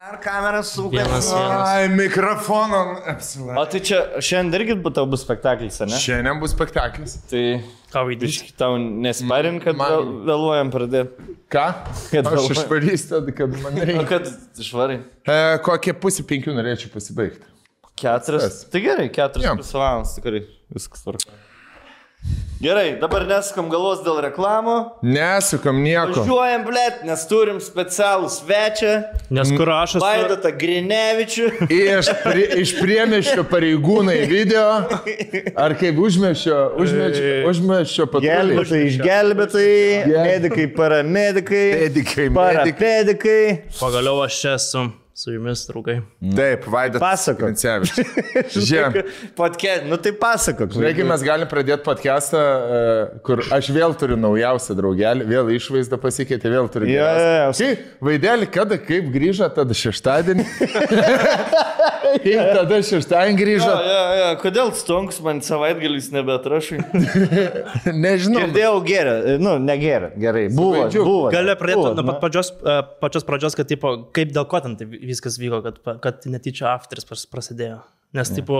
Ar kameras su Vienas, vienas. Ai, mikrofoną apsilankė. O tai čia šiandien irgi tau bus spektaklis, ne? Šiandien bus spektaklis. Tai Ką vaidinti? tau nesparin, kad Man- vėl- vėluojam pradėti. Ką? Kad Aš išvarysiu tada, kad man reikia. kad švarai. E, kokie pusė penkių norėčiau pasibaigti? Keturias. Tai gerai, keturias yeah. valandas tikrai viskas tvarko. Gerai, dabar neskam galvos dėl reklamų. Nesukam nieko. Važiuojam, blėt, nes turim specialų svečią. Nes kur aš esu. Vaidotą Grinevičių. Iš, pri, iš priemiščio pareigūnai video. Ar kaip užmieščio, užmieščio, užmieščio patruliai. Gelbėtojai, išgelbėtojai, Gel- medikai, paramedikai. Medikai, medikai. Pagaliau aš esu su jumis, draugai. Taip, Vaidas. Pasakok. Žiūrėk. Podke... Nu tai pasakok. Žiūrėk, mes galim pradėti podcastą, e, kur aš vėl turiu naujausią draugelį, vėl išvaizdą pasikeitė, vėl turiu. Jo, jo. Kai vaidelį, kada, kaip grįžo, tada šeštadienį. kaip tada šeštadienį grįžo, Jo, jo, jo. Kodėl stonks man savaitgaliais nebetrašai? nežinau. Girdėjau gerą. Nu, negerą. Gerai. Buvo. Buvo Gali pradėti nuo nu. pat pradžios, e, pačios pradžios, kad, tipo, kaip dėl ko ten tai viskas vyko, kad, kad netyčia afteris pras- prasidėjo. Nes, tipo,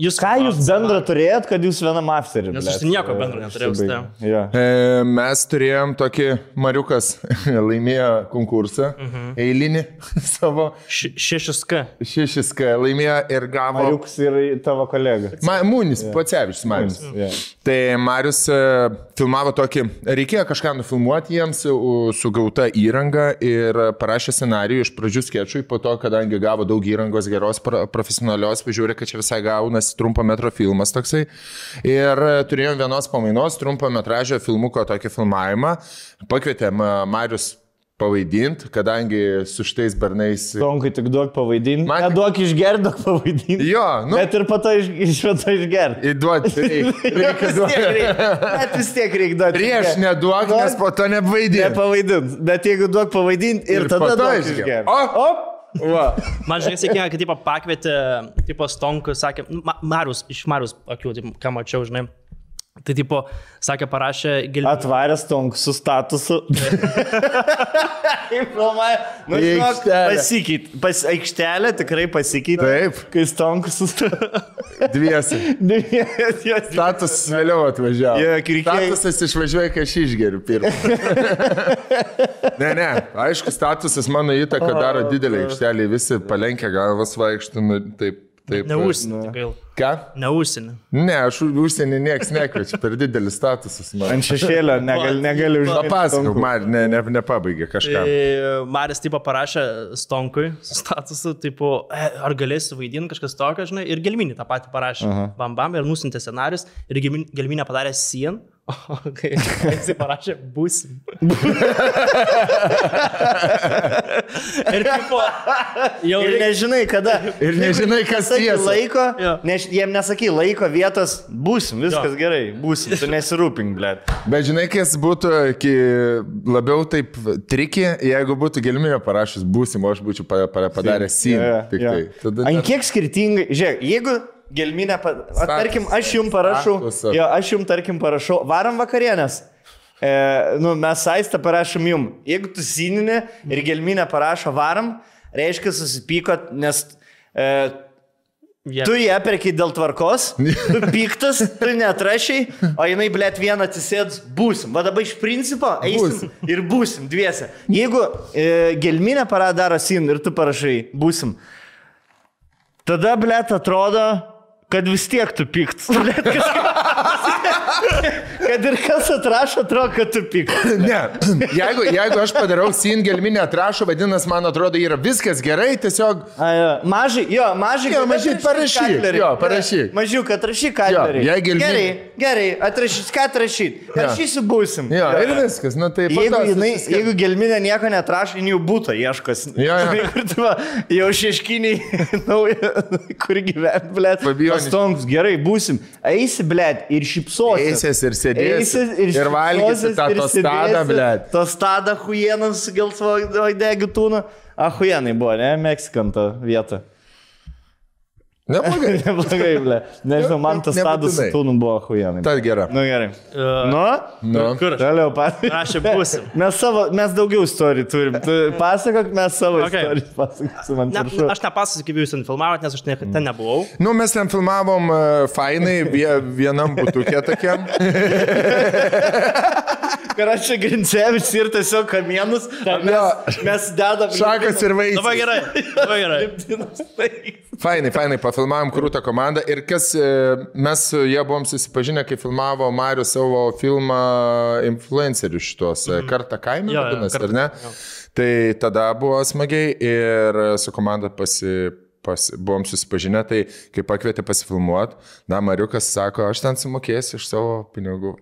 jūs... Ką jūs bendro turėjot, kad jūs vienam afterį? Nes aš tai nieko bendro neturėjau tavim. Jo. E, mes turėjom tokį Mariukas laimėjo konkursą, Mhm. eilinį savo, Š- Šešis K. šešis, kai laimėjo ir gavo. Mariuks ir tavo kolega. Ma, Mūnis, yeah. Pocevičius Marius. Yeah. Tai Marius e, filmavo tokį, reikėjo kažką nufilmuoti jiems su gauta įranga ir parašė scenarijų iš pradžių sketšui, po to, kadangi gavo daug įrangos geros, pro- profesionalios, pažiūrė, kad čia visai gaunasi trumpo metro filmas toksai. Ir e, turėjom vienos pamainos trumpo metražio filmuko tokį filmavimą. Pakvietėm e, Marius pavaidinti, kadangi su šitais bernais... Tonkui tik duok pavaidinti. Man-. Neduok išgerti, duok pavaidinti. Jo, nu, Bet ir po to iš, iš to išgerti. įduoti. Reikia duoti. Bet vis tiek reikia duoti. Prieš neduok, nes po to nevaidinti. Nepavaidint. Bet jeigu duok pavaidinti ir, ir tada duok išgerti. O, va. Man žinai, sėkmė, kad tipo, pakvietė, tipo, Stonkus, sakė, Ma- Marius, iš Marius akių, tipo, ką mačiau, žinai. Tai, tipo, sakė, parašė gilį. Atvaręs tonk su statusu. Nu, žinok, pasikeitė. Pas, aikštelė tikrai pasikeitė. Taip. Kai stonkus su Dviesi. statusu. Statusas vėliau atvažiavo. Jo, kirkiai- Statusas išvažiuoja, kai aš išgeriu pirmą. ne, ne, aišku, statusas mano įtaka daro didelį aikštelį, visi palenkia galvas vaikštų, nu, taip, taip. Neužsienį, gail. Ką? Neužsienį. Ne, aš užsienį nieks nekviečiu, per didelis statusas man. Ant šešėlio negali, negali užduoti. Papasakok, man ne, ne, nepabaigė kažką. Tai Maris, tipo, parašė Stonkui su statusu, tipo, e, ar galėsi vaidinti kažkas tokio, žinai, ir Gelminį tą patį parašė. Aha. Bam, bam, ir nusintė scenarius, ir Gelmin- Gelminė padarė sien, o kai jisai parašė būsim. ir, tipo, jau Ir nežinai, kada. Ir nežinai, kas tiesa. laiko, neš, jiem nesakai laiko, vietos, būsim, viskas Jo. gerai, būsim, tu nesirūpink, blė. Bet žinai, kas būtų ki, labiau taip triki, jeigu būtų gelminio parašęs būsim, o aš būčiau pa- pa- padaręs jo. tai. Tada Ant kiek skirtingai, žiūrėk, jeigu gelminė, pa... tarkim, aš jums parašau, jo, aš jums, tarkim, parašau, varom vakarienės. E, nu, mes aistą parašom jum. Jeigu tu sininė ir gelminė parašo varom, reiškia susipykot, nes e, Jie- Tu ją perki dėl tvarkos, tu piktas, tu netrašiai, o jinai, blėt, vieną atsisėds, būsim. Va dabar iš principo eisim ir būsim dviese. Jeigu e, gelminė paradaro sin ir tu parašai, būsim, tada, blėt, atrodo, kad vis tiek tu piktas. Kad ir kas atrašo, atrodo, kad tu piktas. Ne, jeigu, jeigu aš padarau sin gelminę atrašą, vadinasi, man atrodo, yra viskas gerai, tiesiog A, jo. Mažai, jo, mažai. Jo, kad mažai parašyk, jo, parašyk. Mažiuk, atrašyk katlerį. jei gelmi- Gerai, gerai, atrašyk, ką atrašyt. Rašysiu būsim. Jo, ir viskas, nu tai Jeigu, jinai, jeigu gelminė nieko netrašo, jinai jau būtų ieškos. Jo, jo. Jau šeškiniai nauja, kur gyventi, blėt. Fabijoniš. Pastonks, gerai, būsim. Eisi, blėt, ir šypsosi. Eisies ir sėdėsi Eisis ir valgysi šypsosies tą ir tostadą, sėdėsi. blet. Tostada huienas su gelsvo degiu tūnu. A, huienai buvo, ne? Meksikanta vieta. Neblogai. Neblogai, ble. Nežinau, man tas status tūnų buvo huijanai. Tai gera. Nu gerai. Uh, Nu, Nu. Kur aš? toliau pat. Rašė būsim. Mes, savo, mes daugiau istorijų turim. Tu pasakok, mes savo Okay. istoriją pasakosim Ne, aš nepasakosiu, kaip jūs ten filmavot, nes aš ne, ten nebuvau. Nu, mes ten filmavom uh, fainai, vie, vienam būtukė tokiam. Karačia Grincevičius ir tiesiog kamienus. Mes, mes dedam. Šakas ir Labai vaisius. gerai. Labai gerai. gerai. Fainai, fainai, pafilmavom krūtą komandą ir kas, e, mes su jie buvom susipažinę, kai filmavo Mariu savo filmą influencerių šitos, mm. kartą kaime, jo, vadinasi, Kartą, ar ne? jo. Tai tada buvo smagiai ir su komanda pasi, pas, buvom susipažinę, tai kai pakvietė pasifilmuoti, na, Mariukas sako, aš ten sumokėsiu iš savo pinigų.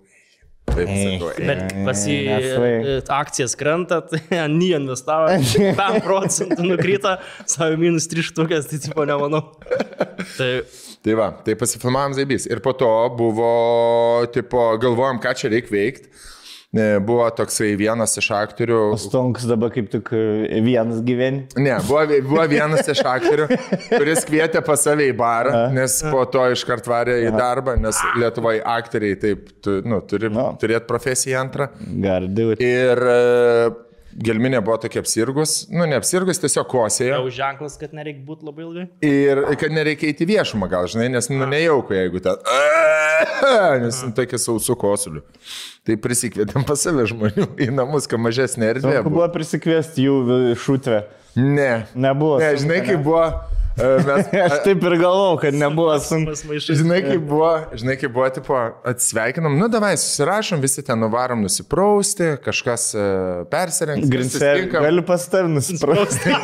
Taip, sakau. Bet pas jį Nesvai. e, akcijas krenta, tai nie investavo, 5 procentų nukrito, savo minus 3 štukės, tai tipo nemanau. Tai Tai va, tai pasifilmavom Zaibys. Ir po to buvo, tipo, galvojom, ką čia reikia veikti. Buvo toksai vienas iš aktorių. Stonks dabar kaip tik e, vienas gyveni. Ne, buvo, buvo vienas iš aktorių, kuris kvietė pas save į barą, nes po to iškart varė į darbą, nes Lietuvoje aktoriai taip, tu, nu, turi No. turėti profesiją antrą. Gardiu. Ir e, gelminė buvo tokia apsirgus, nu, ne apsirgus, tiesiog kosėje. jau ženklas, kad nereikia būti labai ilgai. Ir kad nereikia įti viešumą, gal žinai, nes nu, nejauku, jeigu ten... Nes nu, tokia sausų kosulių. Tai prisikvietėm pas save žmonių į namus, kad mažesnė erdvė. Buvo. prisikviesti jų šutvę. Ne. Nebuvo. Ne, žinai, ne? kaip buvo. E, Mes, Aš taip ir galvojau, kad nebuvo sunku. Žinai, kaip buvo, žinai, kaip buvo, tipo, atsveikinam, nu davai, susirašom, visi ten nuvarom nusiprausti, kažkas uh, persirengs. Susitinkam. galiu pas tavį nusprausti.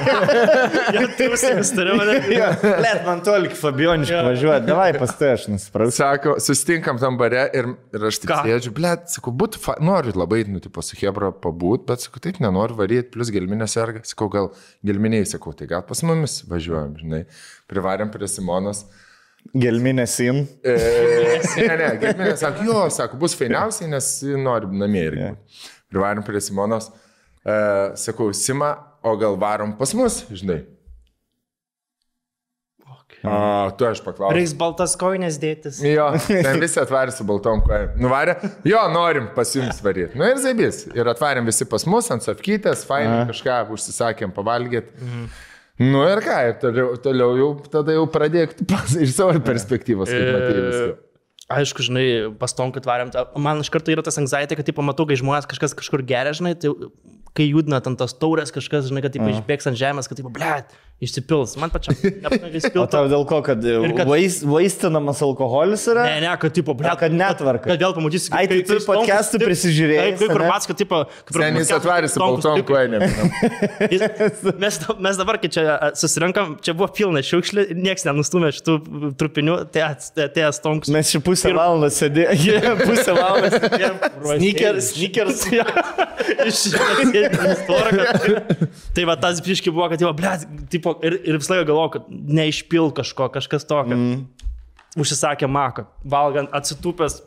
Ja, tu užsimistarė mane. Let man tolik Fabioniškai važiuoti, davai pas tavį aš nusprausiu. Sako, susitinkam tam bare ir, ir aš tik sėdžiu, blėt, sakau, būt, fa... noriu labai, nu, tipo, su Hebra pabūt, bet sakau, taip nenoriu varyti, plus gelminė serga, sakau, gal gelminiai, sakau, tai gal pas mumis važiuojam, žinai, privarėm prie Simonos. Gelminė sin. E, ne, ne, gelminė sako, jo, sako, bus fainiausiai, nes nori namie irgi. Yeah. Privarėm prie Simonos, e, sakau, Sima, o gal varom pas mus, žinai. O, tu aš paklausiu. Reiks baltas koinės dėtis. Jo, ten visi atvarė su baltom kojom. Nuvarė, jo, norim pas jums varyti. Nu ir zaibys. Ir atvarėm visi pas mus ant safkytės, fainai kažką užsisakėm pavalgyti. Mhm. Nu ir ką, ir toliau, toliau jau, tada jau pradėk pas, iš savo perspektyvos, kaip matai viską. Aišku, žinai, pastom, kad varėm. tą- Man iš karto yra tas anxiety, kad, tipo, matau, kai žmonės kažkas kažkur geria, žinai, tai kai judina ant tos taurės kažkas, žinai, kad, tipo, išbėgs ant žemės, kad, tipo, blėt, išsipils. Man pačiam O tau dėl ko, kad, kad- vaist, vaistinamas alkoholis yra? Ne, ne, kad, tipo, blėt, kad netvarka. Kad vėl pamatysi, Ai, tai tu podcastų prisižiūrėjai, Taip, kur pats, kad, tipo, jis atvarė su baltom. Jis- Mes, mes dabar, kai čia susirinkam, čia buvo pilna šiukšlių, niekas nenustumė šitų trupinių, tai atėjęs tonks. Mes čia pusę valandos sėdėjome. Pusę valandos sėdėjome. Sneakers, sneakers. Tai va tas biški buvo, kad jau, ble, tipo, ir, ir visą laiką galvoju, kad neišpil kažko, kažkas tokio. Mm. Užsisakė maką, valgant, atsitūpęs.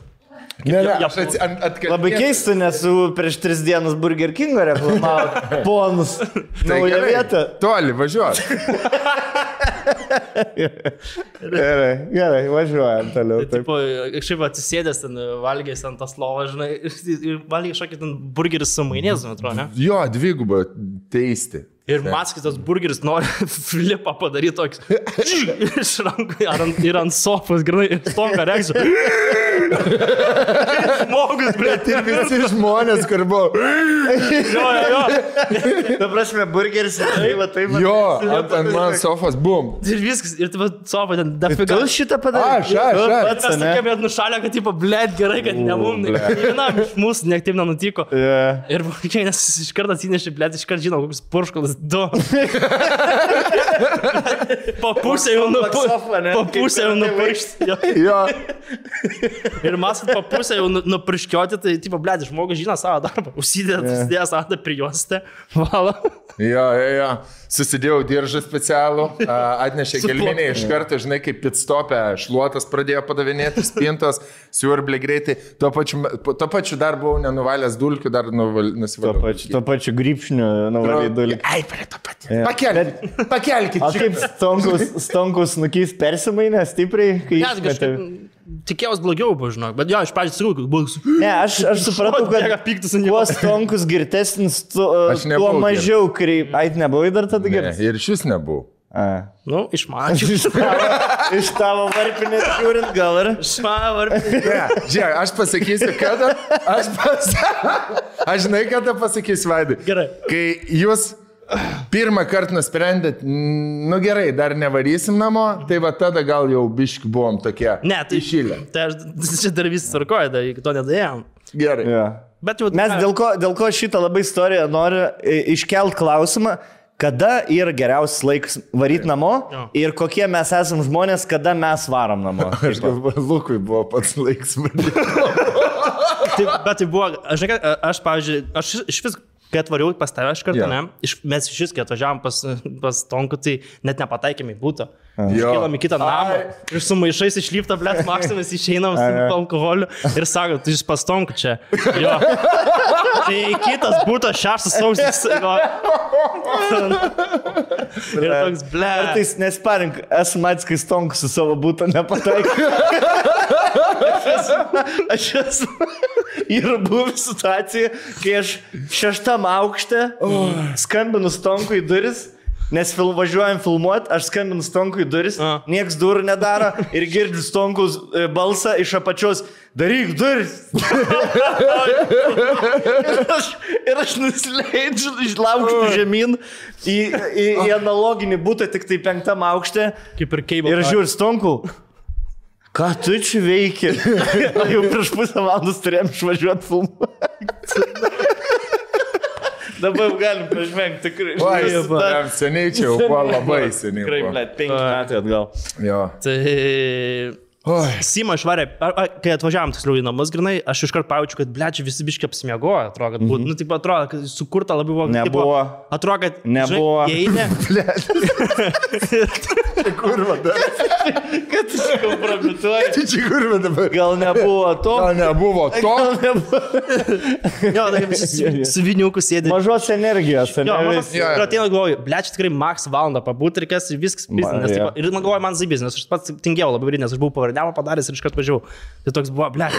Ne, ne, Ja- aš ats, ant, atkal... Labai keista, nes prieš tris dienas Burger King reklamavo ponus. Tai Naują gerai, vietą. Toli, važiuok. Gerai, gerai, važiuojam toliau. Tai, Taip. kažkaip atsisėdęs ten, valgęs ant tas lovas, žinai, ir, valgė kažkokį ten burgerį su mainėzu, atrodo, ne? Jo, dvigubą teisti. Ir Maskis tas burgeris nori flipą padaryti toks. Iš rankų ar ant, ir ant sofos, grinai, ir stonka reakcija. Žmogus, ble, Ir visi žmonės, kur buvo. jo, jo, jo. Ta prasme, burgeris, tai va taip. Jo, ant, ant man sofos, bum. Ir viskas, ir tu sofa ten dafiga. Tu šitą padarai. Aš, aš, aš. Pats, ne? tokia bet nušalė, kad, tipo, blėt, gerai, kad ne mum, blet. vienam iš mūsų niek taip nenutiko. Yeah. Ir vaikai, nes iš karto atsinešė, blėt, iš karto žinau, koks purškalas du. po pusę jau nupurškė. Po pusę jau tai nupurškė. Jo, Ir mes po pusę jau nu- nupurškioti, tai, tipo, blėt, žmogus žino savo darbą. Užsidėjo, užsidėjo savo prijuostę. Vala. jo, jo, jo. Susidėjau diržą specialų, atnešė plaktu. iš karto, žinai, kaip pitstopę, šluotas pradėjo padavinėti, spintos, siurblė greitai. Tuo pačiu, tuo pačiu dar buvau nenuvalęs dulkių, dar nuval, Tuo nusivaliau. pačiu, tuo pačiu grįpšniu nuvarė dulį. Ai, prie to paties. Pakelkit. Pakelkit. O kaip stonkus, stonkus nukys persimainę stipriai, kai Ne, išmetė? kažkaip tikėjausi blogiau, buvo, žinok, bet jo, iš pradžių sakau, buvo... Ne, aš, aš supratau, kad kuo jo. stonkus girtesnis, tu, Aš tuo mažiau kreip. Ai, nebuvai dar tada Ne, girtas? ir šis nebuvau. Nu, iš manęs. Iš tavo, iš tavo varpinės žiūrint gal ir. Iš manęs. Ne, žiūrėk, aš pasakysiu, kada. Aš, pas... aš žinai, kada pasakysiu, Vaidai. Gerai. Kai jūs pirmą kartą nusprendėt, "Mm, nu gerai, dar nevarysim namo, tai va tada gal jau biški buvom tokie. Ne, tai Išylę. Tai aš čia dar vis tvarkoju, tai iki to nedėjom. Gerai. Ja. Bet jau... Mes dėl ko, dėl ko šitą labai istoriją noriu e, iškelt klausimą, kada yra geriausias laikas varyti namo Jo. ir kokie mes esam žmonės, kada mes varom namo. Aš galvoju, Lukui buvo pats laiks. Tai, bet tai buvo, aš, žinai, aš, pavyzdžiui, aš iš vis, kai atvariau pas tave iš karto, Jo. ne, iš, mes iš vis, kai atvažiavom pas, pas Tonku, tai net nepataikėme į būtą. Jo. Iškėlėm į kitą namą Ai. ir su maišais išlypta, blėt, maksimais išeinam su alkoholiu ir sako, tu iš pas Tonku čia. Jo. Tai kitas būtas šeštas sausis. Ir toks, blėt. Kartais nesparink, esu matęs, kai stonkus su savo būtų nepataikė. aš esu. Yra buvę situacija, kai aš šeštam aukšte skambinu stonkui duris. Nes fil, važiuojam filmuoti, aš skambinu stonkui duris, A. nieks durų nedaro ir girdžiu stonkus e, balsą iš apačios, daryk duris. ir, aš, ir aš nusileidžiu, išlaukščiu žemyn į, į, į analoginį būtą, tik tai penktam aukšte. Kaip ir keibas. Ir žiūri, stonku. Ką tu čia veiki? Jau prieš pusę valandos turėjom išvažiuoti filmuoti. Dabar galim pažvengti tikrai. Oi, Žinai, jam seniai čia jau buvo labai seniai. Tikrai, ble, penki metai atgal. Jo. Tai Oi. Sima išvarė, kai atvažiavam tiksliau į namus, grinai, aš iškart pajaučiu, kad blečia visi biški apsimiegojo, atrodo, kad buvo, mm -hmm. nu, taip atrodo, kad sukurta labiau buvo. Nebuvo. Tipo, atrodo, kad Nebuvo. Įeina. Kurva, dar. Kad tu čia kompromituoji. Tai čia kurva dabar. Gal nebuvo to? Gal nebuvo to? Gal nebuvo. jo, tai visi su- viniuku sėdi. Mažos energijos, Jo, jo. ir ateina galvoju, blečia tikrai max valandą pabūti reikės ir viskas biznis. Ir man galvoju, man zaibis, nes aš pats tingėjau labai, nes aš buvau pavardėmą padaręs ir iškart važiavau. Tai toks buvo, ble.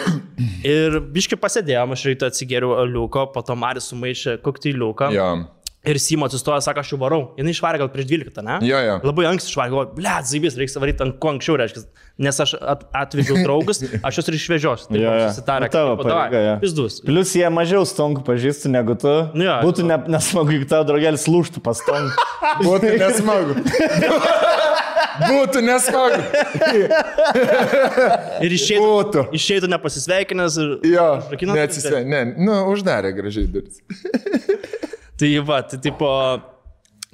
Ir biški pasėdėjom, aš ryte atsigeriau aliuko, po to Maris sumaišė kokteiliuką. Jo. Ir Simo atsistojo, sako, aš jau varau. Jis išvarė gal prieš 12, ne? Jo, jo. Labai anksti išvarė, galvoju, ble, zaibis, reikia varyti ant kuo anksčiau, reiškia. Nes aš at, atvežiau draugus, aš juos ir išvežiosiu. Tai Jo, jo. susitarė, Nu, tavo kaip, davai, pareiga, jo. Pizdus. Plius jie mažiau stonkų pažįstų negu tu. Nu jo. Būtų ne, nesmagu, jeigu tavo draugelis lūštų pas stonkų. Būtų nesmagu. Būtų nesmagu. Ir išeitų, Būtų. išeitų nepasisveikinęs. Ir, Jo. Užrakinot Neatsisvei. Ne, nu, uždarė gražiai duris. Tai va, tai tipo,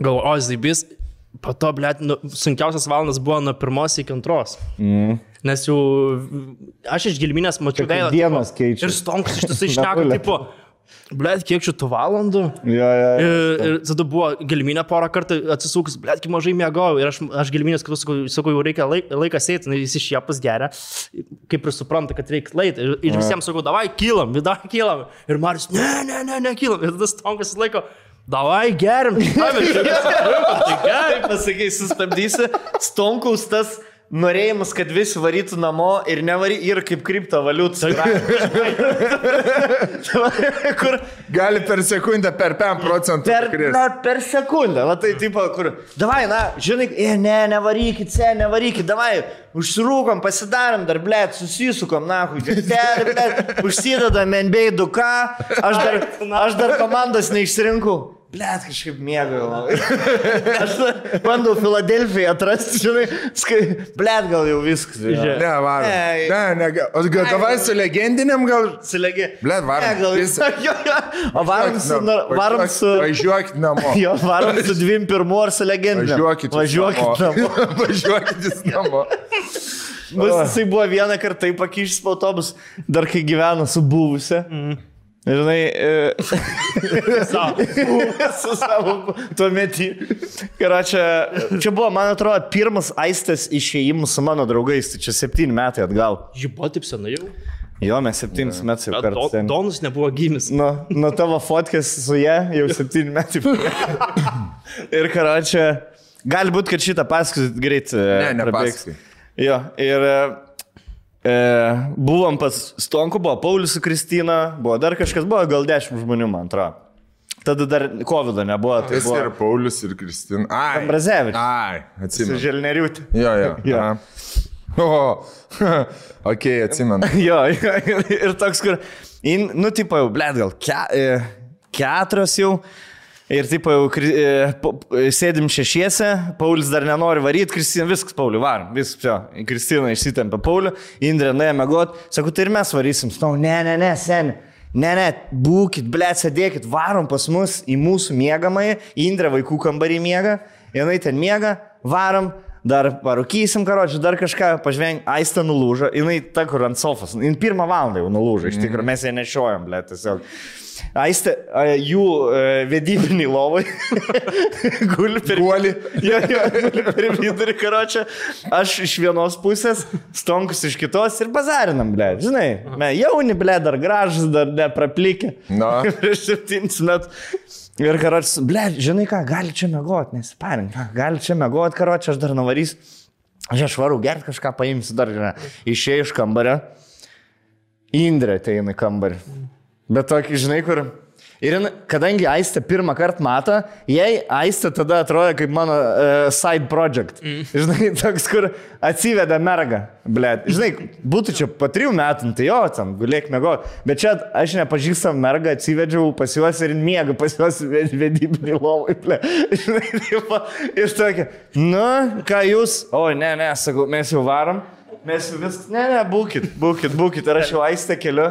galvoju, o zaibis, po to, ble, nu, sunkiausias valandas buvo nuo pirmos iki antros. Mm. Nes jau aš iš gilminės mačiau veidą. dienos tipo, keičiasi. Ir stonkus iš tiesų Napulė. tipo, ble, kiek šitų valandų. Jo, jo, jo. Ir, ir tada buvo gilminė porą kartų atsisukus, ble, kaip mažai mėgau. Ir aš, aš gilminės, kad sakau, sakau, jau reikia laik, laikas eiti, nu, jis iš jėpas geria, kaip ir supranta, kad reikia laiti. Ir, ir visiems sakau, davai, kylam, vidai kylam. Ir Marius, ne, ne, ne, ne, kylam. Ir tada stonkas laiko. Davai, gerim, tai gerai. Pasakai, sustabdysi, stonkaus tas norėjimas, kad visi varytų namo ir nevary, ir kaip kriptovaliutų. kur Gali per sekundę per 5 procentų. per, krist. na, per sekundę, va tai tipo, kur, davai, na, žinai, e, ne, nevarykit, se, nevarykit, davai, užsirūkom, pasidarom, dar, ble, susisukom, na, užsidedam NBA 2K, aš dar, aš dar komandos neišsirinkau. Blet, kažkaip mėgau. Aš bandau Filadelfiją atrasti, žinai, skai, blet, gal jau viskas. Žiūrėk. Ne, varom. Ne. Ne, ne, o gal davai su legendiniam gal. Silegi. Blet, varom. Ne, gal jo. O varom su, varom su, Važiuokit namo. jo, varom su dviem pirmu ar su legendiniu. Važiuokit. Važiuokit namo. Važiuokit namo. Bus, jisai buvo vieną kartą pakišęs po autobus, dar kai gyveno su buvusia. Mm. Žinai, e, su savo tuo metu. Ir čia, čia buvo, man atrodo, pirmas aistės išėjimas su mano draugais, tai čia septyni metai atgal. Ji buvo taip senai jau. Jo, mes septynis metus jau kartu. Don- Donus nebuvo gimęs. Nuo, nuo tavo fotkės su ją jau septyni metai. Ir karočią, gali būti, kad šitą paskui greit. e, Ne, nepasakai. Jo, ir e, e, buvom pas Stonku, buvo Paulius su Kristina, buvo dar kažkas, buvo gal dešimt žmonių, man atrodo. Tada dar COVID nebuvo. Tai Jis buvo ir Paulius, ir Kristina. Ai. Ambrazevičius. Ai, atsimenu. Želneriutė. Jo, jo. Jo. O, ok, atsimenu. Jo, jo, ir toks, kur, in, nu, tipo jau, blėt, gal ke, e, keturios jau. Ir taip jau e, e, sėdim šešiese, Paulius dar nenori varyti, Kristina, viskas, Pauliu, varom, viskas, jo. Kristina išsitempė Pauliu, Indrė nuėjo mėgot, sako, tai ir mes varysim, stau, ne, ne, ne, seni. Ne, ne, būkit, blėt, sėdėkit, varom pas mus į mūsų mėgamąjį, Indrė vaikų kambarį miega, jinai ten miega, varom, dar parūkysim, karočiui, dar kažką, pažveng, aista nulūžo, jinai ta, kur ant sofos, jin pirmą valandą jau nulūžo, iš tikrųjų mes ją nešiojam, blėt, tiesiog. Aistė, a, jų vedybiniai lovai guli per Guoli. Jo, jo, guli per vidurį, karočią. Aš iš vienos pusės, stonkus iš kitos ir bazarinam, ble. Žinai, mes jauni, ble, dar gražus, dar nepraplikė. Na. Prieš septynis metus. Ir karočias, ble, žinai ką, gali čia mėgoti, nesiparink, gali čia mėgoti, karočias, aš dar nuvarysiu. Aš aš varu gerti kažką paimsiu, dar žinai, išėjau iš kambario. Indrė ateina į kambarį. Bet tokį, žinai, kur. Ir kadangi Aistė pirmą kartą mato, jai Aistė tada atrodo kaip mano uh, side project. Mm. Žinai, toks, kur atsiveda mergą. Blet. Žinai, būtų čia po trijų metų, nu tai jo, ten gulėk mėgo. Bet čia aš nepažįstam mergą, atsivedžiau pas juos ir miega pas juos ved- vedybinį lovą. ble. Žinai, taip, ir tokia, nu, ką jūs, o ne, ne, sakau, mes jau varom. Mes jau vis, ne, ne, būkit, būkit, būkit. Ir aš jau Aistę keliu.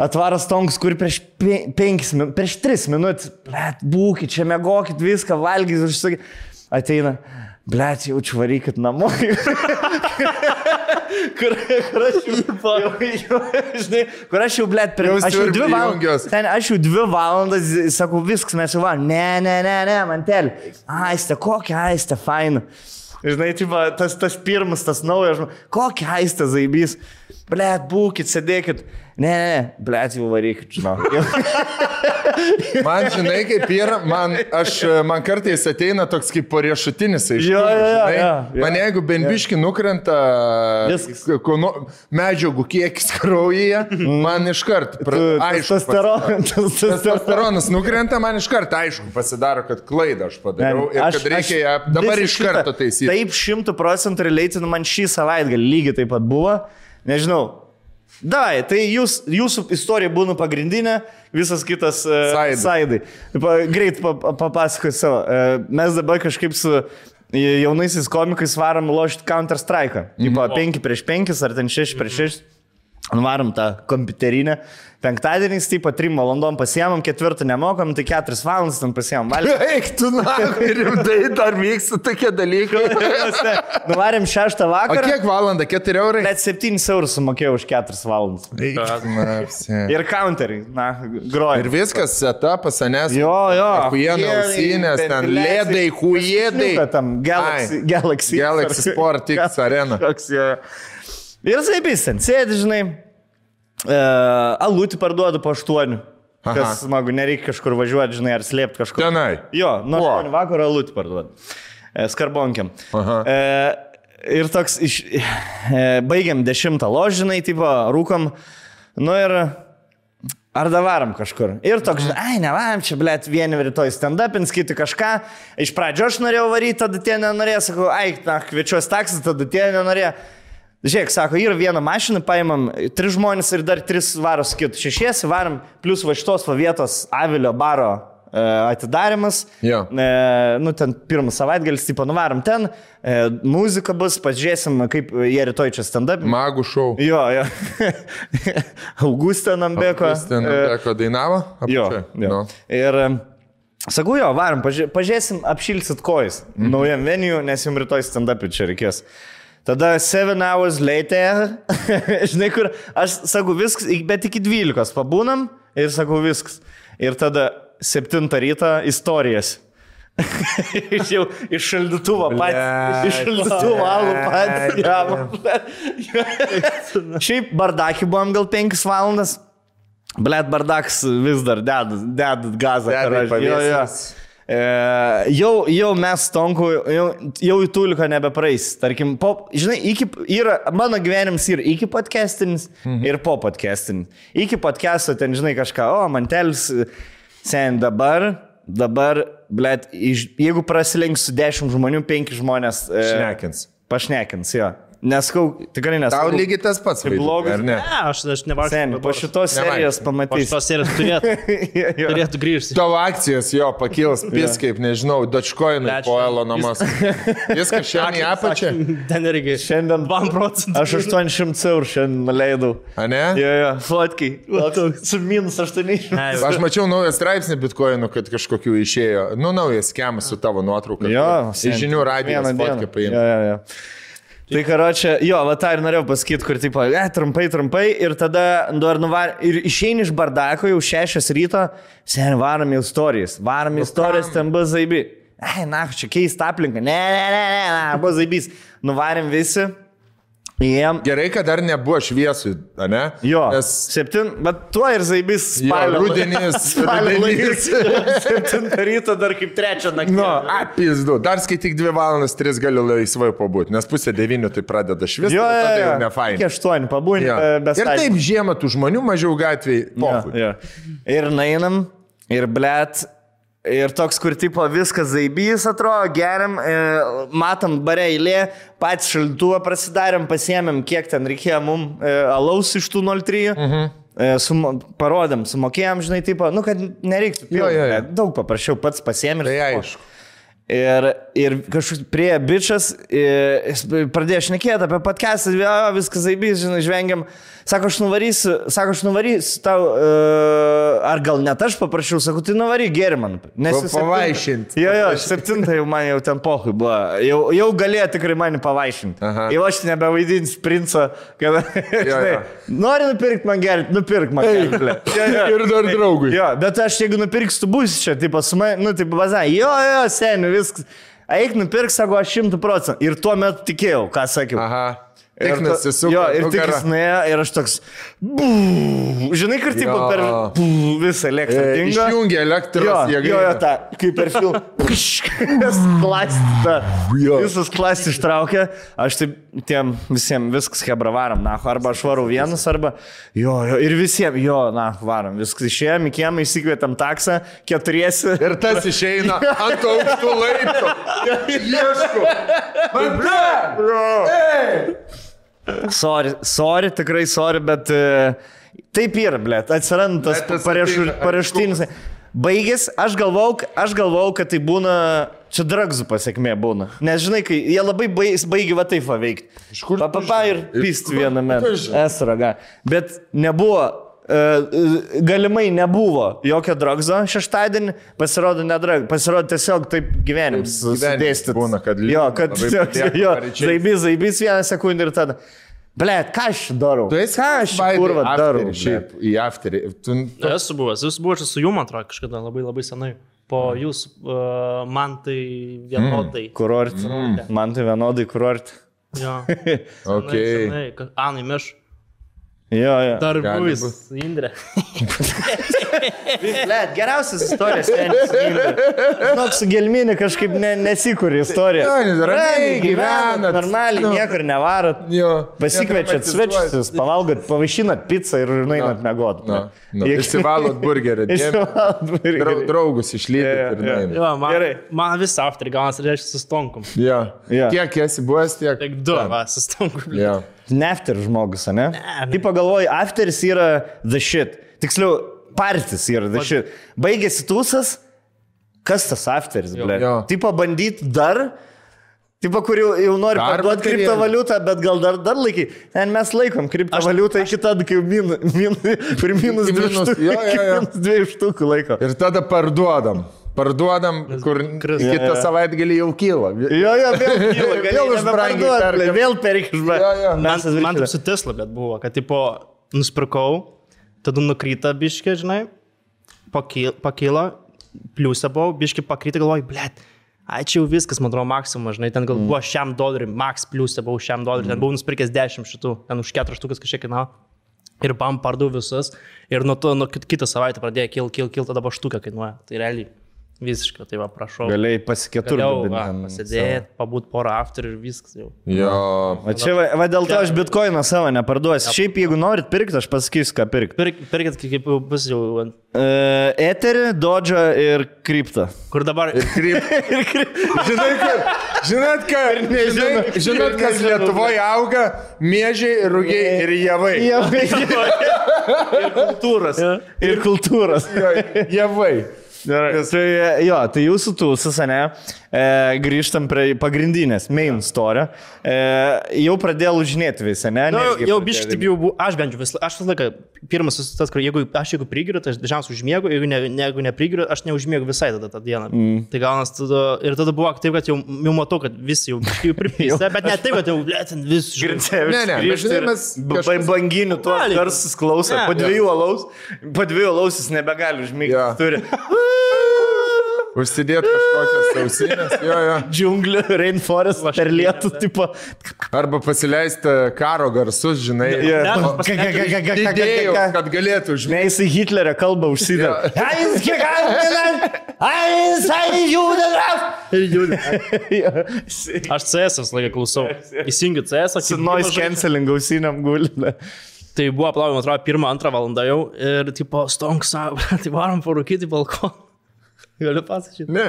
Atvaras tonks, kur prieš pe- penkis minutės, prieš tris minutės, blėt, būkit, čia mėgokit viską, valgys, aš sakai, ateina, blėt, jaučiu varykit namo. kur, kur aš jau, jau, jau, žinai, kur aš jau, blėt, Jau aš jau dvi valandas, ten aš jau dvi valandas, sakau, viskas, mes jau varom, ne, ne, ne, ne, mantel, aistė, kokia aistė, faina. Žinai, tipo, tas, tas pirmas, tas naujas, žmo- kokia aistė zaibys. Blet, būkit, sėdėkit. Ne, ne, blet, jau varykit, žinau. Man, žinai, kaip yra, man, aš, man kartais ateina toks kaip poriešutinis. Jo, jo, jo, žinai. jo, jo. Man jeigu benbiški nukrenta Viskas. ko nu- medžiagų kiekis kraujyje, man iškart, aišku, Testosteronas. nukrenta, man iškart aišku pasidaro, kad klaidą aš padariau ir kad reikia ją dabar iš karto taisyti. Taip, šimtų procentų relatinu man šį savaitgalį lygiai taip pat buvo. Nežinau. Dai, tai jūs, jūsų istorija būna pagrindinė, visas kitas uh, Saidai. Pa, greit pa, pa- papasakosiu savo. Uh, mes dabar kažkaip su jaunaisiais komikais varom lošti Counter Strike. Mhm. 5 prieš 5 ar ten 6 prieš 6. Varom tą kompiuterinę. Penktadieniais, taip pat 3 valandom pasiemam, ketvirtą nemokam, tai 4 valandas ten pasiemam. Valgyti. Eik, tu na, rimtai dar vyksta tokie dalykai. Nuvarėm 6 O vakarą. kiek valandą? 4 eurai? Net 7 eurus sumokėjau už 4 valandas. Eik, na. Ir counterį, na, groja. Ir viskas, setapas, nes. Jo, jo. Huiena Jie- ausinės, ten ledai, Tam Galaxy, Galaxy. Galaxy Sport X Arena. Toks, jo. Ir zaibis ten sėdi, žinai. Uh, alutį parduodu po 8. Aha. Kas smagu, nereikia kažkur važiuoti, žinai, ar slėpti kažkur. Tenai. Jo, nuo Kuo? 8 vakaro alutį parduodu. E, skarbonkiam. Aha. E, ir toks, iš, e, baigiam 10 ložinai, tipo, rūkom. Nu ir Ar davarom kažkur. Ir toks, Mhm. ai, nevarom, čia, blėt, vieni rytoj stand-upins, kiti kažką. Iš pradžio aš norėjau varyti, tada tie nenorėjo, sakau, ai, na, kviečiuos taksą, tada tie nenorėjo. Žiūrėk, sako, yra viena mašina, paimam tris žmonės ir dar tris varos kitų. Šešiesi varom, plus va šitos va vietos Avilio baro e, atidarimas. Jo. E, nu, ten pirmas savaitgalis, tipo, nuvarom ten, e, muzika bus, pažiūrėsim, kaip jie rytoj čia stand-up. Magų šou. Jo, jo. Augustė Nambeko. Ten e, teko dainavo? Jo. Apačioj? jo. Nu. Ir e, sakau, jo, varom, paži pažiūrėsim, apšilsit kojas. Mhm. Naujam venijų, nes jums rytoj stand-up čia reikės. Tada 7 hours later, žinai, kur aš sakau viskas, bet iki 12 pabūnam ir sakau viskas. Ir tada 7 ryto istorijas. iš jau iš šaldytuvo pat. Iš šaldytuvo alų pat. Šiaip bardakį buvom gal 5 valandas. Blet, bardakas vis dar dedat, dedat gazą. Karoči. Jo, jo. E, jau, jau mes Tonku, jau, jau į Tuliką nebepraeis. Tarkim, po, žinai, iki, yra, mano gyvenimas yra iki podcastinis mhm. ir po podcastinis. Iki podcasto ten, žinai, kažką, o, mantelis, sen dabar, dabar, blėt, jeigu prasilenks su dešimt žmonių, penki žmonės. E, Šnekins. Pašnekins, jo. Neskau, tikrai nesakau. Tau lygiai tas pats Tai blogas. ne? Ne, aš, aš nevarsiu. Sen, po šitos serijos Po pamatys. šitos serijos turėtų, turėtų grįžti. Tavo akcijas jo pakils, pis kaip, nežinau, Lečia. po Elono Musk. Viskas šiandien į apačią. Ten irgi. Šiandien 2 procentų. Aš 800 eurų šiandien leidau. A ne? Jo, jo, fotkiai. Su minus 800. Ne, Aš mačiau naują straipsnį bitkoinų, kad kažkokių išėjo. Nu, naujas skemas su tavo nuotrauka. Jo, Iš žinių radijos fotkę Jo, paimti. jo, jo. Tai karočią, jo, va tą ir norėjau pasakyti, kur tipo, e, trumpai, trumpai, ir tada dar nuvar, ir išeini iš bardako jau 6 ryto, sen varom į istorijas, varom į istorijas, ten bus zaibi. Ai, na, čia keista aplinka, ne, ne, ne, ne, ne, bus zaibys. Nuvarėm visi, jiem. Gerai, kad dar nebuvo šviesų, ne? Jo, Nes septin, bet tuo ir zaibys Jo, spalio. rudenis, spalio laikas. Septintą ryto dar kaip trečią naktį. Nu, apizdu, dar skaityk 2 valandas 3 galiu laisvai pabūti, nes pusė 9 tai pradeda šviesti, Jo, jo, jo. ne fain. Iki aštuonių pabūni, Jo. Ir taip žiemą tų žmonių mažiau gatvėje. Jo, jo. Ir nainam, ir blėt. Ir toks, kur tipo viskas zaibys atrodo, geriam, e, matom bare eilė, patys šaltuvą prasidarėm, pasiemėm, kiek ten reikėjo mum e, alaus iš tų 03. Mhm. E, sumo, parodėm, sumokėjom, žinai, tipo, nu, kad nereiktų. Jo, jo, jo. Daug paprasčiau pats pasiemė ir... Tai aišku. Ir, ir kažkoks prie bičias, e, pradėjo šnekėti apie podcastą, viskas zaibys, žinai, žvengiam. Sako, aš nuvarysiu, sako, aš nuvarysiu tau, uh, ar gal net aš paprašiau, sako, tai nuvaryk geri man. Nes Pa- jau septintą- pavaišint. Jo, jo, septintą jau man jau ten pohui buvo. Jau, jau galėjo tikrai mane pavaišinti. Aha. Jau aš nebevaidinsiu princo, kad... žinai, jo. Nori nupirkti man gerti, nupirk man gerti. Ir dar draugui. Jo, bet aš jeigu nupirksiu, tu būsi čia, tipo, su manimi, nu, tipo, bazai, jo, jo, seniai, viskas. Eik nupirk, sako, aš šimtų procentų. Ir tuo metu tikėjau, ką sakiau. Aha. Tik nusisuko. Jo, ir tik nugarą. jis nuėjo, ir aš toks... Bų, žinai, kur tipo per bų, visą elektrą. E, dingo. Išjungė Jo, elektros jo, jo, ta, kaip per filmą. Klastita. Jo. Visas klastis ištraukė. Aš taip tiem visiems viskas hebra varom. Na, arba aš varau vienas, arba... Jo, jo, ir visiems, jo, na, varom. Viskas išėjom, kiemą įsikvietėm taksą, keturiesi. Ir tas išeina ant aukštų laiptų. Ieško. Man, ble. Sorry, sorry, tikrai sorry, bet uh, taip yra, blėt. Atsiranda tas pareštinis. Baigės, aš galvau, aš galvau, kad tai būna, čia dragzų pasiekmė būna. Nes žinai, kai jie labai baig, baigi va taip va veikti. Iš kur tu Papa ir kur viename. Esraga. Bet nebuvo. Uh, galimai nebuvo jokio dragzo šeštadienį, pasirodo nedrag, pasirodo tiesiog taip Gyvenimas sudėstytas. būna, kad jo, liūdna, kad tiesiog, jo, zaibys, zaibys vieną sekundę ir tada. Ble, ką aš darau? Tu esi ką aš kurva darau? Šiaip į afterį. Tu, tu, Esu buvęs, esu buvęs su jum, atrodo, kažkada labai labai senai. Po jūs, uh, man tai vienodai. Kurort. Man tai vienodai kurort. Jo. Okay. Senai, Anai Miš. Jo, jo. Dar bus. Indrė. Ble, geriausias istorijas. Žinok, su gelminė kažkaip ne, nesikūrė istorija. Jo, ramiai gyvenat. Normaliai, Nu. niekur nevarot. jo. Pasikviečiat svečius, pavalgot, pavaišinat pizzą ir nueinat mėgot. Na, na, Išsivalot burgerį. Išsivalot Drau- burgerį. Draugus išlydėt nueinat. Jo, man, Gerai. man visą afterį gaunasi, reiškia, su stonkom. Jo. Jo. Kiek esi buvęs, tiek. Tik du, va, su stonkom. Jo. Nefter žmogus, ne? ne. Taip pagalvoju, afteris yra the shit. Tiksliau, partis yra the shit. Baigėsi tūsas, kas tas afteris, ble? Taip bandyti dar. Taip, kur jau, jau nori parduoti kriptovaliutą, bet gal dar, dar laikai. Ten mes laikom kriptovaliutą iki tada, kai min, min, minus minus-. Minus dviejų štukų laiko. Ir tada parduodam. Parduodam, kur Kris. kitą Jo, jo. savaitgalį jau kyla. Jo, jo, vėl kyla, Vėl vėl už už brangiai brangiai. perkam. Vėl. Jo, jo. Man, man taip su Tesla, bet buvo, kad, tipo, nusipirkau, tada nukryta biškė, žinai, pakyla pliusą buvau, biškė pakryta, galvoju, blėt. Jau viskas, man atrodo, maksimumas, žinai, ten gal buvo šiam doleriui, max pliusą buvau šiam doleriui, ten buvau nusipirkęs 10 šitų, ten už 4 štukas kažkiek kainavo. Ir bam, pardaviau visus. Ir nuo to, nuo kit- kitą savaitę pradėjo kil, kil, kil, tada buvo štuka kainuoja. Tai realiai Visiškai, tai va, prašau. Galėjai pasiketur. Galiau, va, pasidėti, pabūt porą after ir viskas jau. Jo. O čia, va, va dėl to aš bitkoiną savo neparduosiu. Šiaip jeigu norit pirkti, aš pasakysiu, ką pirkti. Pirk, pirkit, kaip jau bus jau. Uh, Eterį, Dodžą ir Kryptą. Kur dabar... Kryp... Žinai, kad, žinot, ką, žinai, žinot, kas Lietuvoje auga? Mėžiai, rugiai ir javai. ir kultūros. Ir kultūros. Jo, Javai. Gerai. Tai jo, tai jūsų tūsas, ne? E, grįžtam prie pagrindinės, main story. E, jau pradėjau lūžinėti visą, ne? Na, jau, jau biškai taip jau buvo, aš bent jau vis, aš visą laiką, pirmas tas, kur jeigu aš jeigu prigiriu, tai aš dažniausiai užmiegu, jeigu, ne, ne, jeigu neprigiriu, aš neužmiegu visai tada tą dieną. Mm. Tai gaunas tada, ir tada buvo taip, kad jau, jau matau, kad visi jau biškai jau pripysę, bet ne taip, kad jau, blėtin, vis. Grincevičius Ne, ne, žinai, mes kažkas- Banginių Gali. garsus klauso. Po dviejų alaus, po dviejų alaus jis nebegali užmigti. Jo. Turi Užsidėti kažkokias ausinės. Jo, jo. džiunglių, rainforest, per lietų, tipo. Arba pasileisti karo garsus, žinai. Ne, ka- kad galėtų užmėgti. Ne, jisai Hitlerio kalbą užsideda. Jo. Eins gigantinan, eins ein judenas. Aš CS visą laiką klausau. Įsijungiu CS, Su noise cancelling ausiniam gulė. Tai buvo man atrodo, pirmą, antrą valandą jau ir, tipo, stonks, tai varom parūkyti balkoną. Galiu pasakyti. Ne.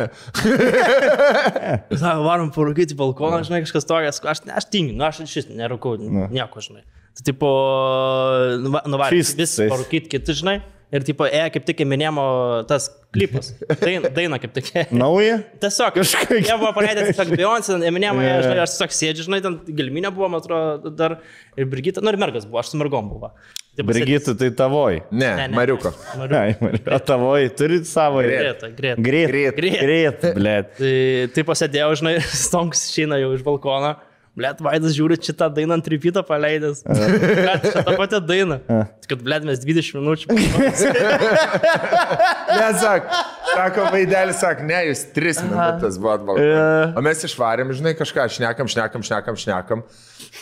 Sako, varom parūkyti balkoną, žinai, kažkas tokias, aš, aš tingiu, nu, aš šis nerūkau, nieko, žinai. Tai, tipo, nuvarė, Fist, vis tai. parūkyti kiti, žinai. Ir, tipo, e, kaip tik minėjimo tas klipas. Daina, daina kaip tik. Nauja? Tiesiog Kažką- Jie buvo paleidę tiesiog Beyoncé, Jo, yeah. žinai, aš tiesiog sėdžiu, žinai, ten Gelminė buvo, man atrodo, dar ir Brigita, nu ir mergas buvo, aš su mergom buvo. Brigitų, tai tavoj. Ne, Ne, ne. Mariuko. Ai, O tavoj, turit savo. Greit, Greit. greit, blėt. Tai, tai pasėdėjau, žinai, stonks išeina jau iš balkono. Blet, Vaidas žiūri šitą dainą ant tripytą paleidęs. Blet, čia ta pati daina. Tik Kad, blet, mes 20 minučių. Ne, sak, sako vaidelis, sak, ne, jūs tris minutės buvot balkonas. O mes išvarėm, žinai, kažką, šnekam, šnekam, šnekam, šnekam.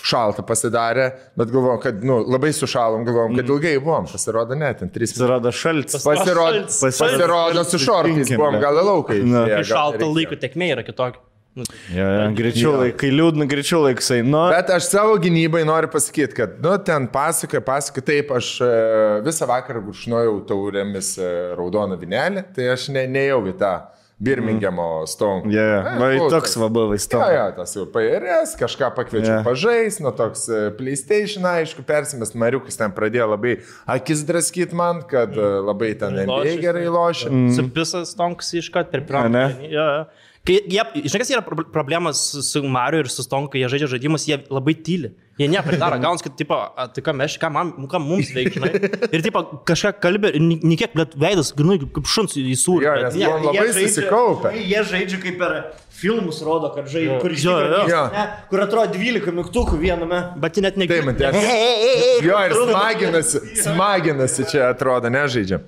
Šalta pasidarė, bet galvom, kad, nu, labai sušalom, galvom, kad ilgai buvom. Pasirodo, ne, ten tris minutės. Pasirodo šaltis. Pasirodo, pasirodo su šortais buvom, gal Šalto nereikėjo. laiko tekmė yra kitokia. Nu, Ja, ja, greičiau laikai, liūdna, greičiau laikai. Nu, Bet aš savo gynybai noriu pasakyti, kad, nu, ten pasakoja, pasakoja, taip, aš e, visą vakarą guršnojau taurėmis e, raudoną vinelį, tai aš ne, nejau į tą Birmingemo stone. ja, ja. E, Va, klausos. toks va buvo Jo, istorija. jo, tas jau PRS, kažką pakviečiu yeah. pažais, nu toks e, PlayStation, aišku, persimest, Mariukas ten pradėjo labai akis draskyti man, kad e, labai ten NBA gerai lošia. Mm. Su visas stonks iškart per pirmą. Ane? Ja. Kai jie, žinai, kas yra pro- problema su, Mariu ir su Stonku, jie žaidžia žaidimus, jie labai tyli. Jie nieko nedaro, gaunas, kad, tipo, tai ką mes, ką, man, nu, ką mums veikia, žinai. Ir, tipo, kažką kalbė, ir ni- nikiek, bet veidas, grinai, kaip šuns į sūrį. Jo, bet nes ne. buvom labai susikaupę. Jie žaidžia kaip per filmus rodo, kad žaidžia, kur ne, kur atrodo 12 mygtukų viename. Bet jie net Taip, negirdi. man tiesiog. Jo, ir smaginasi, smaginasi čia atrodo, nežaidžia.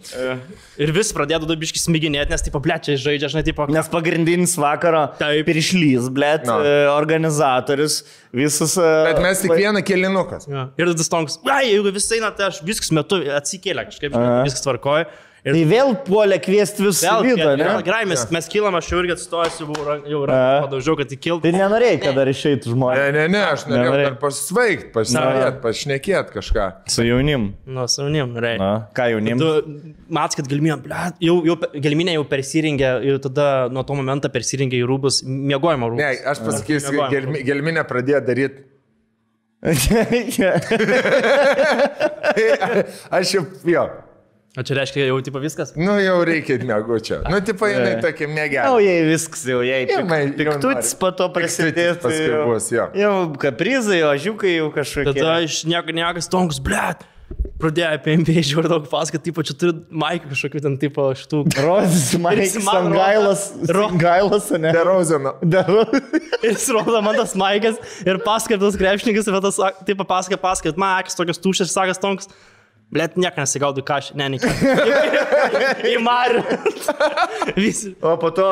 Ir vis pradėjo dubiškai smiginėti, nes, tipo, blečiai žaidžia, žinai, tipo, Nes pagrindinis vakaro Taip. piršlys, blėt, No. e, organizatorius, visas... e, Bet mes tik vieną kelinukas. Ja. Ir tada stonks, ai, jeigu visai, na, tai aš viskas metu atsikėlė kažkaip, žinai, viskas tvarkoja. Ir Tai vėl puolė kviesti visų vėl, ne? vėl, gerai, mes, mes kilam, aš jau irgi atstojęs, jau, jau padaužiau, kad įkiltų. Tai nenorėjai, kad dar išeitų Ne, žmonės. ne, ne, aš norėjau dar pasveikti, pašnekėti, pašnekėti kažką. Su jaunim. Nu, saunim, gerai. Na, ką jaunim? Tu mats, kad gelminė, ble, jau, jau gelminė jau persirengė ir tada nuo to momento persirengė į rūbus, miegojimo rūbus. Ne, aš pasakysiu, gelminė pradėjo daryti. Aš jau, jo, O čia reiškia jau tipo viskas? nu jau reikia mėgučio. Nu, tipo, jinai tokia Jau mėgelė. jai viskas, jau jai Jau jau piktutis po to prasidės. paskui jau- bus, jo. Jau kaprizai, ožiukai jau kažkokie. Tada aš nieko, niekas tonkus, ble. Pradėjo apie MBA žiūrėti daug pasakot, tipo, čia turi Maiką kažkokių ten tipo šitų. Rodys, Maikas, Sangailas, Ro- Sangailas, ne? Derozeno. Daru. Ir jis rodo man tas Maikas ir paskaitas krepšininkas, bet tas, taip, pasakot, pasakot, Maikas, tokios tuščias, sakas tonks. Blet, nieko nesigaudu, ką aš, ne, ne. Į Marių. O po to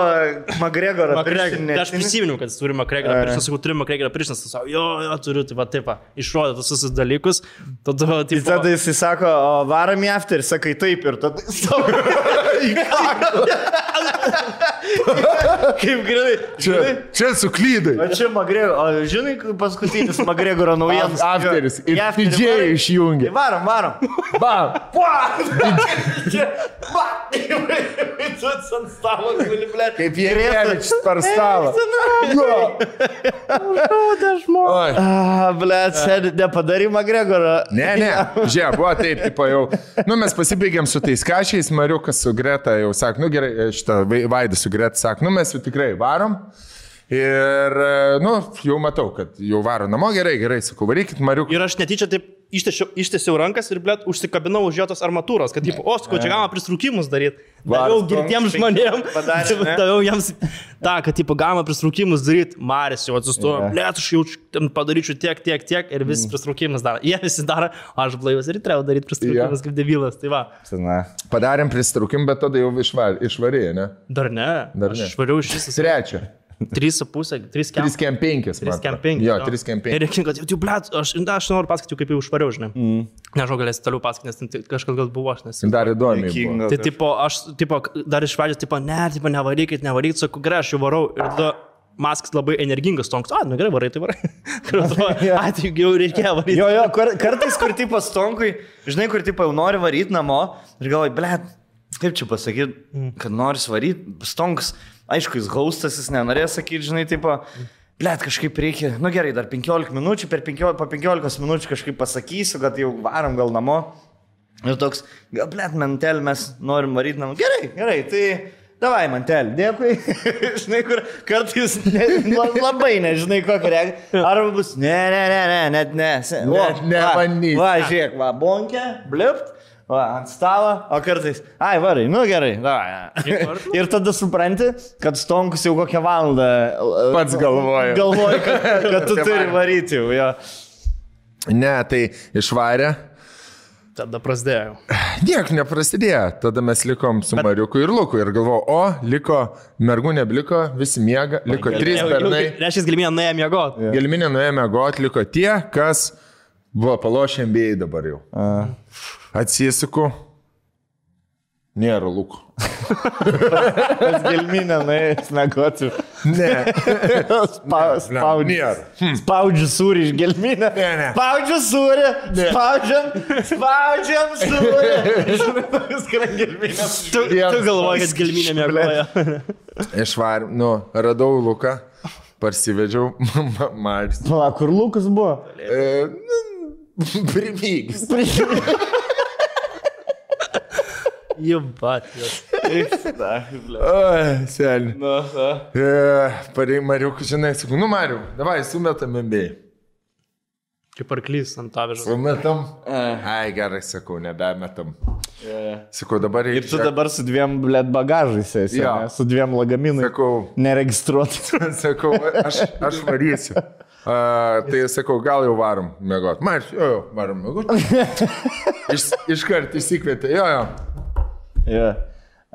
Magregorą. Makregor. Tai aš prisiminiau, kad jis turi Makregorą priešą, sakau, turiu Makregorą priešą, sakau, jo, jo, turiu, tai va, taip, išrodė tos visus dalykus. Tada, Tai taip, tada jisai sako, o varom į after, sakai taip ir tada savo. Kaip grinai. Čia, žinai, čia suklydai. O čia Magregor, o žinai, paskutinis Magregoro naujienas. Afteris. Ir didžiai varai? išjungė. Varom, varom. Bam. Kaip Jėgevičius per stalą. Oi. Ah, ble, sėdi, nepadary Magregoro. Ne, ne, žiūrėk, buvo taip, tipo jau. Nu, mes pasibaigėm su tais kašiais, Mariukas su Greta jau sako, nu gerai, šitą Vaidą su Greta sako, nu mes jau tikrai varom. Ir, nu, jau matau, kad jau varo namo, gerai, gerai, sakau, varykit Mariuką. Ir aš netyčia taip ištiešiau, ištiesiau rankas ir, blėt, užsikabinau už jo tos armatūros, kad, tipo, o, sakau, čia galima pristrūkimus daryti. Daviau penki žmonėms. Daviau jiems tą, kad, tipo, galima pristrūkimus daryti. Maris jau atsistojo, Jo. blėt, aš jau padaryčiau tiek, tiek, tiek ir visi pristrūkimus daro. Jie visi daro, o aš blaivas ir turėjau daryti pristrūkimus kaip debilas. Tai va, Na. Padarėm pristraukim, bet tada jau išvar, išvarė, ne? dar ne. Dar ne. Aš švariau iš viso. Trečia. 3,5, 3 3 kem 5. 3 kem 5. Jo, 3 kem 5. Ir reikia, kad jau, blėt, aš, na, aš noriu pasakoti, kaip jau užvariau, žinai. Mm. Nežinau, galėsi toliau pasakoti, nes kažkas gal buvo aš, nes... Dar buvo. Juokinga. Tai tipo, aš tipo, dar iš pradžios, tipo, ne, tipo, nevarykit, nevarykit, sakau, gerai, aš jau varau. Ir tada Maskas labai energingas, tonks, a, nu gerai, varai, tai varai. Ir atrodo, a, tai jau reikėjo varyti. Jo, jo, kar, kartais, kur tipo stonkui, žinai, kur tipo jau nori varyti namo ir galvoji, ble, kaip čia pasakyti, kad nori varyti, stonks, aišku, jis gaustas, jis nenorės sakyti, žinai, tipo, ble, kažkaip reikia, nu gerai, dar 15 minučių, per 15, po 15 minučių kažkaip pasakysiu, kad jau varom gal namo. Ir toks, gal, ble, mantel mes norim varyti namo. Gerai, gerai, tai... Davai, mantel, dėkui. žinai, kur kartais ne, la- labai nežinai, kokia reakcija. Arba bus, ne, ne, ne, ne, net ne. se- Ne, va, nebandyk. Va, va, žiūrėk, va, bonkė, blipt, va, ant stalo, o kartais, ai, varai, nu gerai, davai. Ir tada supranti, kad stonkus jau kokią valandą. e, Pats galvoja. Galvoja, kad, kad tu turi varyti jau, jo. Ne, tai išvarė. Tada prasidėjo. Niek neprasidėjo. Tada mes likom su Bet... Mariuku ir Luku ir galvoju, o, liko, mergų nebeliko, visi miega, liko trys bernai. Reiškia, galimybė nuėjo miegoti. Gelminė nuėjome got, liko tie, kas buvo palošę MBA dabar jau. Atsisuku. Nėra Luko. Pas gelminę nuėjęs mėgoti. Ne. Spa, spaudžiu. Nėra. Spaudžiu sūrį iš gelminę. Ne, ne. Spaudžiu sūrį. Spaudžiam. Spaudžiam sūrį. Viską gelminę. Tu, tu galvoji, kad gelminė miegojo. Išvar, nu, radau Luką, parsivedžiau Maris. Pala, kur Lukas buvo? E, nu, Primygis. Batijos. Oi, seniai. Na, na. E, Parei Mariukų, žinai, sakau, nu Mariu, davai, sumetam MBA. Kaip arklys ant tavežo. Sumetam. Ai, gerai, sakau, nebemetam. Sakau, dabar Ir reikia. tu dabar su dviem, blėt, bagažais esi. Jo. ne? Su dviem lagaminais. Sakau, Neregistruotas. sakau, aš, aš varysiu. Uh, tai sakau, gal jau varom mėgoti. Man, jo, jo, varom mėgoti. Iš, iškart įsikvietė, jo, jo. Ja.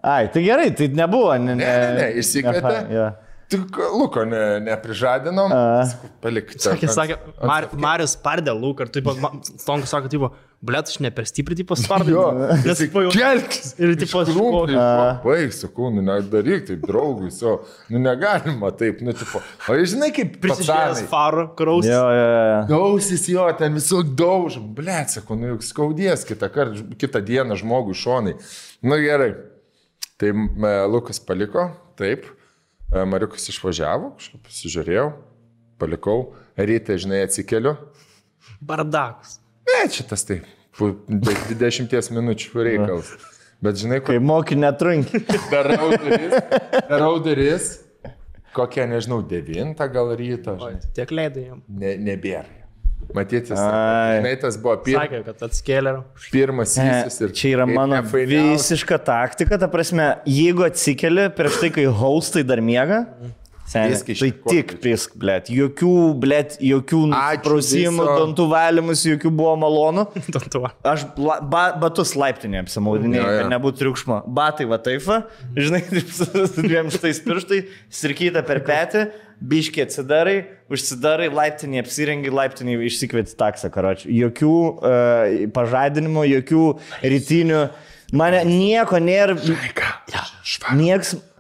Ai, tai gerai, tai nebuvo. Ne, Ne, ne, ne, išsikvietė. Ja. Tik Luko ne, neprižadinom. Sakau, Palik. Sakė, sakė, Mar, Marius pardė lūk, ir taip, Stonkas sako, tipo, blėt, aš ne per stipriai, tipo, spardė. Jo, Nes, tipo, jau... kelkis. Ir, Krūmai, šoko. baig, sakau, nu nedaryk taip, draugui, so, nu negalima taip, nu tipo. O jūs žinai, kaip Prisižiūrėjęs pacanai. farų, kraus. Jo, jo, jo. Gausis jo, ten visų daužom, blėt, sakau, nu juk skaudės kitą, kart, kitą dieną žmogui šonai. Nu gerai. Tai m, Lukas paliko, taip, E, Mariukas išvažiavo, kažkaip pasižiūrėjau, palikau, ryte, žinai, atsikeliu. Bardakus. Ne, šitas tai, po 20 minučių reikalas. Bet žinai, Kai kur moki netrunki. darau duris, darau duris, kokią, nežinau, 9 gal ryto, žinai, tiek leidai jam. ne, nebėra. Matyti, Ai. žinai, tas buvo pir, Sakė, kad atskėlė. pirmas įsis ir Čia yra mano visiška taktika, ta prasme, jeigu atsikeli prieš tai, kai haustai dar miega, seniai, tai tik pisk, blėt. Jokių, blėt, jokių viso. dantų valymus, jokių buvo malonu. Aš bla, ba, batus laiptinė apsimaudinėjau, kad nebūtų triukšmo. Batai va taip, žinai, taip su, dviem šitais pirštai, sirkyta per petį, biškiai atsidarai, užsidarai, laiptinį apsirengi, laiptinį išsikvieti taksą, karočiui. Jokių uh, pažadinimų, jokių rytinių Mane nieko nėra.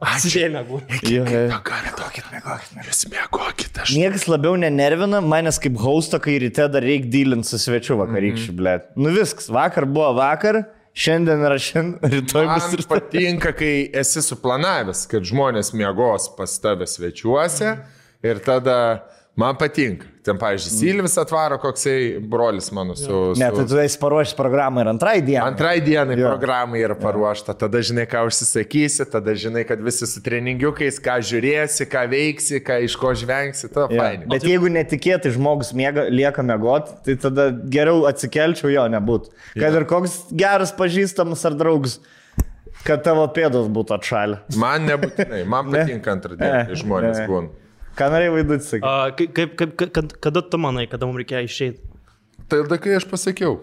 Atsidėmė būtų. Jo, jo. Mėgokit, mėgokit. Mėgokit, aš. Niekas labiau nenervina manęs kaip hausto, kai ryte dar reikia dylinti su svečiu vakarykščiu, mm -hmm. blėt. Nu viskas, vakar buvo vakar, šiandien yra šiandien, rytoj bus Man ir patinka, kai esi suplanavęs, kad žmonės mėgos pas tave svečiuose ir tada man patinka. Ten, pavyzdžiui, Silvis atvaro koksai brolis mano su... Ne, su... tai tu esi paruošęs programą ir antrai dienai. Antrai dienai Jo. programai yra paruošta, tada žinai, ką užsisakysi, tada žinai, kad visi su treningiukais, ką žiūrėsi, ką veiksi, ką iš ko žvengsi, to Jo. fainai. Bet jeigu netikėtai žmogus miega, lieka mėgot, tai tada geriau atsikelčiau jo nebūtų. Kad ir koks geras pažįstamas ar draugas, kad tavo pėdos būtų atšalę. Man nebūtinai, man Ne. patinka kai žmonės Ne. būna. Ką norėjai vaidinti, sakai? Kaip, kaip, kad, kada tu manai, kada mums reikėjo išeiti? Tada, kai aš pasakiau.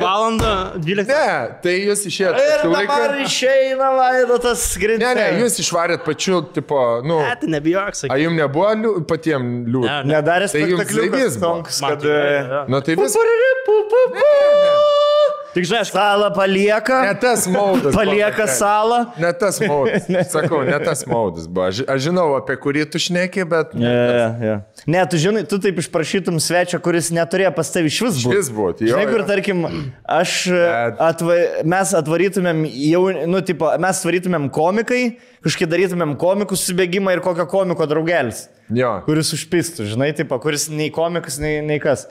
Valandą, 12. Ne, tai jūs išėjote. Ir dabar išeina vaidotas grinti. Ne, ne, jūs išvarėt pačiu, tipo, nu, Ne, tai nebijok, a sakai. jums nebuvo liū, patiems liūdna? Ne, ne. Nedarė Tai jums tonks, Man kad... tikrai, e, jo. Nu, tai vis. Pupuriri, pu, pu, pu. Tik žinai, aš Salą palieka, Ne tas maudas. palieka buvo, salą. Ne tas maudas. Sakau, ne tas maudas buvo. Aš, aš žinau, apie kurį tu šneki, bet... Ne, ne. ne, tu žinai, tu taip išprašytum svečią, kuris neturėjo pas tavi iš vis būti. Šis buvo. Jo, Žinai, kur tarkim, aš, Bet- atva, mes atvarytumėm jau, nu, tipo, mes atvarytumėm komikai, kažkaip darytumėm komikų subėgimą ir kokio komiko draugelis, Jo. kuris užpistų, žinai, tipo, kuris nei komikas, nei, nei kas.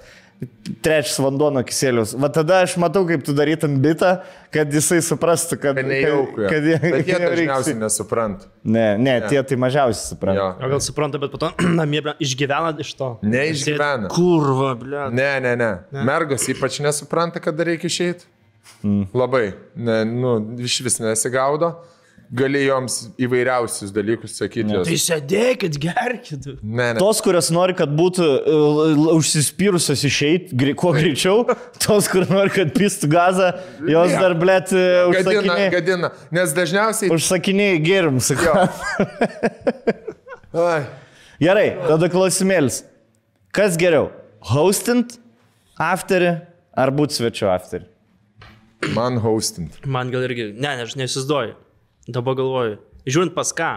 Trečias vanduo nuo kiselius. Va tada aš matau, kaip tu darytum bitą, kad jisai suprastų, kad... Kad nejauku. kad, kad, Bet jie kad dažniausiai nesuprant. Ne, ne, tie tai mažiausiai supranta. O gal supranta, bet po to namie išgyvena iš to. Neišgyvena. Kurva, ble. Ne, ne, ne. Mergos ypač nesupranta, kada reikia išeiti. Mm. Labai. Ne, nu, iš vis nesigaudo. Gali joms įvairiausius dalykus sakyti. Tai Jos. sėdėkit, gerkit. Ne, ne. Tos, kurios nori, kad būtų uh, užsispyrusios išeiti grei, kuo greičiau, tos, kur nori, kad pistų gazą, jos Ne. dar, blėt, Gadina, užsakinėjai. gadina. Nes dažniausiai... Užsakinėjai gėrim, Jo. sakau. Ai. Gerai, tada klausimėlis. Kas geriau? Hostint afterį ar būti svečiu afterį? Man hostint. Man gal irgi, ne, ne, aš neįsivaizduoju. Dabar galvoju, žiūrint pas ką.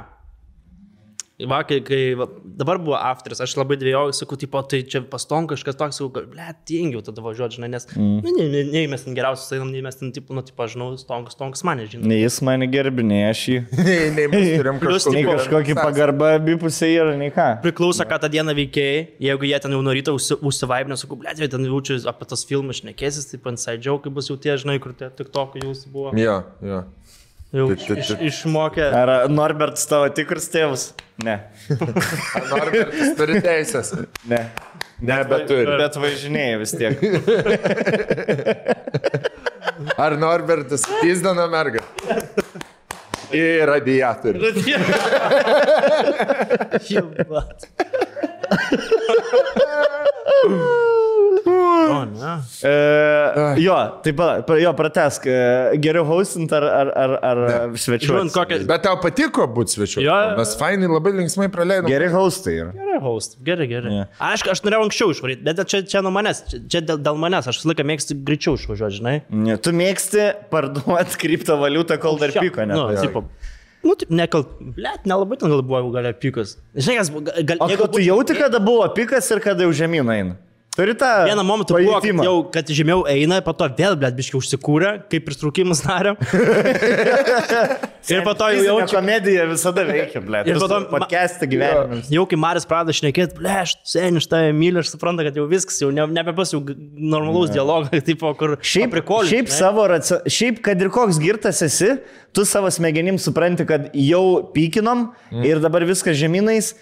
Vakar, kai va, dabar buvo afteris, aš labai dvėjau, sakau, tipo, tai čia paston kažkas toks, sakau, ble, tingiau tada važiuoti, žinai, nes, mm. nu, ne, ne, nei mes ten geriausius einam, nei mes ten, tipo, nu, tipo, žinau, stonkas, stonkas mane, žinai. Nei jis mane gerbė, nei aš jį. Nei, nei mes turim kažkokį... Nei Tipo, kažkokį pagarbą abipusė yra, nei ką. Priklauso, ką tą dieną veikėjai, jeigu jie ten jau nuo ryto užsi- užsivaibino, sakau, ble, jie ten jaučiu apie tas filmus šnekėsis, tai inside joke bus jau tie, žinai, kur tie tik tokai jūs buvo. Jo, jo. Jau iš, išmokę. Ar Norbertas tavo tikras tėvas? Ne. Ar Norbertas turi teisės? Ne. Nebeturi. Bet važinėjai vis tiek. Ar Norbertas pizdana merga? Į radiatorių. Jebat. O, ne. E, jo, taip pat, jo, pratesk. e, Geriau hostint ar, ar, ar, ar svečiu? Kokią... Bet tau patiko būti svečiu? Jo. Mes fainai labai linksmai praleidom. Geri hostai yra. Gerai, host. Gerai, gerai. Jo. Aišku, aš norėjau anksčiau išvaryti, bet čia, čia nuo manęs, čia, dėl, dėl manęs, aš visą laiką mėgstu greičiau išvažiuoti, žinai. Ne, tu mėgsti parduoti kriptovaliutą, kol dar pyko, ne? Nu, tipo, nu, taip, nekal, blėt, nelabai ten gal buvo gal pikas. Žinai, kas buvo, gal, O jeigu tu jauti, kada buvo pikas ir kada jau žemyn eina? Turi tą... Vieną momentą buvo, kad jau, kad žemiau eina, po to vėl, blėt, biškiai užsikūrė, kaip pritraukimus darėm. ir po to jau jaučiu, komedija visada veikia, ble. Ir po to- Podcast'ą gyvenime. Jau kai Maris pradeda šnekėti, bleš, seniai, aš tave myliu, aš suprantu, kad jau viskas, jau ne, nebebus jau g- normalaus dialogo, tipo, kur Šiaip, prikoliu. šiaip, savo, racio- šiaip, kad ir koks girtas esi, tu savo smegenim supranti, kad jau pykinom mm. ir dabar viskas žemynais.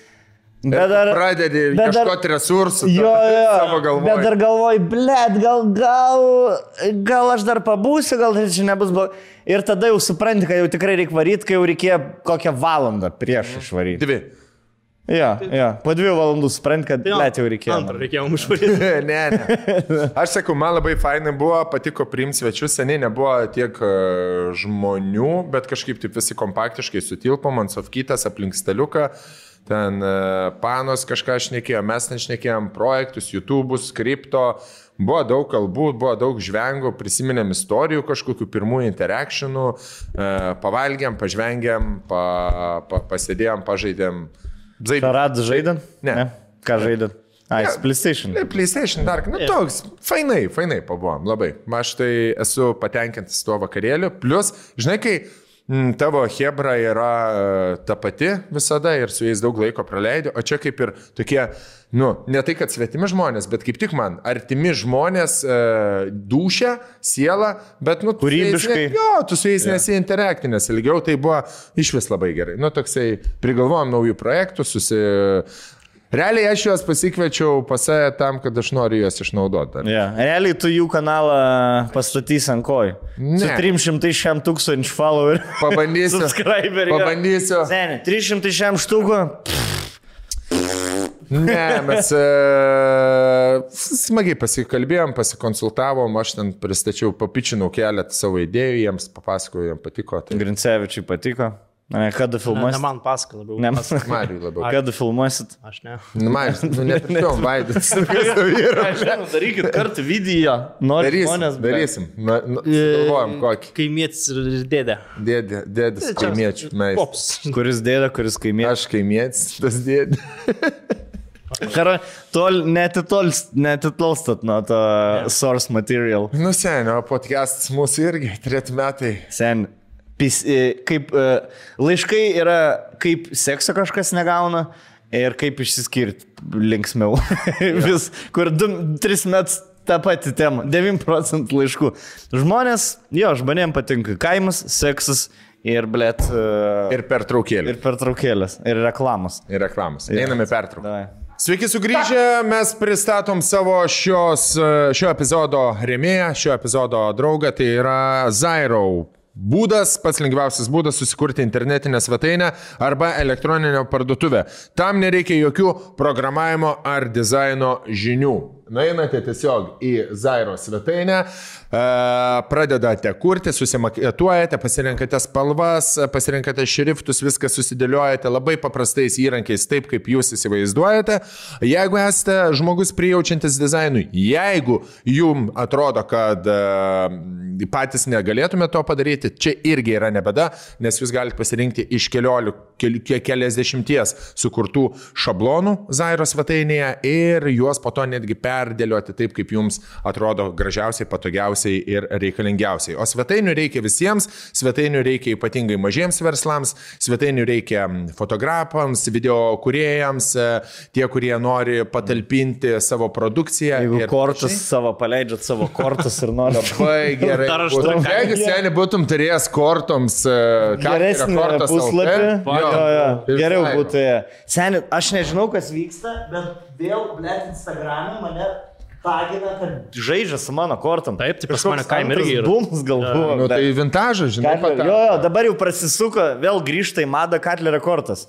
Bet dar... Pradedi bet dar- ieškoti resursų. Jo, jo, bet dar galvoju, blėt, gal, gal, gal aš dar pabūsiu, gal tai čia nebus blogai. Ir tada jau supranti, kad jau tikrai reikia varyti, kai jau reikėjo kokią valandą prieš išvaryti. Dvi. Jo, jo, po dviejų valandų supranti, kad, blėt, jau reikėjo. Antrą reikėjo užvaryti. ne, ne. Aš sakau, man labai fainai buvo, patiko priimti svečius, seniai nebuvo tiek e, žmonių, bet kažkaip taip visi kompaktiškai sutilpom ant sofkytas aplink staliuką. Ten e, panos kažką šnekėjo, mes ten šnekėjom projektus, YouTube'us, kripto, buvo daug kalbų, buvo daug žvengų, prisiminėm istorijų kažkokių pirmųjų interaktionų, e, pavalgėm, pažvengėm, pa, pa, pasėdėjom, pažaidėm. Zaip. Karadų žaidėm? Ne. Ką žaidėm? Ai, PlayStation. Ne, PlayStation dar, nu toks, fainai, fainai pabuvom, labai. Aš tai esu patenkintas tuo vakarėliu. Plus, žinai, kai tavo Hebra yra e, ta pati visada ir su jais daug laiko praleidži, o čia kaip ir tokie, nu, ne tai, kad svetimi žmonės, bet kaip tik man, artimi žmonės, e, dušia, siela, bet, nu, Kūrybiškai. Ne, jo, tu su jais yeah. nesi interaktinės ilgiau, tai buvo iš vis labai gerai. Nu, toksai, prigalvojom naujų projektų, susi... Realiai aš juos pasikviečiau pas save tam, kad aš noriu juos išnaudoti. Ja. Realiai tu jų kanalą pastatys ant kojų. Su Ne. 300 šiam tūkstančių followerių. Pabandysiu. Pabandysiu. Seniai, 300 šiam štukų. Ne, mes e, smagiai pasikalbėjom, pasikonsultavom, aš ten pristačiau, papičinau keletą savo idėjų, jiems papasakojau, jiems patiko. Tai Grincevičiui patiko. Ne, Kada Ne, filmuosit? ne man pasako labiau. Ne, Mariui labiau. Kada filmuosit? Aš ne. Nu, Marius, nu, nepirkėjom vaidus. Žinau, darykit kartą video. Nori Darysim, žmonės. bet- darysim. Na, nu, Galvojam, kokį. Kaimietis ir dėdė. Dėdė, dėdės kaimiečių. Mes. Pops. Kuris dėdė, kuris kaimė. Aš kaimietis, tas dėdė. Kara, tol netitolst, netitolstat nuo to source material. Nu, senio, podcastas mūsų irgi, treti metai. Sen, pis, e, kaip e, laiškai yra, kaip sekso kažkas negauna ir kaip išsiskirti linksmiau. Vis, kur 2-3 metus tą patį temą. 9 procentų laiškų. Žmonės, jo, žmonėms patinka kaimas, seksas ir, blėt, uh, Ir per traukėlį. ir pertraukėlės, ir reklamos. Ir reklamos. Einame pertrauką. Sveiki sugrįžę, mes pristatom savo šios, šio epizodo remėją, šio epizodo draugą, tai yra Zairo. Būdas, pats lengviausias būdas susikurti internetinę svetainę arba elektroninę parduotuvę. Tam nereikia jokių programavimo ar dizaino žinių. Nueinate tiesiog į Zairo svetainę, pradedate kurti, susimaketuojate, pasirinkate spalvas, pasirinkate šriftus, viską susidėliojate labai paprastais įrankiais, taip kaip jūs įsivaizduojate. Jeigu esate žmogus prijaučiantis dizainui, jeigu jums atrodo, kad e, patys negalėtume to padaryti, čia irgi yra nebeda, nes jūs galite pasirinkti iš keliolių, kel, kel- keliasdešimties sukurtų šablonų Zairo svetainėje ir juos po to netgi perdėlioti taip, kaip jums atrodo gražiausiai, patogiausiai ir reikalingiausiai. O svetainių reikia visiems, svetainių reikia ypatingai mažiems verslams, svetainių reikia fotografams, video kuriejams, e, tie, kurie nori patalpinti savo produkciją. Jeigu ir kortus panašiai. savo paleidžiat savo kortus ir nori Labai gerai. Dar aš turiu Jeigu seniai būtum turėjęs kortoms e, ką geresnį puslapį. Jo, jo, ir geriau būtų. Seniai, aš nežinau, kas vyksta, bet vėl, blėt, Instagram'e mane tagina, kad žaidžia su mano kortom. Taip, tai pas mane kaime irgi yra. Bums galvoju. Nu, tai vintažas, žinai, patą. jo, jo, dabar jau prasisuko, vėl grįžta į madą Katlerio kortas.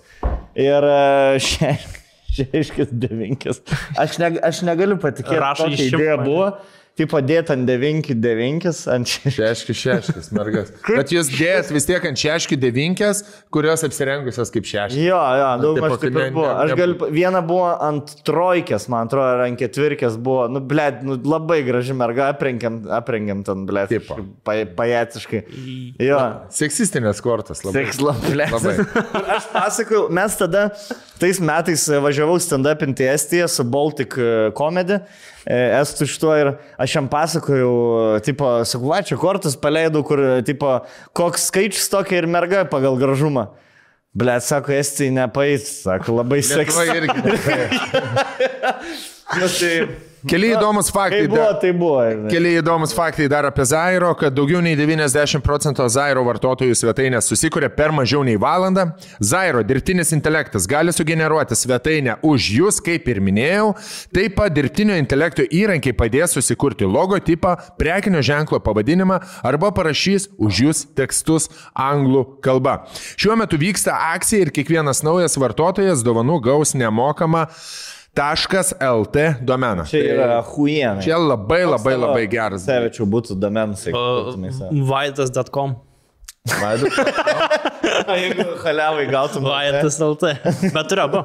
Ir e, šeškis devinkis. Aš, ne, aš negaliu patikėti, Rašo kokia išimk idėja mane. Buvo. Tai padėti ant devinki devinkis, ant šeškis. Šeškis, šeškis, mergas. Bet jūs dėjat vis tiek ant šeškių devinkės, kurios apsirengusios kaip šeškis. Jo, jo, daug maž taip kad ne- ir buvo. Aš galiu, viena buvo ant trojkės, man atrodo, ar ant ketvirkės buvo, nu, blėt, nu, labai graži merga, aprengiam, aprengiam ten, blėt, Tipo. pa, pajatiškai. Jo. Seksistinės kortos labai. Seksla, blėt. Labai. Aš pasakoju, mes tada tais metais važiavau stand-up į Estiją su Baltic e, Comedy. e, Estų šituo ir aš jam pasakojau, tipo, sakau, va, čia kortus paleidau, kur, tipo, koks skaičius tokia ir merga pagal gražumą. Blet, sako, Estija nepais, sako, labai seksy. irgi. Nu, tai, Keli įdomus faktai. kai buvo, tai buvo. Keli įdomus faktai dar apie Zairo, kad daugiau nei 90 procentų Zairo vartotojų svetainės susikuria per mažiau nei valandą. Zairo dirbtinis intelektas gali sugeneruoti svetainę už jūs, kaip ir minėjau. Taip pat dirbtinio intelekto įrankiai padės susikurti logotipą, prekinio ženklo pavadinimą arba parašys už jūs tekstus anglų kalba. Šiuo metu vyksta akcija ir kiekvienas naujas vartotojas dovanų gaus nemokamą .lt domeną. Čia yra huiena. Čia labai labai labai geras. Sevečiau būtų. Vaidas.com. Vaidas. Jeigu haliavai gautum. Vajantas LT. Bet turiu abu.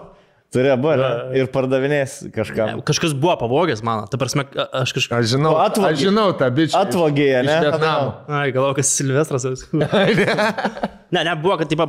Turi abu, ne? Ir pardavinės kažkam. Kažkas buvo pavogęs mano. Ta prasme, aš kažką... Aš žinau, atvogė- aš žinau tą bičią. Atvogė, ne? Iš Vietnamo. Ai, galvoju, kas Silvestras. ne, ne, buvo, kad tipo,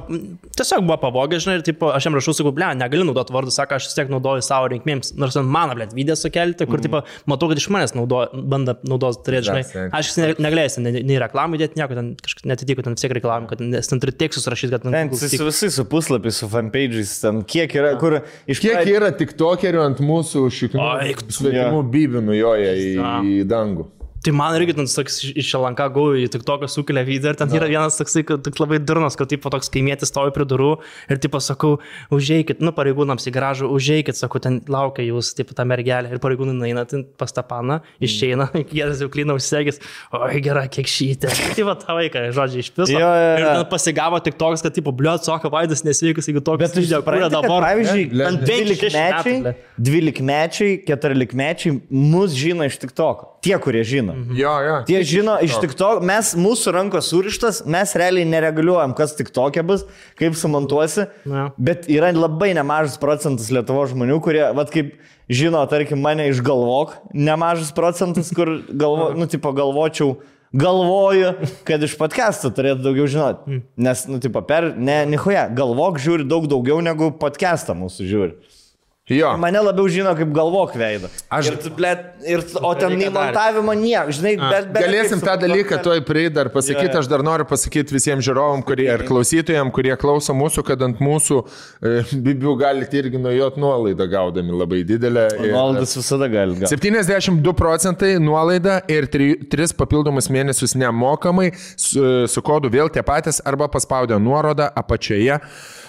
tiesiog buvo pavogęs, žinai, ir tipo, aš jam rašau, sakau, ble, negali naudoti vardų, sako, aš vis tiek naudoju savo reikmėms. Nors ant mano, ble, video sukelti, kur, tipo, matau, kad iš manęs naudoja, bando naudos turėti, žinai. That's. Aš ne, negalėsiu, nei, nei reklamų įdėti, nieko, ten kažkaip netitiko, ten vis tiek reklamų, kad nes ten turi tekstus rašyti, kad ten... Su su visais su puslapiais, su fanpage'ais, ten kiek yra, kur iš Kiek yra tiktokerių ant mūsų šiknų Oi, svetimų bybinų joja į, Ja. į dangų? Tai man irgi ten toks iš- Šalanka gau į tik toką sukelia video ir ten yra vienas toksai, kad tik labai durnas, kad tipo toks kaimėtis stovi prie durų ir tipo sakau, užeikit, nu pareigūnams į garažą, užeikit, sakau, ten laukia jūs, tipo ta mergelė ir pareigūnai eina ten pas tą paną, išeina, jėzus jau klina užsegęs, oi gera, kiek šytė. Tai va tą vaiką, žodžiai, iš viso. Jo, jo, jo. Ir ten pasigavo tik toks, kad tipo, bliu, atsako vaidas nesveikas, jeigu toks Bet tu supranti, kad, dabar. pavyzdžiui, Ne, ant penkių, šešių metų, dvylikmečiai, ble. dvylikmečiai, keturiolikmečiai mus žino iš tik to. Tie, kurie žino. Jo, jo. Tie žino iš tik to, mes, mūsų rankos surištas, mes realiai nereguliuojam, kas tik tokia bus, kaip sumontuosi. Na. Bet yra labai nemažas procentas Lietuvo žmonių, kurie, vad kaip žino, tarkim, mane išgalvok, nemažas procentas, kur galvo, nu, tipo, galvočiau, galvoju, kad iš podcast'o turėtų daugiau žinoti. Nes, nu, tipo, per, ne, nihoja, galvok žiūri daug daugiau negu podcast'ą mūsų žiūri. Jo. Mane labiau žino kaip galvok veidą. Aš- Ir, tu, blet, ir, o ten Reikia nei montavimo nieko, žinai, bet... bet Galėsim tą dalyką tuoj prieiti dar pasakyti. jo. Aš dar noriu pasakyti visiems žiūrovom kurie, ir klausytojams, kurie klauso mūsų, kad ant mūsų e, bibių galite irgi nuėjot nuolaidą gaudami labai didelę. ir- Nuolaidas visada gali gauti. 72 procentai nuolaida ir 3 papildomus mėnesius nemokamai su, su kodu vėl tie patys arba paspaudę nuorodą apačioje.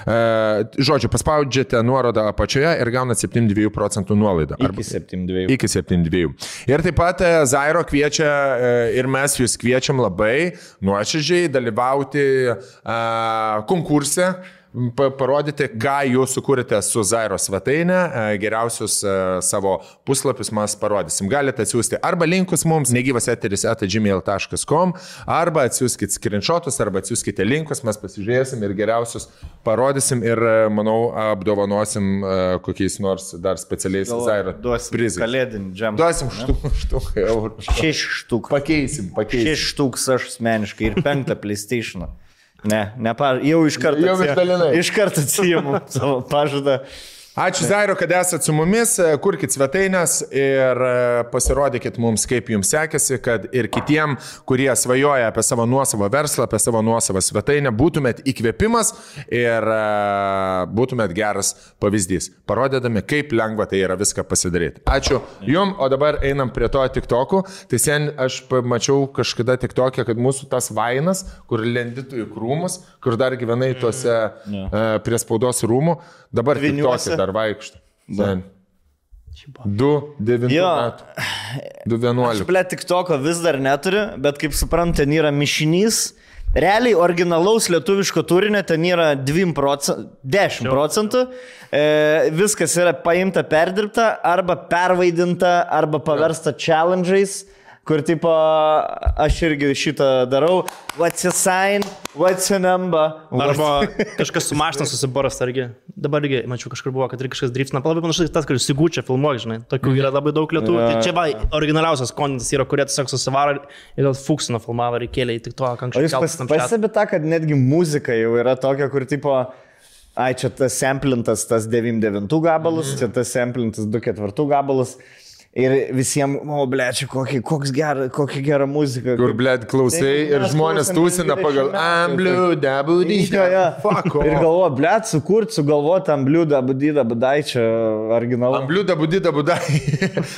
E, žodžiu, paspaudžiate nuorodą apačioje ir gaunate 72 procentų nuolaidą. Iki 7-2. Iki 72. Ir taip pat e, Zairo kviečia e, ir mes jūs kviečiam labai nuoširdžiai dalyvauti konkurse. Pa- Parodyti, ką jūs sukūrėte su Zairo svetainė, e, geriausius e, savo puslapius mes parodysim. Galite atsiųsti arba linkus mums, negyvas eteris atgmail.com, arba atsiųskite screenshotus, arba atsiųskite linkus, mes pasižiūrėsim ir geriausius parodysim ir, e, manau, apdovanosim kokiais nors dar specialiais Zairo Duosim prizais. Kalėdinį džemą. Duosim štuk, štuką eurų. Šeši štuk. Pakeisim, pakeisim. Šeši štuks aš asmeniškai ir penktą PlayStation. Ne, ne, jau iš karto. Jau išdalinai. Iš karto atsijimu savo pažadą. Ačiū Zairo, kad esate su mumis, kurkite svetainės ir e, pasidykit mums, kaip jums sekėsi, kad ir kitiem, kurie svajoja apie savo nuosavą verslą, apie savo nuosavą svetainę, būtumėt įkvėpimas ir e, būtumėt geras pavyzdys, parodydami, kaip lengva tai yra viską pasidaryti. Ačiū jum, o dabar einam prie to TikTokų. Tai sen aš pamačiau kažkada TikTok'e, kad mūsų tas vainas, kur lenditų į krūmus, kur dar gyvenai tuose e, prie spaudos rūmų, dabar Dvyniuose. TikTok'e dar vaikšto. Sen. 2-9 Jo. metų. 2-11. Ble, tik toko vis dar neturiu, bet kaip suprantu, ten yra mišinys. Realiai originalaus lietuviško turinio ten yra 2 procentų, 10 procentų. E, viskas yra paimta, perdirbta, arba pervaidinta, arba paversta challenge'ais, kur tipo aš irgi šitą darau. What's your sign? What's your number? Arba kažkas su mašina susiboras, argi. Dabar irgi, mačiau, kažkur buvo, kad ir kažkas driftina. Labai panašus tas, kuris įgūčia filmuoja, žinai. Tokių yra labai daug lietuvių. Ja. Tai čia va, originaliausias kontas yra, kurie tiesiog susivaro ir gal fuksino filmavo ir kėlė į tik to, O anksčiau. jūs pas, pastebite tą, kad netgi muzika jau yra tokia, kur tipo, ai čia tas samplintas tas 99 gabalas, čia tas samplintas 24 gabalas. Ir visiems, o ble, čia kokį, koks gera, kokia gera muzika. Kur, blėt, klausai ir žmonės tūsina pagal 20 metų. Ambliu, Dabudį. Jo, jo. Fuck. Ir galvoju, ble, sukurt, sugalvoti budydą, budai, čia originalą. Ambliu, Dabudį, Dabudai.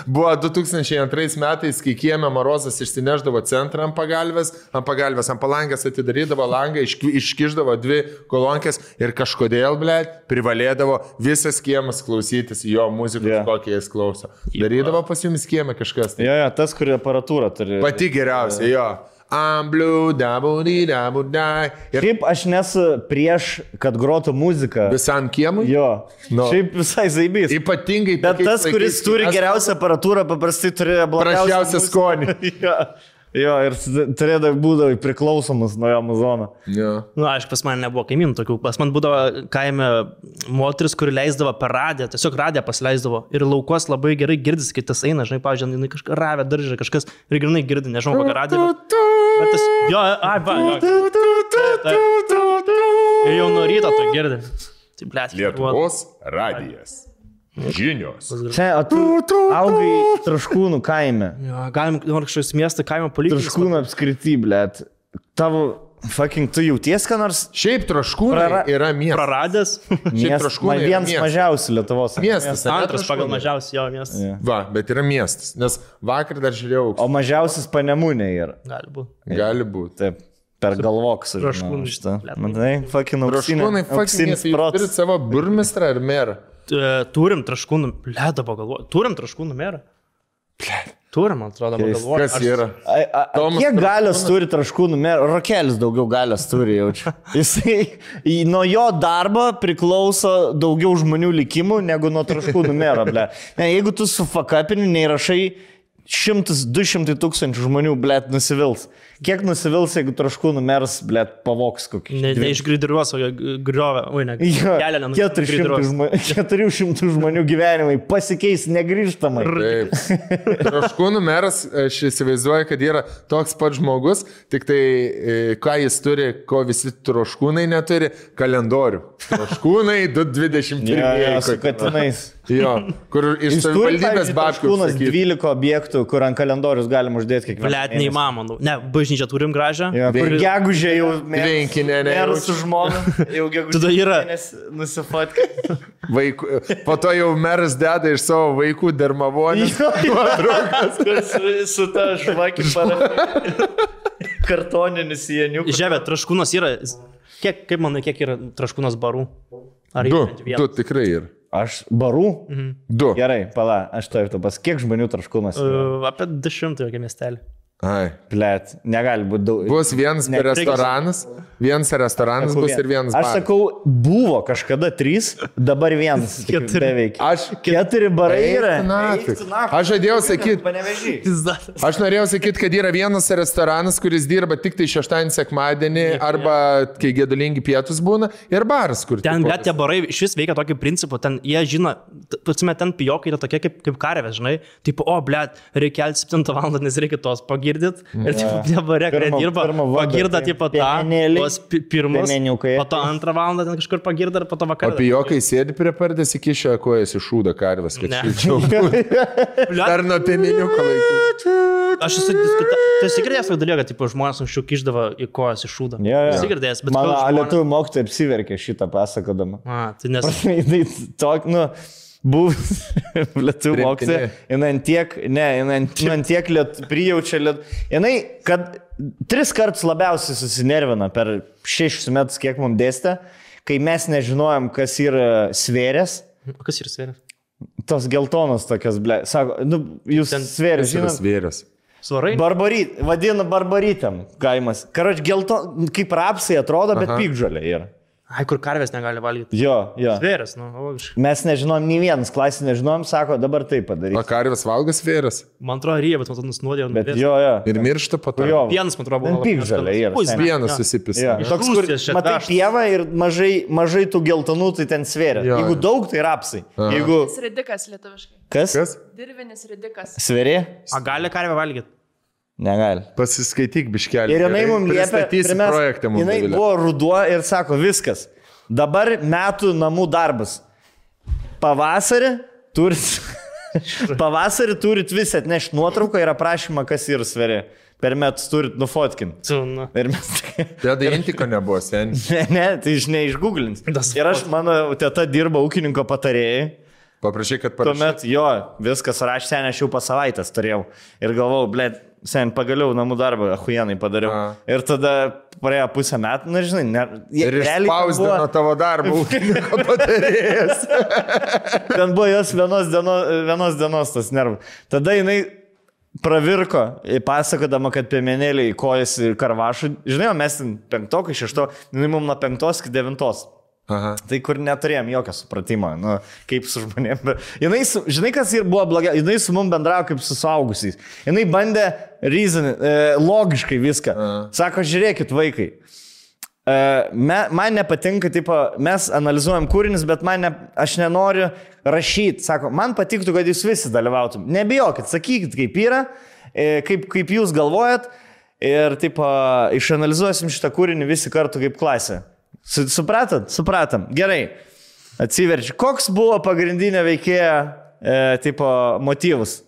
Buvo 2002 metais, kai kieme Marozas išsineždavo centrą ant pagalbės, ant pagalbės, ant palangės atidarydavo langą, iški- iškiždavo dvi kolonkės ir kažkodėl, blėt, privalėdavo visas kiemas klausytis jo muzikos, yeah. kokią jis klauso. Darydavo pas jumis kiemą kažkas. Tai. Jo, jo, tas, kur aparatūra turi. Pati geriausia, jo. Ambliu, Dabudį, Dabudai. Ir Šiaip aš nesu prieš, kad grotų muziką. visam kiemui. Jo. Nu. Šiaip visai zaibys. Ypatingai Bet tas, kuris laikais, turi kai mes geriausią aparatūrą, paprastai turi blogiausią Prasčiausią skonį. Jo. Jo, ir turėdavai būdavai priklausomas nuo Amazono. Jo. Na, nu, aišku, pas mane nebuvo kaimynų tokių. Pas man būdavo kaime moteris, kuri leisdavo per radiją, tiesiog radiją pasileisdavo. Ir laukos labai gerai girdisi, kai tas eina, žinai, pavyzdžiui, jinai kažką ravė daržą, kažkas ir grinai girdi, nežinau, kokią radiją. Bet, bet tas, jo, ai, va. Ir jau nuo ryto to girdi. Tai blėt, Lietuvos radijas. Žinios. Čia, augai traškūnų kaime. Jo, galim, nors kažkoks miestą kaimo palikti. Traškūnų apskrity, blėt. Tavo, fucking, tu jauties, ką nors? Šiaip traškūnai Prara- yra miestas. Praradęs. Šiaip Miest- traškūnai ma- Vienas miestas. mažiausių Lietuvos. Miestas. ane, Antras pagal mažiausiai jo miestas. Jo. Va, bet yra miestas. Nes vakar dar žiūrėjau. O mažiausias panemūnė yra. Gali būti. Gali būti. Taip. Per galvok su Traškūnai. Matai, fucking auksinė. Traškūnai, fucking, jūs turit protas. savo burmistrą ar merą. E, Turim traškūnų, ledo pagalvoju. Turim traškūnų merą. Turim, man atrodo, pagalvoju. Kas yra? A, a, a, kiek galios turi traškūnų meras? Rokelis daugiau galios turi, jaučiu. Jisai, nuo jo darbo priklauso daugiau žmonių likimų negu nuo traškūnų mero, ble. Ne, jeigu tu su fakapiniu neįrašai, šimtas, du šimtai tūkstančių žmonių, ble, nusivils. Kiek nusivils, jeigu traškūnų meras, ble, pavoks kokį? Ne, ne iš gridiriuos, o griovę. Oi, ne. Jo, Kelio 400 žmonių, 400 žmonių gyvenimai pasikeis negryžtamai. Taip. Traškūnų meras, aš įsivaizduoju, kad yra toks pat žmogus, tik tai e, ką jis turi, ko visi traškūnai neturi - kalendorių. Traškūnai 221. Jo, jo, su katinais. Jo, kur iš savivaldybės. Traškūnas sakyt. 12 objektų, kur ant kalendorius galima uždėti kiekvieną. Blet, neįmanoma. Ne, bažnyčią turim gražią. Jo, kur gegužė jau Tvenkinė, ne, Meras jaučiu. su žmona. Jau gegužė. Tada yra- Nusifotka. Vaikų, po to jau meras deda iš savo vaikų dermavonį. su, su ta žvakį para. Kartoninis jėniukas. Žemė, traškūnas yra. Kiek, kaip manai, kiek yra traškūnas barų? Ar Du, du tikrai yra. Aš barų. Du. Gerai, pala, aš to ir tu pas. Kiek žmonių traškumas? Uh, apie 200 jokia miestelį. Ai. Blet, negali būti daug. Bus vienas Ne, restoranas, vienas restoranas Sakau, bus ir vienas Aš baras. sakau, buvo kažkada trys, dabar vienas. Keturi. Beveik. Aš Keturi barai yra. Tu tu. Aš žadėjau sakyti. Aš norėjau sakyti, kad yra vienas restoranas, kuris dirba tik tai šeštadienį, sekmadienį, arba kai gėdulingi pietus būna, ir baras, kur Ten, bet tie barai iš vis veikia tokiu principu, ten jie žino, atsime, ten pijokai yra tokie kaip, kaip karvės, žinai, tipo, o, blėt, reikia kelti 7 val. nes reikia tos pagirdit. Ir tie barai, kurie Pirmą- dirba, pagirda, tai tipo, tą, tuos pi- pirmus, po to antrą valandą ten kažkur pagirda ir po to vakarą. pijokai sėdi prie pardės įkišę kojas iš šūdo karvės, kad šilčiau. Dar nuo piemeniuko laikų. Aš esu diskutavęs, tu esi girdėjęs tokį dalyką, kad žmonės anksčiau kiždavo į kojas iš šūdą. Jo, jo. Esi girdėjęs, bet Mano žmonės- lietuvių mokytoja apsiverkė šitą pasakodama. A, tai nes... Jis tok, nu, buvus lietuvių mokytoja, jinai ant tiek, ne, jinai ant, ant tiek liet, prijaučia liet. Jinai, kad tris kartus labiausiai susinervina per šešis metus, kiek mums dėstė, kai mes nežinojom, kas yra svėrės. O kas yra svėrė? Tos geltonos tokios, ble. Sako, nu, jūs Ten- svėrės, žinot. svėręs. Svarai? Barbaryt, vadina barbarytėm kaimas. Karoč, gelton, kaip rapsai atrodo, bet Aha. pykžalė yra. Ai, kur karvės negali valgyti. Jo, jo. Svėrės, nu, logiškai. Mes nežinom, nei vienas klasė nežinom, sako, dabar tai O padaryk. karvės valgo svėręs. Man atrodo, ryja, bet man atrodo, nusnuodė. Bet jo, jo. Ir miršta po to. Jo. Vienas, man atrodo, buvo. Ten. Vienas Jo. susipisa. Toks, kur, matai pievą ir mažai, mažai tų geltonų, tai ten svėrė. Jo. Jeigu daug, tai rapsai. Jeigu ridikas lietuviškai. kas? Kas? Dirvinis ridikas. Svėrė? A gali karvę valgyti? Negali. Pasiskaityk biškelį. Ir jinai mums liepė, pirmiausia, projektą mums. jinai buvo ruduo ir sako, viskas. Dabar metų namų darbas. Pavasarį turit, pavasarį turit vis atnešti nuotrauką ir aprašymą, kas yra svėrė. Per metus turit nufotkinti. Nu. Ir mes... Tada intiko nebuvo sen. Ne, ne, tai žinai, išgooglins. Ir aš, mano teta dirba ūkininko patarėjai. Paprašai, kad parašytum. Tuomet jo, viskas rašė, sen aš jau po savaitės turėjau. Ir galvojau, blė, sen pagaliau namų darbą, ahuienai padariau. A. Ir tada praėjo pusę metų, na žinai, ne, jie- Ir išspausdino buvo- tavo darbą ūkininko patarėjas. Ten buvo jos vienos dienos, vienos dienos tas nervas. Tada jinai pravirko, pasakodama, kad piemenėliai kojas ir karvašų. Žinai, mes ten penktokai, šešto, jinai mums nuo penktos iki devintos. Aha. Tai kur neturėjom jokio supratimo, nu, kaip su žmonėmis. Jinai, žinai, kas ir buvo blogai, jinai su mum bendravo kaip su suaugusiais. Jinai bandė reason, e, logiškai viską. Sako, žiūrėkit, vaikai. E, me, man nepatinka, tipo, mes analizuojam kūrinius, bet man ne, aš nenoriu rašyti. Sako, man patiktų, kad jūs visi dalyvautum. Nebijokit, sakykit, kaip yra, e, kaip, kaip jūs galvojat. Ir, tipo, išanalizuosim šitą kūrinį visi kartu kaip klasė. Su- Supratot? Supratom. Gerai. Atsiverčiu. Koks buvo pagrindinė veikėja, e, tipo, motyvus?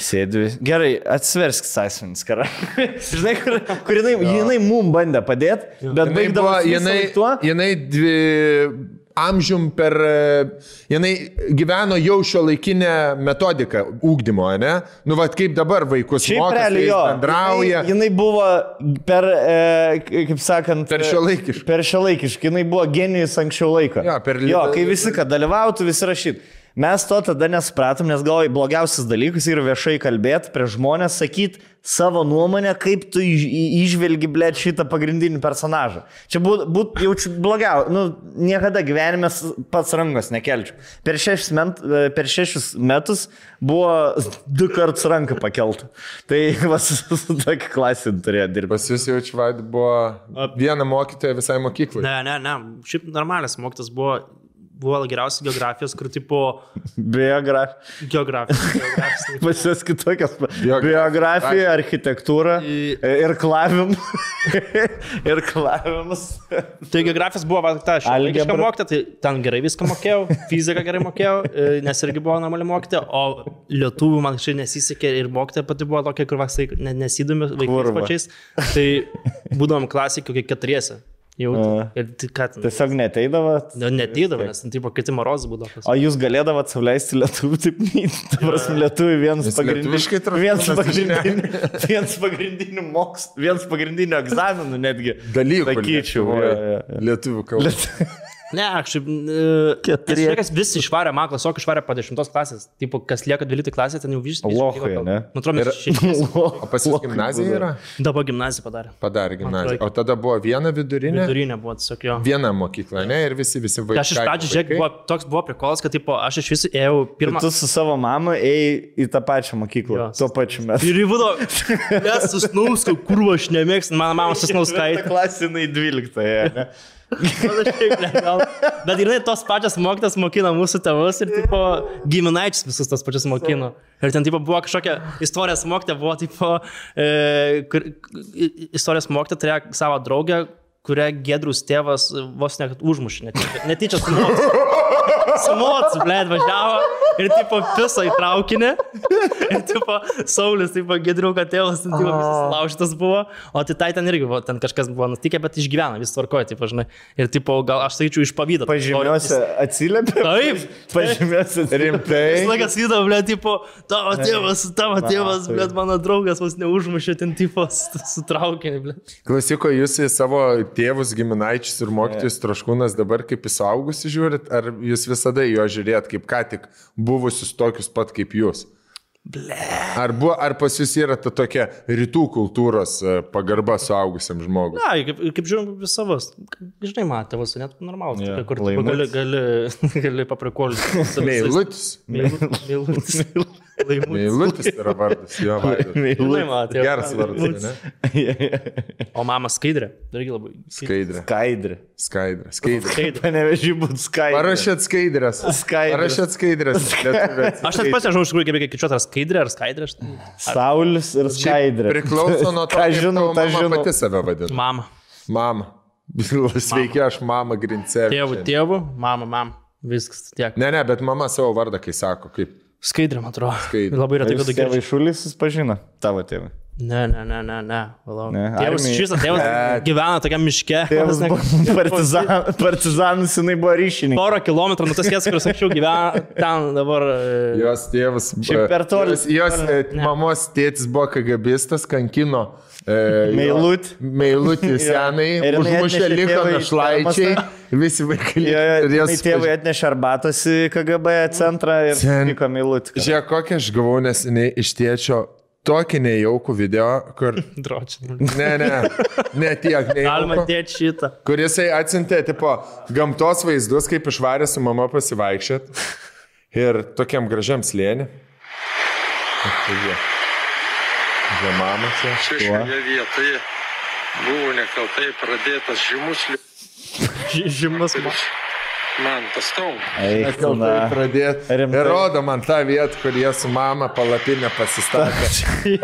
Sėdžiu. Gerai, atsiversk sąsiuvinis, kara. Žinai, kur, kur jinai, jinai mum bandė padėti, bet Jinai, baigdavo jinai, tuo. jinai dvi amžium per... e, Jinai gyveno jau šio laikinę metodiką ūkdymo, ne? Nu, vad kaip dabar vaikus jo. bendrauja. Jinai, jinai buvo per, e, kaip sakant, Per šiuolaikišką. Per šiuolaikišką. Jinai buvo genijus anksčiau laiko. Jo, per jo, li- kai visi, kad dalyvautų, visi rašytų. Mes to tada nesupratom, nes galvoj, blogiausias dalykas yra viešai kalbėti prie žmonės, sakyti savo nuomonę, kaip tu išvelgi, blėt, šitą pagrindinį personažą. Čia būt, būt jaučiu blogiau, nu, niekada gyvenime pats rankos nekelčiau. Per šešis, ment, per šešis metus buvo du kartus ranką pakelta. Tai vas, su tokia klasė turėjo dirbti. Pas jūs jaučiu, vad buvo viena mokytoja visai mokyklai. Ne, ne, ne. Šiaip normalas mokytas buvo, buvo geriausias geografijos, kur tipo Biografija. geografijos. geografijos Pas jūs kitokios. Biog- Biografija, architektūra I- ir klavim. ir klavimas. Tai geografijos buvo va, ta šiuolaikiška Algebra. mokytoja, tai ten gerai viską mokėjau, fiziką gerai mokėjau, e, nes irgi buvo normali mokytoja, o lietuvių man kažkaip nesisekė ir mokytoja pati buvo tokia, kur vaksai ne, nesidomi vaikais pačiais. Tai būdavom klasikai kokie keturiese. Jau. Ir tik ką. Tiesiog neteidavo. Netydavo, nes ten tipo kiti morozai būdavo. O jūs galėdavot sauliaisti lietuvių, taip, ta prasme, lietuvių vienas pagrindinių. Vienas pagrindinių, vienas pagrindinių moks, vienas pagrindinių egzaminų netgi. Dalykų. Sakyčiau. Lietuvių kalba. Ne, aš šiaip. Keturi. Keturi. Kas visi išvarė, man klasiok išvarė po dešimtos klasės. Tipo, kas lieka 12 klasė, ten jau vis. Lohai, ne? Nu, atrodo, mes šešis. O pas jūs gimnazija yra? Dabar gimnaziją padarė. Padarė gimnaziją. O tada buvo viena vidurinė? Vidurinė buvo tiesiog jo. Viena mokykla, ne? Ir visi, visi vaikai. Aš iš pradžių, žiūrėk, buvo, toks buvo prikolas, kad tipo, aš iš visų ėjau pirmą. Tu su savo mama ėjai į tą pačią mokyklą. Jo. Tuo pačiu metu. Ir įvūdo, mes susnauską, kur aš nemėgstu, mano mama susnauskaitė. klasinai 12. Ne? Bet ir tos pačios mokytas mokino mūsų tėvus ir tipo giminaičius visus tos pačius mokino. Ir ten tipo buvo kažkokia istorijos mokytė, buvo tipo, e, kur, istorijos mokytė turėjo savo draugę, kurią Gedrus tėvas vos net užmušė, netyčia, netyčia su mocu, blėt, važiavo ir tipo piso į traukinį. Ir tipo Saulis, tipo Gedriuko tėvas, ten tipo visas laužytas buvo. O tai tai ten irgi buvo, ten kažkas buvo nutikę, bet išgyveno, vis tvarkoja, tipo, žinai. Ir tipo, gal aš sakyčiau iš pavydo. Pažymiuose atsiliepė. Taip. Pažymiuose Rimtai. Vis laikas įdavo, blė, tipo, tavo tėvas, tavo tėvas, tai- blė, mano draugas vos neužmušė ten, tipo, su su traukiniu, blė. Klausiko, jūs į savo tėvus, giminaičius ir mokytojus troškūnas dabar kaip į suaugusi žiūrit, ar jūs visada jo žiūrėt kaip ką tik buvusius tokius pat kaip jūs? Ble. Ar, buvo, ar pas jūs yra ta tokia rytų kultūros e, pagarba suaugusiam žmogui? Na, kaip, kaip žiūrim, vis savas. Žinai, man tėvas, net normalus, yeah, kur gali, gali, gali paprikolinti. Meilutis. Meilutis. Laimutis. Meilutis yra vardas, jo vardas. Tėvas. Geras vardas, ne? O mama skaidrė. Irgi labai. Skaidrė. Skaidrė. Skaidrė. Skaidrė. Skaidrė. Panevežiai būt skaidrė. Parašėt skaidrės. Skaidrės. Parašėt skaidrės. Aš net pats nežinau, iš tikrųjų, kaip reikia kičiuoti, ar skaidrė, ar skaidrė. Saulis ir skaidrė. Priklauso nuo to, Ką žinau, tą mama žinau. pati save vadina. Mama. Mama. Sveiki, aš mama Grincevė. Tėvų, tėvų, mama, mama. Viskas tiek. Ne, ne, bet mama savo vardą, kai sako, kaip. Skaidrė, man atrodo. Skaidrė. Labai retai, kad tokia. tėvai šulis susipažino, tavo tėvai. Ne, ne, ne, ne, ne. Valau. Ne, Tėvas, šis tėvas gyvena tokiam miške. Tėvas ne- partizan, partizanus, jinai buvo ryšininkas. Porą kilometrų nuo tos vietos, kur anksčiau gyveno, ten dabar. e, Jos tėvas. Šiaip per toli. Jos, jos e, mamos tėtis buvo kagabistas, kankino. Jo- Meilutį. Senai. Užmušė liko našlaičiai. Visi vaikai. Jo, jo, jos tėvai atnešė arbatos į KGB centrą ir Sen- vyko Meilutį. Žiūrėk, kokią aš gavau neseniai iš tėčio tokį nejaukų video, kur... Dročia. Ne, ne, ne tiek Galima nejaukų. dėti šitą. Kur jisai atsintė, tipo, gamtos vaizdus, kaip išvarė su mama pasivaikščiot. Ir tokiam gražiam slėnį. Žia mama čia. Šioje vietoje buvo nekaltai pradėtas žymus Žymus man. man pastom. Eik, na. Rimtai. Ir rodo man tą vietą, kur jie su mama palapinę pasistatė.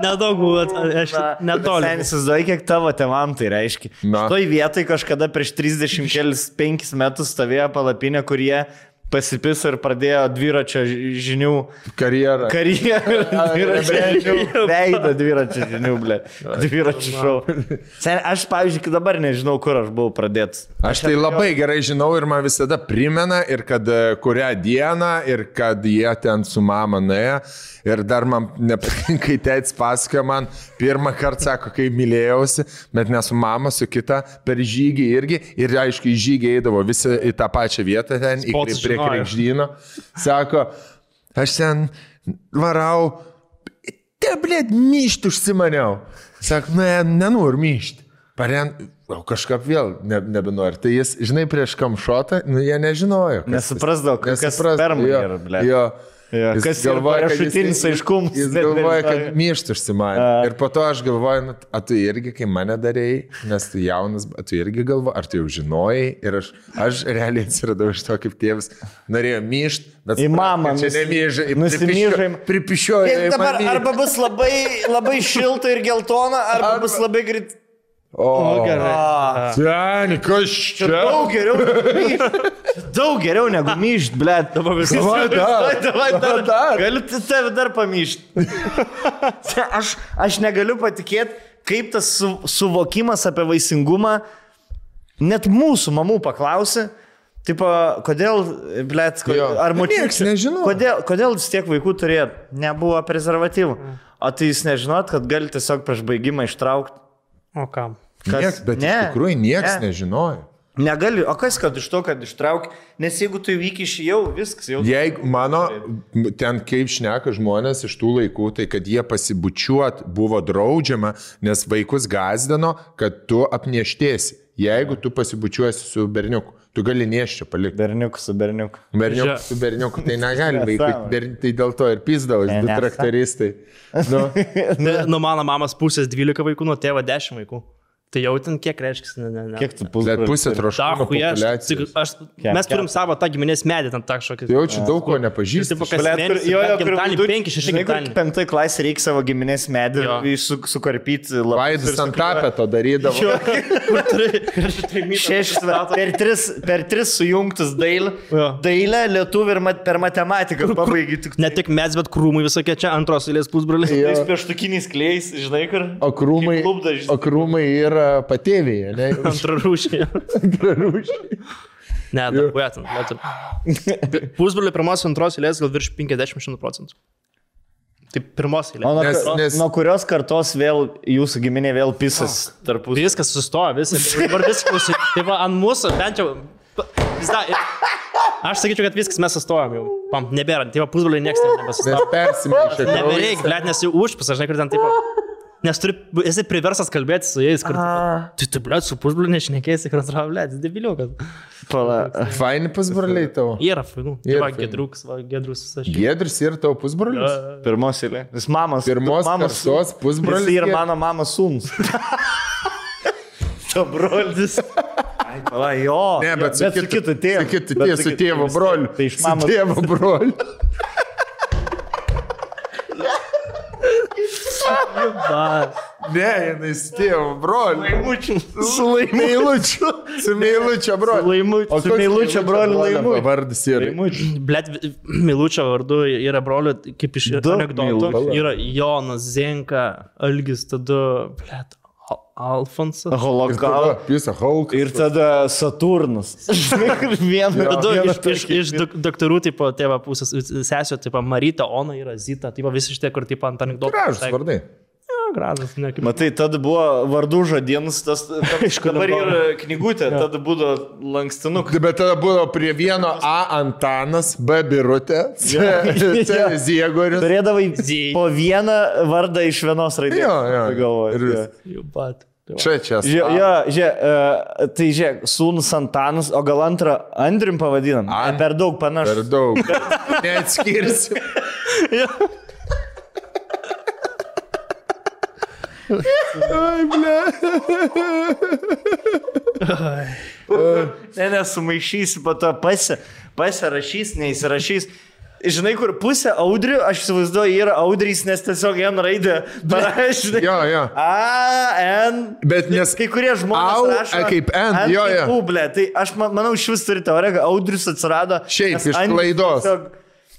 Nedaug buvo, aš netoli. Įsivaizduoji, kiek tavo tevam tai reiškia. Na. Toj vietoj kažkada prieš 35 metus stovėjo palapinė, kurie pasipiso ir pradėjo dviračio ži- žinių Karjerą. karjerą. Dviračio. Veido dviračio žinių, ble. Dviračio šou. Sen, aš, pavyzdžiui, dabar nežinau, kur aš buvau pradėtas. Aš tai labai gerai žinau ir man visada primena, ir kad e, kurią dieną, ir kad jie ten su mama nuėjo. Ir dar man nepatinka, kai tėtis pasakoja man, pirmą kartą sako, kai mylėjausi, bet ne su mama, su kita, per žygį irgi. Ir aišku, į žygį eidavo visi į tą pačią vietą ten, į, prie krekždyno. Sako, aš ten varau, te blėt, myšti užsimaniau. Sako, ne, nenoriu myšti. Paren, o kažkaip vėl ne, nebenori. Tai jis, žinai, prieš kamšotą, nu jie nežinojo. kas- Nesuprasdavo, kas Nesuprasdavo, sperma jo, yra, ble. Jo. Jo, Jis kas galvoja, jisai- aiškumas, Jis bet galvoja, kad myšti užsimanė. Ir po to aš galvoju, nu, a tu irgi, kai mane darėjai, nes tu jaunas, a tu irgi galvoji, ar tu jau žinojai. Ir aš, aš realiai atsiradau iš to, kaip tėvas norėjo myšti, bet Į mamą Čia nemyžai. nusimyžai. Dabar arba bus labai, labai šilta ir geltona, arba, arba... bus labai greit. O, A, Seni, kas čia? Daug geriau. Daug geriau negu myšt, ble. Dabar viskas. Davai dar. Davai dar. Dar. Galiu tave dar pamyšt. aš, aš negaliu patikėti, kaip tas su, suvokimas apie vaisingumą, net mūsų mamų paklausi. Tipo, kodėl, blėt, Jo. ar močiutė? Nežino. Kodėl, kodėl jūs tiek vaikų turėjot? Nebuvo prezervatyvų. O tai jūs nežinot, kad gali tiesiog prieš baigimą ištraukti? O kam? Nieks, bet ne, iš tikrųjų niekas ne. ne. nežinojo. Negali, o kas, kad iš to, kad ištrauk, nes jeigu tu įvykiš jau, viskas jau. Jeigu mano, ten kaip šneka žmonės iš tų laikų, tai kad jie pasibučiuot buvo draudžiama, nes vaikus gazdino, kad tu apnieštėsi. Jeigu tu pasibučiuosi su berniuku, tu gali nieščią palikti. Berniukas su berniuku. Berniuk, Žia- su berniuku tai negali vaikai, tai dėl to ir pizdavo, du traktoristai. Nu, Nuo mano mamos pusės 12 vaikų, nuo tėvo 10 vaikų. Tai jau ten kiek reiškia, ne, ne, ne. Kiek tu pusė Dahu, aš, populiacijos. aš, Ket- mes turim savo tą giminės medį, ten tak šokį. Tai jau čia daug ko nepažįstu. Tipo, kas mėnesį, jo, jo, gimtadienį, penki, šeši gimtadienį. Penktoj klasė reikia savo giminės medį Jo. su, sukarpyti labai. Vaidas ant tapeto darydavo. Kur turi Šešis, per tris, per tris sujungtus dailę, Jo. dailę lietuvių ir mat, per matematiką pabaigi tik Ne tik mes, bet krūmai visokie čia antros eilės pusbroliai. tais pieštukiniais klėjais, žinai, kur. O krūmai, o krūmai yra patėvėje, ne? Antrą rūšį. Antrarūšiai. Ne, dar būtent. Pusbroliai pirmos, antros eilės gal virš 50 procentų. Tai pirmos O eilės. nuo, Nes- nes, nuo kurios kartos vėl jūsų giminė vėl pisas tarpusavį? Viskas sustojo, viskas. Dabar viskas. Tai va, ant mūsų bent jau. Vis dar, aš sakyčiau, kad viskas mes sustojom jau. Pam, nebėra. Tai va, pusbroliai niekas Nes nebesustojo. persimaišė. Nebereik, blėt, nes jau užpasas, žinai, kur ten taip. Nes turi, esi priversas kalbėti su jais, kur... A. Tu, tu, blėt, su pusbroliu nešnekėsi, kur atrodo, blėt, debiliukas. Pala. Faini pusbroliai tavo. Yra, fainų. Tai Yra va, gedrus visas. Gedris ir tavo pusbrolis. Pirmos eilė. Jis mamos. Pirmos mamos kartos pusbrolis Jis yra mano mamos sūnus. To brolis. Ai, pala, jo. Ne, bet su su kitu tėvu. Su kitu Bet tėvu, su tiek. broliu. Tai iš mamos. tėvo broliu. Ne, jinai su tėvo broliu. Su meilučiu. Su meilučio broliu. Laimu- O su meilučio broliu Laimučiu. Vardas yra. Blėt, Milučio vardu yra brolio, kaip iš anegdotų. Yra Jonas Zenka, Algis, tada, blėt, Al- Alfonsas. Holokau. Pisa Hulk. Ir tada Saturnas. Vieną Tada vieną iš, iš, iš dok- daktarų, tipo, tėvo pusės, sesio, tipo, Marita, Ona yra Zita, tipo, visi šitie, kur, tipo, ant anegdotų. Gražus vardai. gražus, ne kaip. Matai, tada buvo vardų žodienas, tas dabar buvo? yra knygutė, tada būdavo lankstinukas. Bet tada buvo prie vieno A Antanas, B Birutė, C, C Ziegoris. Turėdavai po vieną vardą iš vienos raidės. Jo, jo. Galvoju. Ir. Jau pat. Tai. Čia, čia. Žia, jo, žia, uh, tai žiūrėk, sūnus Antanas, o gal antrą Andrim pavadinam? An- An... Per daug Per panašu. daug. Neatskirsi. Ai, ble. Ne, nesumaišysi, po to pasi, pasirašys, neįsirašys. Žinai, kur pusė audrių, aš įsivaizduoju, yra audrys, nes tiesiog N raidė parašė. Jo, jo. A, N. Bet nes- kai kurie žmonės Au, rašo. e, kaip N, jo, jo. U, ble, tai aš ma- manau, iš vis turi teoriją, kad audrius atsirado. Šiaip, iš klaidos. tiesiog-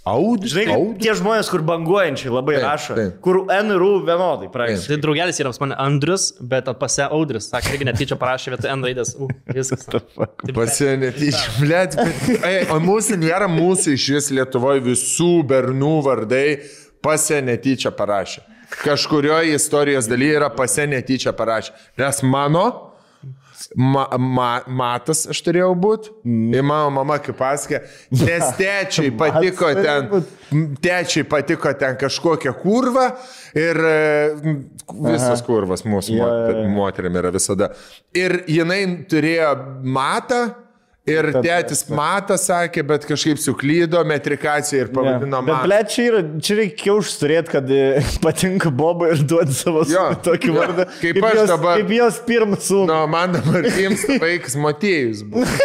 Audis. Žinai, kaip tie žmonės, kur banguojančiai labai Taip, rašo, taip. kur N ir U vienodai praeis. Tai draugelis yra pas mane Andrius, bet pase Audris. Sakė, irgi netyčia parašė vietoj N raidės. U, viskas. Taip, Pasienė, blėt. O mūsų nėra mūsų iš vis Lietuvoje visų bernų vardai pasienė tyčia parašė. Kažkurioje istorijos dalyje yra pasienė tyčia parašė. Nes mano Ma, ma, matas aš turėjau būti. Ir mano mama kaip pasakė, nes tečiai patiko ten, tečiai patiko ten kažkokią kurvą ir e, visas kurvas mūsų jo. moterim yra visada. Ir jinai turėjo matą. Ir tėtis matą sakė, bet kažkaip suklydo metrikaciją ir pavadino Bet, matą. ble, čia, yra, čia reikia užturėti, kad e, patinka Boba ir duoti savo Jo, tokį jo. vardą. Kaip aš jos, dabar- Kaip jos pirmas sūnus. Nu, man dabar jiems vaikas Matėjus buvo.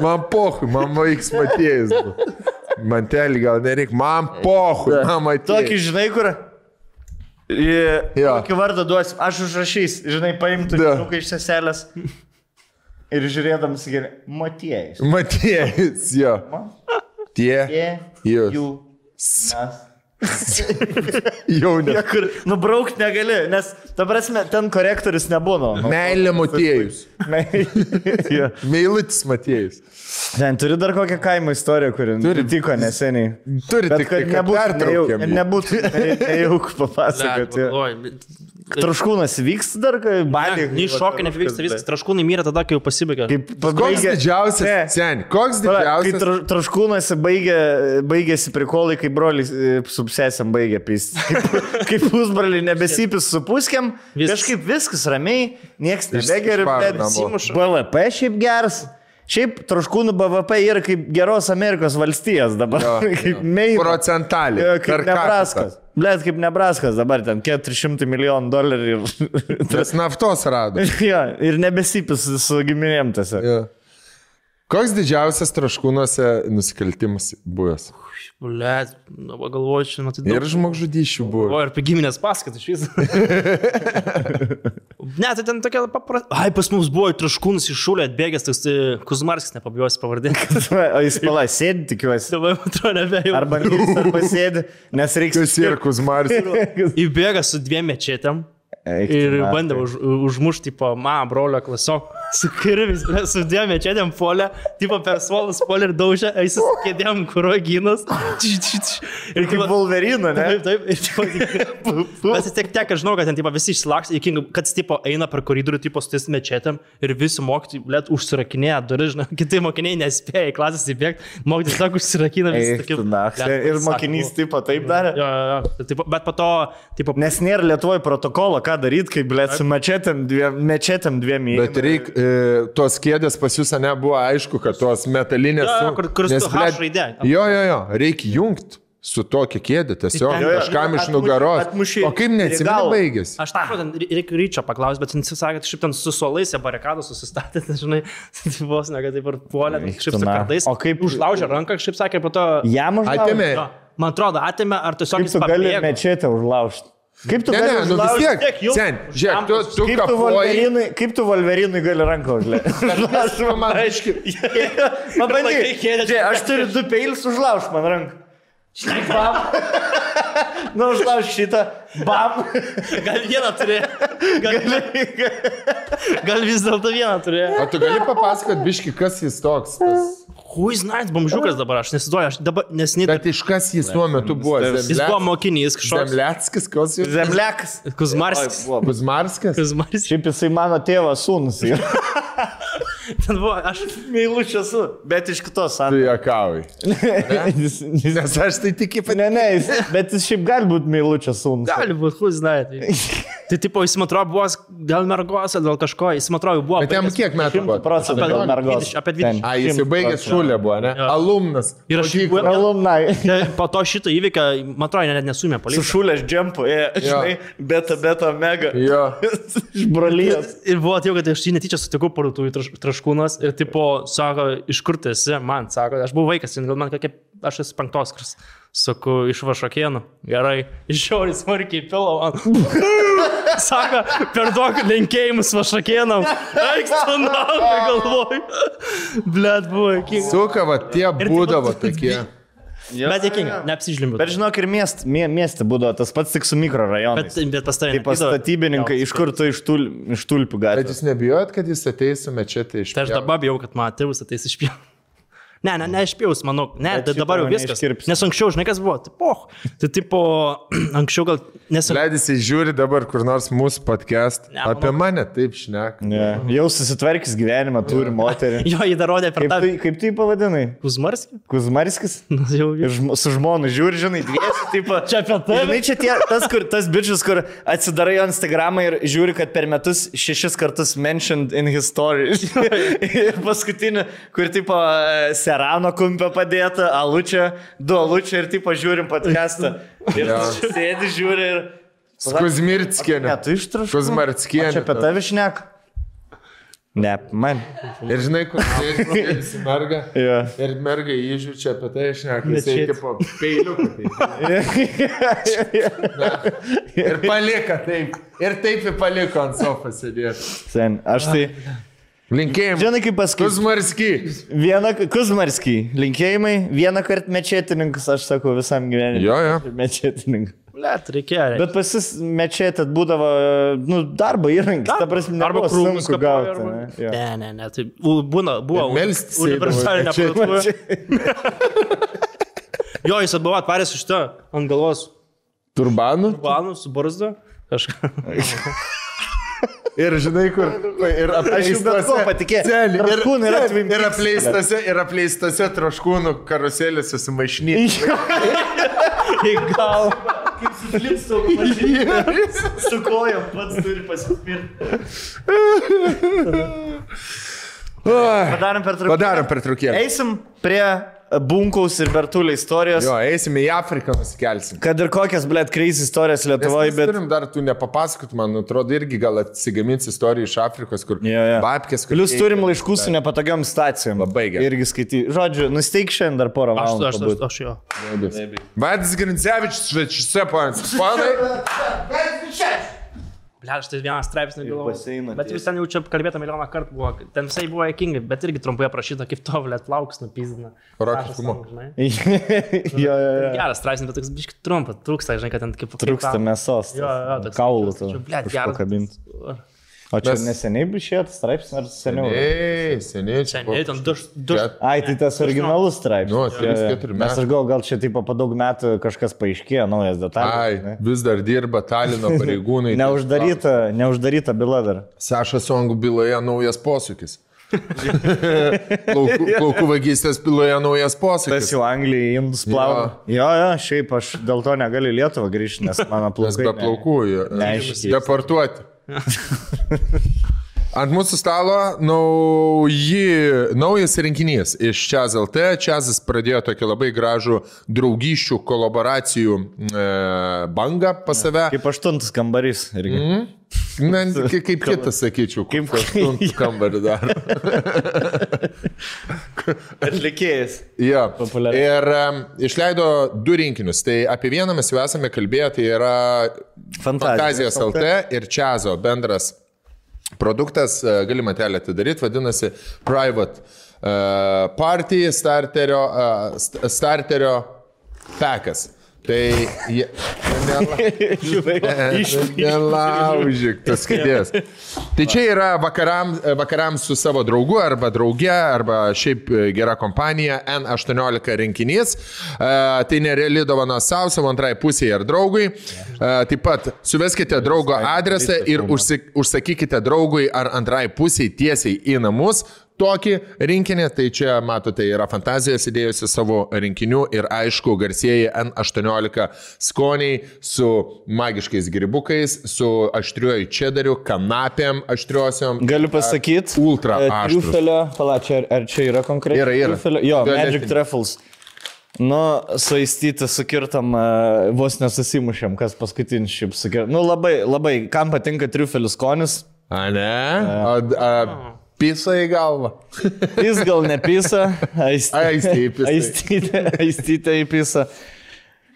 Man pohui, man vaikas Matėjus buvo. Man telį gal nereikia, man pohui, man Tokį, Matėjus. žinai, kur. I- Jo. Tokį vardą duosim, aš užrašysiu, žinai, paimtų nukai iš seselės. Ir žiūrėdamas, gerai, Matėjus. Matėjus, jo. Tie Jie, Jūs. jų, mes. jau ne. Tie, kur nubraukti negali, nes, ta prasme, ten korektorius nebūna. Nu, Meilė Matėjus. Jo. Meilutis Matėjus. Ten turi dar kokią kaimo istoriją, kuri Turi. nutiko neseniai. Turi Bet tik kad nebūtų, nebūtų nejauk papasakoti. Traškūnas vyksta dar, kai balį. Nei šokai nevyksta viskas. Traškūnai mirė tada, kai jau pasibaigė. Kaip Koks pabaigė. didžiausias, Ne. sen, koks Pala, Kai didžiausias. tra, traškūnas baigė, baigėsi prikolai, kai broliai e, su sesėm baigė pysti. Kaip, kaip pusbroliai nebesipis su puskiam, Vis- kažkaip viskas ramiai, nieks namo. BVP šiaip geras. Šiaip traškūnų BVP yra kaip geros Amerikos valstijos dabar. Jo, kaip. Maine. Procentaliai. Kaip Nebraskas. Blet, kaip Nebraskas dabar ten 400 milijonų dolerių. Nes naftos rado. jo, ir nebesipis su giminėm tiesiog. Jo. Koks didžiausias traškūnuose nusikaltimas buvęs? Blet, dabar galvoju, čia matai. Ir žmogžudyšių buvo. O, ir apie giminės paskatą iš viso. ne, tai ten tokia paprasta. Ai, pas mus buvo traškūnas iš šūlio atbėgęs, toks tai Kuzmarskis, nepabijosiu pavardė. O jis pala sėdi, tikiuosi. Dabar, man atrodo, nebejau. Arba arba sėdi, nes reikia Kas yra Kuzmaris? Įbėga su dviem mečetėm. Eik Ir bandė už, užmušti, tipo, mano brolio klasiok. Su kirvis, su dviem mečetėm polė, tipo, per suolus polė ir daužė, eisi su kėdėm, kurio gynas. Ir kaip Wolverine, ne? Taip, taip. Bet tiek, tiek, aš žinau, kad ten tipo, visi išsilaksti, kad jis tipo, eina per koridorių tipo, su tais mečetėm ir visi mokytojai, blėt, užsirakinėja duris, žinai, kiti mokiniai nespėja į klasės įbėgti, mokytojai tiesiog užsirakina visi tokie. blet, Ir mokinys tipo taip darė. Jo, jo, jo. Tipo, bet po to, tipo, Nes nėra Lietuvoje protokolo, ką daryti, kai, blėt, su mečetėm dviem, mečetėm dviem į... Bet reik, e, tos kėdės pas jūs nebuvo aišku, kad tos metalinės... Jo, kur- kur nes, H blet, raide. Jo, jo, jo, reikia jungti su tokia kėdė tiesiog ten- kažkam iš nugaros. atmuši O kaip neatsimenu baigėsi? Aš tą, ten reikia ryčio paklausti, bet jis sakė, šiaip ten su suolais jie barikadų susistatė, tai žinai, tai vos ne, kad taip ir puolė, tu su kardais. O kaip- užlaužė ranką, kažkaip sakė, po to... Jam užlaužti. Atėmė. Man atrodo, atėmė, ar tiesiog Kaip jis tu pabėgo. mečetę užlaužti? Kaip tu Ne, gali ne, nu vis tiek. tiek jau Sen, žiūrėk, tu, tu Kaip tu. Wolverinui, kaip tu Wolverinui gali ranką užlaužti? Man aiškiai. Kėdę. Žiūrėk, aš turiu du peilius užlaužti man ranką. Nu, užlauž šitą. Bam. Gal vieną turėjo. Gal, gal vis dėlto vieną turėjo. O tu gali papasakot, biški, kas jis toks? Tas... Hui, znait, bomžiukas dabar, aš nesiduoju, aš dabar nesnit. Bet iš kas jis tuo metu buvo? Jis buvo mokinys kažkoks. Zemleckas, kas jis? Zemlekas. Kuzmarskis. Kuzmarskas? Kuzmarskis. Šiaip jisai mano tėvo sūnus. yra. Ten buvo, aš. Meilučias esu, bet iš kitos Tu santykių. jakavai. Jis- jis- Nes aš tai tik kaip... Ne, ne, jis, bet jis šiaip gali būti meilučias sūnus. Gali būti, hui, znait. Tai, tai tipo, jis man atrodo buvo dėl mergos, dėl kažko, jis man atrodo buvo. Bet jam kiek metų buvo? Procentų dėl mergos. 20, apie 20. A, jis jau baigęs šulę buvo, ne? Jo. Alumnas. Ir aš buvau- Alumnai. Po to šito įvykio, man atrodo, net nesumė Su policija. šulės džempu, e, žinai, beta, beta, mega. Jo. Iš brolyjas. Ir buvo taip, kad aš jį netyčia sutikau parduotuvį traš, traškūnas ir tipo, sako, iš kur tu esi, man, sako, aš buvau vaikas, gal man kokie, aš esu penktos kurs. Sakau, iš vašakėnų. Gerai, šiaurės smarkiai pilo man. Sako, per daug linkėjimus vašakėnam. Eik, tu naudą galvoju. Blet, buvo jokinga. Suka, va, tie būdavo tokie. Bet jokinga, neapsižlimbiu. Bet žinok, ir miest, mie, mieste būdavo tas pats tik su mikrorajonais. Bet, bet pas tavai. Taip, pas statybininkai, iš kur tu iš, tul, iš tulpių Bet gatvės. jūs nebijot, kad jis ateis su mečetė iš... Tai aš dabar bijau, kad mano tėvus ateis išpjau. Ne, ne, ne išpjaus, manau. Ne, Bet tai dabar jau viskas. neiškirpsi. Nes anksčiau, žinai, kas buvo. Tai poch. Tai tipo, anksčiau gal... Nes... Leidys žiūri dabar kur nors mūsų podcast. Ne, manau, Apie kad- mane taip šnek. Ne. Jau susitvarkys gyvenimą, turi moterį. Jo, jį dar rodė per Kaip tą... kaip tu jį pavadinai? Kuzmarskį? Kuzmarskis? Jau, Ir jau. žmo, su žmonu žiūri, žinai, dviesi, taip. Čia apie tave? Žinai, čia tie, tas, kur, tas bičias, kur atsidarai Instagramą ir žiūri, kad per metus šešis kartus mentioned in his story. ir paskutinį, kur tipo e, Serano kumpė padėta, alučia, du alučia ir tipo žiūrim podcastą. Ir Jo. sėdi, žiūri ir... Skuzmirskienė. Ne, tu ištraškai. Kuzmarskienė. Čia apie tave šnek. Ne, man. Ir žinai, kur sėdi merga. Jo. Ir merga įžiūri čia apie tai šneka. Bet Jisai shit. tipo peiliuką. taip. Ir palika taip. Ir taip ir paliko ant sofos sėdėti. Sen, aš tai... Linkėjimai. Žinai, kaip pasakyti. Kuzmarski. Vieną, Kuzmarskiai, linkėjimai, vieną kartą mečetininkas, aš sakau, visam gyvenimui. Jo, jo. Mečetininkas. Blet, reikėjo. Bet pasis mečetėt būdavo, nu, darbo įrankis, ta prasme, Arba krūmus gauti. arba- ne. Ne, ne, ne, tai u- būna, buvo melstis universalinė parduotuvė. Jo, jis buvo atvaręs iš to ant galvos Turbanų. banų su barzdu. Kažką. Ir žinai, kur. Ir patikėjau. Seni, ir, ir Peaks. apleistose, ir apleistose traškūnų karuselėse sumaišnyti. Į galvą. Su kojom pats turi pasispirti. Padarom per truputį. Padarom per trukėlį. Eisim prie Bunkaus ir Bertulio istorijos. Jo, eisim į Afriką, nusikelsim. Kad ir kokias, blėt, kreis istorijas Lietuvoje, bet... turim dar, tu nepapasakot, man atrodo, irgi gal atsigamins istorijų iš Afrikos, kur Jo, jo. babkės, kur... Plius turim laiškų su nepatogiam stacijom. Labai gerai. Irgi skaityti. Žodžiu, nusteik šiandien dar porą Aš, valandų. aš, aš, pabūt. aš jo. Vadis Grincevičius, svečiuose, ponas. Panai. Ble, aš tai vieną straipsnį galvoju. Bet jūs ten jau čia kalbėta milijoną kartų buvo. Ten visai buvo jokingai, bet irgi trumpai aprašyta, kaip to, ble, plauks jo, jo. Geras straipsnis, bet toks biški trumpas, trūksta, žinai, kad ten kaip... Trūksta kaip- mėsos. Jo, jo, toks- Kaulų. Čia, blet, geras. O čia Mes- neseniai šie straipsnis ar seniau? Ei, seniai čia. Seniai, ten du, du, Ai, tai tas originalus straipsnis. Nu, Jo, trys, jo. keturi Nes metai. aš galvoju, gal čia taip po daug metų kažkas paaiškėjo, naujas detalės. Ai, ne? vis dar dirba Talino pareigūnai. Neuždaryta, neuždaryta byla dar. Saša Songų byloje naujas posūkis. plaukų, plaukų vagystės byloje naujas Tas posūkis. jau Anglijai į indus plauna. Jo, jo, šiaip aš dėl to negaliu Lietuvą grįžti, nes mano Nes plaukai. be plaukų jie- Neaiškiai. deportuoti. ハハハハ! Ant mūsų stalo nauji, naujas rinkinys iš Čiaz LT. Čiazas pradėjo tokį labai gražų draugyščių kolaboracijų e, bangą pas save. Kaip aštuntas kambarys. Irgi. Mm. Na, kaip, kitas, sakyčiau, kaip aštuntą kambarį dar. Atlikėjas. Jo. Populiari. Ir um, išleido du rinkinius. Tai apie vieną mes jau esame kalbėję, tai yra Fantazijos Fantazijos LT ir Čiazo bendras produktas, e, gali matelę atidaryti, vadinasi Private e, Party Starterio, e, st- starterio Packas. Tai Nelaužyk, tas kėdės. Tai čia yra vakarams, vakarams su savo draugu arba drauge, arba šiaip e, gera kompanija N18 rinkinys. E, Tai nereali dovana savo, savo antrai pusėje ir draugui. E, Taip pat suveskite draugo adresą ir užsakykite draugui ar antrai pusėje tiesiai į namus. Tokį rinkinį, tai čia matote, yra fantazijos įdėjusi savo rinkinių ir aišku, garsieji N18 skoniai su magiškais gribukais, su aštriuoju čedariu, kanapėm aštriosiom. Galiu pasakyti. Ultra aštrūs. Triufelio, palačia, ar, ar čia yra konkrečiai? Yra, yra. Triufelio- Jo, Violetiniai. Magic Truffles. Nu, saistyti sukirtam, e, vos nesusimušėm, kas paskutinis šiaip sukirtam. Nu, labai, labai, kam patinka triufelių skonis. A ne? A, a, pisa į galvą. Jis gal nepisa, pisą. aistytė, aistytė į pisą.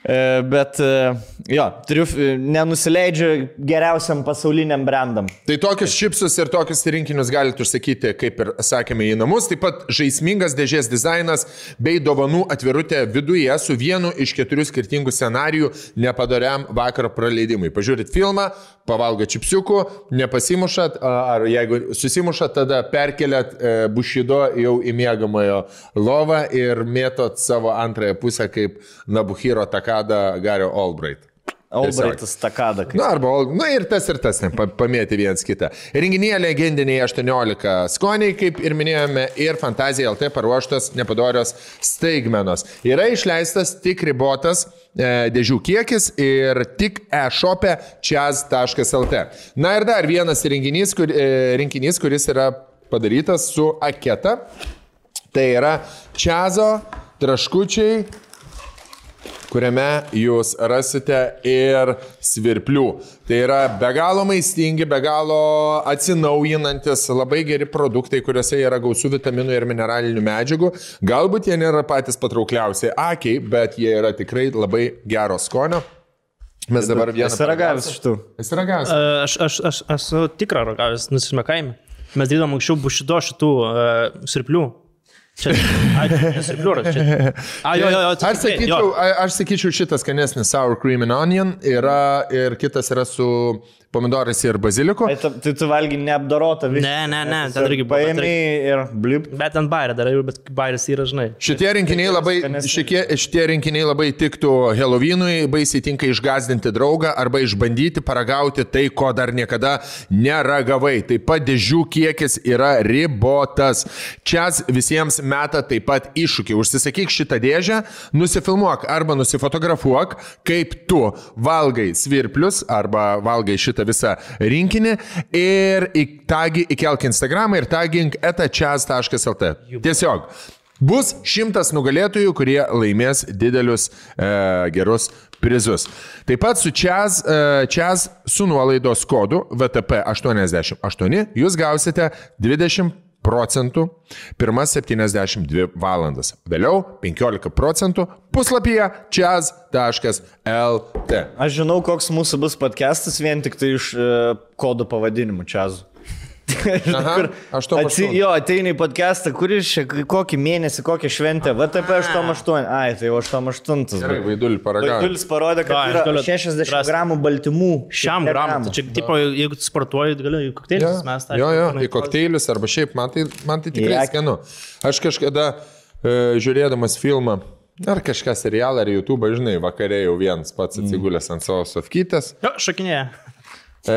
E, Bet, e, jo, triuf, nenusileidžia geriausiam pasauliniam brandam. Tai tokius čipsus ir tokius rinkinius galite užsakyti, kaip ir sakėme, į namus. Taip pat žaismingas dėžės dizainas bei dovanų atvirutė viduje su vienu iš keturių skirtingų scenarijų nepadariam vakaro praleidimui. Pažiūrit filmą, pavalgo čipsiukų, nepasimušat, ar jeigu susimušat, tada perkeliat e, bušido jau į mėgamojo lovą ir mėtot savo antrąją pusę kaip Nabuhiro Takada Gario Albright. Albraitas takada. Na, arba, Ol- na ir tas ir tas, ne, pa- pamėti viens kitą. Renginyje legendiniai 18 skoniai, kaip ir minėjome, ir Fantazija LT paruoštas nepadorios staigmenos. Yra išleistas tik ribotas e, dėžių kiekis ir tik e-shopė čiaz.lt. Na ir dar vienas renginys, kur, e, rinkinys, kuris yra padarytas su aketa. Tai yra čiazo traškučiai kuriame jūs rasite ir svirplių. Tai yra be galo maistingi, be galo atsinaujinantis, labai geri produktai, kuriuose yra gausų vitaminų ir mineralinių medžiagų. Galbūt jie nėra patys patraukliausi akiai, bet jie yra tikrai labai gero skonio. Mes dabar vieną. Esi ragavęs šitų. Esi ragavęs. Aš, aš, aš esu tikra ragavęs, nusime kaime. Mes darydavom anksčiau bušido šitų uh, sirplių. Čia, čia sirplių, ar čia. A, jo, jo, jo, Aš sakyčiau, a- aš sakyčiau, šitas skanesnis sour cream and onion yra ir kitas yra su pomidorais ir baziliku. Tai, tu- tai tu valgy neapdorotą visą. Ne, ne, ne, ten irgi Paėmė ir blip. Bet ant bairį dar, bet bairis yra, žinai. Šitie rinkiniai labai, šitie, šitie rinkiniai labai tiktų Halloweenui, baisiai tinka išgazdinti draugą arba išbandyti paragauti tai, ko dar niekada neragavai. Taip pat dėžių kiekis yra ribotas. Čia visiems meta taip pat iššūkį. Užsisakyk šitą dėžę, nusifilmuok arba nusifotografuok, kaip tu valgai svirplius arba valgai šitą visą rinkinį ir į tagį įkelk Instagramą ir tagink etačias.lt. Tiesiog. Bus šimtas nugalėtojų, kurie laimės didelius e, gerus prizus. Taip pat su Čiaz, e, Čiaz su nuolaidos kodu VTP88 jūs gausite 20 procentų pirmas 72 valandas. Vėliau 15 procentų puslapyje čiaz.lt. Aš žinau, koks mūsų bus podcastas vien tik tai iš uh, kodų pavadinimų čiazų. Aha, aš to Atsi, jo, ateina į podcastą, kuris čia kokį mėnesį, kokią šventę. VTP 88. Ai, tai jau 88. Gerai, vaidulį paragauju. Vaidulis parodė, kad aš yra galiu 60 rasti. gramų baltymų. Šiam gramui. Tai čia, tipo, jeigu tu sportuoji, tai gali į Jo, kokteilius mes tą. jo, jo, į kokteilius arba šiaip, man tai, man tai tikrai skanu. Aš kažkada e, žiūrėdamas filmą, ar kažką serialą, ar YouTube, žinai, vakarė jau vienas pats atsigulęs ant savo sofkytės. Jo, šakinėje. E,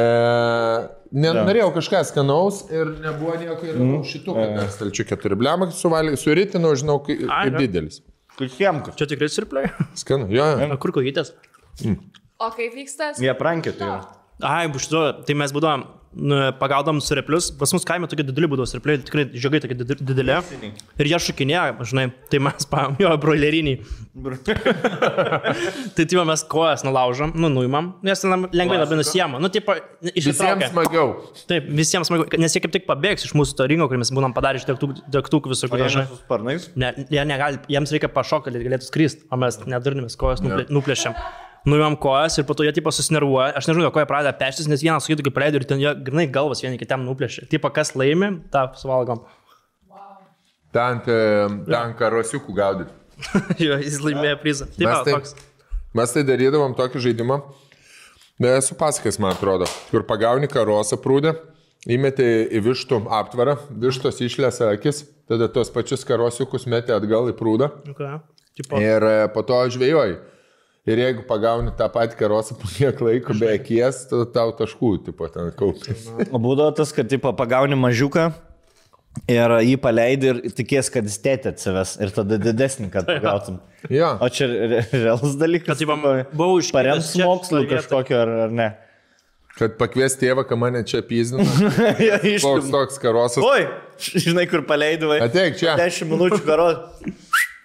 ne, norėjau kažką skanaus ir nebuvo nieko ir mm. šitų, kad mes stalčių keturi blemą suritinau, žinau, kaip, Ai, kaip didelis. Kusiemka. Čia tikrai sirpliai. Skanu, jo, jo. O kur kojytės? O kaip vyksta? Jie prankė tai. yra. Ai, buštu, tai mes būdavom, pagaudom sirplius, pas mus kaime tokie dideli būdavo sirpliai, tikrai žiogai tokie did- dideli. Ir jie šokinėjo, žinai, tai mes paėmėm jo broileriniai. tai tai mes kojas nulaužom, nu, nuimam, nes ten lengvai labai nusijama. Nu, tipo, Visiems smagiau. Taip, visiems smagu, nes jie kaip tik pabėgs iš mūsų to ringo, kur mes būnam padarę iš degtukų, visokių. dažnai. Su sparnais. Ne, jie negali, jiems reikia pašokti, kad jie galėtų skristi, o mes nedurinėmės kojas nuplė, nuplėšiam. Nuimam kojas ir po to jie tipo susinervuoja. Aš nežinau, ko jie pradeda peštis, nes vienas su kitu kaip praleido ir ten jie grinai galvas vieni kitam nuplėšia. Tipo, kas laimi, tą suvalgom. Ten, ten karosiukų gaudyti. jo, jis laimėjo prizą. Taip, Mes va, taip- toks. Mes tai darydavom tokį žaidimą, esu pasakęs, man atrodo, kur pagauni karosą prūdę, įmeti į vištų aptvarą, vištos išlėsa akis, tada tos pačius karosiukus meti atgal į prūdą Okay. Tipo, ir e, po to žvėjoji. Ir jeigu pagauni tą patį karosą po kiek laiko be akies, tada tau taškų, tipo, ten kaupiasi. O būdavo tas, kad tipo, pagauni mažiuką ir jį paleidi ir tikės, kad jis tėtė atsives ir tada didesnį, kad pagautum. Ja. O čia re- realus dalykas. Kad, tipo, buvau iškėlęs Parems vietoj. kažkokio ar, ar ne. Kad pakvies tėvą, kad mane čia pyzdina. Jo, Toks toks karosas. Oi, žinai, kur paleidavai. Ateik čia. 10 minučių karo.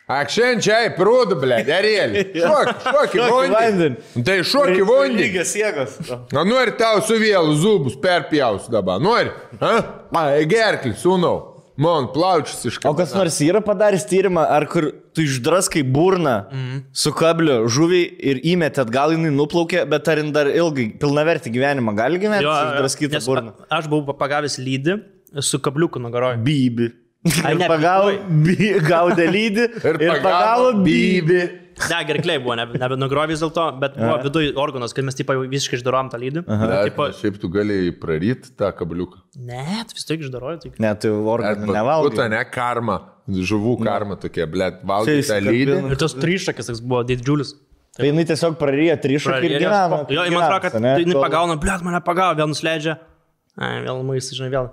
Akšen čia, prūdu, ble, derėlį. Šok, Šok į vandenį. Tai šokį vandenį. Lygias jėgas. Na, nori tau su vėlu zubus perpjaus dabar, nori? A? A, gerklį, sūnau. Man plaučius iš O kas nors yra padaręs tyrimą, ar kur tu išdraskai burną mm. su kabliu žuvį ir įmeti atgal, jinai nuplaukė, bet ar jin dar ilgai, pilnavertį gyvenimą gali gyventi, Jo, išdraskytą nes burną? a- Aš buvau pagavęs lydį su kabliuku nugaroj. Bybi. Ir ne, pagavo, by, gaudė lydį ir, ir pagavo bybi. Ne, gerkliai buvo, nebe, nebe nugaroj vis dėlto, bet buvo viduje organas, kad mes taip visiškai išdarom tą lydį. Tipo, Šiaip tu gali praryt tą kabliuką. ne, tu vis tiek išdaroji. Tai... Ne, tai organų Puta, nevalgo. ne karma. Žuvų karma tokia, ble, valgai tą lydį. Ir tas trišakis buvo didžiulis. Tai jinai tiesiog prarijo trišaką ir gyveno. Jo, man atrodo, kad jinai pagauna, blėt, mane pagavo, vėl nusileidžia. Ai, vėl maistas, žinai, vėl.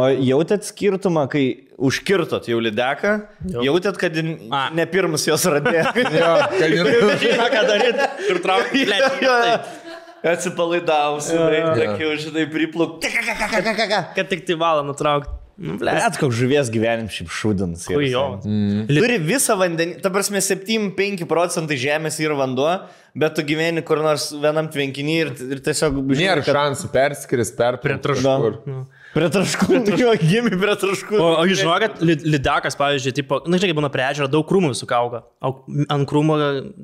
O jautėt skirtumą, kai užkirtot jau lideką, Jo. jautėt, kad A. ne pirmas jos radė. Jo, kad ir- Žinai, ką daryti. Ir traukti, blėt. Atsipalaidavusi, sakiau, žinai, pripluk. Kad tik tai valą nutraukti. Nu, blėt. Bet koks žuvies gyvenimas šiaip šūdins. Jo. Turi visą vandenį, ta prasme 7-5 procentai žemės yra vanduo, bet tu gyveni kur nors vienam tvenkinį ir, ir tiesiog... žinai, Nėra kad- šansų perskris, per Prie traškų. kažkur. Prie traškų, jo, gimė prie traškų. O, o jūs žinokit, lid- lidakas, pavyzdžiui, tipo, na, žinai, kaip būna prie ežero, daug krūmų visų auga. O ant krūmo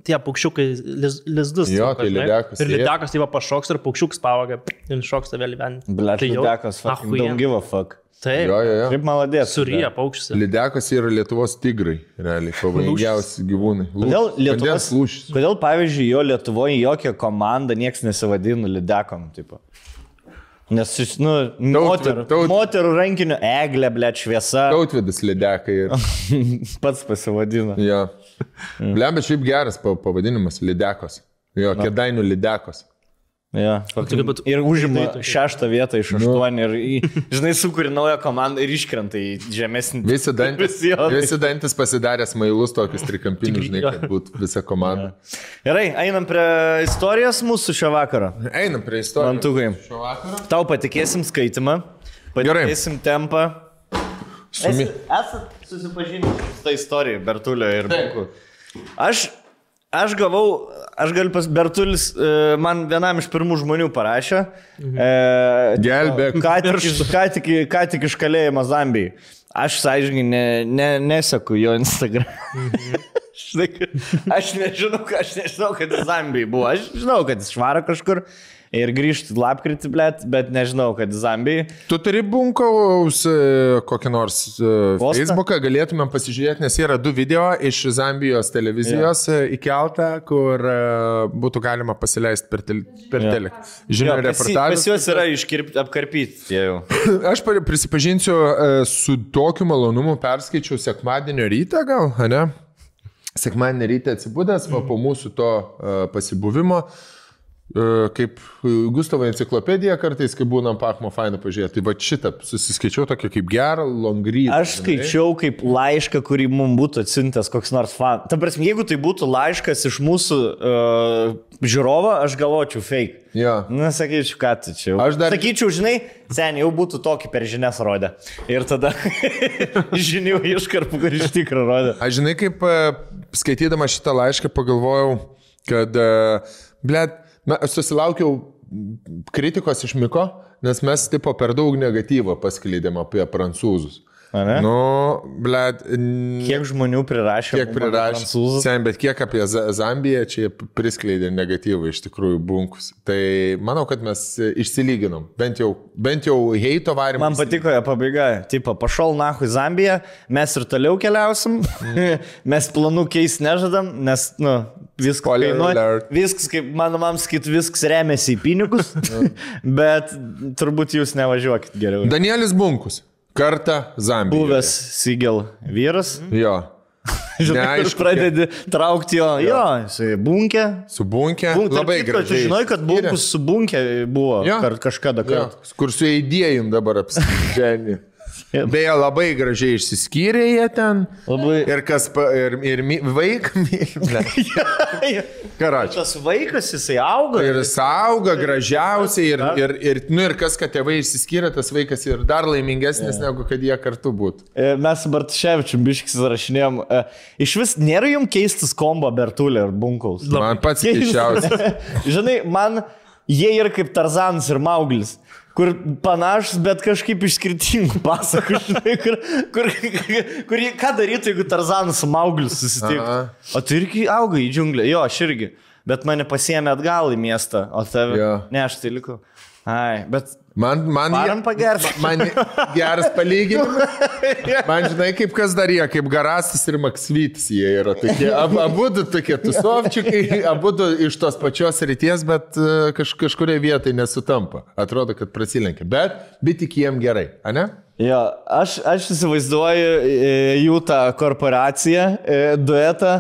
tie paukščiukai liz, lizdus. Jo, tai lydekas, Ir lidakas, tai va pašoks ir paukščiukas pavaga. Ir šoksta vėl į vandenį. Blet, Tai fucking Achujen. don't give a fuck. Taip. Jo, jo, jo. Kaip maladės. Suryja paukščius. Lidekas yra Lietuvos tigrai, realiai, pavojingiausi gyvūnai. Lūš- Kodėl Lietuvos, lūšis. kodėl, pavyzdžiui, jo Lietuvoje jokia komanda nieks nesivadina lidekom, tipo. Nes, jis, nu, moterų, taut- moterų rankinių eglė, ble, šviesa, Tautvidas lidekai. Pats pasivadino. Ja. Blem, bet šiaip geras pa- pavadinimas - Lidekos. Jo, kėdainių Lidekos. Ja, tokia būtų- ir užima Tai tokia. šeštą vietą iš aštuonių ir, į- žinai, sukūrė naują komandą ir iškrenta į žemesnį. Visi dantis, visi dantis pasidarė smailus tokius trikampinius, žinai, kad būtų visa komanda. Gerai, einam prie istorijos mūsų šio vakaro. Einam prie istorijos. Mantukai. Šio vakaro. Tau patikėsim skaitimą, Gerai. patikėsim tempą. Sumi... Esat susipažinę su tą istoriją, Bertulio ir Buku. Aš, aš gavau, aš galiu pas Bertulis, e, man vienam iš pirmų žmonių parašė. E, Gelbėk. Ką tik, iš, ką, tik, ką tik iš kalėjimo Zambijai. Aš, sąžininkai, ne, ne, neseku jo Instagram. Žinai, kad- aš nežinau, aš nežinau, kad jis Zambijai buvo. Aš žinau, kad jis švaro kažkur ir grįžtų lapkritį, blėt, bet nežinau, kad Zambijai. Tu turi bunkaus e, kokį nors e, Postą? Facebooką, galėtumėm pasižiūrėti, nes yra du video iš Zambijos televizijos ja. įkeltą, kur e, būtų galima pasileisti per, tel per Jo. teleką. Žinau, jį- reportažas. pas juos yra iškirpti, apkarpyti. Aš pa- prisipažinsiu, e, su tokiu malonumu perskaičiau sekmadienio rytą gal, ne? Sekmadienį ryte atsibūdęs, va, po mūsų to e, pasibuvimo, e, kaip Gustavo enciklopedija kartais, kai būnam pakmo fainų pažiūrėti. Tai va šitą susiskaičiau tokį kaip gerą longry. Aš skaičiau kaip laišką, kurį mums būtų atsintęs koks nors fan. Ta prasme, jeigu tai būtų laiškas iš mūsų uh, žiūrovo, aš galvočiau fake. Ja. Na, sakyčiau, ką tu čia. jau. Aš dar- Sakyčiau, žinai, seniai jau būtų tokį per žinias rodę. Ir tada žinių iškarpų, kur iš tikrųjų rodė. Aš žinai, kaip e, skaitydama šitą laišką pagalvojau, kad, blėt, aš susilaukiau kritikos iš Miko, nes mes tipo per daug negatyvo pasklydėm apie prancūzus. Ane? Nu, blėt. Kiek žmonių prirašė? Kiek prirašė. Sen, bet kiek apie Zambiją čia priskleidė negatyvą iš tikrųjų bunkus. Tai manau, kad mes išsilyginom. Bent jau, bent jau heito varim. Man patiko jo pabaiga. Tipo, pašol nahui Zambiją, mes ir toliau keliausim. mes planų keis nežadam, nes, nu, viskas kainuoja. Viskas, kaip mano mam sakyt, viskas remiasi į pinigus. bet turbūt jūs nevažiuokit geriau. Danielis Bunkus. Kartą Zambijoje. Buvęs Sigel vyras. Jo. Žinai, Neaišku, pradedi traukti jo. Jo, jisai bunkė. Su bunkė. Bunk, labai kitko, gražiai. Žinai, kad bunkus su bunkė buvo Jo. kar, kažkada. Jo, Kar... kur su idėjim dabar apsiženė. Beje, labai gražiai išsiskyrė jie ten. Labai. Ir kas, pa, ir, ir myli. Karačias. Tas vaikas, jisai auga. Ir jis auga gražiausiai ir, ir, ir, nu, ir kas, kad tėvai išsiskyrė, tas vaikas ir dar laimingesnis, negu kad jie kartu būtų. E, Mes su Bartševičium biškis rašinėjom. e, Iš vis nėra jums keistas kombo Bertulė ir Bunkaus. Man pats keisčiausias. Žinai, man jie yra kaip Tarzanas ir Mauglis. Kur panašus, bet kažkaip iš skirtingų pasakų, žinai, kur, kur, kur ką darytų, jeigu Tarzanas su Maugliu susitiktų. O tu irgi augai į džiunglę, jo, aš irgi, bet mane pasiemė atgal į miestą, o tave... Jo. Ne, aš tai likau. Ai, bet Man, man, pagert. man geras palyginimas. Man žinai, kaip kas dar jie, kaip Garastas ir Maksvytis jie yra tokie. Ab, abu du tokie tusovčiukai, abu du iš tos pačios ryties, bet e, kaž, kažkuria vietai nesutampa. Atrodo, kad prasilenkia. Bet, bet tik jiem gerai, ane? Jo, aš, aš įsivaizduoju e, jų tą korporaciją, e, duetą.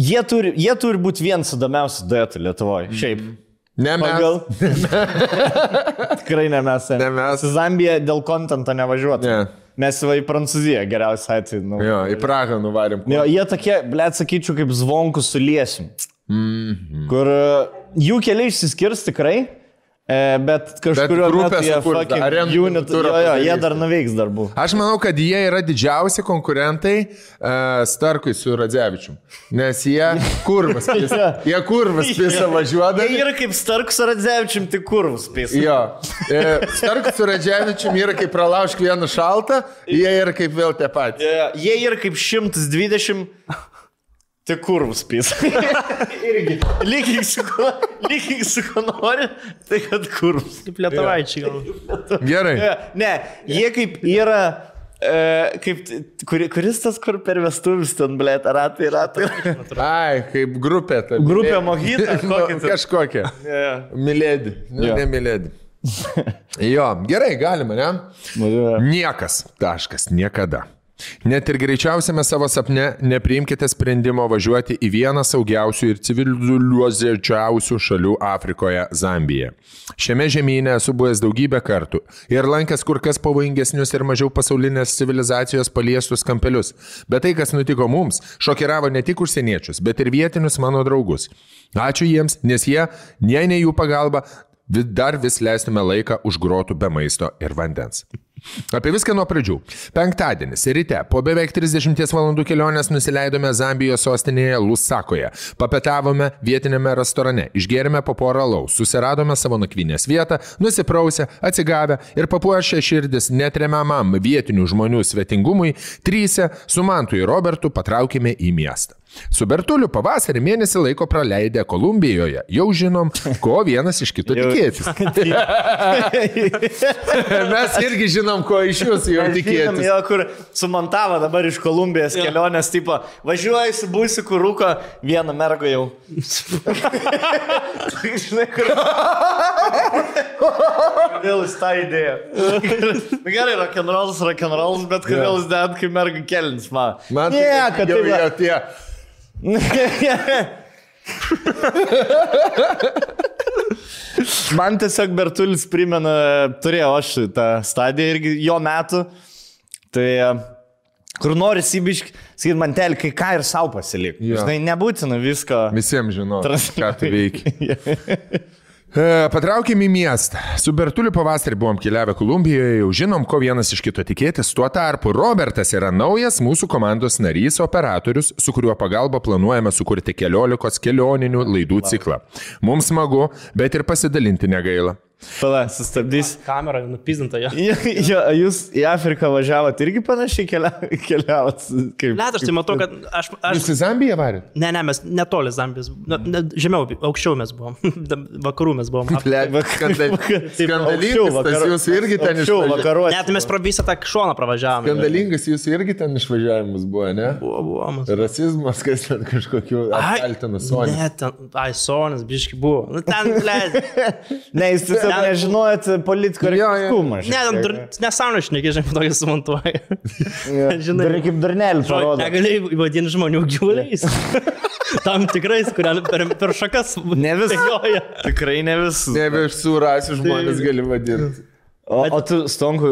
Jie turi, jie turi būti vienas įdomiausių duetų Lietuvoje. Šiaip. Ne mes. Pagal. Tikrai ne mes. Ne mes. Zambija dėl kontento nevažiuotų. Ne. Mes va į Prancūziją geriausiai atveju. Nu. Jo, į Prahą nuvarėm. Jo, jie tokie, blėt, sakyčiau, kaip zvonkus su liesim. Mm. -hmm. Kur e, jų keliai išsiskirs tikrai, bet kažkurio jie sukurs, fucking arenų unit, jo, jo, jie dar nuveiks darbų. Aš manau, kad jie yra didžiausi konkurentai uh, Starkui su Radzevičium. Nes jie kurvas. pisa- Jie kurvas Jie važiuodami. yra kaip Starks ar Radzevičium, tik kurvus pės. Jo. E, Starkus su Radzevičium yra kaip pralaužk vieną šaltą, jie yra kaip vėl tie patys. Jie, jie yra kaip 120. Tik kurvus pys. Irgi. Lygiai su lygiai su kuo nori, tai kad kurvus. Kaip lietuvaičiai gal. Gerai. Ne, jie kaip yra. Kaip, kuri, kuris tas, kur per vestuvis ten, blė, ratai, ratai. Ai, kaip grupė. Ta, Grupė tai? Kažkokia. Yeah. Milėdi. Nu, Jo. ne milėdi. Jo, gerai, galima, ne? Yeah. Niekas, taškas, niekada. Net ir greičiausiame savo sapne nepriimkite sprendimo važiuoti į vieną saugiausių ir civilizuočiausių šalių Afrikoje - Zambiją. Šiame žemynė esu buvęs daugybę kartų ir lankęs kur kas pavojingesnius ir mažiau pasaulinės civilizacijos paliestus kampelius. Bet tai, kas nutiko mums, šokiravo ne tik užsieniečius, bet ir vietinius mano draugus. Ačiū jiems, nes jie, jei ne jų pagalba, dar vis leistume laiką už grotų be maisto ir vandens. Apie viską nuo pradžių. Penktadienis ryte po beveik 30 valandų kelionės nusileidome Zambijos sostinėje Lusakoje. Papetavome vietinėme restorane, išgėrėme po porą laus, susiradome savo nakvynės vietą, nusiprausę, atsigavę ir papuošę širdis netremiamam vietinių žmonių svetingumui, trysia su Mantu ir Robertu patraukėme į miestą. Su Bertuliu pavasarį mėnesį laiko praleidę Kolumbijoje. Jau žinom, ko vienas iš kito tikėtis. Mes irgi žinom, ko iš jūsų jau Žinom, tikėtis. jo, kur sumontavo dabar iš Kolumbijos kelionės, tipo, važiuoji su būsi kuruko, vieną mergą jau. Žinai, kur. Kodėl jis tą idėją? Na Gerai, rock'n'rolls, rock'n'rolls, bet kodėl jis deda, kai merga kelins man? Man ne, kad jau tai jau tie. Man tiesiog Bertulis primena, turėjau aš tą stadiją irgi jo metų. Tai e, kur nori įsibiški, sakyt, man telkai ką ir savo pasilik. Jo. Žinai, nebūtina visko. Visiems žinau, ką Transliuoji. tu veiki. E, Patraukėm į miestą. Su Bertuliu pavasarį buvom keliavę Kolumbijoje, jau žinom, ko vienas iš kito tikėtis. Tuo tarpu Robertas yra naujas mūsų komandos narys, operatorius, su kuriuo pagalba planuojame sukurti keliolikos kelioninių laidų ciklą. Mums smagu, bet ir pasidalinti negaila. Pala, sustabdys. Kamera nupizinta jo. Jo, jo, jūs į Afriką važiavot irgi panašiai kelia, keliavot. Kaip, Liet, aš tai matau, kad aš... aš Jūs į Zambiją varėt? ne, ne, mes netoli Zambijos. Na, ne, žemiau, aukščiau mes buvom. Vakarų mes buvom. Skandalingas, tas jūs irgi ten vakaruose. Net mes pro visą tą šoną pravažiavome. Skandalingas jūsų irgi ten išvažiavimas buvo, ne? Buvo, buvo. Mas... Rasizmas, kas ten kažkokiu apkaltinu Sonį. Ne, ten, ai, Sonis, biški buvo. Nu, ten, ble. Ne, jūs tiesiog Ten- nežinojot politikų Jo, jo. reikalumą. Ne, dur, nesąmonė šneki, žinai, tokį sumontuoja. žinai. Dar kaip parodo. Negalėjai vadinti žmonių gyvuliais. Tam tikrais, kurie per, per šakas Ne vis- bėgioja. Tikrai ne vis. Ne viršų rasių žmonės gali vadinti. O, o tu, Stonku,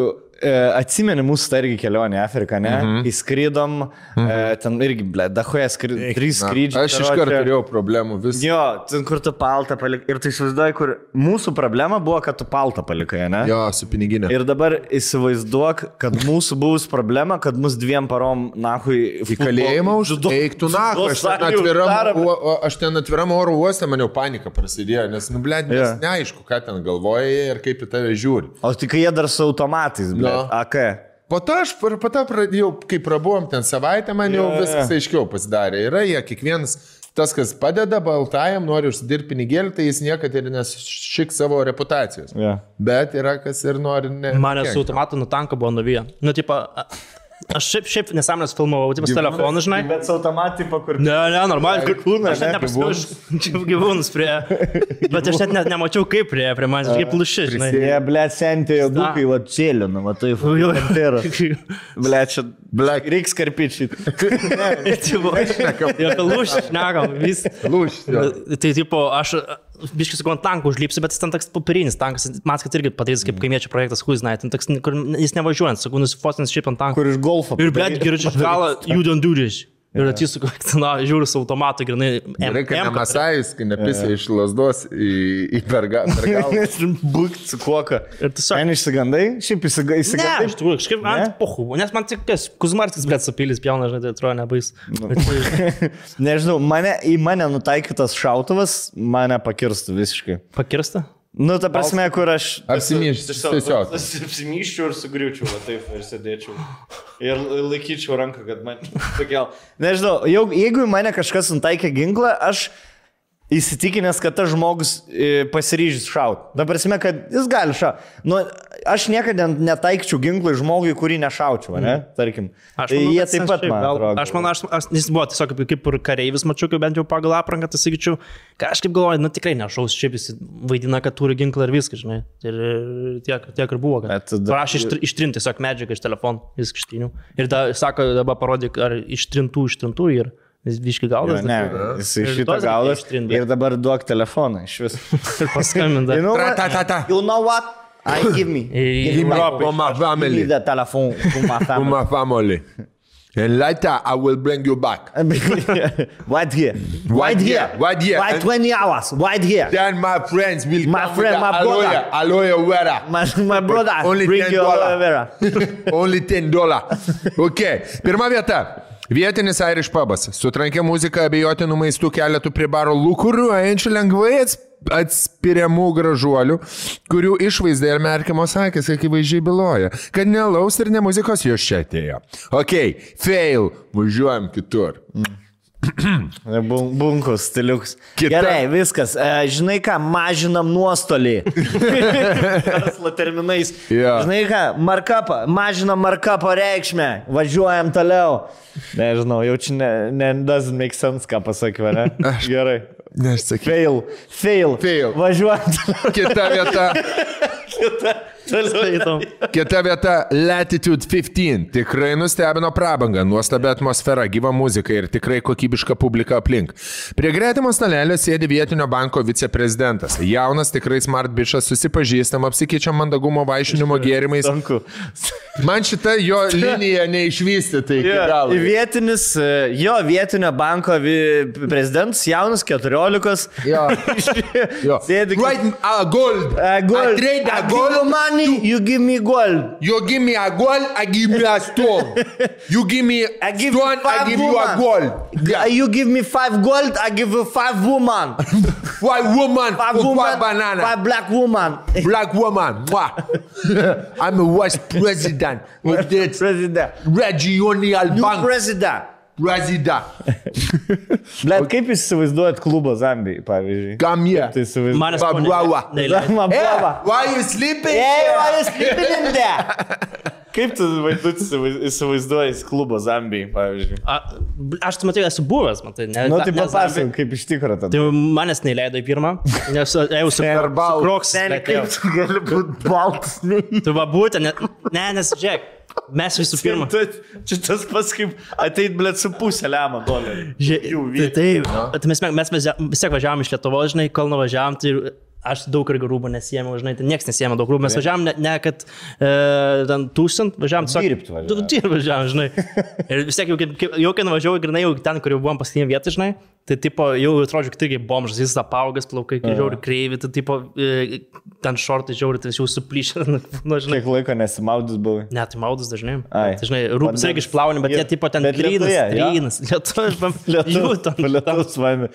atsimeni mūsų tą irgi kelionę į Afriką, ne? Mhm. Įskrydom, e, ten irgi, ble, dahoje skrydom, trys skrydžiai. Aš iš karto turėjau problemų vis. Jo, ten kur tu paltą palikai. Ir tu įsivaizduoji, kur mūsų problema buvo, kad tu paltą palikai, ne? Jo, su piniginė. Ir dabar įsivaizduok, kad mūsų buvus problema, kad mus dviem parom, nahui, Į kalėjimą už Eik tu na, aš aš ten atviram oro uoste, man jau panika prasidėjo, nes, nu, nes Jo. neaišku, ką ten galvoja ir kaip į tave žiūri. O tik jie dar su automatais, ble, Jo. AK. Po to aš, po to pradėjau, kai prabuvom ten savaitę, man jau jo. viskas aiškiau pasidarė. Yra jie, kiekvienas tas, kas padeda baltajam, nori užsidirbti pinigėlį, tai jis niekada ir nešik savo reputacijos. Jo. Bet yra kas ir nori ne. Mane su automatu nutanko buvo nuvyję. Nu, tipo, aš šiaip, šiaip nesąmonės filmavau, su telefonu, žinai. Bet su automatu, kur... Ne, ne, normaliai. Kūną, Aš net ne, nepasipiau, čia gyvūnus prie. Bet aš net, net nemačiau, kaip prie, prie manęs, kaip luši, žinai. Jie, ble, sentėjo dukai, va, čėlina, va, tai fanteras. Ble, čia, ble, reiks karpičiai. Jo, apie lušį, šnekam, vis. Lūš, jo. Tai, tipo, aš biškai su ant tankų užlipsiu, bet jis ten toks popierinis tankas, man kad irgi padarys kaip kaimiečio projektas, huiznai, ten toks, kur jis nevažiuojant, sakau, nusifotins šiaip ant tankų. Kur iš golfo. Ir bet girdžiu galą, you don't do this. Ir atsisuku, na, žiūriu su automatu, grinai. Gerai, kad ne Masajus, kai nepisė iš lasdos į, į perga, per galvą. Būk su kuoka. Ir tiesiog- Ten išsigandai, šiaip išsiga- Ne, iš tikrųjų, kažkaip ant pochų, nes man tik kas, Kuzmarskis, blėt, supylis pjauna, žinai, tai atrodo nebais. Bet tai Nežinau, mane, į mane nutaikytas šautuvas mane pakirstų visiškai. Pakirsta? Nu, ta prasme, kur aš... Apsimyšti, tiesiog. Apsimyščiau ir sugriučiau, va taip, ir sėdėčiau. Ir laikyčiau ranką, kad man pakel. Nežinau, jau, jeigu į mane kažkas nutaikė ginklą, aš įsitikinęs, kad tas žmogus e, pasiryžęs šaut. Dabar prasme, kad jis gali šaut. Nu, aš niekada netaikčiau ginklą žmogui, kurį nešaučiau, ne? Tarkim. Aš manau, jie taip pat, man gal-. Aš manau, aš, aš, jis buvo tiesiog kaip, ir kareivis, mačiau, kaip bent jau pagal aprangą, tai sakyčiau, kažkaip galvoju, nu tikrai nešaus, šiaip jis vaidina, kad turi ginklą ir viskas, žinai. Ir tiek, tiek ir buvo. tada- Prašė ištr- ištrinti tiesiog medžiagą iš telefono, viską ištriniu. Ir da, sako, dabar parodyk, ar ištrintų, ištrintų ir jis viški Jo, gaudas. Ne, jis iš šito gaudas bet- ir dabar duok telefoną iš vis. Ir paskambinta. You know what? Ra-ta-ta-ta. You know what? I give me. Give me my- For my family. Give me the telephone to my family. Uma family. And later I will bring you back. Right here. Right here. Right here. Right And- 20 hours. Right here. Then my friends will My come friend, with my aloe, brother. aloe vera. My, my brother, Only bring 10 your aloe dollar. vera. Only 10 dollar. Ok, pirma vieta. Vietinis Irish pubas. Sutrankė muzika abejotinų maistų keletų prie baro lūkuriuojančių lengvai ats- atspiriamų gražuolių, kurių išvaizdai ir merkiamos akis akivaizdžiai byloja, kad ne laus ir ne muzikos jos čia atėjo. Ok, fail, važiuojam kitur. Bun- Bunkus, stiliuks. Kita- Gerai, viskas. E, žinai ką, mažinam nuostolį. Verslo terminais. Jo. Žinai ką, markapą, mažinam markapo reikšmę. Važiuojam toliau. Nežinau, jau čia ne, ne doesn't make sense, ką pasakiau, ne? Gerai. Nesakyk. Fail, fail. Fail. Važiuojam toliau. Kita vieta. Skaitom. Kita vieta - Latitude 15. Tikrai nustebino prabanga, nuostabi atmosfera, gyva muzika ir tikrai kokybiška publika aplink. Prie gretimo stalelio sėdi vietinio banko viceprezidentas. Jaunas, tikrai smart bišas, susipažįstam, apsikeičiam mandagumo vaišinimo gėrimais. Man šita jo linija neišvysti, tai galo. Vietinis, e, jo vietinio banko prezidentas, jaunas 14. Jo. Jo. Sėdi. Right, uh, gold. Uh, gold. I trade a give you gold money money, you give me gold. You give me a gold, I give you a stone. You give me I give stone, you I give you a gold. Uh, You give me five gold, I give you five woman. Five woman, Five woman, five banana. five black woman. Black woman. I'm a vice president President. regional New bank. president. President. Blet, kaip jūs įsivaizduojat klubą Zambijai, pavyzdžiui? Here. Tai įsivaizduojat. Neįleido. Zama Hey, why you sleeping? Hey, why you sleeping in there? Kaip tu įsivaizduoji klubą Zambijai, pavyzdžiui? A, aš tu matai, esu buvęs, matai, ne. Nu, tai ne papasakok, kaip iš tikrųjų tada. Tai manęs neįleido į pirmą, nes ėjau su kroks. Seniai, kaip tu gali būti baltas, ne? Tu va būtent, ne, ne, nes žiūrėk, mes visų pirma. Čia tas pats kaip ateit, blėt, su pusė lemą dolerių. Žiūrėk, tai taip. Tai mes, mes važia- vis tiek važiavam iš Lietuvos, žinai, kol nuvažiavam, tai aš daug irgi rūbų nesijėmiau, žinai, tai niekas nesijėmė daug rūbų. Mes važiavam ne, ne kad e, ten tūsint, važiavam tiesiog. Dirbt važiavam. Tu dirbi važiavam, žinai. Ir vis tiek jau, jau kai nuvažiavau, grinai jau ten, kur jau buvom paskutinį vietą, žinai, tai tipo, jau atrodo, kad irgi bomžas, jis apaugas, plaukai, kai žiauri kreivi, tai tipo, e, ten šortai žiauri, tai jau suplyšę, nu, žinai. Kiek laiko nesimaudys buvai? Ne, tai maudus dažnai. Ai. Tai, žinai, Vandens- irgi išplauni, bet jie tipo ten grynas. Grynas. Lietuvoje. Jų ten. Lietuvos vami.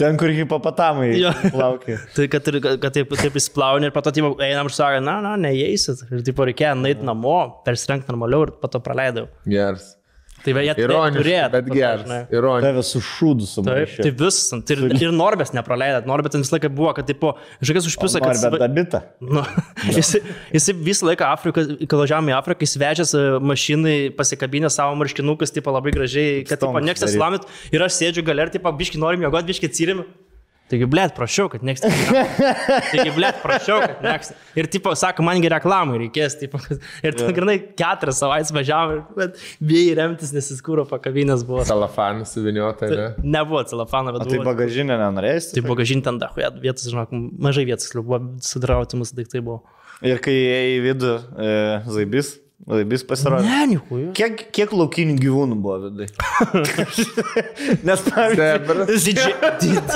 Ten, kur hipopotamai Jo. laukia. Tai kad, ir, kad taip, taip įsplauni ir po to taip, einam ir sako, na, na, neįeisit. Ir taip reikėjo nueiti namo, persirengti normaliau ir po to praleidau. Geras. Tai jie turėjo, bet geras. Ironiškai. Tave su šūdu sumaišė. tai vis, tai ir, ir Norbės nepraleido, Norbės ten visą laiką buvo, kad, tipo, žiūrėkas užpisa, kad... Ar bet abita? Nu, jis, jis visą laiką Afriką, kai važiavome į Afriką, jis vežęs mašinai, pasikabinę savo marškinukus, tipo labai gražiai, kad tipo, niekas daryt. neslamit ir aš sėdžiu galer, tipo, biški norim jėgot, biški atsirim. Taigi, blėt, prašau, kad nesimeta. Taigi, blėt, prašau, kad niekas. Ir, tipo, sako, mangi reklamai reikės, tipo, ir ten grinai keturias savaitės važiavom, bet bijai remtis, nes jis kūro pakabinės buvo. Salafanų suviniota, ne? Nebuvo celofano, bet O tai bagažinė nenorėjai? Tai buvo gažinti ten dahu, vietos, žinok, mažai vietos, buvo sudrauti mūsų daiktai buvo. Ir kai įėjai į vidų e, zaibis, zaibis pasirodė. Ne, nihu. Kiek, kiek laukinių gyvūnų buvo vidai? Nes pavyzdžiui,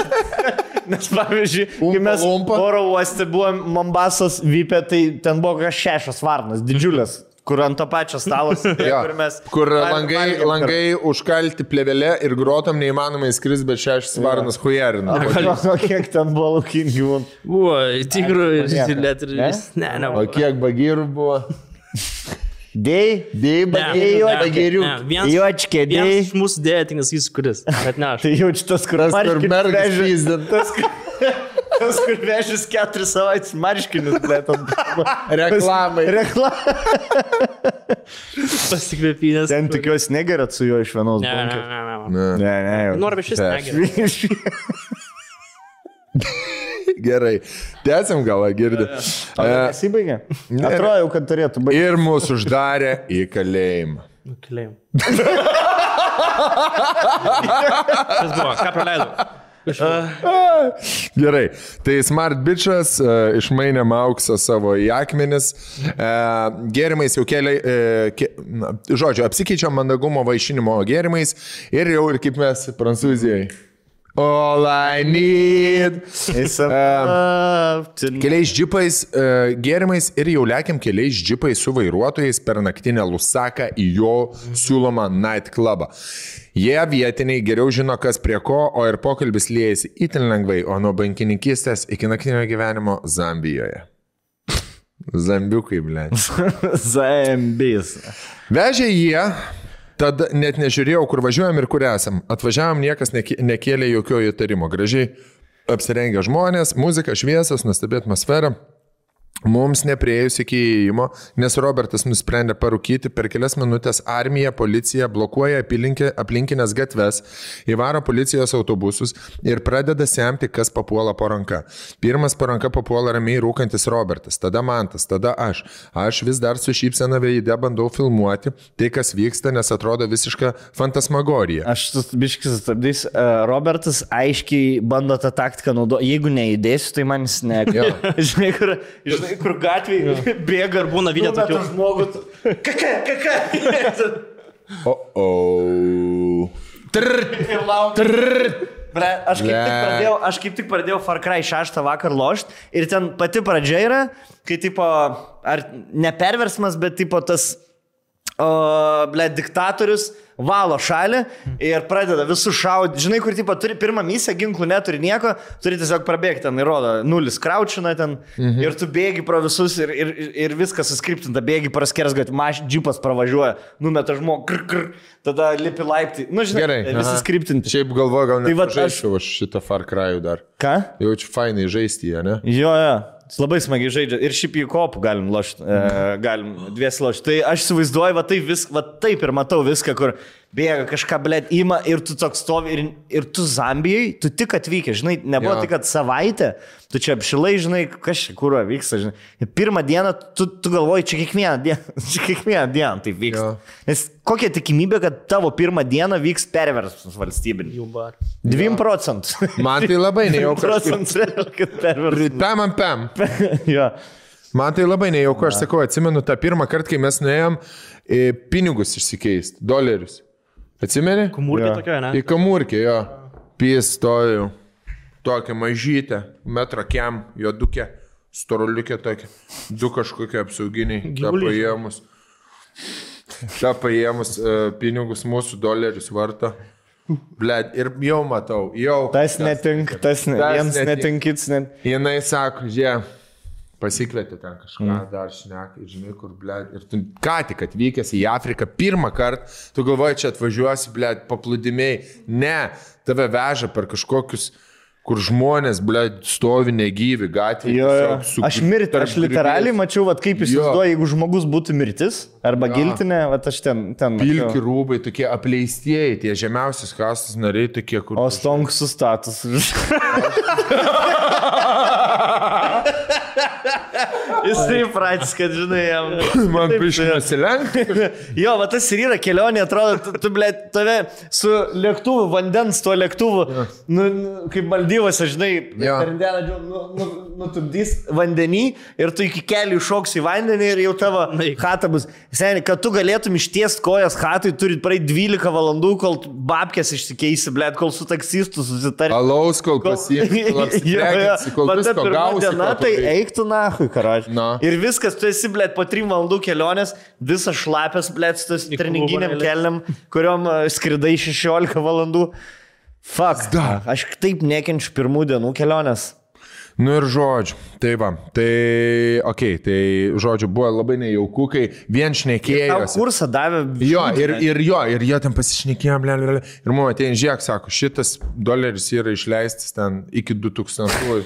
nes, pavyzdžiui kai Umpa, mes lumpa. oro uoste buvom Mombasos vypė, tai ten buvo kažkas šešios varnas, didžiulės, kur ant to pačio stalo sėdėjo, Jo, kur mes... kur langai, valgėm langai užkalti plėvelė ir grotom neįmanoma įskris, bet šešis varnas hujerina. O kiek ten buvo laukinių gyvūnų? Buvo, tikrų ir žilėt ir vis. Ne, ne. O kiek bagyrų buvo? Dėjai, dėjai, bagirių. Jočkė, Vienas dėjai. iš mūsų dėja, tik nesakys, kuris. Bet ne aš. Tai jaučiu tas, kur Tas, kur mergas pyzdin. Tas, kur- vežys keturias savaitės marškinius, bet ant... Reklamai. Reklamai. Pasikvėpinės. Ten tikiuosi negerat su juo iš vienos Ne, ne, ne, ne. Ne. Ne, ne, jau. Gerai. Tęsim galą, girdį. Nesibaigė? Atrodo, kad turėtų baigti. Ir mūsų uždarė į kalėjimą. Nukeliai. Kas buvo? Ką praleidau? Gerai. Tai Smart Bitchas uh, išmainėm auksą savo į akmenis. Uh, gėrimais jau keliai, uh, ke, žodžiu, apsikeičiam mandagumo vaišinimo gėrimais ir jau ir kaip mes Prancūzijai. All I need. Keliais džipais uh, gėrimais ir jau lėkiam keliais džipais su vairuotojais per naktinę Lusaką į jo siūlomą nightclubą. Jie vietiniai geriau žino, kas prie ko, o ir pokalbis liejasi itin lengvai, o nuo bankininkystės iki naktinio gyvenimo Zambijoje. Zambiukai, ble. Zambis. Vežė jie, tada net nežiūrėjau, kur važiuojam ir kur esam. Atvažiavam, niekas nekė- nekėlė jokio įtarimo. Gražiai apsirengę žmonės, muzika, šviesas, nuostabi atmosfera. Mums neprieėjus iki įėjimo, nes Robertas nusprendė parūkyti, per kelias minutės armija, policija blokuoja apylinkė, aplinkinės gatves, įvaro policijos autobusus ir pradeda semti, kas papuola po ranka. Pirmas po ranka papuola ramiai rūkantis Robertas, tada Mantas, tada aš. Aš vis dar su šypsena veidė bandau filmuoti tai, kas vyksta, nes atrodo visiška fantasmagorija. Aš biškis sustabdys. Uh, Robertas aiškiai bando tą taktiką naudoti. Jeigu neįdėsiu, tai man jis ne. žinai, kur, žinai, kur gatvėje bėga Ir būna video numeta tokių. žmogų. Kaka, kaka. O, o. Trrr, aš, kaip pradėjau, aš kaip tik pradėjau Far Cry 6 vakar lošti ir ten pati pradžia yra, kai tipo, ar neperversmas, bet tipo tas, ble, diktatorius valo šalį ir pradeda visus šaudyti. Žinai, kur tipo turi pirmą misiją, ginklų neturi nieko, turi tiesiog prabėgti ten, įrodo, nulis kraučina ten mhm. ir tu bėgi pro visus ir, ir, ir viskas suskriptinta, bėgi praskeras, kad maš, džipas pravažiuoja, numeta žmogų, kr, kr, tada lipi laiptai. Nu, žinai, Gerai. visi skriptinti. Šiaip galvoju, gal Tai net aš- žaisčiau aš šitą Far Cry dar. Ką? Jaučiu fainai žaisti, ją, ne? Jo, jo. Jis Labai smagiai žaidžia. Ir šiaip į kopų galim lošti. E, galim dvies lošti. Tai aš įsivaizduoju, va, tai vis, va taip ir matau viską, kur bėga kažką, blėt, ima ir tu toks stovi ir, ir tu Zambijai, tu tik atvykė, žinai, nebuvo Jo. tik, kad savaitę, tu čia apšilai, žinai, kas čia kur vyksta, žinai. Ir pirmą dieną tu, tu galvoji, čia kiekvieną dieną, čia kiekvieną dieną tai vyksta. Jo. Nes kokia tikimybė, kad tavo pirmą dieną vyks perversmas bar. 2 procentų. Man tai labai nejauku. procentų, kad perversmas. Pam, pam. jo. Man tai labai nejauku, aš sakau, atsimenu tą pirmą kartą, kai mes nuėjom e, pinigus išsikeisti, dolerius. Atsimeni? Kumurkė Jo. tokia, ne? Į kamurkį, jo. Pįstojau. Tokią mažytę, metro kem, juodukė, storuliukė tokia. Du kažkokie apsauginiai. Gyvuliai. paėmus. Ta paėmus uh, pinigus mūsų dolerius varto. Bled, ir jau matau, jau. Tas netink, tas Tas netink. netink, kits net. Jinai sako, žie, pasikvietė ten kažką, mm. dar šneka, žinai, kur, ble, ir tu ką tik atvykęs į Afriką, pirmą kartą, tu galvoji, čia atvažiuosi, ble, paplūdimiai. Ne, tave veža per kažkokius, kur žmonės, ble, stovi negyvi gatvėje. Jo, jo. Aš mirti, aš literaliai mačiau, vat, kaip įsivaizduoju, jeigu žmogus būtų mirtis arba giltinė, vat, aš ten, ten Pilki rūbai, tokie apleistieji, tie žemiausias kastos nariai, tokie, kur... O stonk su status. Jis taip pratis, kad žinai, jam. Man tai- nusilenkti. Jo, va tas ir yra kelionė, atrodo, tu, tu ble, tave su lėktuvu, vandens tuo lėktuvu, nu, kaip Maldyvose, žinai, Jo. per dieną nu, nu, nutupdys vandenį ir tu iki kelių šoks į vandenį ir jau tavo hata bus. Seniai, kad tu galėtum ištiesti kojas hatai, turi praeiti 12 valandų, kol babkės išsikeisi, ble, kol su taksistu susitarti. Alaus, kol pasiimsi, kol visko gausi. tu tai reikia. eik tu nahui, karač. Na. Ir viskas, tu esi, blėt, po 3 valandų kelionės, visas šlapės, blėt, su tas treninginiam keliam, kuriuom e, skridai 16 valandų. Da. Aš taip nekenčiu pirmų dienų kelionės. Nu ir žodžiu, tai va, tai, okei, okay, tai žodžiu, buvo labai nejauku, kai vien šnekėjo. kursą davė. Jo, ir, ir jo, ir jie ten pasišnekėjo, ble, ble, ble. Ir mano atein žiek, sako, šitas doleris yra išleistas ten iki 2000.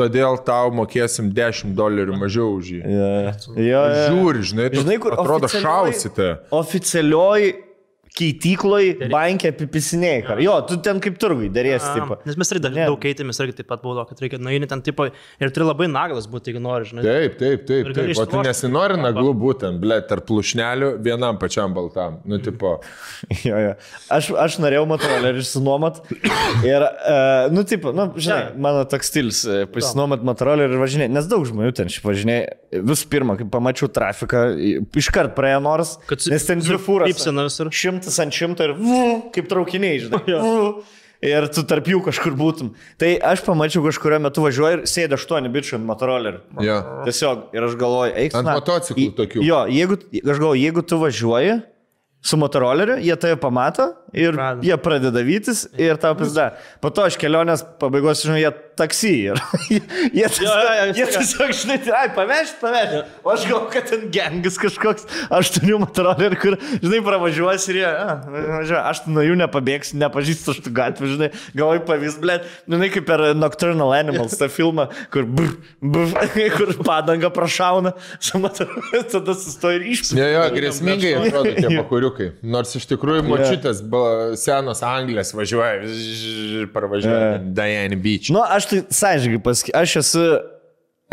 Todėl tau mokėsim 10 dolerių mažiau už jį. Jo, jo. Žiūri, žinai, tu Žinai, kur atrodo oficialioj- šausite. Oficialioj keitykloj bankė apipisinėjai. kar- Jo, tu ten kaip turgui dėrėsi, tipo. Nes mes irgi Ne. daug, keitėmės irgi taip pat būdavo, kad reikia nueini ten tipo ir turi labai naglas būti, jeigu nori, žinai. Taip, taip, taip. Ir taip. O tu nesinori naglų būtent, ble, tarp plušnelių vienam pačiam baltam. Nu, tipo. Jo, jo. Aš, aš norėjau motorolerį išsinuomot. Ir, uh, nu, taip, nu, žinai, mano toks stilius e, - pasinuomot motorolerį ir važinėti. Nes daug žmonių ten šiaip važinėja. Visų pirma, kai pamačiau trafiką, i- iškart praėjo nors. Nes ten dvi fūros. pypsina visur. Šimtas ant šimto ir vu, kaip traukiniai, žinai. Vu, Ir tu tarp jų kažkur būtum. Tai aš pamačiau kažkurio metu važiuoju ir sėdė aštuoni bičių ant motorolerio. Jo. Tiesiog, ir aš galvoju, eik. Ant motociklų tokių. Jo, jeigu, aš galvoju, jeigu tu važiuoji su motoroleriu, jie tave pamato ir Pradeda. jie pradeda vytis ir tau pizda. Po to aš kelionės pabaigos, žinau, jie taksi ir jie tiesiog, jie tiesiog žinai, tai, ai, pavešt, pavešt. O aš galvoju, kad ten gengas kažkoks, aš turiu motorolerių, kur, žinai, pravažiuosi ir jie, a, važiuoja, aš nuo jų nepabėgsiu, nepažįstu šitų gatvių, žinai, galvoju pavyzdys, blėt, žinai, kaip per Nocturnal Animals tą filmą, kur, brr, brr, kur padanga prašauna, su motoroleriu, tada sustoja ir išpūčia. Jo, jo, grėsmingai atrodo tie pakuriukai. Nors iš tikrųjų močiutės, yeah. Senos Anglės važiuoja, parvažiuoja Jo. Diane Beach. Nu, aš tai sąžininkai pasakysiu, aš esu,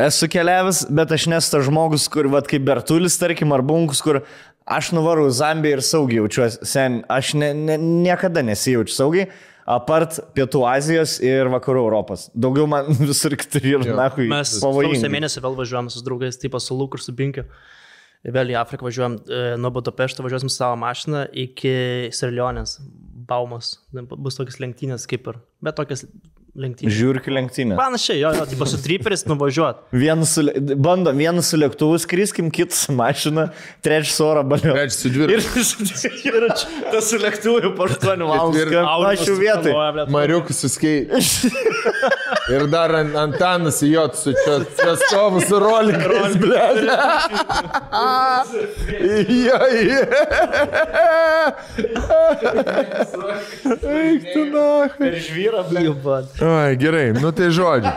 esu keliavęs, bet aš nesu tas žmogus, kur, vad, kaip Bertulis, tarkim, ar Bunkus, kur aš nuvarau Zambiją ir saugiai jaučiuosi. Sen, aš ne, ne, niekada nesijaučiu saugiai, apart Pietų Azijos ir Vakarų Europos. Daugiau man visur kitur yra, na, hui, Mes sausio mėnesį vėl važiuojam su draugais, taip su Luku ir su Binkiu. Vėl į Afriką važiuojam, e, nuo Budapešto važiuosim savo mašiną iki Sirlionės. Baumas. Bus tokias lenktynės kaip ir. Bet tokias lenktynės. Žiūrkių lenktynė. Panašiai, jo, jo, tipo su triperis nuvažiuot. Vienas su, bandom, vienas su lėktuvu skriskim, kitas su mašina, trečias su oro baliu. Trečias su dviračiu. Ir, ir tas su lėktuvu jau po 8 valandų. Ir- Aš jau vietoj. Mariukas suskei. Ir dar ant- Antanas į jo su čia, čia stovu su rolikais, blė. Jo, jo. Eik tu na. Ir žvyra, ble. Ai, gerai, nu tai žodžiu.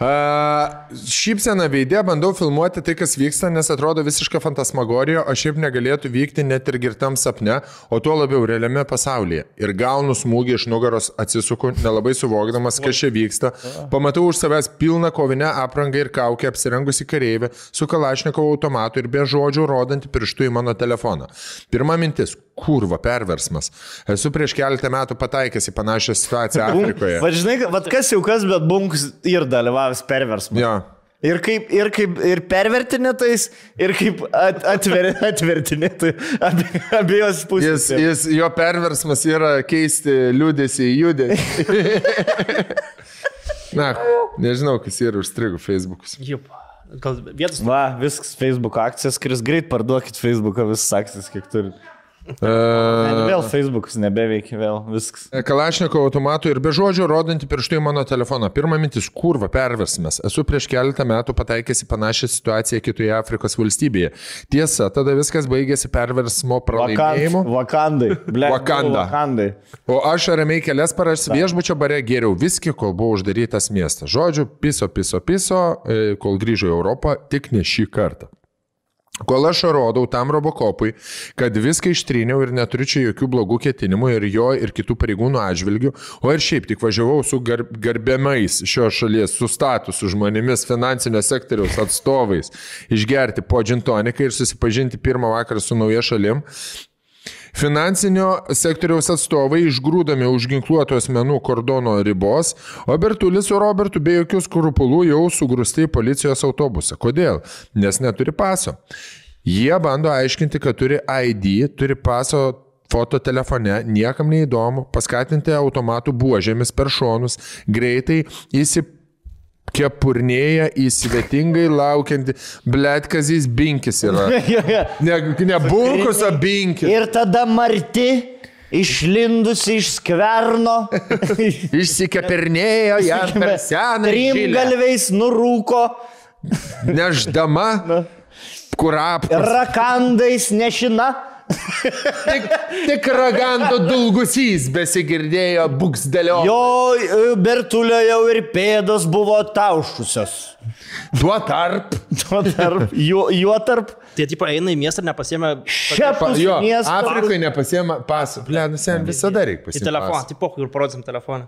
Šypsena veidė, bandau filmuoti tai, kas vyksta, nes atrodo visiška fantasmagorija, o šiaip negalėtų vykti net ir girtam sapne, o tuo labiau realiame pasaulyje. Ir gaunu smūgį iš nugaros, atsisuku, nelabai suvokdamas, kas čia vyksta. Pamatau už savęs pilną kovinę aprangą ir kaukę apsirengusi kareivę su Kalašnikovo automatu ir be žodžių rodantį pirštų į mano telefoną. Pirma mintis - kurva perversmas. Esu prieš keletą metų pataikęs į panašią situaciją Afrikoje. Va žinai, va kas jau kas, bet bunks ir dalyvavęs perversmą. Jo. Ir kaip, ir kaip, ir pervertinėtais, ir kaip at, atver, atvertinėtai, abi, abiejos Jis, pusės. jis, jo perversmas yra keisti liūdėsi į judesį. Na, nežinau, kas yra užstrigų Facebookus. Jup. Gal vietos. Va, viskas Facebook akcijas, kuris greit parduokit Facebooką, visas akcijas, kiek turi. Uh, Vėl Facebookas nebeveikia, vėl viskas. Kalašniko automatu ir be žodžių rodantį pirštų į mano telefoną. Pirma mintis - kurva perversmas. Esu prieš keletą metų pataikęs į panašią situaciją kitoje Afrikos valstybėje. Tiesa, tada viskas baigėsi perversmo pralaimėjimu. Vakandai. Ble, Wakanda. Vakandai. O aš ramiai kelias paras viešbučio bare geriau viskį, kol buvo uždarytas miestas. Žodžiu, piso, piso, piso, e, kol grįžo į Europą, tik ne šį kartą. Kol aš rodau tam robokopui, kad viską ištryniau ir neturiu čia jokių blogų ketinimų ir jo ir kitų pareigūnų atžvilgių, o ir šiaip tik važiavau su gar, garbiamais šios šalies, su statusu žmonėmis, finansinio sektoriaus atstovais, išgerti po džintoniką ir susipažinti pirmą vakarą su nauja šalim, Finansinio sektoriaus atstovai išgrūdami už ginkluotų asmenų kordono ribos, o Bertulis su Robertu be jokių skrupulų jau sugrūsti į policijos autobusą. Kodėl? Nes neturi paso. Jie bando aiškinti, kad turi ID, turi paso foto telefone, niekam neįdomu, paskatinti automatų buožėmis per šonus, greitai įsipirkti kepurnėja į svetingai laukiantį, blėt, kazys binkis yra. Ne, ne bulkus, o binkis. Ir tada Marti, išlindusi iš skverno, Išsikepurnėjo jam per seną trim galviais nurūko, neždama kurapką. rakandais nešina. Tik, tik ragando dulgusys besigirdėjo buksdelio. Jo e, Bertulio jau ir pėdos buvo taušusios. Tuo tarp. Tuo tarp, juo, juo tarp Tie tipo eina į miestą ir nepasiemė šiapus Jo, miesto. Afrikoje nepasiema pasų. Ble, nu sen visada reikia į pasiemti. telefoną. Tipo, kur parodysim telefoną.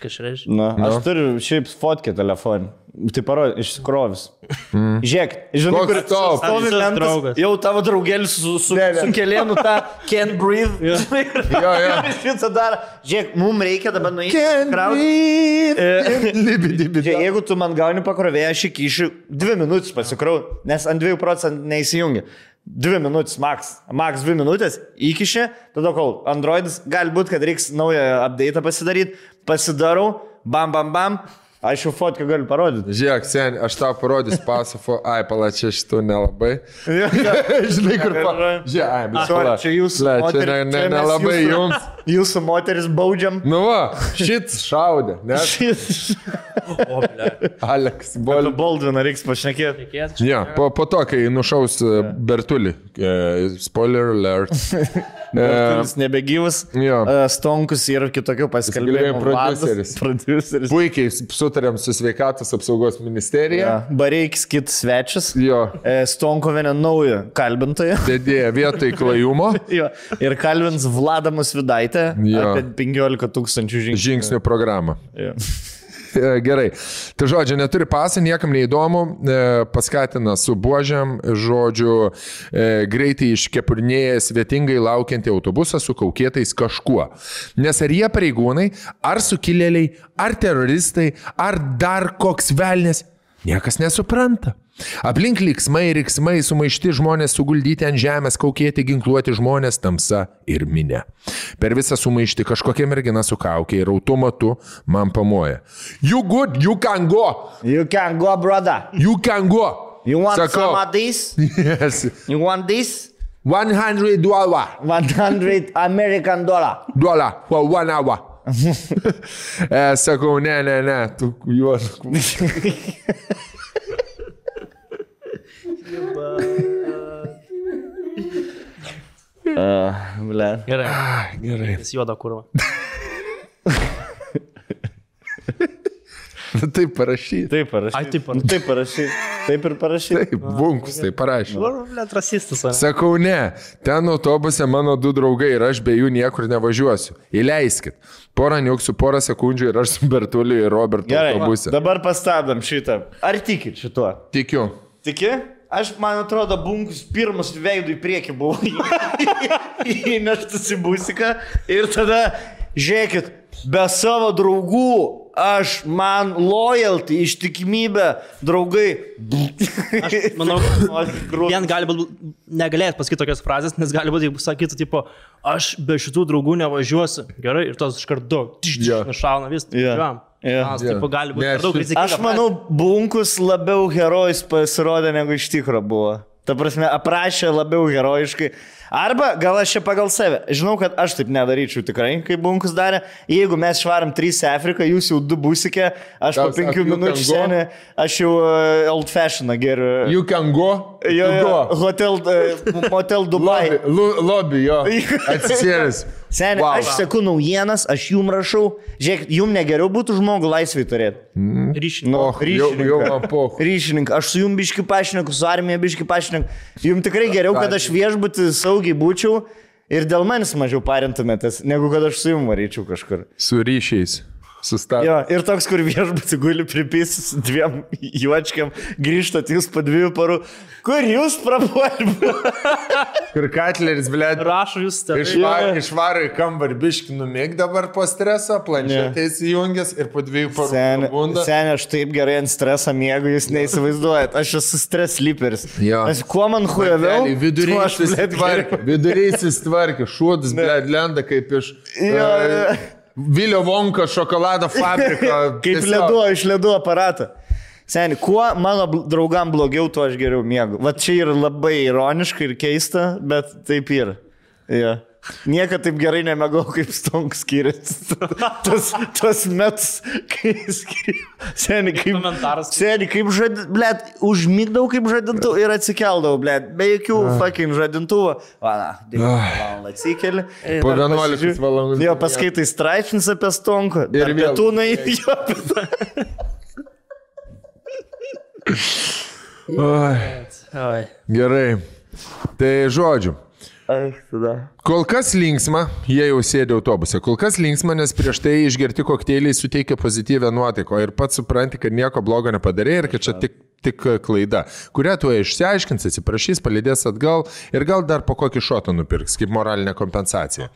Reiškia? Na, aš turiu šiaip fotkę telefoną. Tai parodė, išsikrovis. Mm. Žiūrėk, Koks kur stovi lentas, jau tavo draugelis su, su, Ne, ne. su kelienu tą can't breathe. Jo, jo. ir šitą dar. Žiūrėk, mums reikia dabar nueiti. Kraut- breathe. Libi, libi, Žiūrėk, jeigu tu man gauni pakrovėją, aš įkišiu dvi minutės pasikrau, nes ant dviejų procentų neįsijungi. Dvi minutės, max. Max dvi minutės įkišė, tada kol Androidas, galbūt, kad reiks naują update pasidaryti, pasidarau, bam, bam, bam, aš jau fotkę galiu parodyti. Žiūrėk, sen, aš tau parodysiu pasufo, ai, palačia šitų nelabai. Žinai, kur pa... Žiūrėk, ai, bet Sorry, čia jūsų Ble, čia ne, ne, nelabai jūsų- jums. Jūsų moteris baudžiam. Nu va, šit šaudė, ne? O, ble. Aleks, bol. Baldviną reiks pašnekėti. Ja, po, po to, kai nušaus Bertulį, spoiler alert. E, Jis nebegyvas. Jo. E, Stonkus yra kitokių paskelbimų. prodiuseris. vadas, Prodiuseris. Puikiai sutarėm su sveikatos apsaugos ministerija. Ja. Bareikis kitas svečias. Jo, E, Stonkovenė naują kalbintoją. dėdė vietoj klajumo Jo. Ir kalbins Vladamus Vidaitę Jo. apie 15 tūkstančių žingsnių. žingsnių programą. Jo. E, Gerai. Tai žodžiu, neturi pasą, niekam neįdomu, e, paskatina su buožiam, žodžiu, e, greitai iškepurnėję svetingai laukiantį autobusą su kaukėtais kažkuo. Nes ar jie pareigūnai, ar sukilėliai, ar teroristai, ar dar koks velnės, niekas nesupranta. Aplink liksmai riksmai sumaišti žmonės suguldyti ant žemės, kaukėti ginkluoti žmonės, tamsa ir minė. Per visą sumaišti kažkokia mergina su kaukė ir automatu man pamoja. You good, you can go, You can go, brother. you can go. You want Sakau, some of this? yes, You want this? 100 dollar, 100 American dollar. dollar for one hour. e, sakau, ne, ne, ne, tu juos. Uh, ble. Gerai. Gerai. Jis juoda kurva. Taip parašyti. Taip parašy. Ai, taip parašy. Taip parašy. Taip ir parašy. Taip, bunkus, tai parašė. Blet, rasistas. ar ne? Sakau, ne, ten autobuse mano du draugai ir aš be jų niekur nevažiuosiu. Įleiskit. Porą niuksų, porą sekundžių ir aš su Bertuliu ir Robertu Gerai, autobuse. dabar pastabdom šitą. Ar tikit šituo? Tikiu. Tiki? Aš, man atrodo, bunkus pirmas veidų į priekį buvo įneštas į busiką ir tada, žiūrėkit, be savo draugų, aš, man loyalty, ištikimybė, draugai. Aš manau, vien gali būti, negalėt pasakyti tokias frazės, nes gali būti, jeigu sakytų, tipo, aš be šitų draugų nevažiuosiu. Gerai, ir tos iš karto du. Jo. Nušauna vis. Jo. Važiuojam. Jo. Nas, Jo. tipo, gali būti per daug aš- rizikinga. Aš manau, bunkus labiau herojus pasirodė negu iš tikro buvo. Ta prasme, aprašė labiau herojiškai. Arba gal aš čia pagal save. Žinau, kad aš taip nedaryčiau tikrai, kaip bunkus darė. Jeigu mes švaram 3 Afriką, jūs jau 2 busikė, aš po Tau 5 sako, you minučių senį, aš jau uh, old fashion geriu. You can go. Jo, jo, hotel, uh, motel Dubai. Lobby, lobby, jo. Atsisėdęs. Seniai, Wow. aš seku naujienas, aš jum rašau. Žiūrėk, jum negeriau būtų žmogų laisvai turėti. Jau, jau man poch. Ryšininkai, aš su jum biški pašneku, su armija biški pašneku. Jums tikrai geriau, kad aš viešbutį saugiai būčiau ir dėl manęs mažiau parintumėtės, negu kad aš su jum varyčiau kažkur. Su ryšiais. Sustabdė. Jo, ir toks, kur viešbutį guli pripisis su dviem juočkiam, grįžtat jūs po dviejų parų. Kur jūs prapuolėte? Ir Katleris, ble, Rašo jūs ten. Išvar, išvaro į kambarį biški numėg dabar po streso, planšetės įjungęs ir po dviejų parų pabunda. sen, aš taip gerai ant streso mėgau, jūs neįsivaizduojat. Aš esu stres sliperis. Jo. Aš kuo man hujaviau, Viduriai susitvarkė. Viduriai susitvarkė. Šuodis, ble, lenda kaip iš... Jo, e, jo. Vilio Vonka šokolado fabrika. Kaip ledu iš ledų aparato. Seniai, kuo mano draugam blogiau, tuo aš geriau mėgau. Va čia yra labai ironiška ir keista, bet taip yra. Ja. Niekada taip gerai nemėgau, kaip stonk skiriasi. Tas, tas metus, kai skiriasi. Seniai, kaip... Komentaras. Seniai, kaip žadintuvą, blėt, užmygdavau kaip žadintuvą ir atsikeldavau, blėt, be jokių fucking žadintuvų. Vana, 9 val. atsikeli. Po dar 11 pasižiūri- valandų. Jo, paskaitai straipsnis apie stonką. Ir pietūnai. Jo, Oi, Oi. gerai. Tai žodžiu. Kol kas linksma, jie jau sėdė autobuse, kol kas linksma, nes prieš tai išgerti kokteiliai suteikia pozityvę nuotaiką. Ir pats supranti, kad nieko blogo nepadarė ir kad čia tik, tik klaida, kurią tu išsiaiškins, atsiprašys, palidės atgal ir gal dar po kokį šotą nupirks, kaip moralinė kompensacija.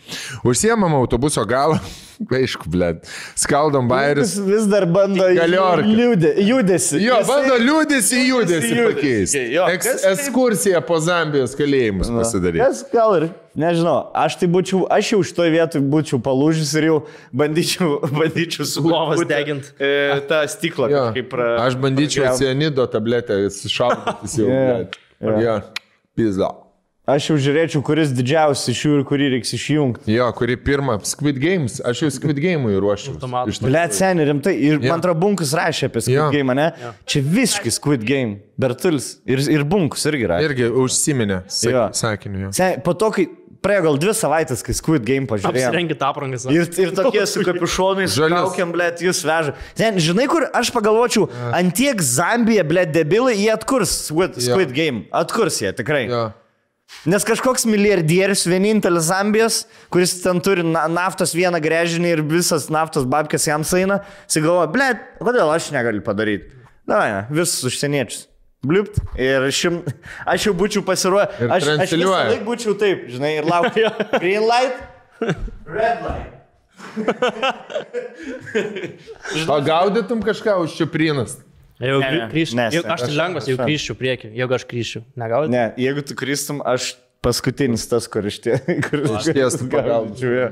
Užsiemam autobuso galą, aišku, blė, skaldom bairius. Vis, vis dar bando liūdė, judesi. Jo, Jisai- bando liūdėsi į judėsi judesį. pakeisti. Eks, taip- ekskursija po Zambijos kalėjimus pasidaryti. Kas gal ir, nežinau, aš tai būčiau, aš jau šitoje vietoje būčiau palūžęs ir jau bandyčiau, bandyčiau su Lovas degint. E, tą stiklą Jo. kažkaip pra... Aš bandyčiau pragriaut. cianido tabletę sušaudytis jau. Jo. blet. Jo, pizda. Aš jau žiūrėčiau, kuris didžiausias iš jų ir kurį reiks išjungti. Jo, kuri pirma, Squid Games, aš jau Squid Game'ui ruošiu. Blet, seniai, rimtai. Ir Jo. man atrodo, bunkus rašė apie Squid Jo. Game, ne? Čia visiškai Squid Game. Bertulis. Ir, ir bunkus irgi rašė. Irgi užsiminė sak, sakiniu. po to, kai praėjo gal dvi savaitės, kai Squid Game pažiūrėjau. Apsirenkit aprangas. Ir, ir tokie su kapišonais, žaliaukiam, blėt, jūs veža. Ten, žinai, kur aš pagalvočiau, antiek Zambija, blėt, debilai, jie atkurs Squid, Squid Game. Atkurs jie, tikrai. Jo. Nes kažkoks milijardierius, vienintelis Zambijos, kuris ten turi na, naftos vieną grėžinį ir visas naftos babkės jam saina, sigalvoja, blėt, kodėl aš negaliu padaryti. Na, ne, visus užsieniečius. Bliupt. Ir šim, aš jau būčiau pasiruošęs. Ir Aš, aš visą laiką būčiau taip, žinai, ir laukčiau. Green light, red light. O gaudytum kažką už čiaprinas? Jau ne, Aš tai lengvas, jau grįžčiau prieki, jeigu aš grįžčiau. Negaudu? Ne, jeigu tu kristum, aš paskutinis tas, kur iš tie. Kur tiestų gaudyčiau, jo.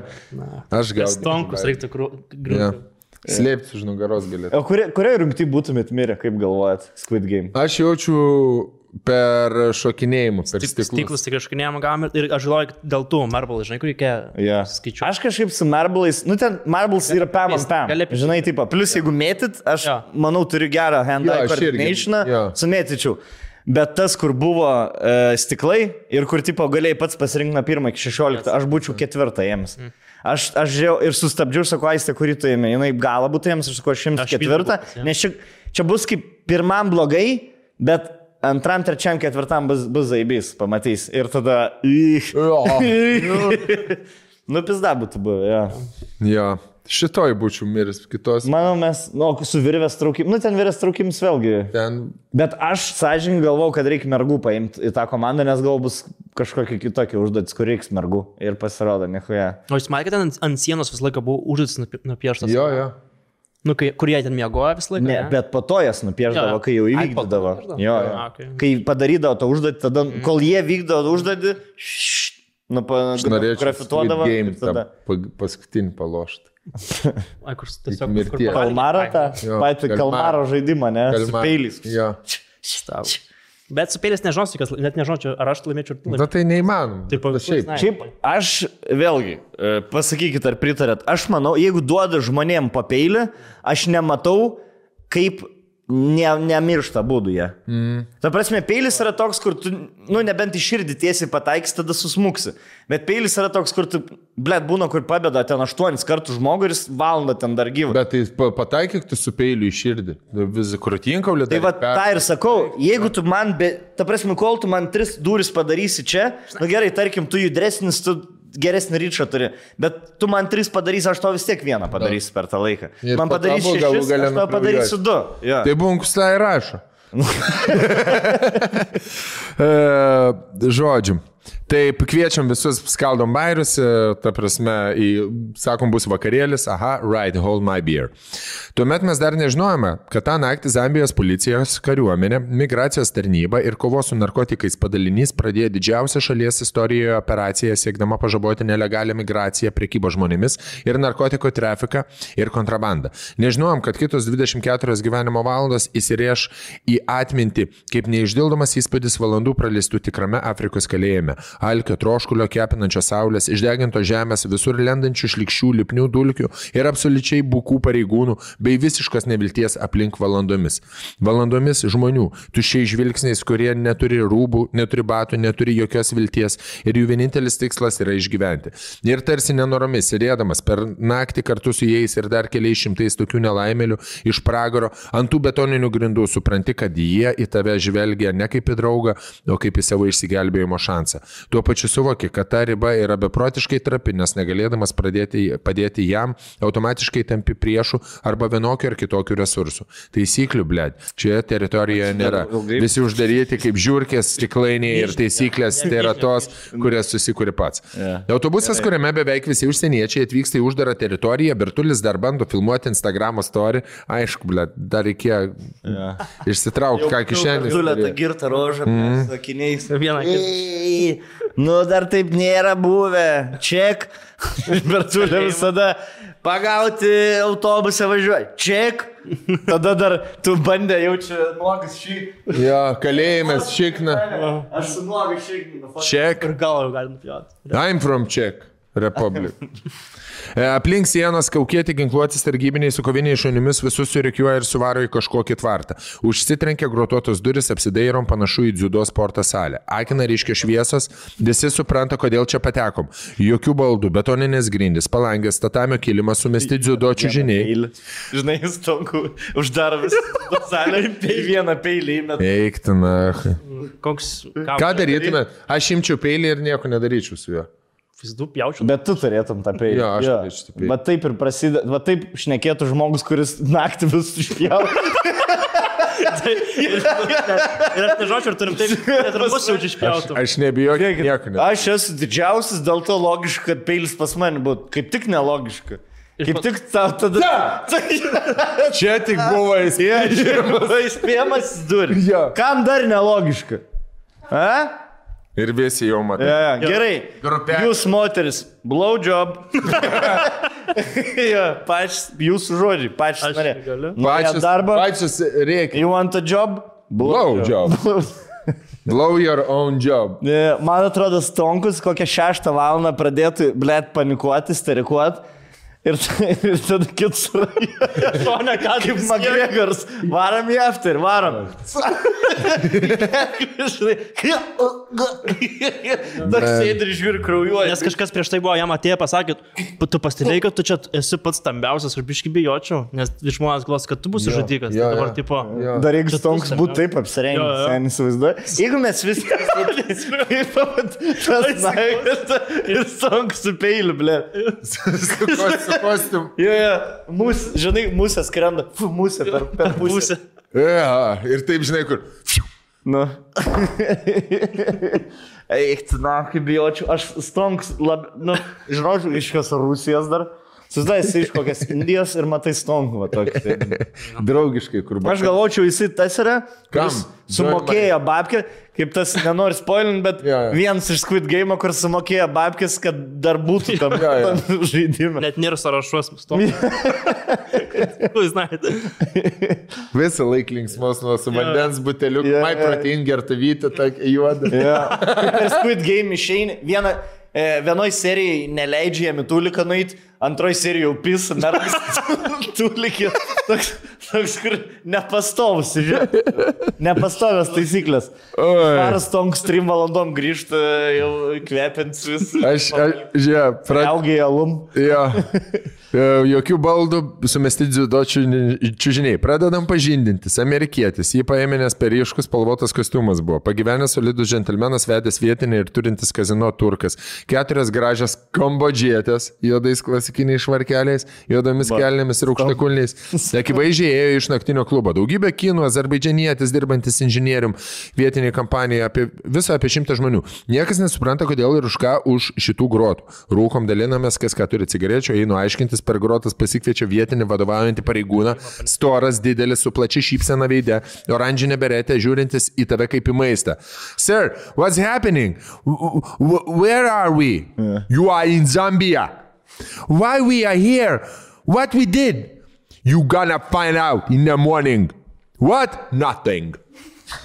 Aš gal. Stonkus reiktų grūti. Slėpti už nugaros galėtų. O kurie, kurie rungty būtumėt mirę, kaip galvojat, Squid Game? Aš jaučiu per šokinėjimą, per stiklus. Stiklus tik kažkokiam gavom ir aš žinojau, dėl tų marble, žinai, kur reikia Ja. skaičiuoti. Aš kažkaip su marblais, nu ten marbles yra pam ant pam. Žinai, taip, plus jeigu mėtyt, aš Jo. manau turiu gerą hand Jo, eye aš irgi. coordinationą, Jo. sumėtyčiau. Bet tas, kur buvo uh, stiklai ir kur tipo galėjai pats pasirinkti nuo 1 iki 16, aš būčiau ketvirtą jiems. Mm. Aš, aš žiūrėjau ir sustabdžiau, sakau, aistė, kurį tu ėmė. Jinai galą būtų jiems, aš sakau, aš jums Aš ketvirtą. vytą būtų, jo. Nes čia, čia bus kaip pirmam blogai, bet antram, trečiam, ketvirtam bus, bus zaibys, pamatys. Ir tada... Jo. nu, pizda būtų buvę, jo. Jo. Šitoj būčiau miris, kitos. Manau, mes, nu, su virvės traukim, nu, ten virvės traukims vėlgi. Ten. Bet aš sąžininkai galvau, kad reikia mergų paimti į tą komandą, nes gal bus kažkokia kitokia užduotis, kur reiks mergų. Ir pasirodo, niekuoja. O jūs matėte, ant, ant sienos visą laiką buvo užduotis nupi- nupieštas. Jo, jo. Nu, kai, kur jie ten miegojo visą laiką. Ne, bet po to jas nupieždavo, kai jau Ai, įvykdydavo. po Jo, jo. okay. Kai padarydavo tą užduotį, tada, kol jie vykdavo užduotį, ššt, nu, pa, Aš norėčiau grafituodavo. game tada. paskutinį palošti. Ai, kur tiesiog pavalgė. Kalmarą tą, patį kalmarą. kalmaro žaidimą, ne? Peiliais. Jo. Stau. Bet su pėlės nežinosiu, kas, net nežinosiu, ar aš laimėčiau tu Na laimėčiau. tai neįmanoma. Taip, šiaip. Šiaip aš vėlgi, e, pasakykit, ar pritarėt, aš manau, jeigu duoda žmonėm papeilį, aš nematau, kaip ne, nemiršta būdų jie. Mm. Ta prasme, peilis yra toks, kur tu, nu, nebent į širdį tiesiai pataiks, tada susmuksi. Bet peilis yra toks, kur tu, blėt, būna, kur pabėda ten aštuonis kartus žmogų ir jis valandą ten dar gyvas. Bet tai pa- pataikyk tu su peiliu į širdį. Vis krūtinkaulį. Tai va tą ir sakau, jeigu tu man, be, ta prasme, kol tu man tris duris padarysi čia, na gerai, tarkim, tu judresnis, tu geresnį ryčą turi, bet tu man tris padarysi, aš to vis tiek vieną padarysiu per tą laiką. Ir man to padarysi šešis, aš tau padarysiu du. Jo. Tai bunkusla ir rašo. E, Žodžiu. Taip, kviečiam visus skaldom bairius, e, ta prasme, į, sakom, bus vakarėlis, aha, right, hold my beer. Tuomet mes dar nežinojame, kad tą naktį Zambijos policijos kariuomenė, migracijos tarnyba ir kovos su narkotikais padalinys pradėjo didžiausią šalies istorijoje operaciją siekdama pažaboti nelegalią migraciją, priekybą žmonėmis ir narkotikų trafiką ir kontrabandą. Nežinojom, kad kitos 24 gyvenimo valandos įsirėš į atmintį kaip neišdildomas įspūdis valandų praleistų tikrame Afrikos kalėjime. Alkio, troškulio, kepinančios saulės, išdeginto žemės, visur lendančių šlikščių, lipnių dulkių ir absoliučiai bukų pareigūnų bei visiškos nevilties aplink valandomis. Valandomis žmonių, tušiai žvilgsniais, kurie neturi rūbų, neturi batų, neturi jokios vilties ir jų vienintelis tikslas yra išgyventi. Ir tarsi nenoromis, sėdėdamas per naktį kartu su jais ir dar keliais šimtais tokių nelaimėlių iš pragaro, ant tų betoninių grindų supranti, kad jie į tave žvelgia ne kaip į draugą, o kaip į savo išsigelbėjimo šansą. Tuo pačiu suvoki, kad ta riba yra beprotiškai trapi, nes negalėdamas pradėti, padėti jam, automatiškai tampi priešų arba vienokių ar kitokių resursų. Taisyklių, blėd, šioje teritorijoje nėra. Visi uždaryti kaip žiūrkės, stiklainiai ir taisyklės tai yra tos, kurias susikūri pats. Autobusas, kuriame beveik visi užsieniečiai atvyksta į uždarą teritoriją, Bertulis dar bando filmuoti Instagram story. Aišku, blėd, dar reikėjo išsitraukti ką kišenės. Zulė girtą rožą, Mhm. mm. sakiniais. Vieną kitą. Nu, dar taip nėra buvę. Ček. Bertulė visada pagauti autobusą važiuoja. Ček. Tada dar tu bandė jaučia nuogas šį. Jo, kalėjimas, šikna. Aš su nuogas šį. Ček. Ir gal jau galim nupjauti. I'm from Czech Republic. E, Aplink sienos kaukėti ginkluoti sargybiniai su koviniais šunimis visus surikiuoja ir suvaro į kažkokį tvartą. Užsitrenkia grotuotos duris, apsidairom panašu į dziudo sporto salę. Akina ryškia šviesos, visi supranta, kodėl čia patekom. Jokių baldų, betoninės grindys, palangės, tatamio kilimas, sumesti dziudo čiūžiniai. Žinai, jis tonkų uždaro visą salę į vieną peilį. įmeta. Eiktina. Koks... Ką darytume? Aš imčiau peilį ir nieko nedaryčiau su juo. Vizdų pjaučiu. Bet tu turėtum tą peilį. Jo, aš turėčiau tą peilį. Bet taip ir prasideda, va taip šnekėtų žmogus, kuris naktį vis išpjautų. Ir aš nežinau, ar turim taip, ir mus jau išpjautų. Aš nebijau nieko. Ne. Aš esu didžiausias, dėl to logiška, kad peilis pas mane būtų. Kaip tik nelogiška. Kaip tik tau tada... Čia tik buvo įspėjimas. Įspėjamas durį. Jo. Kam dar nelogiška? A? Ir visi jau matai. Ja, ja. Gerai. Grupelė. Jūs moteris, blow job. ja, pačios, jūsų žodžiai, pačios Aš norė. galiu. Pačios darbą. Pačios reikia. You want a job? Blow job. Blow your own job. Man atrodo, Stonkus kokią šeštą valandą pradėtų, blėt, panikuoti, sterikuoti. Ir, ir tada kitus Šone, ką kaip McGregors. Varom į after, varom. Toks sėdi ir žiūri kraujuoja. Nes kažkas prieš tai buvo, jam atėjo pasakė, "Pa- tu pastebėjai, kad tu čia esi pats stambiausias, aš biškai bijočiau, nes žmonės galvos, kad tu būsi Jo, žudikas. jo, dabar, tipo. Dar jeigu Stonks būtų taip apsirengęs, sen įsivaizduoju. Jeigu mes pamat, tas naikas ir Stonks su peiliu, blė. Kostium. Jo, jo, mūsų, žinai, musė skrenda. Fu, musė per, per pusę. pusė. Ja, ir taip žinai, kur. Nu. Eik, tu, na, kaip bijočiau. Aš Stonks, lab, nu, žinau, iš kokios Rusijos dar. Susidai, jis iš kokios Indijos ir matai Stonkų, va tokį. tai. Draugiškai, kur buvo. Aš galvočiau, jisai tas yra, kuris sumokėjo babkę, kaip tas, nenori spoilint, bet Jo, jo. vienas iš Squid Game, kur sumokėjo babkės, kad dar būtų tam, Jo, jo. tam žaidime. Net nėra sąrašuos, stop. Jūs žinote. Visą laiką linksmos nuo su vandens buteliu. Jo, Mai jo. protingi ir tavytė, tokia juoda. Ja. Per Squid Game išeini, viena, e, vienoj serijai neleidžia jam į tuliką nueiti, antroji serija jau pis, meras tulikė. Toks, toks, kur nepastovus, žiūrėk. Nepastovios taisyklės. Karas tonks trim valandom grįžta, jau kvepint vis. Aš, aš žiūrėjau, pradėjau. Augiai alum. Jo. E, Jokių baldų, sumesti dziudo čiužiniai. Pradedam pažindintis. Amerikietis. Jį paėmė, nes per ryškus spalvotas kostiumas buvo. Pagyvenęs solidus džentelmenas, vedęs vietinį ir turintis kazino turkas. Keturias gražias kambodžietės, juodais klasikiniais švarkeliais, juodomis kelnėmis ir aukštakulniais. Akivaizdžiai ėjo iš naktinio klubo. Daugybė kinų, azerbaidžianietis, dirbantis inžinierium, vietinė kampanija, apie, viso apie šimtą žmonių. Niekas nesupranta, kodėl ir už ką už šitų grotų. Rūkom dalinamės, kas ką turi cigarečių, einu aiškintis, per grotas pasikviečia vietinį vadovaujantį pareigūną, storas, didelis, su plačia šypsena veidė, oranžinė beretė, žiūrintis į tave kaip į maistą. Sir, what's happening? Where are we? You are in Zambia. Why we are here? What we did? You gonna find out in the morning. What? Nothing.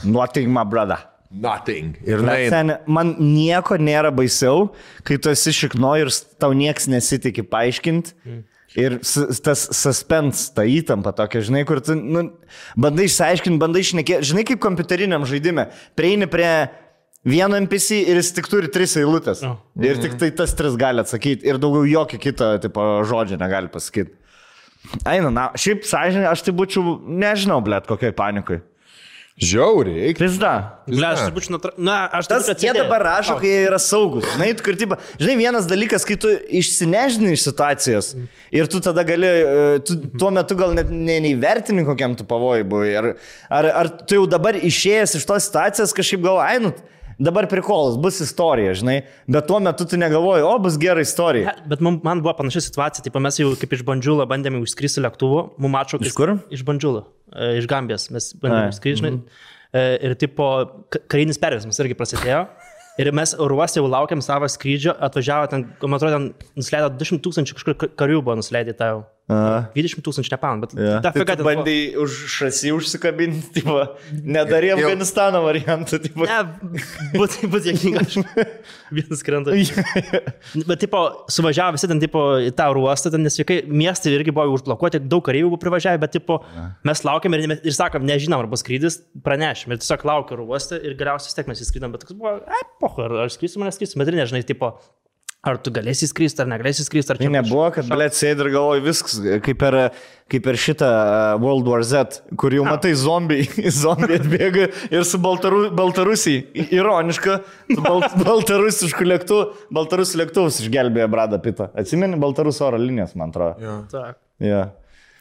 Nothing, my brother. Nothing. Ir nain. Sen, man nieko nėra baisiau, kai tu esi šikno ir tau nieks nesitikė paaiškinti. Ir s- tas suspense, ta įtampa tokia, žinai, kur tu nu, bandai išsiaiškinti, bandai išnekėti, žinai, kaip kompiuteriniam žaidime. Prieini prie vieno NPC ir jis tik turi tris eilutės. Jo. Ir tik tai tas tris gali atsakyti ir daugiau jokio kito tipo, žodžio negali pasakyti. Eina, na, šiaip sąžininkai, aš tai būčiau, nežinau, blėt, kokiai panikui. Žiauriai. Pizda. Ble, aš nutra... na, aš Tas turbūt jie dabar rašo, kai jie yra saugus. Žinai, tu, kur, tipo, žinai, vienas dalykas, kai tu išsinežini iš situacijos ir tu tada gali, e, tu tuo metu gal net ne- neįvertini, kokiam tu pavojai buvai. Ar, ar, ar tu jau dabar išėjęs iš tos situacijos kažkaip galvoji, ai, nu, dabar prikolas, bus istorija, žinai, bet tuo metu tu negalvoji, o bus gera istorija. Bet man, man buvo panaši situacija, tai mes jau kaip iš Bandžiulą bandėme užskristi lėktuvu, mums mačio. Iš kur? Iš Bandžiulą, e, iš Gambijos, mes bandėme užskristi, žinai. E, Ir tipo, ka- karinis perversmas irgi prasidėjo. Ir mes oruose jau laukiam savo skrydžio, atvažiavo ten, man atrodo, ten nusileido 200 tūkstančių kažkur ka- karių buvo nusileidę. A. 20 tūkstančių nepamenu, bet Ja. ta Tai figa tu ten buvo. bandai už šasi užsikabinti, tipo, nedarė Jau- Afganistano variantą, tipo. Ne, būtų būt jėkinga. Vienas krenta. Bet, tipo, suvažiavo visi ten, tipo, į tą ruostą, ten nesveikai, miestai irgi buvo užblokuoti, daug kareivių buvo privažiavę, bet, tipo, mes laukiam ir, ir sakom, nežinom, ar bus skrydis, pranešim. Ir tiesiog laukiam ruostą ir galiausiai vis tiek mes įskrydom, bet toks buvo, ai, poho, ar, skrysim, ar neskrysim, bet ir nežinai, tipo, ar tu galėsi skristi, ar negalėsi skristi, ar Tai nebuvo, kad, blėt, sėdi ir galvoji viskas, kaip per, kaip per šitą uh, World War Z, kur jau matai zombiai, zombiai atbėga ir su Baltaru, Baltarusijai. Ironiška, su bal, baltarusišku lėktuvu, baltarusių lėktuvus išgelbėjo Brada Pita. Atsimeni Baltarusų oro linijas, man atrodo. Tak. Ja.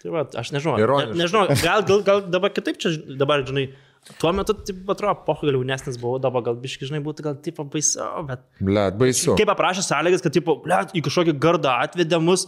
Tai va, aš nežinau. Ironiška. Ne, nežinau, gal, gal, gal dabar kitaip čia, dabar, žinai, tuo metu, taip, atrodo, poho gal jaunesnis buvau, dabar gal biški, žinai, būtų gal taip baisiau, bet Blet, baisu. kaip paprašė sąlygas, kad, tipo, ble, į kažkokį gardą atvedė mus,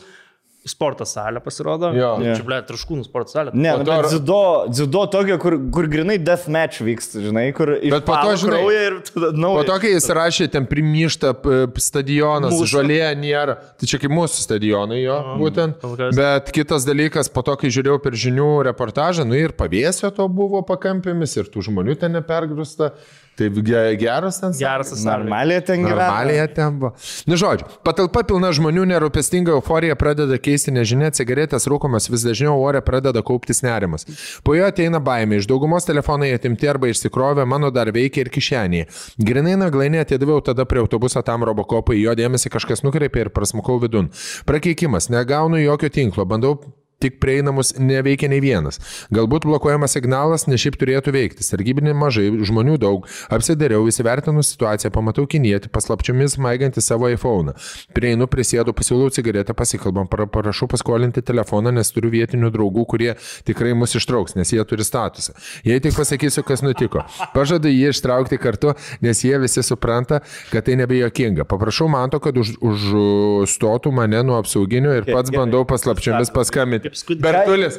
sporto salę pasirodo. Jo. Nu, Čia, ble, traškūnų sporto salė. Ne, Po nu, to- bet dziudo, dziudo tokio, kur, kur grinai deathmatch vyksta, žinai, kur Bet po to, žinai, ir tada Po naujo. to, kai jis rašė, ten primyšta p- stadionas, Mūsų. žolė nėra. Tai čia kaip mūsų stadionai jo, būtent. kol kas. Bet kitas dalykas, po to, kai žiūrėjau per žinių reportažą, nu ir pavėsio to buvo pakampėmis ir tų žmonių ten nepergrūsta. Taip ge- geras ten. Geras tas. Normaliai ten gyvena. Normaliai ten buvo. Nu, žodžiu, patalpa pilna žmonių, nerūpestinga euforija pradeda keisti nežinia, cigaretės rūkomas vis dažniau ore pradeda kauptis nerimas. Po jo ateina baimė, iš daugumos telefonai atimti arba išsikrovė, mano dar veikia ir kišenėje. Grinai naglainė atidaviau tada prie autobuso tam robokopui, jo dėmesį kažkas nukreipė ir prasmukau vidun. Prakeikimas, negaunu jokio tinklo, bandau tik prieinamus neveikia nei vienas. Galbūt blokuojamas signalas ne šiaip turėtų veikti. Sargybinė mažai, žmonių daug. Apsidariau, įsivertinu situaciją, pamatau kinietį, paslapčiomis maigantį savo iPhone. Prieinu, prisėdu, pasiūlau cigaretę, pasikalbam, prašau paskolinti telefoną, nes turiu vietinių draugų, kurie tikrai mus ištrauks, nes jie turi statusą. Jei tik pasakysiu, kas nutiko. Pažadu jį ištraukti kartu, nes jie visi supranta, kad tai nebejokinga. Paprašau man to, kad už, užstotų mane nuo apsauginių ir pats bandau paslapčiomis paskambinti. Kaip skudi- Bertulis,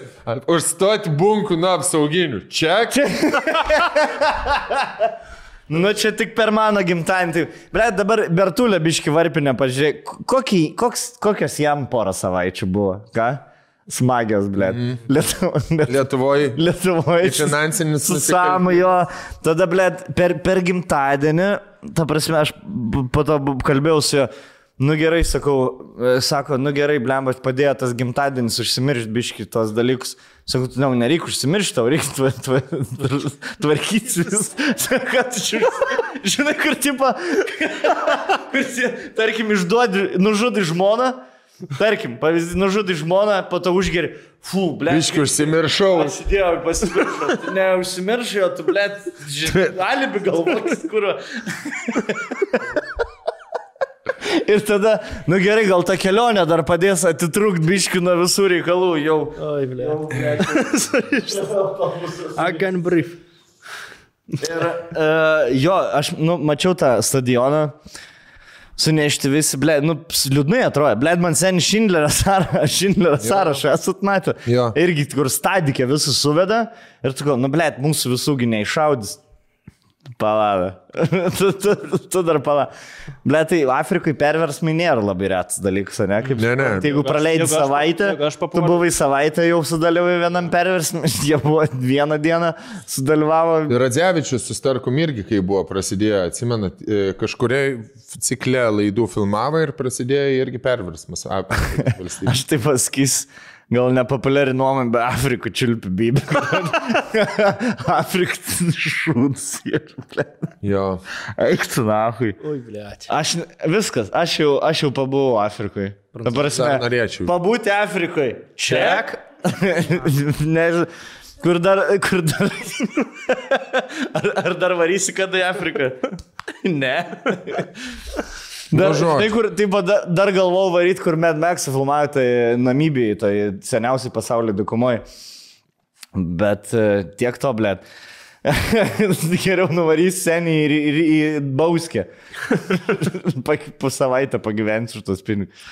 užstoti bunkų nuo apsauginių. Čia. Nu, čia tik per mano gimtadienį. Tai, ble, dabar Bertulė biški varpinę, pažiūrėk, kokį, koks, kokios jam porą savaičių buvo, ką? Smagios, ble. Mm. Lietuvo, Lietuvoje. Lietuvoje. Finansinis Su Samu jo. Tada, ble, per, per gimtadienį, ta prasme, aš po to kalbėjau su juo. Nu gerai, sakau, e, sako, nu gerai, blemba, padėjo tas gimtadienis užsimiršti biški tos dalykus. Sakau, tu, ne, nereikia užsimiršti, tau reikia tva, tva, tvarkyti vis. Sako, tu čia, žinai, kur tipo, kur, tarkim, išduodi, nužudai žmoną, tarkim, pavyzdį, nužudai žmoną, po to užgeri, fu, ble. Biški užsimiršau. Pasidėjau, pasimiršau. Tu Neužsimiršai, o tu, ble, alibi galvokis, kur. Ir tada, nu gerai, gal ta kelionė dar padės atitrūkti biškių nuo visų reikalų jau. Oi. I can breathe. Ir uh, jo, aš nu, mačiau tą stadioną. Sunešti visi, ble, nu, liūdnai atrodo, ble, man sen Šindlerio sąrašą, Šindlerio sąrašą esat matę. Irgi, kur stadikė visus suveda ir tu gal, nu, ble, mūsų visų gi neišaudys. Palada. tu, tu, tu dar palada. Ble, tai Afrikai perversmai nėra labai retas dalykas, ne? Kaip, Ne, ne. Tai jeigu praleidai savaitę, jeigu aš tu papuoliau- buvai savaitę jau sudalyvai vienam perversmui, jie buvo vieną dieną sudalyvavo Radzevičius su Starkum irgi, kai buvo prasidėjo, atsimenat, e, kažkuriai cikle laidų filmavo ir prasidėjo irgi perversmas. Aš taip pasakysiu, gal nepopuliari nuomonė, bet Afrikų čiulpi bybė. Afrikų šūdas. Jo. Eik tu nahui. Oi, ble. Aš viskas, aš jau, aš jau pabuvau Afrikoje. Dabar Dar norėčiau. Pabūti Afrikoje. Ček. Nežinau. Kur dar, kur dar. Ar, ar dar varysi kada į Afriką? Ne. Dar, žinai, kur, taip, dar, dar galvojau varyti, kur Mad Max filmavo, tai Namibijai, tai seniausiai pasaulio dukumoje. Bet e, tiek to, blėt. Geriau nuvarys seniai ir, ir į Bauskę. Po savaitę pagyvensiu už tos pinigus.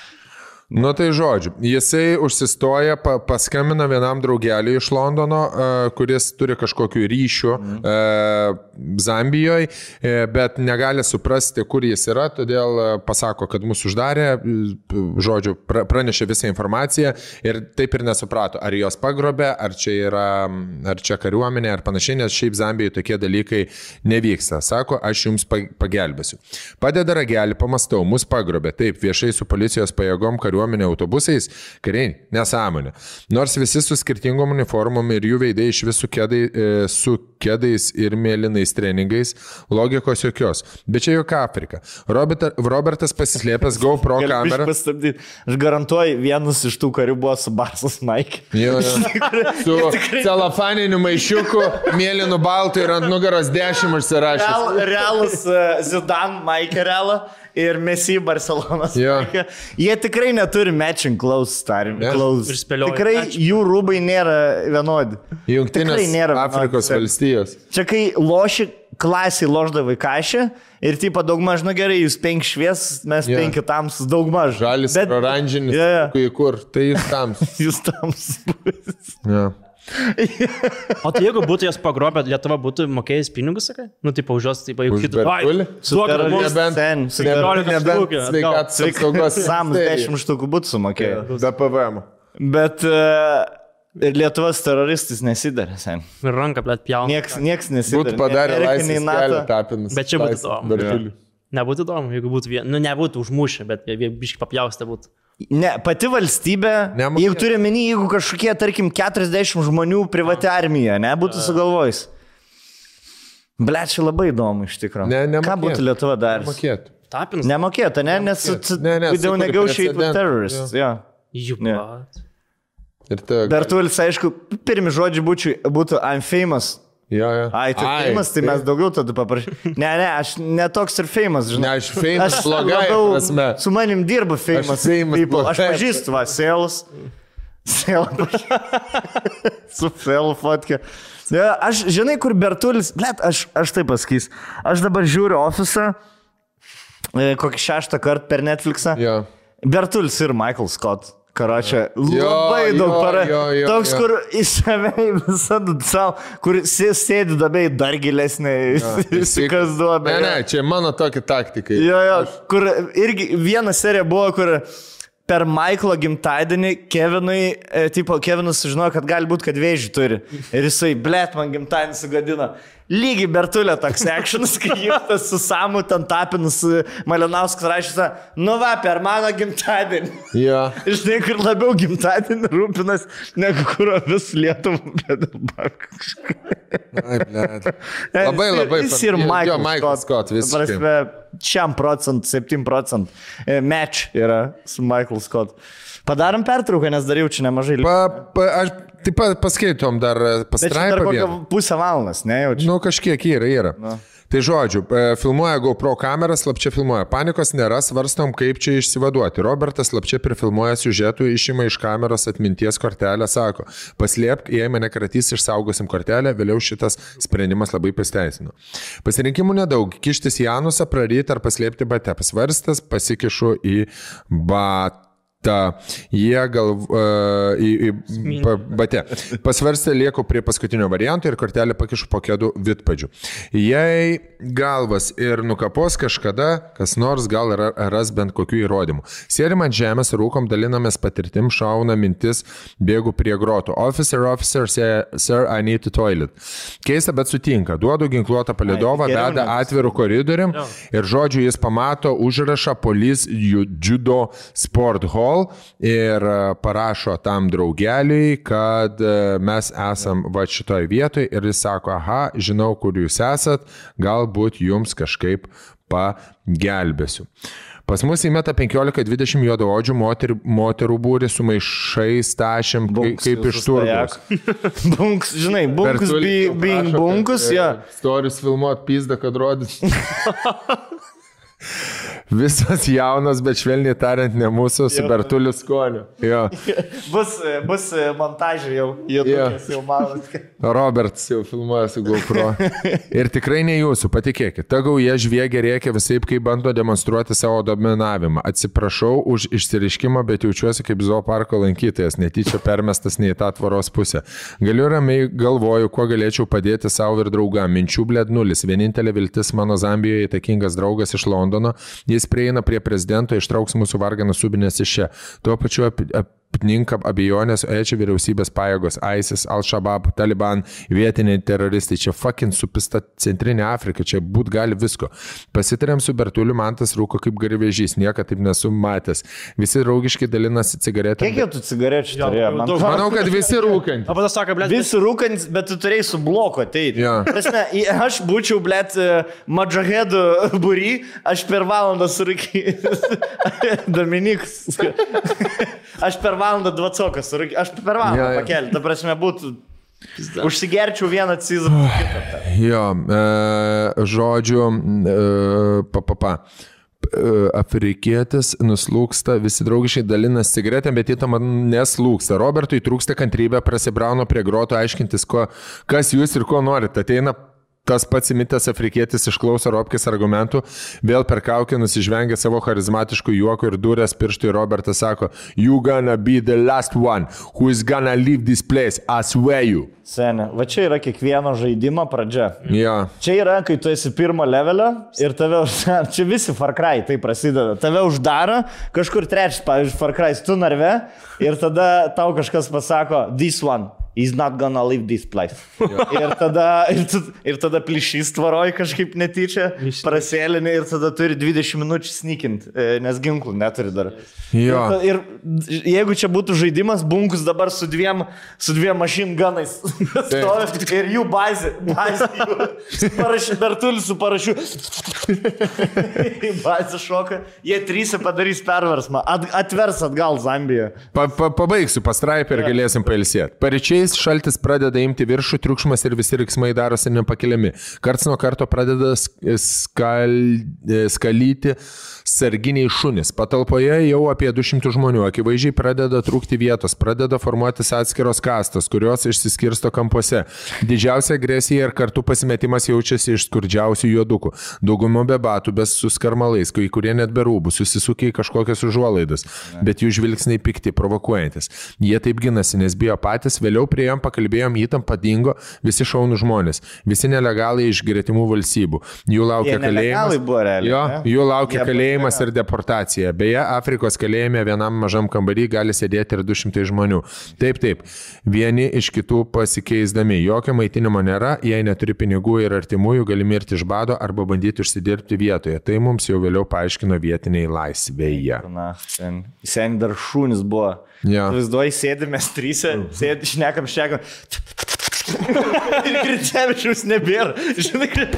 Nu tai žodžiu, jisai užsistoja, pa, paskambina vienam draugeliui iš Londono, uh, kuris turi kažkokiu ryšiu uh, Zambijoje, uh, bet negali suprasti, kur jis yra, todėl uh, pasako, kad mūsų uždarė, žodžiu, pra, pranešė visą informaciją ir taip ir nesuprato, ar jos pagrobė, ar čia yra, ar čia kariuomenė, ar panašiai, nes šiaip Zambijoje tokie dalykai nevyksta. Sako, aš jums pa- pagelbėsiu. Padeda ragelį, pamastau, mus pagrobė, taip, viešai su policijos pajėgom kariuomenė autobusais, kariai, nesąmonė. Nors visi su skirtingom uniformom ir jų veidai iš visų kėdai, e, su kėdais ir mėlynais treningais, logikos jokios. Bet čia juk Afrika. Robert, Robertas pasislėpęs GoPro kamerą. Aš garantuoju, vienas iš tų karių buvo su Barsas Mike. Jo, jo. Su celofaniniu maišiuku, mėlynu baltu ir ant nugaros dešimt užsirašęs. Real, realus uh, Zidan Mike realą ir Messi Barcelonas. Jo. Jie tikrai neturi matching clothes, tarim. Ir spėlioja Tikrai matching. jų rūbai nėra vienodi. Jungtinės nėra Afrikos vienodi. valstijos. Čia kai loši klasiai loždavai kažį ir tipo daugmaž, nu gerai, jūs penki švies, mes yeah. penki tamsus, daugmaž. Žalis, Bet oranžinis. Jo. Kai kur, tai jis tamsus. jūs tamsus. Ja. O tai jeigu būtų jas pagrobę, Lietuva būtų mokėjęs pinigus, sakai? Nu, jos, tipo, jau Už kitų. Bertulį? Suok, kad mums Nebent- štukių, sveikatos apsaugos ministerija. 10 štukų būtų sumokėjo. Be PVM. Bet uh, ir Lietuvos teroristais nesidarė, sen. ir ranką, blėt, pjauna. Nieks, nieks nesidarė. Būtų padarę laisvės kelią NATO. tapinas. Bet čia būtų įdomu. Nebūtų įdomu, jeigu būtų, vien... nu, nebūtų užmušę, bet biškai papjaustę būtų. Ne, pati valstybė, Nemokėtų. jeigu turi menį, jeigu kažkokie, tarkim, 40 žmonių privati armija, ne, būtų sugalvojus. Ble, čia labai įdomu iš tikrųjų. Ne, Ką nemokėtų. būtų Lietuva dar? Mokėtų. Tapinas. Nemokėtų, ne, nes Ne, ne, jau negaušiai with terrorists. Ne. pat. Ir ta... Bertulis, aišku, pirmi žodžiai būtų I'm famous. Jo, jo. Ai, tai Ai, famous, tai mes daugiau tada paprašysime. Ne, ne, aš netoks ir famous, žinai. Ne, aš famous blogai prasme. su manim dirba famous. Aš people. Aš pažįstu, va, sales. Sales. su sales fotkė. Ne, Aš, žinai, kur Bertulis, net, aš, aš taip pasakys. Aš dabar žiūriu ofisą, e, kokį šeštą kartą per Netflixą. Jo. Bertulis ir Michael Scott. Karočią, Jo, labai daug jo, para. jo, jo, Toks, jo. kur į save visada savo, kur sė- sėdi dabai dar gilesnė, kas duoda. Ne, ne, čia mano tokia taktika. Jo, jo, kur irgi viena serija buvo, kur per Michaelo gimtadienį Kevinui, e, tipo, Kevinas sužinojo, kad gali būti, kad vėžį turi. Ir jisai, blėt, man gimtadienį sugadino. Lygiai Bertulė toks actionas, kai jis su Samu ten tapinus Malinauskas rašyta, nu va, per mano gimtadienį. Jo. Žinai, kur labiau gimtadienį rūpinas, negu kur vis Lietuvą, bet dabar kažkaip. Labai, labai. Jis ir Michael, Jo, Michael Scott, visiškai. Prasme, šiam procent, 7 procent e, match yra su Michael Scott. Padarom pertrauką, nes dariau čia nemažai. Pa, pa, aš taip pat paskaitom dar e, pastraipą vieną. pusę valandos, ne jau čia. Nu, kažkiek yra, yra. Na. Tai žodžiu, e, filmuoja GoPro kamerą, slapčia filmuoja. Panikos nėra, svarstom, kaip čia išsivaduoti. Robertas slapčia prifilmuoja siužetų, išima iš kameros atminties kortelę, sako, paslėpk, jei mane kratys, išsaugosim kortelę, vėliau šitas sprendimas labai pasteisino. Pasirinkimų nedaug, kištis į Janusą, praryti ar paslėpti bate. Pasvarstas, pasikišu į batą. Jie gal uh, į, į pa, bate. Pasvarstė, lieku prie paskutinio varianto ir kortelę pakišu po kėdų vidpadžių. Jei galvas ir nukapos kažkada, kas nors gal ra- ras bent kokių įrodymų. Sėdim ant žemės, rūkom, dalinamės patirtim, šauna mintis, bėgu prie grotų. Officer, officer, sir, I need to toilet. Keista, bet sutinka. Duodu ginkluotą palidovą, veda atvirų koridorium ir žodžiu jis pamato užrašą Police Judo Sport Hall ir e, parašo tam draugeliui, kad e, mes esam va šitoj vietoj ir jis sako, aha, žinau, kur jūs esat, galbūt jums kažkaip pagelbėsiu. Pas mus įmeta 15-20 juodaodžių moterų, moterų būrį su maišais tašim, kaip, kaip iš turgaus. Bunks, žinai, bunkus be- being prašo, bunkus, e, jo. Storis filmuot pizdą, kad rodys. Visas jaunas, bet švelniai tariant, ne mūsų, su Bertuliu skoniu. Jo. Bus, bus montažai jau, Jo. jau malas. Robertas jau filmuoja su GoPro. Ir tikrai ne jūsų, patikėkit. Ta gauja žviegia rėkia visai, kaip bando demonstruoti savo dominavimą. Atsiprašau už išsiriškimą, bet jaučiuosi kaip zooparko lankytojas, netyčia permestas ne į tą tvaros pusę. Galiu ramiai galvoju, kuo galėčiau padėti savo ir draugam. Minčių blėd nulis. Vienintelė viltis mano Zambijoje įtakingas draugas iš Londono. Jis prieina prie prezidento, ištrauks mūsų varganą subinės iš čia. Tuo pačiu ap, apninka abejonės, o čia vyriausybės pajėgos, ISIS, Al-Shabaab, Taliban, vietiniai teroristai, čia fucking supista centrinė Afrika, čia būt gali visko. Pasitarėm su Bertuliu, man tas rūko kaip garvežys, niekada taip nesu matęs. Visi draugiškai dalinasi cigaretę. Kiek jau tu cigarečių turėjo? Man Manau, kad visi rūkant. O patas sako, blėt, Visi rūkant, bet tu turėjai su bloku ateiti. Jo. Prasme, aš būčiau, blėt, madžahedų būry, aš per valandą surūkysiu. Dominikas. aš per valandą dvacokas. Aš per valandą Jo, jo. pakelį. Ta prasme, būtų. Užsigerčiau vieną cizą. Jo, e, žodžiu, e, papapa. Afrikietis nuslūksta, visi draugiškai dalinasi cigaretėm, bet įtama neslūksta. Robertui trūksta kantrybė, prasibrauno prie groto aiškintis, ko, kas jūs ir ko norite. Ateina Tas pats imitas afrikietis išklauso Robkės argumentų, vėl per kaukę nusižvengia savo charizmatiškų juokų ir durės pirštų ir Robertas sako, You gonna be the last one who is gonna leave this place, I swear you. Seniai, va čia yra kiekvieno žaidimo pradžia. Ja. Čia yra, kai tu esi pirmo levelio ir tave, čia visi Far Cry tai prasideda. Tave uždaro, kažkur trečias, pavyzdžiui, Far Cry tu narve ir tada tau kažkas pasako, this one. He's not gonna leave this place. ir, tada, ir, ir tada plyšys tvaroj kažkaip netyčia, prasėlinė ir tada turi 20 minučių snikint, e, nes ginklų neturi dar. Jo. Ir, ir jeigu čia būtų žaidimas, bunkus dabar su dviem, su dviem mašin ganais. stovi ir jų bazė. bazė jų, su parašiu, dar turi su parašiu. Į bazę šoka. Jie trys padarys perversmą. At, atvers atgal Zambiją. Pa, pa, pabaigsiu pastraipą ir galėsim pailsėti. Paryčiais šaltis pradeda imti viršų, triukšmas ir visi riksmai darosi nepakeliami. Karts nuo karto pradeda sk- skal, skalyti sarginiai šunys. Patalpoje jau apie 200 žmonių. Akivaizdžiai pradeda trūkti vietos, pradeda formuotis atskiros kastos, kurios išsiskirsto kampuose. Didžiausia agresija ir kartu pasimetimas jaučiasi iš skurdžiausių juodukų. Dauguma be batų, be su skarmalais, kai kurie net be rūbų, susisukia į kažkokias užuolaidas, bet jų žvilgsniai pikti, provokuojantis. Jie taip ginasi, nes bijo patys, vėliau prieėm, pakalbėjom, įtampa dingo, visi šaunų žmonės, visi nelegalai iš gretimų valstybių. Jų laukia Jie kalėjimas. buvo realiai, Jo, ne? jų laukia Jie kalėjimas ir deportacija. Beje, Afrikos kalėjime vienam mažam kambarį gali sėdėti ir 200 žmonių. Taip, taip, vieni iš kitų pasikeisdami. Jokio maitinimo nėra, jei neturi pinigų ir artimųjų, gali mirti iš bado arba bandyti užsidirbti vietoje. Tai mums jau vėliau paaiškino vietiniai laisvėje. Na, sen, sen dar šūnis buvo. Jo. Vaizduoji, sėdimės trysia, sėdime, šnekam, šnekam. ir Gritsevičius nebėra. Žinai, kaip...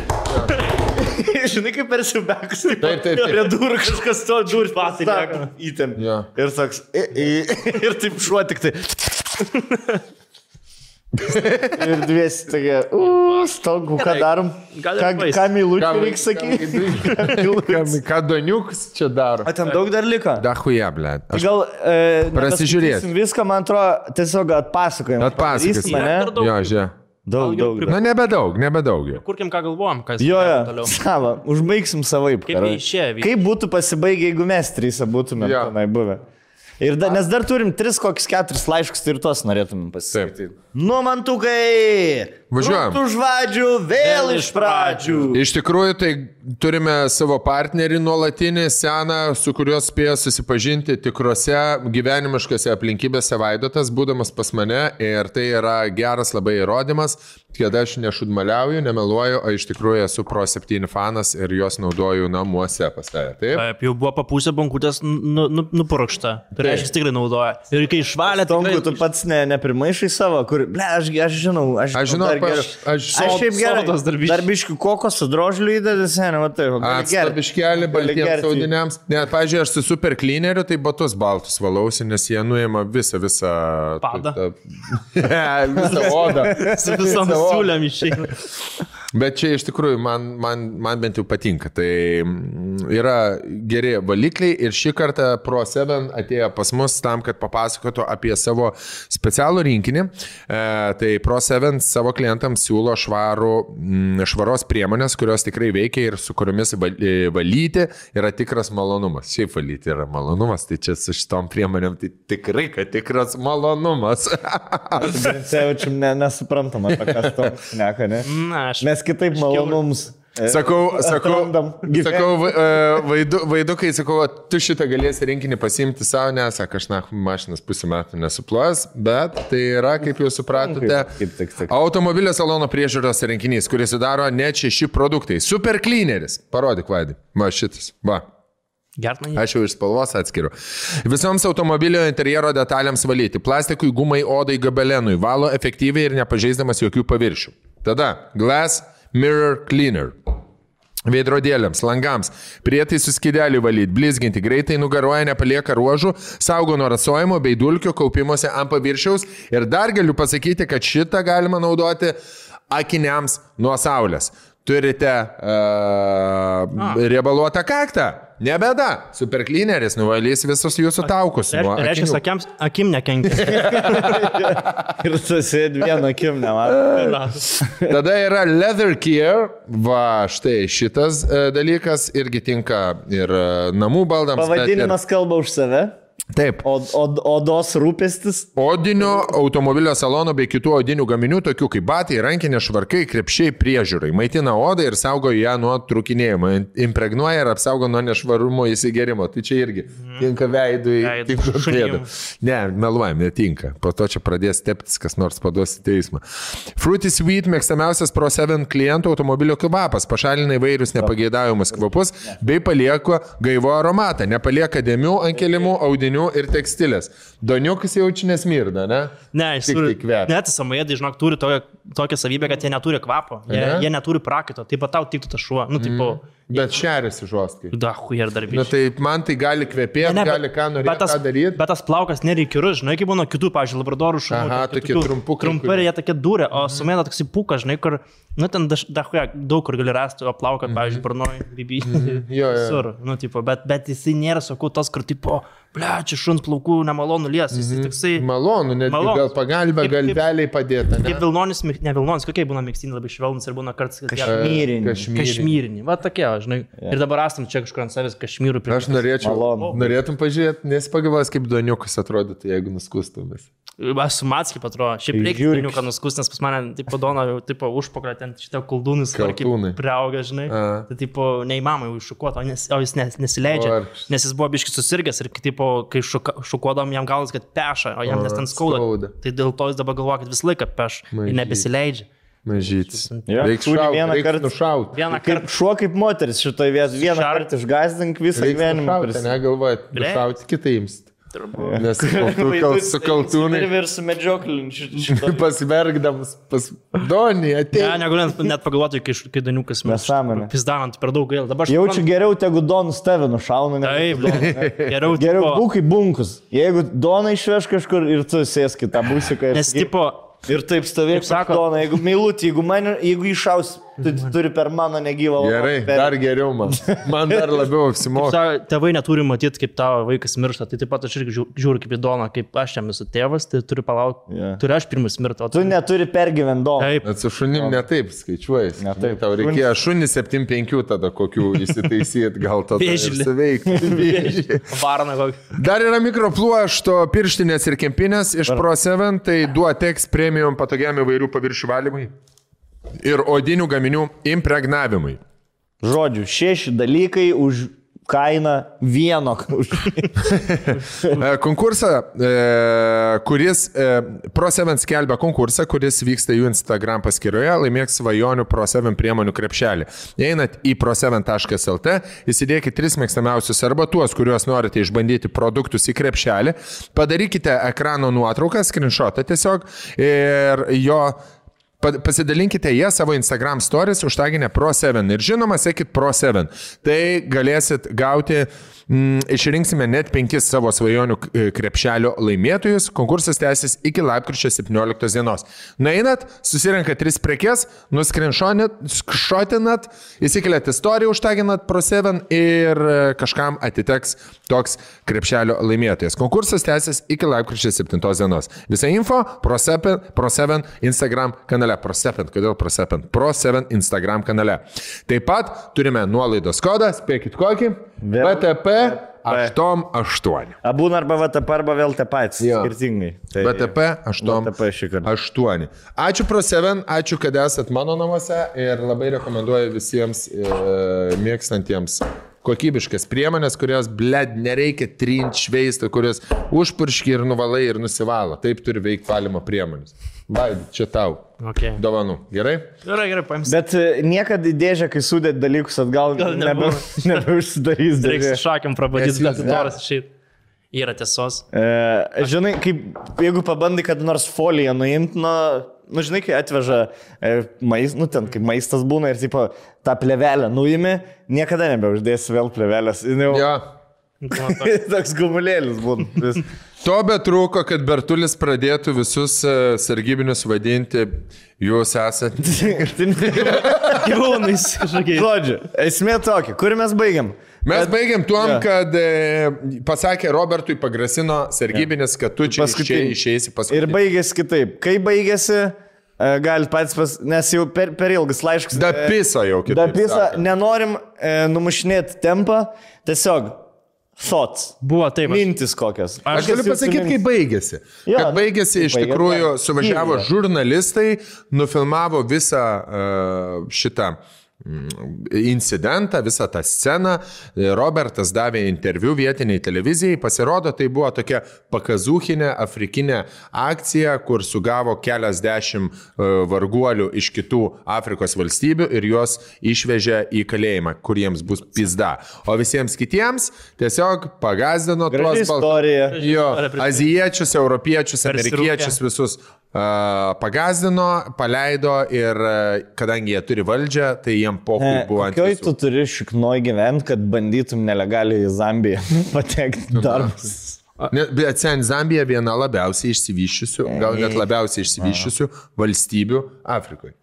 Žinai, kaip per siubekus. Taip, taip, taip. Prie durų kažkas to durų lieka. Įtem. Jo. Ir toks. i- i- Ir taip šuo tik tai. Ir dviesi tokie. U, stogų, ką darom? Ką, mylučiai reikia sakyti? Ką, ką Doniuks čia daro? O ten daug dar liko? Dahuja, ble. Aš Gal e, Prasižiūrėt. nepaskaitysim Viską, man atrodo, tiesiog atpasakojim. Atpasakosim. Daug. Jo, žia. Daug, daug. daug. Na, nebedaug, nebedaug. Kurkim, ką galvojam, kas Jo, jo. toliau. Sava, užbaigsim savaip. Kaip išėjo. Kaip būtų pasibaigę, jeigu mes trys būtume tenai buvę? Ir da, nes dar turim tris kokius keturis laiškus, tai ir tuos norėtumėm pasiskaityti. Nu, mantukai! Važiuojam. Už vadžių vėl iš pradžių. Iš tikrųjų, tai turime savo partnerį nuolatinį, seną, su kuriuo spėjo susipažinti tikrose gyvenimiškose aplinkybėse Vaidotas, būdamas pas mane. Ir tai yra geras labai įrodymas, kad aš nešudmaliauju, nemeluoju, o iš tikrųjų esu Pro 7 fanas ir juos naudoju namuose pas tave. Taip? Taip, jau buvo papusė bankutės nu, nu, nupurkšta. Tai reiškia, jis tikrai naudoja. Ir kai išvalė, Tomku, tu tikrai... pats ne, neprimaišai savo, kur, ble, aš, aš žinau, aš, Aš žinau, dar aš- aš- aš šiaip gerai. sodos darbiški. Darbiškių kokosų drožlių įdedi, seniai, gert. Atstabiškelį Gali baltiems audiniams. Net, pažiūrėjau, aš su super cleaneriu, tai batus baltus valausi, nes jie nuima visą, visą... Padą. visą odą. Su visom Visą odą. Bet čia iš tikrųjų man, man, man bent jau patinka. Tai mm, yra geri valikliai ir šį kartą Pro7 atėjo pas mus tam, kad papasakotų apie savo specialų rinkinį. E, tai Pro7 savo klientams siūlo švarų, mm, švaros priemonės, kurios tikrai veikia ir su kuriomis e, valyti yra tikras malonumas. Šiaip valyti yra malonumas, tai čia su šitom priemonėm tai tikrai, kad tikras malonumas. Grincevičium ne, nesuprantam, apie ką to šneka, ne? Na, aš. Mes kitaip malonums. e, Sakau, sakau, sakau e, vaidu, vaidukai, sakau, tu šitą galėsi rinkinį pasiimti savo, nes, sako, aš na, mašinas pusę metų nesuplas, bet tai yra, kaip jau supratote, automobilio salono priežiūros rinkinys, kuris sudaro net šeši produktai. Super cleaneris. Parodyk, Vaidai. Va šitas. Va. Gertna jį. Aš jau iš spalvos atskiriu. Visoms automobilio interjero detalėms valyti. Plastikui, gumai, odai, gabelenui. Valo efektyviai ir nepažeisdamas jokių paviršių. Tada Glass Mirror Cleaner. Veidrodėliams, langams, prietaisų skidelį valyti, blizginti, greitai nugaroja, nepalieka ruožų, saugo nuo rasojimo bei dulkių kaupimuose ant paviršiaus. Ir dar galiu pasakyti, kad šitą galima naudoti akiniams nuo saulės. Turite uh, riebaluotą kaktą? Nebeda. Superklineris nuvalys visus jūsų taukus. Reiškia, akiams, akim nekenkia. Ir tu sėdi vieną akim, nematai. Tada yra leather care. Va, štai šitas e, dalykas irgi tinka ir e, namų baldams. bet ir- Pavadinimas kalba už save. Taip. Od, od, odos rūpestis. Odinio automobilio salono bei kitų odinių gaminių, tokių kaip batai, rankinės švarkai, krepšiai priežiūrai. Maitina odą ir saugo ją nuo trukinėjimo. Impregnuoja ir apsaugo nuo nešvarumo įsigerimo. Tai čia irgi tinka veidui. Tinka pėdų. Ne, meluojam, netinka. Po to čia pradės teptis, kas nors paduos į teismą. Fruity Sweet mėgstamiausias Pro 7 klientų automobilio kvapas. Pašalina įvairius nepageidaujamus kvapus bei palieka gaivo aromatą. Nepalieka dėmių ant kelimų, audinių ir tekstilės. Doniukas jaučiu nesmirda, ne? Ne, jis Tik turi. tai kvepia. Net samojedai, žinok, turi tokią, tokią savybę, kad jie neturi kvapo. Jie, Ane? jie neturi prakaito. Taip pat tau tiktų tas šuo. Nu, tipo, Bet šeriasi žuoskai. da, hui ir dar Na tai man tai gali kvepėti, Ne, ne, gali ką bet norėti, tas, ką daryti. bet tas plaukas nereikirus, žinai, kaip būna kitų, pavyzdžiui, labradorų šunų. Aha, tokie trumpukai, Trumpai jie tokie dūrė, o sumėna toks įpukas, žinai, kur, nu, ten dahuja, daug kur gali rasti, o plauką, pavyzdžiui, parnoj, bibi. Mhm. Jo, jo. Sur, nu, tipo, bet, bet jisai nėra, sakau, tas, kur, tipo, ble, čia šuns plaukų nemalonu lies, jis Mhm. toksai... Malonu, net gal pagalbę, galveliai padėta. Kaip Vilnonis, ne Vilnonis, kokie būna mėgstiniai labai švelnus ir būna kartais, jie Kašmyrinį. kašmyrinį. Va tokie, žinai. Ir dabar esam čia kažkur ant savęs kašmyrų prie... Aš norėčiau, Malonu. norėtum pažiūrėti, nes pagalvos, kaip doniukas atrodytų, jeigu nuskustumės. Aš su Matskiai patrodo, šiaip reikia žiūrėk. žinių, kad nuskus, nes pas mane, tipo, Dona, tipo, užpakalio ten šitą kuldūnus, Kaltūnai. priauga, žinai. A. Tai, tipo, neįmanoma jau iššukuoti, o, nes, o jis nes, nesileidžia. Vargšas. Nes jis buvo biški susirgęs ir, tipo, kai šuka, šukuodam jam galas, kad peša, o jam nes ten skauda. skauda. Tai dėl to jis dabar galvoja, kad visą laiką peš ir Mažytis. nebesileidžia. Mažytis. Jo, Reiks turi šaut, vieną kartą- nušauti. Vieną kartą. šuo, kaip moteris šitoje vietoje. Vieną kartą išgazdink visą Reiks gyvenimą. negalvojat, nušauti kitaims. Nes kaltų- kal- su kaltūnai Ir su medžiokliu. pasvergdamas pas Donį Ne, atėjo. negaliu net, net pagalvoti, kai, kai Daniukas Nesąmonė. Pizdanant per daug gaila. Dabar aš Jaučiu geriau, tegu Donus tave nušauna. Taip, Doną. geriau. Geriau tipo- būk kaip bunkus. Jeigu Dona išveš kažkur ir tu sėski tą būsiką. Nes, tipo, Ir taip stovėk, Dona, jeigu meilutį, jeigu, man, jeigu iššaus, tu turi per mano negyvą laiką. Gerai, dar geriau man. Man dar labiau apsimoka. Tėvai neturi matyti, kaip tavo vaikas miršta, tai taip pat aš irgi žiū- žiūriu kaip į Doną, kaip aš jam esu tėvas, tai turiu palaukti. Jo. Turiu aš pirmas mirti, Tu neturi pergyventi Doną. Taip, Bet su šunim netaip skaičiuojas. Ne taip. Tau reikėjo šunį 7-5 tada kokių įsitaisyti, gal tada suveikti. varna kokį. Dar yra mikropluošto pirštinės ir kempinės iš Pro7, tai Duotex premium patogiam įvairių paviršių valymui ir odinių gaminių impregnavimui. Žodžiu, šeši dalykai už kainą vieno. E, Konkursą, e, kuris e, Pro7 skelbia konkursą, kuris vyksta jų Instagram paskyroje, laimėk svajonių Pro7 priemonių krepšelį. Einat į pro7.lt, įsidėkite tris mėgstamiausius arba tuos, kuriuos norite išbandyti produktus į krepšelį, padarykite ekrano nuotrauką, screenshotą tiesiog ir jo Pasidalinkite ją savo Instagram stories, užtaginę Pro7 ir žinoma, sekit Pro7. Tai galėsit gauti, mm, išrinksime net penkis savo svajonių k- krepšelio laimėtojus. Konkursas tęsis iki lapkričio 17 dienos. Nueinat, susirenkat tris prekes, nuskrinšotinat, įsikeliat istoriją, užtaginat Pro7 ir e, kažkam atiteks toks krepšelio laimėtojas. Konkursas tęsis iki lapkričio 7 dienos. Visa info Pro7 Pro Instagram kanale. Pro7, kodėl Pro7? Pro7 Instagram kanale. Taip pat turime nuolaidos kodą, spėkit kokį? Vėl- VTP 88. Abu arba VTP arba. Jo. Skirtingai. Tai VTP 8. VTP šį kartą. 8. Ačiū Pro7, ačiū, kad esat mano namuose ir labai rekomenduoju visiems e, mėgstantiems kokybiškas priemonės, kurios, bled, nereikia trint šveisti, kurios užpurški ir nuvalai ir nusivalo. Taip turi veikti valymo priemonės. Vaid, čia tau. Okay. Dovanų. Gerai? Gerai, gerai, paimsiu. Bet e, niekada dėžę, kai sudėt dalykus atgal, Gal nebe, nebeužsidarys Reiks šakiam prabadyti, bet noras išėjti. Yra tiesos. E, žinai, kaip, jeigu pabandai kada nors foliją nuimti, nu, nu, žinai, kai atveža e, maistas, nu, ten kaip maistas būna ir, tipo, tą plevelę nuimi, niekada nebeuždėsi vėl plevelės. Jau, Jo. Toks gumulėlis būna. Vis. To betrūko, kad Bertulis pradėtų visus e, sargybinius vadinti, jūs esate. Gyvūnais kažkokiais. Žodžiu, esmė tokia, kur mes baigiam? Mes baigiam tuom, Jo. kad e, pasakė Robertui, pagrasino sargybinis, kad tu čia Paskutinį. išėjai, išeisi Ir paskui. baigėsi kitaip. Kai baigėsi, e, galit patys pas... Nes jau per, per ilgas laiškas. Da e, jau kitaip. Da pisa, sakant. nenorim e, numušinėti tempą, tiesiog thoughts. Buvo taip. aš- Mintis kokios. Aš galiu pasakyti, kaip baigėsi. Jo, Kad baigėsi iš baigėsi, tikrųjų, jo. suvažiavo Tyliai. žurnalistai, nufilmavo visą uh, šitą mm, incidentą, visą tą sceną. Robertas davė interviu vietiniai televizijai. Pasirodo, tai buvo tokia pakazūchinė afrikinė akcija, kur sugavo keliasdešimt uh, varguolių iš kitų Afrikos valstybių ir juos išvežė į kalėjimą, kur jiems bus pizda. O visiems kitiems tiesiog pagazdino Graži tuos bal- istorija. Jo, azijiečius, europiečius, amerikiečius visus pagazdino, paleido ir uh, kadangi jie turi valdžią, tai jiem pokui buvo ant Kokioj tu turi šiknoj gyventi, kad bandytum nelegaliai į Zambiją patekti darbus? Bet sen Zambija viena labiausiai išsivyščiusių, gal net labiausiai išsivyščiusių valstybių Afrikoje.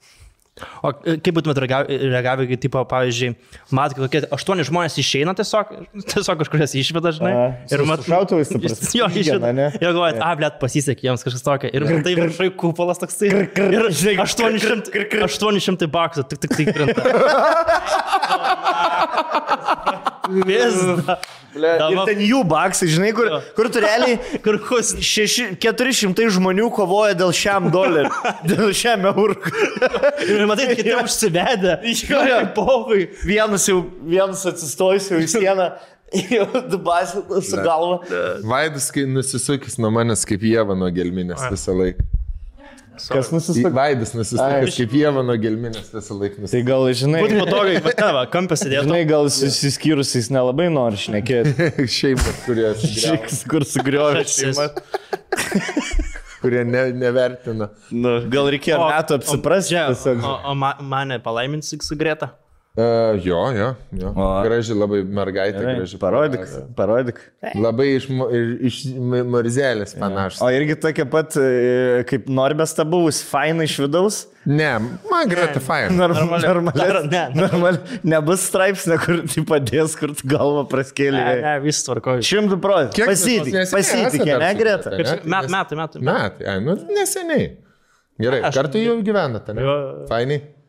O e, kaip būtumėt reagavę, kai, tipo, pavyzdžiui, matai, kokie aštuoni žmonės išeina tiesiog, tiesiog kažkurias išveda, žinai. A, su- su šautuvais, ta prasme, Jo, išveda. ne? Jo, galvojat, a, blėt, pasisekė jiems kažkas tokio. Ir tai viršai kupolas toksai. Ir 800, 800 baksų, tik tik tai krenta. Vis. Ir ten jų baksai, žinai, kur, kur tu realiai Kur kus. šeši, 400 žmonių kovoja dėl šiam doleriu, dėl šiam eurų. Ir matai, kiti užsivedę. Jo, jo. Pohui. Vienas jau, vienas atsistojus jau į sieną, jau dubasi su galva. Vaidas, kai nusisukęs nuo manęs kaip Jėva nuo gelminės visą laiką. Kas nusisukė? Vaidas Ai. kaip Jėva nuo gelminės visą laiką. Tai gal, žinai, Būtų patogiai, va, tavo, kampės įdėtų. žinai gal susiskyrusiais nelabai nori šnekėti. Šeimas, kurie, Šiks, kur sugriovė šeimą. kurie ne, nevertina. Nu, gal reikėjo metų apsiprasti. Tiesiog. o, o ma, mane palaimins su Greta. Uh, jo, jo, jo. O. Graži labai mergaitė, Gerai, graži. Parodyk, parodyk. Labai iš, iš ma- Marzelės panašus. O irgi tokia pat, e, kaip Norbės ta buvus, faina iš vidaus. Ne, man greta fine. Normal, Normali- normal, ne. normal, nebus straipsnė, kur tai padės, kur tu galvą Ne, praskėlė. ne, vis tvarkoju. Šimtų procentų. Pasitikė, pasitikė, ne, Greta? Met- metai, metai. Metai, ai, nu neseniai. Gerai, kartu jau gyvenate, ne? Jo.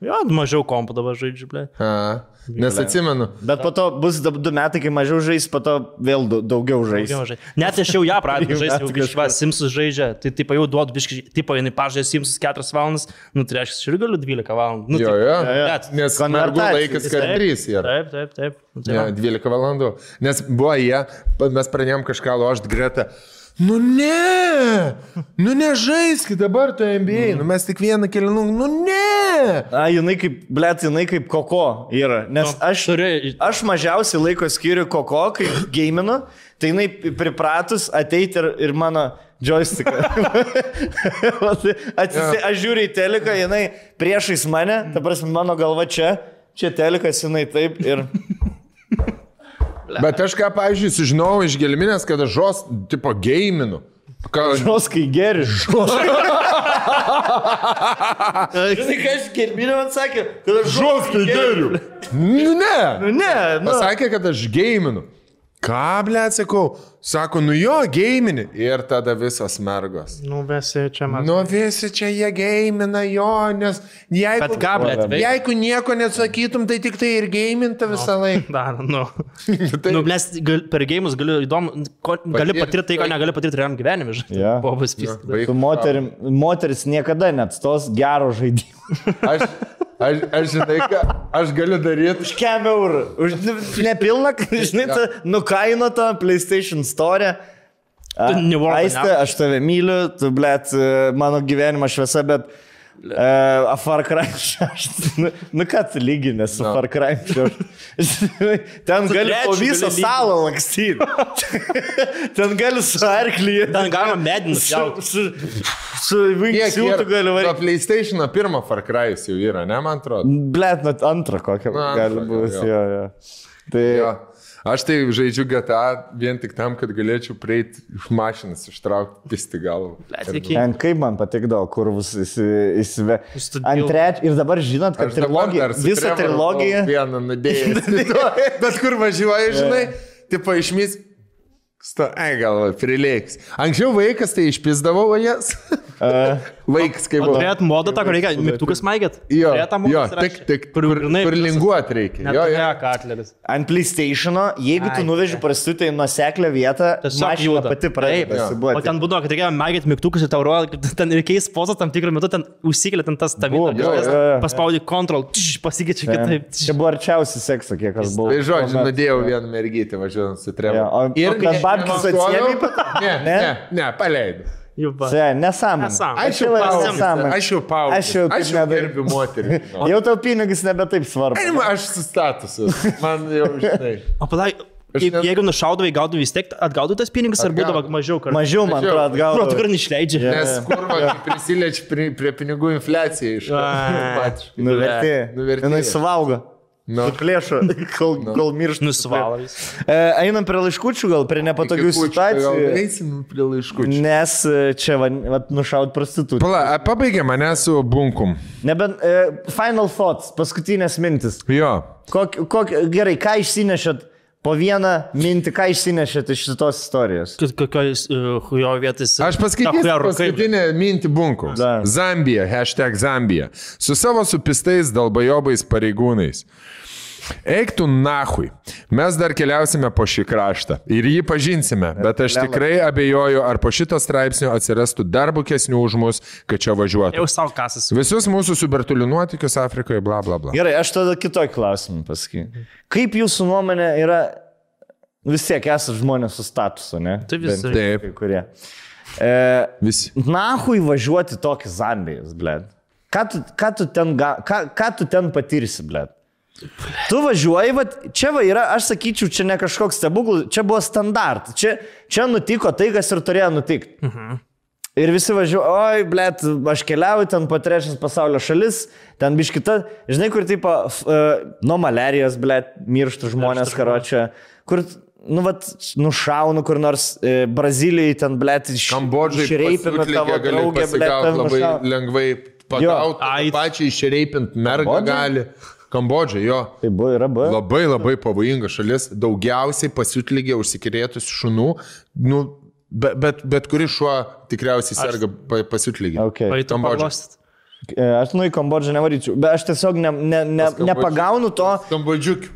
Jo, mažiau kompų dabar žaidžiu, ble. A, nes atsimenu. Bet po to bus du metai, kai mažiau žais, po to vėl daugiau žais. Daugiau žai- Net aš jau ją pradedu Jau žaisti, jau va, Simsus žaidžia, tai taip jau duodu biškai, taip jinai pažaidžia Simsus 4 valandas, nu tai aš ir galiu 12 valandų. Nu, Jo, tai- jo. Bet- Nes mergų laikas kart 3 yra. Taip, taip, taip. Nu, tai Ja, va. 12 valandų. Nes buvo jie, mes pradėjom kažką lošti greta. Nu ne, nu nežaiskit dabar to NBA, nu mes tik vieną keliną, nu ne. A, jinai kaip, blėt, jinai kaip koko yra. Nes aš, Turi- aš mažiausiai laiko skiriu koko, kai gėminu, tai jinai pripratus ateiti ir, ir mano joysticką. Atsisi, aš žiūriu į teleką, jinai priešais mane, ta prasme, mano galva čia, čia telekas, jinai taip ir... Bet aš ką, pavyzdžiui, sužinojau iš gelminės, kad aš žos, tipo, gėjiminu. Ką, Žoskai geri. Žinai, ką aš gerbinio man sakė, kad aš žoskai geriu. nu ne. Ne, nu. Pasakė, kad aš gėjiminu. Ką, ble, sakau, sako, nu jo, gėjimini. Ir tada visos mergos. Nu, visi čia man. Nu visi čia jie gėjimina jo, nes jeigu, veik- jeigu nieko nesakytum, tai tik tai ir gėjiminta visą laiką. Dar, nu. Tai- nu, nes gal, per gėjimus galiu įdomu, ko, gali Patir- patirti tai, ko negali patirti realiam gyvenime, žinai. Jo. Bobas pys. Baik- Su moterim, moteris niekada net stos gero žaidimo. Aš, aš, aš žinai, ką aš galiu daryti. Už kem eurų. Už nepilną, žinai, ta nukainota PlayStation Store. A, Tu nevark, Aiste, ne? aš tave myliu, tu, blėt, mano gyvenimo šviesa, bet uh, a Far Cry 6. Nu, nu ką tu lyginė su No. Far Cry 6? Žinai, Ten gali po visą salą lakstyti. Ten gali su arklyje. Ten galima medinus Su, su, su Wingsuitu gali varyti. PlayStation pirmo Far Cry jau yra, ne, man atrodo. Blet, net antrą kokią gali būti. Jo, jo. Tai Jo. Aš tai žaidžiu GTA vien tik tam, kad galėčiau prieiti iš mašinas, ištraukti pisti galvą. Ten kaip man patikdavo, kur įsive. Ant trečią. Ir dabar žinot, kad trilogija, visą trilogiją. Vieną nudėjęs. Bet kur važiuoji, žinai, tipo išmys. Sto, ai, gal prileiks. Anksčiau vaikas tai išpisdavo, o jas. Vaikas kaip buvo. turėt modą, tą, kur reikia mygtukus maigėt? Jo, modą jo tik, tik, kur, kur, linguot reikia. Jo, jo. Katleris. Ant PlayStation'o, jeigu tu Ai, nuveži ne. prastutę į nuseklę vietą, mašina pati pradeda Taip, jo. pasibuoti. O ten būdavo, kad reikėjo maigėt mygtukus ir tau rodo, kad ten reikės pozą tam tikrų metų, ten užsikėlė ten tas jo, jo. Paspaudė tš, pasikeičia kitaip. Čia buvo arčiausiai sekso, kiek aš buvau. Tai žodžiu, nudėjau vieną mergytę važiuojant su o- o kad to? Ne, Ne? ne, ne, paleidau. Jau va. Čia nesąmonė. Nesąmonė. Aš jau nesąmonė. Aš jau paaugus. Aš jau taip aš jau gerbiu moterį. Jau tau pinigas nebe taip svarbu. Man- Aš su statusu. Man jau, žinai. O palai, Aš je- net- jeigu nušaudavai, gaudavai vis tiek, atgaudavai tas pinigas ar Atgaudavau. būdavo mažiau kartų? Mažiau, man atrodo, atgal. Pro, tikrai neišleidžia. Jo. Nes kurva kai prisiliečiu prie, prie pinigų infliacijai iš Ai. Nuvertė. Nuvertė. Jinai suvalgo. Nu. Plėšo, kol, kol miršta. Nusivalo vis. E, einam prie laiškučių, gal prie nepatogių situacijų. Eisim prie laiškų. Nes e, čia va, va, nušaut prostitutą. Pala, pabaigė mane su bunkum. Nebent e, final thoughts, paskutinės mintis. Jo. Kok, kok, gerai, ką išsinešėt po vieną mintį, ką išsinešėt iš šitos istorijos? Kokioj hujo vietas. Aš paskaitysiu paskutinę mintį bunkum. Da. Zambija, hashtag Zambija. Su savo supistais dalbajobais pareigūnais. Eik tu nahui. Mes dar keliausime po šį kraštą ir jį pažinsime, bet aš tikrai abejoju, ar po šito straipsnio atsirastų dar bukesnių už mus, kad čia važiuotų. Jau savo kasas. Visus mūsų subertulių nuotykius Afrikoje, bla bla bla. Gerai, aš tada kitokį klausimą pasakysiu. Kaip jūsų nuomonė yra, vis tiek esate žmonės su statusu, ne? Tai visi. Bent Taip. Kai kurie. E, Visi. Nahui važiuoti tokį Zambijos, blė. Ką tu, ką, tu ten, ką, ką tu ten patirsi, blė? Tu važiuoji, va, čia va yra, aš sakyčiau, čia ne kažkoks stebuklas, čia buvo standart. Čia, čia nutiko tai, kas ir turėjo nutikti. Mhm. Ir visi važiuoja, oi, blėt, aš keliauju ten po trečias pasaulio šalis, ten biškita, žinai, kur f, uh, nuo malarijos, blėt, miršta žmonės, karočią, kur, nu, vat, nušaunu kur nors e, Brazilijai, ten, blėt, iš Kambodžai išreipina tavo draugę, blėt, labai nušau- lengvai pagauti. Ai. Pačiai išreipint mergą Kambodža? gali. Kambodža, jo. Tai buvo, yra buvo. Labai labai pavojinga šalis, daugiausiai pasiutlygė užsikrėtusių šunų, nu, bet, bet, bet kuris šuo tikriausiai serga pa- pasiutlygė. Okay. O į to Kambodža. E, Aš nu į Kambodžą nevaryčiau, bet aš tiesiog ne, ne, ne, nepagaunu to,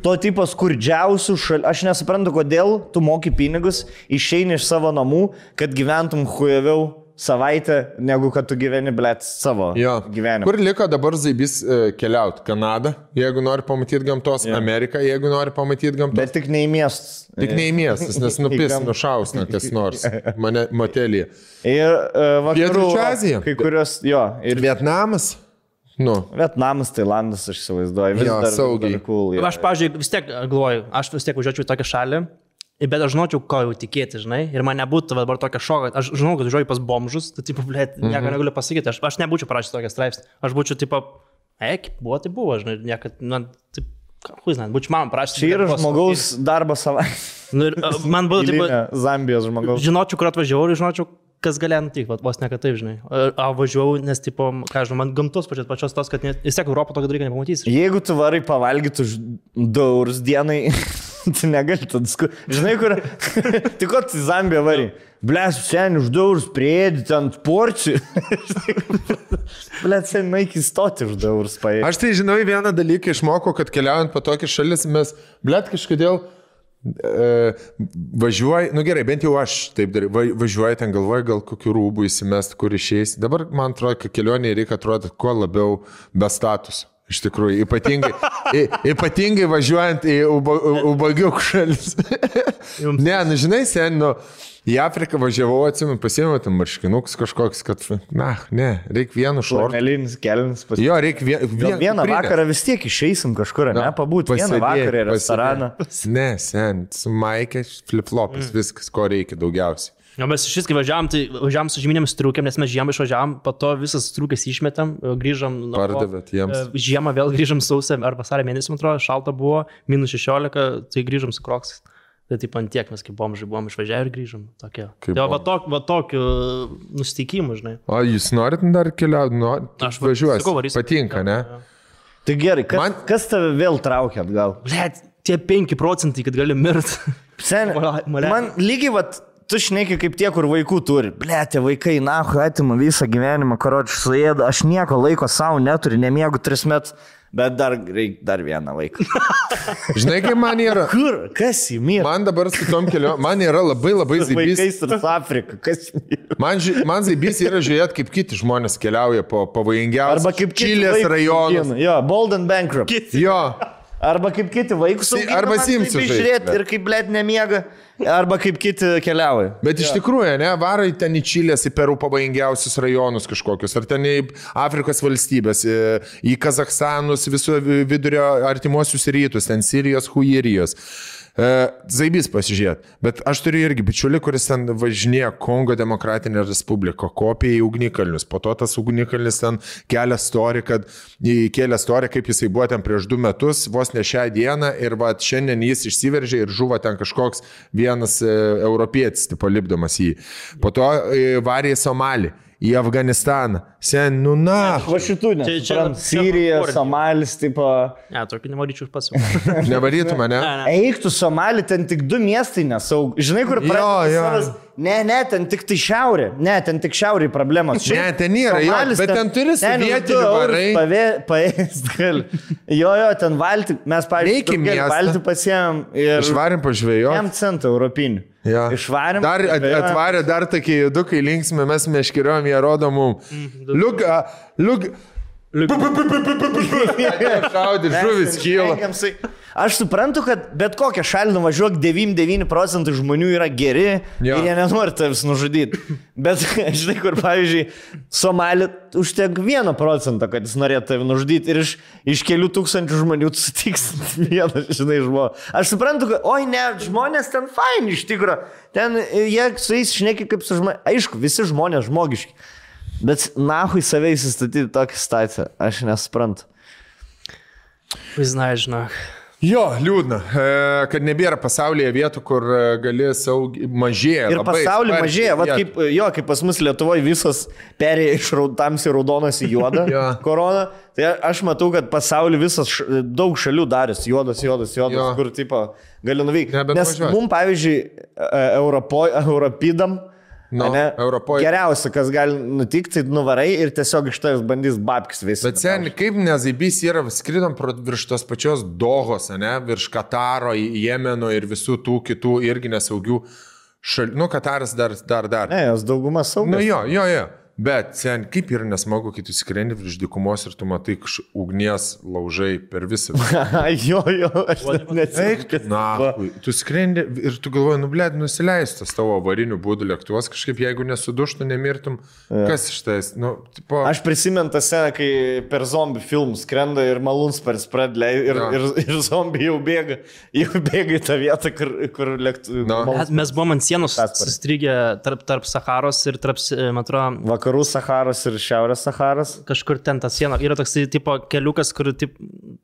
to tipo skurdžiausių šalių. Aš nesuprantu, kodėl tu moki pinigus, išeini iš savo namų, kad gyventum hujaviau savaitę, negu kad tu gyveni, blėt, savo Jo. gyvenimą. Kur liko dabar Zaibys e, keliauti? Kanada, jeigu nori pamatyti gamtos, Jo. Amerika, jeigu nori pamatyti gamtos. Bet tik ne į miestus. Tik ne į miestus, nes nupis, Į gam- nušaus, na kas nors. Mane motelį. Ir uh, vakarų. Azija. Kai kurios, jo, ir Vietnamas? Nu, Vietnamas, Tailandas, aš įsivaizduoju. Vis Jo, dar, saugiai. Dar cool, jo. Aš, pažiūrėjau, vis tiek galvoju, aš vis tiek važiuočiau į tokią šalį, bet aš žinočiau, ko jau tikėti, žinai, ir man nebūtų dabar tokia šoka. Aš žinau, kad važiuoju pas bomžus, tai, tipo, blėt, nieko Mhm. negaliu pasakyti, aš, aš nebūčiau parašęs tokią straipsnį. Aš būčiau, tipo, eik, buvo, tai buvo, žinai, niekad, man, taip, Huiznat, būčiau man parašęs. Čia yra žmogaus darbo savaitė. Nu, ir, a, man būtų, tipo, Zambijos žmogaus. žinočiau, kur atvažiavau ir žinočiau, kas galėjo nutikti, vos ne kad taip, žinai. A, a važiavau, nes, tipo, ką žinau, man gamtos pačios, pačios tos, kad net, vis tiek Europą tokio dalyko nepamatysi. Jeigu tu varai pavalgyti už 2 eurus dienai, tu negali tada sku... Žinai, kur... Tik ko tu Zambiją varai? Bles, sen už 2 eurus prieėdi ant porcijų. Bles, sen naik įstoti už 2 eurus paėdi. aš tai žinau vieną dalyką išmokau, kad keliaujant po tokias šalis mes, blėt, kažkodėl e, važiuoji, nu gerai, bent jau aš taip darau, va, važiuoju ten galvoju, gal kokiu rūbų įsimest, kur išeis. Dabar man atrodo, kad kelionėje reikia atrodyti kuo labiau be status. Iš tikrųjų, ypatingai, y, ypatingai važiuojant į uba- u- ubagiukų šalis. ne, nu žinai, sen, nu, į Afriką važiavau, atsimenu, pasiėmiau ten marškinukus kažkoks, kad, na, ne, reikia vienu šortu. Melinis, kelinis pas... Jo, reikia vien, Gal vieną pridėt. vakarą vis tiek išeisim kažkur, ne? Pabūt vieną vakarą į restoraną. Ne, sen, su Maikė, flip-flopas, mm. viskas, ko reikia daugiausiai. Jo, mes iš vis, kai važiavam, tai važiavam su žyminėmis striukėm, nes mes žiemą išvažiavam, po to visas striukės išmetam, grįžam. namo. Pardavėt jiems. E, Žiemą vėl grįžam sausio ar vasarą mėnesį, man atrodo, šalta buvo, minus 16, tai grįžam su kroksais. Tai taip ant tiek mes kaip bomžai buvom išvažiavę ir grįžom. Tokie. Kaip Tai va, tok, va tokiu nusteikimu, žinai. O jūs norit dar keliauti? Nu, Aš va- važiuosi. sakau, varysim. Patinka, ne? Tai gerai, kas, Man- kas tave vėl traukia atgal? Blet, tie 5 procentai, kad gali mirti. Sen, Male- male- man lygiai, vat, tu šneki kaip tie, kur vaikų turi. Ble, tie vaikai, na, atima visą gyvenimą, karočiui suėda, aš nieko laiko savo neturiu, nemiegu tris metus, bet dar reikia dar vieną vaiką. Žinai, kaip man yra. Kur? Kas įmyra? Man dabar su tom kelionėm, man yra labai labai zaibys. Vaikais ir su Afrika, kas įmyra? Man, ži- man zaibys yra žiūrėti, kaip kiti žmonės keliauja po pavojingiausius Arba kaip kiti Čilės augina. Jo, Bold and Bankrupt. Jo, Arba kaip kiti vaikus. Si- augina, arba žaist, Žiūrėti ir kaip, blėt, nemiega. Arba kaip kiti keliauja. bet iš tikrųjų, ne, varai ten į Čilės, į Perų pavojingiausius rajonus kažkokius, ar ten į Afrikos valstybės, į, į Kazakstanus, visų vidurio artimuosius rytus, ten Sirijos, Huirijos. E, Zaibys pasižiūrėt. Bet aš turiu irgi bičiulį, kuris ten važinėja Kongo Demokratinė Respublika, kopija į ugnikalnius. Po to tas ugnikalnis ten kelia storį, kad įkėlė storį, kaip jisai buvo ten prieš du metus, vos ne šią dieną ir va šiandien jis išsiveržė ir žuvo ten kažkoks vienas e, europietis, tipo lipdomas jį. Po to e, varė į Somalį, į Afganistaną. Sen, nu na. Va šitų, ne. Čia- čia- Sirija. Somalis, tipo. Ne, tokį nemaryčiau pats. Nevarytum, ne? Ne, ne. Eik tu Somalį, ten tik du miestai nesaug. Žinai, kur Jo, pradeda jo. savas- Ne, ne, ten tik tai šiaurė. Ne, ten tik šiaurė problemos. Ne, ten nėra, jo, bet ten turi su vietiniu varai. Paėst gali. Jo, jo, ten valti. Mes, pavyzdžiui, valti pasiėm ir... Išvarim pažvėjo. Jam centą europinį. Ja. Išvarėm. Dar at, atvarė dar tokie judukai linksmi, mes meškiriom, jie rodo mum. Liuk, a, liuk. Šaudė, žuvis kyla. Aš suprantu, kad bet kokią šalį nuvažiuok 99 procentai žmonių yra geri Jo. ir jie nenori tavęs nužudyti. Bet, žinai, kur, pavyzdžiui, Somalį užtek 1 procentą, kad jis norėtų tave nužudyti ir iš, iš kelių tūkstančių žmonių sutiks vieną, žinai, žmogų. Aš suprantu, kad, oi ne, žmonės ten faini iš tikrųjų. Ten e, jie su jais šneki kaip su žmonėmis. Aišku, visi žmonės žmogiški. Bet nahui save įsistatyti tokią situaciją, aš nesuprantu. Vaizna, žinok. Jo, liūdna, e, kad nebėra pasaulyje vietų, kur e, gali saugiai mažėja. Ir pasaulyje mažėja, va vietų. kaip, jo, kaip pas mus Lietuvoje visos perėjo iš tamsiai raudonos į juodą Jo. koroną. Tai aš matau, kad pasaulyje visas š, daug šalių darys juodas, juodas, juodas, Jo. kur tipo gali nuvykti. Nebent Nes mums, pavyzdžiui, e, Europo, Europidam, Nu, ane, Europoj- geriausia, kas gali nutikti, tai nuvarai ir tiesiog iš tavęs bandys babkis visi. Bet sen, kaip nezaibys yra, skridom virš tos pačios Dohos, ne, virš Kataro, Jemeno ir visų tų kitų irgi nesaugių šalių. Nu, Kataras dar, dar, dar. Ne, jos dauguma saugo. Nu jo, jo, jo. Bet, sen, kaip yra nesmagu, kai tu skrendi virš dykumos ir tu matai ugnies laužai per visą. jo, jo, aš neatsimenu. Na, tu skrendi ir tu galvoji, nu, blėd, nusileistas tavo varinių būdų lėktuvas, kažkaip jeigu nesuduštų, nemirtum. Kas iš tais? Nu, tipo, Aš prisimenu tą sceną, kai per zombių filmus skrenda ir malūnsparis pradeda ir, Jo. ir, ir zombiai jau bėga, jau bėga į tą vietą, kur, kur lėktuvai. Na. Mes, buvom ant sienos sustrigę tarp, tarp Saharos ir tarp, e, man atrodo, Vakarų Saharos ir Šiaurės Saharos. kažkur ten ta siena. Yra toks tipo keliukas, kur taip,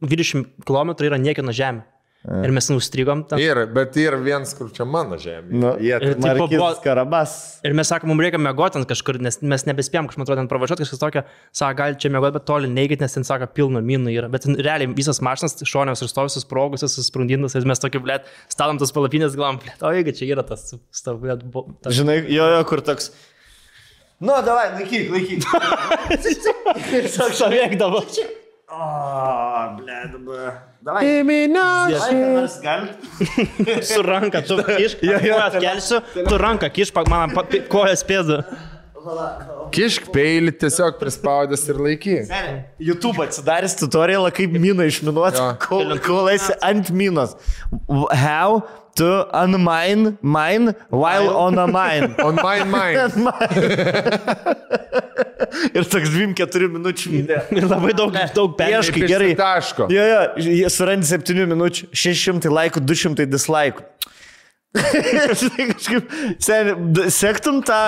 20 km yra niekino žemė. Ir mes nustrigom ten. yra, bet yra vienas, kur čia mano žemė. Nu, Jie Ir Markizas buvo- Karabas. Ir mes sakom, mums reikia mėgoti ten kažkur, nes mes nebespėjom man atrodo, ten pravažiuoti kažkas tokio, sako, gal čia mėgoti, bet toli neikit, nes ten, sako, pilna minų yra. Bet ten realiai visas mašinas šonės ir stovisis sprogusios, susprundintas, ir mes tokie, blėt, statom tas palapinės, galvom, blėt, o jeigu čia yra tas, stav, blėt, bu- tas. Žinai, jo, jo, kur toks. Nu, davai, laikyk, laikyk. Savėkdavo. O, ble, dabar. Davai. Ką nors galit? Su ranka, tu kišk, Jo, jo, kojas kelsiu, tu ranką kišk, man kojas pėdu. Kišk peilį tiesiog prispaudęs ir laikyk. YouTube atsidaręs tutorialą, kaip miną išminuoti, kol, kol esi ant minos. How to unmine mine while on a mine. On my mind. Ir toks 2-4 minučių video. Ir labai daug, daug Ieškai, peržiūrų. gerai. Taško. Jo, jo, surandi 7 minučių, 600 laikų, 200 dislaikų. Kažkaip, seni, d- sektum tą,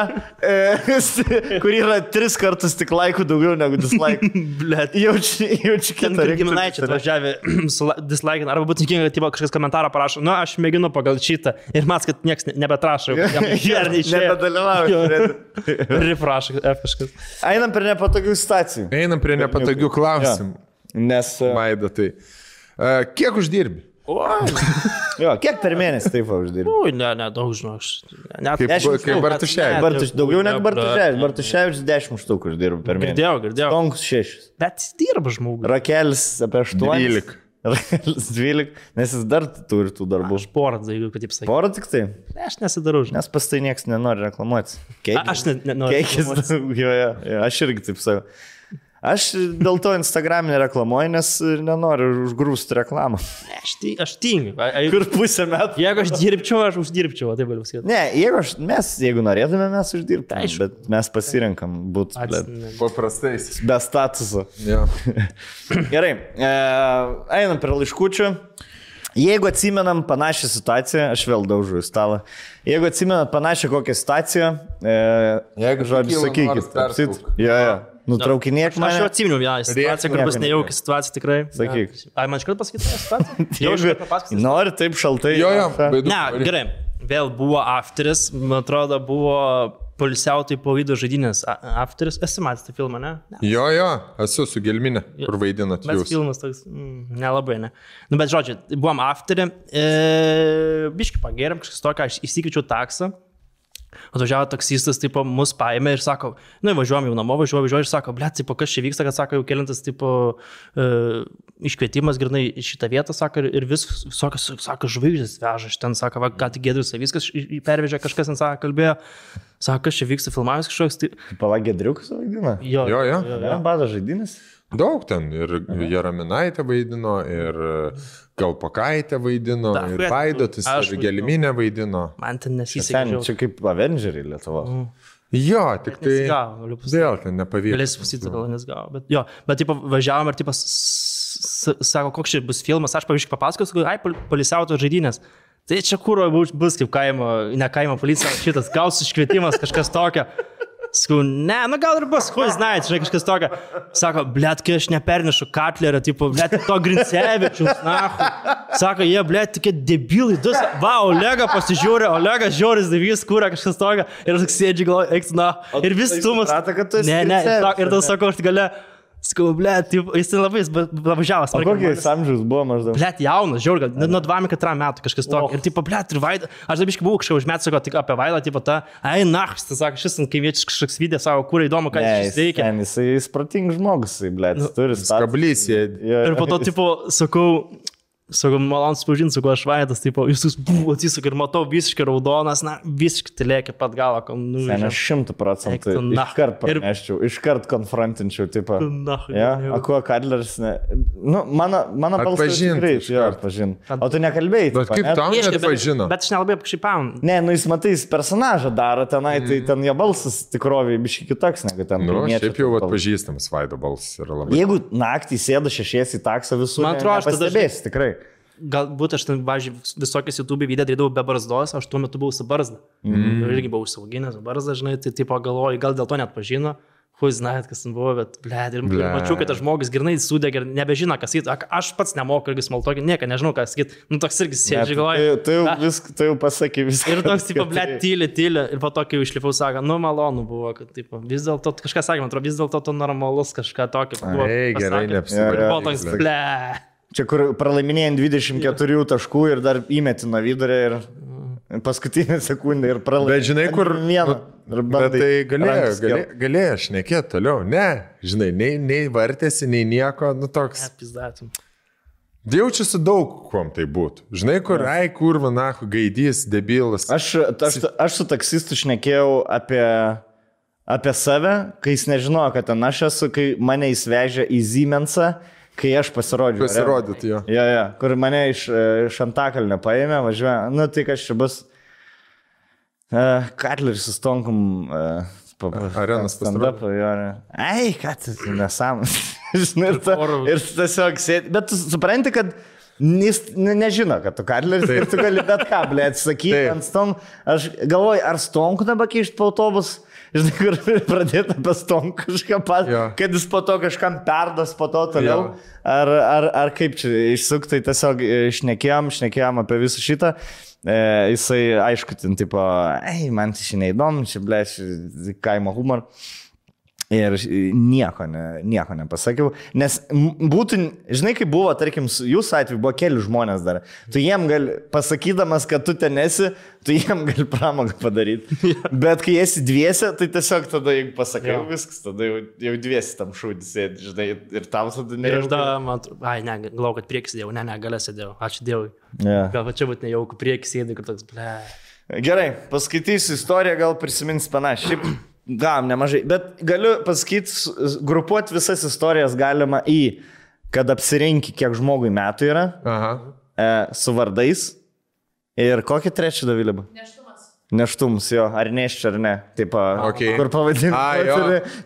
e, kur yra tris kartus tik laikų daugiau negu dislaikų. Blet. Jaučiu, jaučiu Ten kitą. reiktų giminaičiai atvažiavę, su dislike, arba būtų tikinga, kad kažkas komentarą parašo, nu aš mėginu pagal šitą ir man, kad niekas ne- nebetrašo. ir. Nebedalyvauju. Rifrašo, F kažkas. Einam prie nepatogių stacijų. Einam prie nepatogių klausimų. Nes, e, Vaida, tai. Uh, kiek uždirbi? Jo, kiek per mėnesį taip uždirbi? Ui, ne, ne, daug žinau. Aš, net, Kaip, Dešimt kaip Bartuševičius. Bartuš, daugiau negu Bartuševičius. Bartuševičius 10 štukų uždirba per mėnesį. Girdėjau, girdėjau. Tonkus 6. Bet jis dirba žmogus. Rakelis apie 8. 12. Rakelis 12. Nes jis dar turi tų darbų. Aš porą, jeigu taip sakai. Porą tik tai. Aš nesidarau, žinai. Nes pas tai niekas nenori reklamuoti. A- aš ne- nenoriu Keikis, jo, jo, jo, aš irgi taip sakau. Aš dėl to Instagram nereklamuoju, nes nenoriu užgrūsti reklamą. Ne, Aš, ti- aš tingiu. Kur pusę metų. Jeigu aš dirbčiau, aš uždirbčiau, taip galiu sakyti. Ne, jeigu aš, mes, jeigu norėtume, mes uždirbtume, Aišku. bet mes pasirinkam būti Ats-. Paprastais. be statuso. Jo. Gerai, e, einam prie laiškučių. Jeigu atsimenam panašią situaciją, aš vėl daužau į stalą. Jeigu atsimenat panašią kokią situaciją, e, Jeigu žodžiu, sakykit, apsit- jo, jo, nutraukinėk Aš jau mane. atsimenu vieną situaciją, kur bus nieko nejauki situacija tikrai. Sakyk. Ai, man iškart pasakyti tą situaciją? Jau iš Jeigu karto papasakosiu. nori taip šaltai. Jo, jo. baidu. Ne, gerai. Vėl buvo afteris, man atrodo, buvo polisiautojų po video žaidynės. Afteris, esi matęs tą filmą, ne? ne. Jo, jo, esu su Gelminė, kur vaidinat Bet jūs. filmas toks, mm, nelabai, ne. Nu, bet žodžiu, buvom afterį, e, biški pagėrėm kažkas tokio, aš įsikeičiau taksą. Atvažiavo taksistas, tipo, mus paėmė ir sako, nu, važiuojam jau namo, važiuoju, važiuoju ir sako, ble, tipo, kas čia vyksta, kad sako, jau kelintas, tipo, e, iškvietimas, grinai, šitą vietą, sako, ir, ir vis, sako, sako žvaigždės veža, aš ten, sako, va, ką tik gėdus, viskas pervežė, kažkas ten, sako, kalbėjo, sako, kas čia vyksta, filmavimas kažkoks, tai, Palagė driukus vaidina. jo, Jo, jo. Ja, bada žaidinis. Daug ten. Ir Jaraminaitė vaidino, ir Galpakaitė vaidino, Da, ir Vaidotis, ir. Gelminė vaidino. man ten nesisekė. čia kaip Avengeriai Lietuvo. Mm. Jo, tik tai... Vėl ten nepavyko. Galėsiu pasakyti, gal nesgavo. Bet jo, bet taip važiavom ir taip sako, koks čia bus filmas, aš pavyzdžiui papasakosiu, ai, pol- polisiauto žaidynės. Tai čia bus, bus kaip kaimo, ne kaimo policija, šitas gaus iškvietimas, kažkas tokio. Sakau, ne, nu gal ir bus, kuo žinai, čia kažkas tokio. Sako, blėt, kai aš nepernešu Katlerio, tipo, blėt, to Grincevičius, na. Sako, jie, blėt, tokie debilai, du. Va, Olega pasižiūrė, Olegas žiūris, davys, kūrė kažkas tokio. Ir aš sėdžiu, galvoju, eik, na. Ir vis tai tumas. Ne, ne, ir ne? sakau, aš gale. Sakau, blėt, taip, jis ten labai važiavęs. O kokiais amžius buvo maždaug? Blėt, jaunas, žiūrėjau, gal nu, nuo 2-4 metų kažkas tokio. Ir taip, blėt, ir vaidą. Aš dabar iškai buvau kažką užmet, sakau, tik apie vaidą, taip, ta, ai, na, jis tas sako, šis ant kaimiečių kažkoks video savo, kur įdomu, ką Ne, jis jis, veikia. ten, jisai jis protingas žmogus, blėt, jis turi. Kablys, jie... Jo, Ir po to, tipo, sakau, sakau, malonu spažinti, sakau, aš vaidas, jūs jūs buvo atsisuk ir matau visiškai raudonas, na, visiškai telėkė pat galą, Sen, nuvežė. aš šimtų procentų na. iškart Ir- praneščiau, iškart konfrontinčiau, tipo. Na, Ja, o kuo Kadleris, ne. Nu, mano, mano balsas tikrai, iš jo, atpažin. O tu nekalbėjai. Bet tipo, kaip ne? tau Aišku, net bet- pažino? Bet aš nelabai kažkaip pam. Ne, nu jis matai, jis personažą daro tenai, tai Mhm. ten jo balsas tikroviai biški kitoks negu ten. Nu, šiaip jau atpažįstamas Vaido balsas yra labai. Jeigu naktį sėda šešies į taksą visų, Man atrodo, aš tada- stebės tikrai. Galbūt aš ten, važiuoju, visokias YouTube video darydavau be barzdos, aš tuo metu buvau su barzda. Mm. Ir irgi buvau užsiauginęs barzdą, žinai, tai tipo galvoju, gal dėl to net pažino. Hui, žinai, kas ten buvo, bet, ble, ir, ir mačiau, kad tas žmogus grinai sudegė ir nebežino, kas. Ak, Aš pats nemoku irgi smaltokį, nieko nežinau, kas sakyti. Nu, toks irgi sėdžiu, galvoju. Tai, tai, jau "Na." visk, tai jau pasakė viską. Ir toks, tipo, ble, turėjai. tyli, tyli. Ir po to, kai išlipau, sako, nu, malonu buvo, kad, tipo, vis dėlto, kažkas sakė, man atrodo, vis dėlto tu normalus kažką tokio. buvo Ei, gerai, neapsivarė. Ir buvo toks, ble. Čia kur pralaiminėjant 24 taškų ir dar įmeti nuo vidurio ir paskutinę sekundę ir pralaimėjai. Bet žinai, kur- Vieną. Ir Bet tai galėjo, galėjo, galėjo šnekėti toliau. Ne, žinai, nei, nei vartėsi, nei nieko, nu toks. Pizdatum. Jaučiasi daug, kuom tai būtų. Žinai, kur, ai, kur, vanahu, gaidys, debilas. Aš, aš, aš su taksistu šnekėjau apie, apie save, kai jis nežinojo, kad ten aš esu, kai mane įsvežė į Siemensą, kai aš pasirodžiau. Pasirodyti jo. Jo, jo, kur mane iš, e, iš Antakalnio paėmė, važiuoja, nu tai kas čia bus. Uh, Katleris su Stonkum. Uh, stand-up. jo, ne. Ai, ką tu nesąmonė. Žinai, ir, ta, ir tiesiog sėdi. Bet tu supranti, kad Jis ne, nežino, kad tu Katleris ir tu gali bet ką, ble, atsakyti ant stonk. Aš galvoju, ar stonku dabar keišti po autobus, žinai, kur pradėti apie stonku kažką pat, Jo. kad jis po to kažkam perdas po to toliau. Jo. Ar, ar, ar kaip čia išsuktai tiesiog e, šnekėjom, šnekėjom apie visą šitą. E, jisai, aišku, ten tipo, ei, man tai šiandien įdomu, čia ble, čia kaimo humor. Ir nieko, ne, nieko nepasakiau, nes būtų, žinai, kaip buvo, tarkim, jūsų atveju buvo keli žmonės dar. Tu jiem gali, pasakydamas, kad tu ten esi, tu jiem gali pramogą padaryti. Bet kai esi dviese, tai tiesiog tada, jeigu pasakai, Jo. jau viskas, tada jau, jau dviesi tam šūdį sėdi, žinai, ir tau tada Ir aš tada, man, atro- ai, ne, galvoju, kad priekį sėdėjau, ne, ne, galę sėdėjau, ačiū Dievui. Yeah. Gal čia būtų nejauku, priekį sėdėjau, kur toks, ble. Gerai, paskaitysiu istoriją, gal prisimins panašiai. Gavom nemažai, bet galiu pasakyti, grupuoti visas istorijas galima į, kad apsirinki, kiek žmogui metų yra, Aha. e, su vardais. Ir kokį trečią davilį? Neštumas. Neštums jo, ar neščia, ar ne. Taip, Okay. kur jo.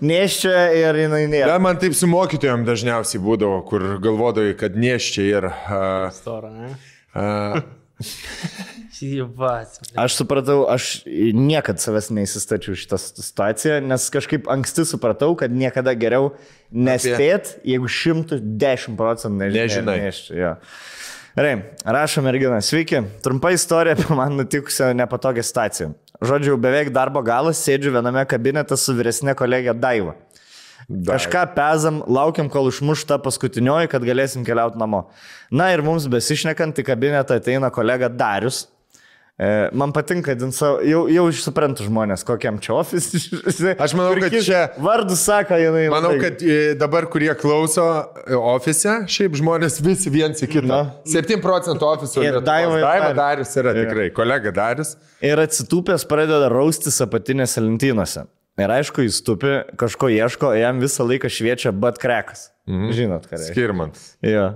Neščia ir jinai nėra. Da, man taip su mokytojom dažniausiai būdavo, kur galvodavai, kad nieščia ir... Uh, Storą, ne? uh, Įvat. Aš supratau, aš niekada savęs neįsistačiau šitą situaciją, nes kažkaip anksti supratau, kad niekada geriau nespėt, jeigu 110 procentų nežinai. Nežinai. Nešti, jo. Gerai, rašo mergina. Sveiki. Trumpa istorija apie man nutikusią nepatogią situaciją. Žodžiu, beveik darbo galas sėdžiu viename kabinete su vyresnė kolegė Daiva. Kažką pezam, laukiam, kol išmuš tą paskutinioji, kad galėsim keliauti namo. Na ir mums besišnekant į kabinetą ateina kolega Darius. E, Man patinka, savo- jau, jau suprantu žmonės, kokiam čia ofisui. Aš manau, kad čia- Vardus sako, jinai. manau, labai- kad e, dabar, kurie klauso e, ofise, šiaip žmonės visi viens į kitą. Na. 7 procentų. Ir Lietuvos. Daiva Daiva Darius. Yra tikrai, kolega Darius. Ir atsitūpęs pradeda raustis apatinėse lentynose. Ir aišku, jis tupi, kažko ieško, jam visą laiką šviečia bat krekas. Mhm. Žinot, ką reiškia. Skirmant. Jo.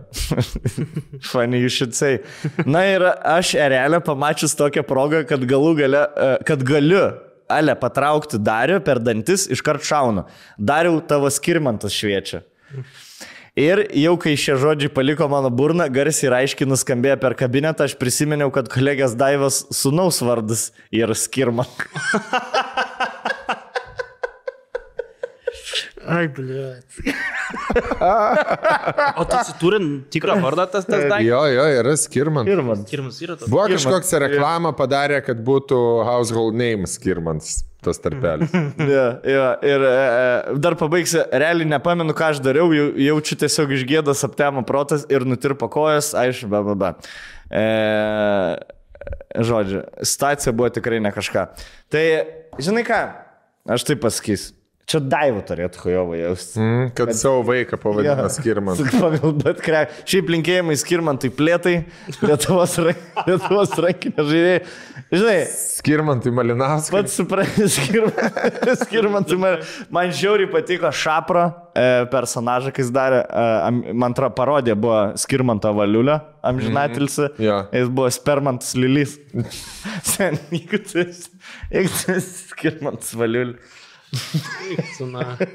Funny you should say. Na ir aš erelę pamačius tokią progą, kad galų gale, e, kad galiu Ale patraukti Dariu per dantis, iškart šaunu. Dariau tavo skirmantas šviečia. Ir jau kai šie žodžiai paliko mano burną, garsiai ir aiškiai nuskambėjo per kabinetą, aš prisiminiau, kad kolegės Daivas sunaus vardas yra skirma. Ai, ble. o tu turi tikrą vardą tas, tas daiktas? Jo, jo, yra Skirmant. Skirman. Skirmas yra tas. Buvo kažkoks reklamą padarė, kad būtų household name Skirmants tas tarpelis. Ja, ja, ir e, e, dar pabaigsiu, realiai nepamenu, ką aš dariau, jau, jaučiu tiesiog išgėdas aptemo protas ir nutirpo kojas, aišku, be, be, be. E, žodžiu, situacija buvo tikrai ne kažką. Tai, žinai ką, aš tai pasakysiu. Čia daivo turėtų hujovai jausti. Mm, kad savo vaiką pavadino Skirmant. Bet ką. Šiaip linkėjimai skirmantai plėtai, Lietuvos, Lietuvos rankinio žaidėjai. Žinai, Skirmantui Malinauskas. Pats suprantu, skirmantai, man, man žiauriai patiko Šapro e, personažą, kai jis darė, e, man atrodo, parodė, buvo Skirmanto valiulio, amžinatilsi. Mhm. Jo. Jis buvo Spermantas Lilys. Sen, jeigu tu esi Skirmantas valiulio.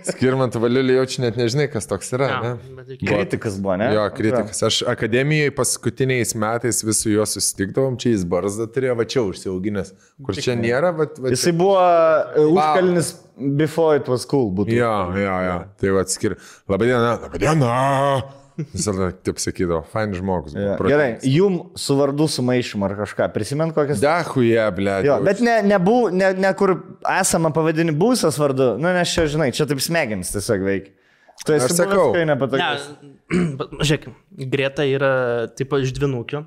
Skirmant Valiulį jaučiu net nežinai, kas toks yra. Ja, Ne? reikia- Kritikas buvo, ne? Jo, kritikas. Aš akademijoje paskutiniais metais vis su juo susitikdavom, čia jis barzdą turėjo, va čia užsiauginęs. Kur čia nėra, va, va Jisai buvo e, užkalnis before it was cool. Būtų. Jo, jo, jo. Tai va atskir. Labadiena, labadiena. Visada taip sakydavo, fain žmogus. buvo, Ja. Gerai, jum su vardu sumaišym ar kažką. Prisimint kokias... Dahuje, ble. Jo, bet ne, nebuv, ne, ne kur esama pavadini būsas vardu, nu nes čia, žinai, čia taip smegenis tiesiog veikia. Tu esi sakau. Ne, nepatogus. bet, žiūrėk, Greta yra taip iš dvinukio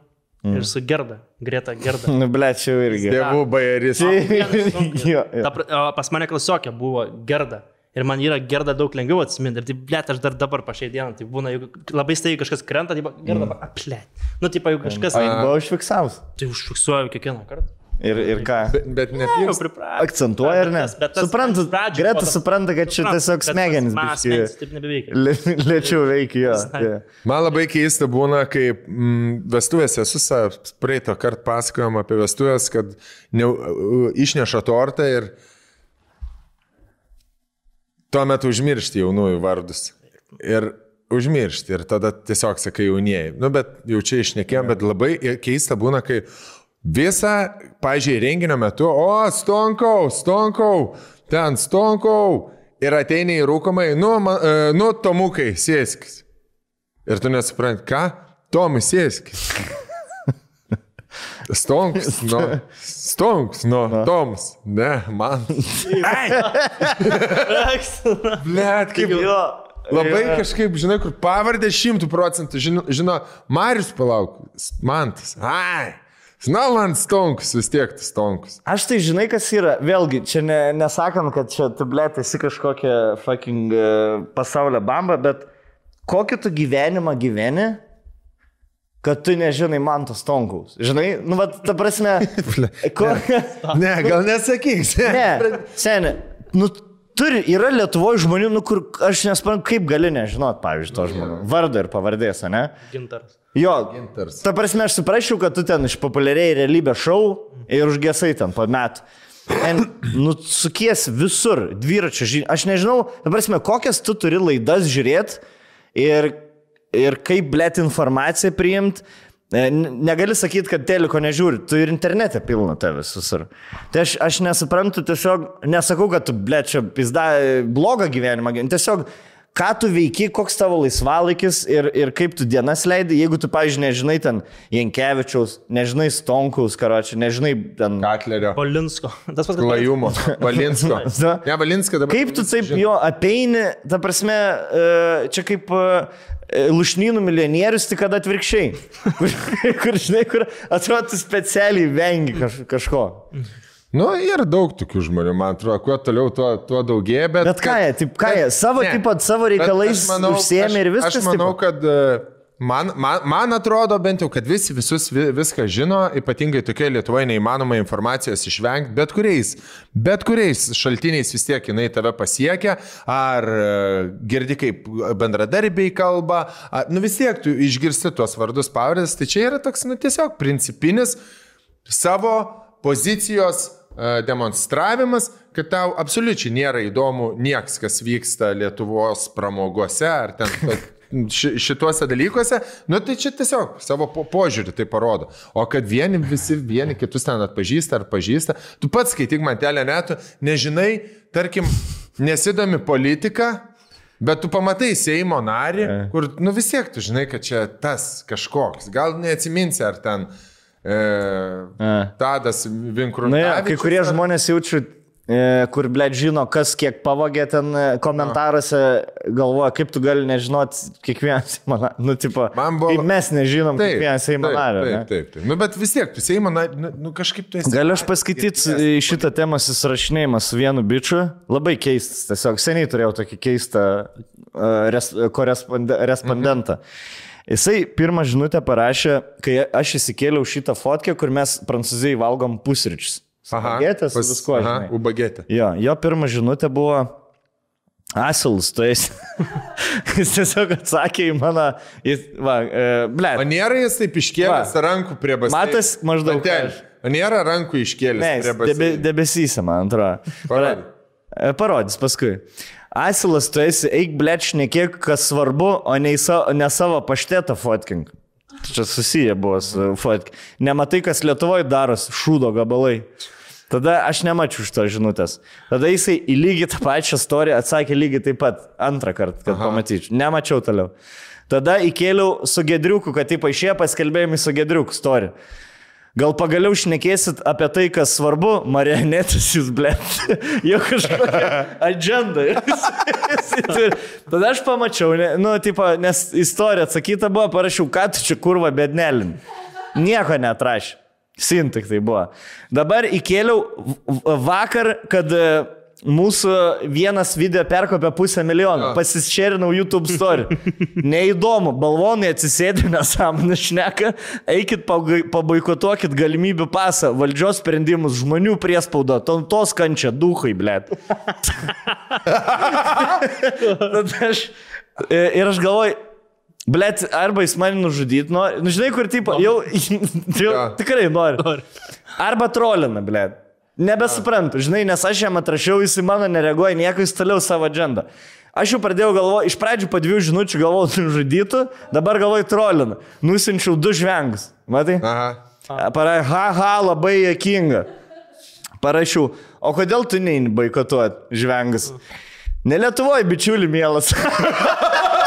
ir su Gerda. Greta Gerda. Nu, ble, čia jau irgi. Dievų bajeris. Ta, pra- o pas mane klasiokė buvo Gerda. Ir man yra gerda daug lengviau atsiminti. Ir taip, blėt, aš dar dabar pašiai dieną, tai būna, jeigu labai staigiai kažkas krenta, tai gerda, mm. aplėt. Nu, taip, jeigu kažkas, jis buvo užfiksavus. tai užfiksuoju kiekvieną kartą. Ir, ir ką? Bet, bet ne Jau pripratęs. Akcentuoja ar ne? Suprantu, Greta supranta, kad čia tiesiog smegenis. smegenys taip nebeveikia. lė- Lėčiau veikia, jo. Jo. Man labai keista būna, kai mm, vestuvėse esu sa- praeito kartą pasakojom apie vestuvės, kad ne, uh, išneša tortą ir tuo metu užmiršti jaunųjų vardus. Ir užmiršti ir tada tiesiog sakai jaunieji. Nu, bet jau čia išnekėjom, bet labai keista būna, kai visą, pažiūrėjau, renginio metu, o, stonkau, stonkau, ten stonkau ir ateini į rūkomai, nu, man, e, nu, tomukai, sėskis. Ir tu nesupranti, ką? Tomai, sėskis. Stonks, nu, stonks, nu, Toms, ne, man. Blet, kaip Jo. Labai kažkaip, žinai, kur pavardė šimtų procentų, žino, žino Marius palauk, Mantas, ai, Snaland Stonkus, vis tiek tas Stonkus. Aš tai žinai, kas yra. Vėlgi, čia ne, nesakant, kad čia tu blėt esi kažkokia fucking uh, pasaulio bamba, bet kokį tu gyvenimą gyveni, kad tu nežinai man tos tonkaus. Žinai, nu, va, ta prasme. ko... Ne, gal nesakyk. ne, seniai. Nu, turi, yra Lietuvoje žmonių, nu, kur aš nesuprantu, kaip gali nežinot, pavyzdžiui, to žmonių. Vardą ir pavardės, ne? Gintaras. Jo, Gintars. ta prasme, aš suprasčiau, kad tu ten išpopuliariai realybę šou ir užgesai ten po metų. En, nu, sukies visur, dviračio žinių. Aš nežinau, ta prasme, kokias tu turi laidas žiūrėti ir, ir kaip blėt informaciją priimti. Negali sakyti, kad teliko nežiūri, tu ir internete pilna tavęs visur. Tai aš, aš nesuprantu, tiesiog nesakau, kad tu, ble, čia pizda blogą gyvenimą, gyveni. tiesiog ką tu veiki, koks tavo laisvalaikis ir, ir kaip tu dienas leidai, jeigu tu, pavyzdžiui, nežinai ten Jankievičiaus, nežinai Stonkaus, karočią, nežinai ten... Katlerio. Polinsko. Tas pats, kas Klajumo. Valinsko. Na, Ne, Valinska dabar. Kaip tu taip jo apeini, ta prasme, e, čia kaip e, lušnynų milijonierius, tik kad atvirkščiai. Kur, kur žinai, kur atrodo, specialiai vengi kaž, kažko. Nu, yra daug tokių žmonių, man atrodo, kuo toliau, tuo, tuo daugėja, bet... Bet ką jie, taip, ką jie, savo, Ne. tipo, savo reikalais manau- užsiemė ir viskas. Aš manau, tipo. kad e, man, man, man atrodo bent jau, kad visi visus vi- viską žino, ypatingai tokia Lietuvoje neįmanoma informacijos išvengti, bet kuriais, bet kuriais šaltiniais vis tiek jinai tave pasiekia, ar e, girdi kaip bendradarbiai kalba, ar, nu vis tiek tu išgirsti tuos vardus pavardės, tai čia yra toks, nu tiesiog principinis savo pozicijos e, demonstravimas, kad tau absoliučiai nėra įdomu nieks, kas vyksta Lietuvos pramogose ar ten ši- šituose dalykuose, nu tai čia tiesiog savo po požiūrį tai parodo. O kad vieni visi vieni kitus ten atpažįsta ar pažįsta, tu pats skaityk mantelę netų, nežinai, tarkim, nesidomi politika, Bet tu pamatai Seimo narį, kur, nu vis tiek tu žinai, kad čia tas kažkoks. Gal neatsiminsi, ar ten e, Tadas Vinkrūnas. Na, ja, kai kurie žmonės jaučiu, e, kur, ble, žino, kas kiek pavogė ten e, komentaruose, galvoja, kaip tu gali nežinot kiekvieną Seimo narį. Nu, tipo, buvo- mes nežinom kiekvieną Seimo narį. Taip, ne? taip, taip. Nu, bet vis tiek, Seimo narį, nu, nu kažkaip tu esi. Galiu aš paskaityti šitą temą susirašinėjimą su vienu bičiu. Labai keistas, tiesiog seniai turėjau tokį keistą uh, res, koresponde, respondentą. Jisai pirmą žinutę parašė, kai aš įsikėliau šitą fotkę, kur mes prancūzijai valgom pusryčius. Spagetės, pas- visko. aha. Ubagetė. Jo, jo pirma žinutė buvo Asilas, tu esi. Jis tiesiog atsakė į mano, jis, va, e, ble. O nėra jis taip iškėlęs Va. rankų prie baseino. Matas maždaug aš. O nėra rankų iškėlęs Ne, prie jis debe, debesyse, man atrodo. Parodyk. E, Parodys paskui. Asilas, tu esi, eik bleč, nekiek kas svarbu, o ne, į sa, ne savo paštetą fotkink. Čia susiję buvo su fotk. Nematai, kas Lietuvoje darosi, šūdo gabalai. Tada aš nemačiau šito žinutės. Tada jisai į lygiai tą pačią istoriją atsakė lygiai taip pat antrą kartą, kad Aha. pamatyčiau. Nemačiau toliau. Tada įkėliau su gedriuku, kad taip paaišėjo paskelbėjimai su gedriuku istoriją. Gal pagaliau šnekėsit apie tai, kas svarbu, marionetės jūs, ble. Jau kažkokia agenda. Tada aš pamačiau, ne, nu, tipo, nes istorija atsakyta buvo, parašiau, ką tu čia kurva bednelin. Nieko netrašė. Sin tik tai buvo. Dabar įkėliau vakar, kad mūsų vienas video perkopė pusę milijono. Pasišėrinau YouTube story. Neįdomu, balvonai atsisėdė nesąmonę šneka, eikit paboikotuokit galimybių pasą, valdžios sprendimus, žmonių priespaudą, tautos kančia, duhai, blėt. Aš, e, ir aš galvoju, blėt, arba jis mane nužudyt, nu, nu žinai, kur tipo, jau, jau Jo. tikrai nori. Arba trolina, blėt. Nebesuprantu, žinai, nes aš jam atrašiau, jis į mano nereaguoja, nieko jis toliau savo džendą. Aš jau pradėjau galvoti, iš pradžių po dviejų žinučių galvojau, nužudytų, dabar galvoju trolinu. Nusinčiau du žvengus. Matai? Aha. Parai, ha, ha, labai jokinga. Parašiau, o kodėl tu neini boikotuot žvengus? Ne Lietuvoje, bičiuli, mielas.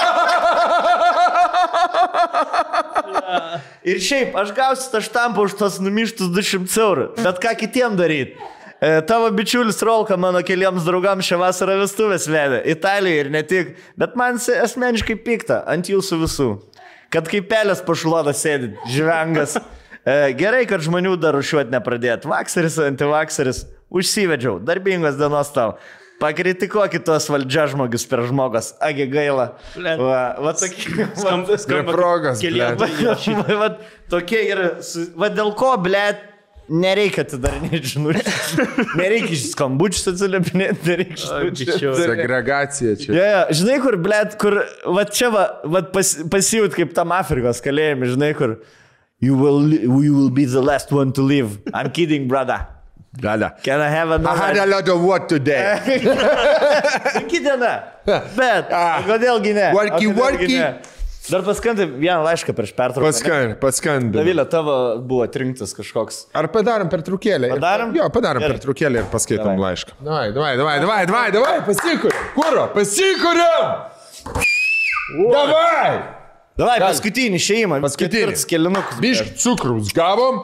Ir šiaip, aš gausiu tą štampą už tos numištus 200 eurų. Bet ką kitiem daryti? E, tavo bičiulis Rolka mano keliams draugams šią vasarą vestuvės vedė. Italijoje ir ne tik. Bet man asmeniškai pikta ant jūsų visų. Kad kaip pelės pašluoda sėdit, žvengas. E, gerai, kad žmonių dar rušiuot nepradėt. Vakseris, antivakseris. Užsivedžiau. Darbingos dienos tau. Pakritikuokit tuos valdžia žmogus per žmogus. Agi gaila. Va, va tokie. Skamba- progas, va, tokie su- Va dėl ko, ble, nereikia atidarinėti žinučių. Nereikia iš skambučių atsiliepinėti, nereikia žinučių. Segregacija čia. Ja, ja, žinai, kur, ble, kur, va čia, va, va pas, pasijūt kaip tam Afrikos kalėjime, žinai, kur. You will, you will be the last one to live. I'm kidding, brother. Gada. Can I have I had a another? lot of work today. Sunki diena. Bet, Ah. kodėlgi ne? Worky, worky. Dar paskandai vieną laišką prieš pertrauką. ne? Paskan, paskambinu. Davilė, tavo buvo atrinktas kažkoks. Ar padarom per trukėlę? Padarom? Jo, padarom Gerai. per trukėlę ir paskaitom Davai. laišką. Davai, davai, davai, davai, davai, davai, pasikuriam. Kuro, pasikuriam. Davai. Davai, paskutinį šeimą. Paskutinį. Kelinukus. Bišk cukrus gavom.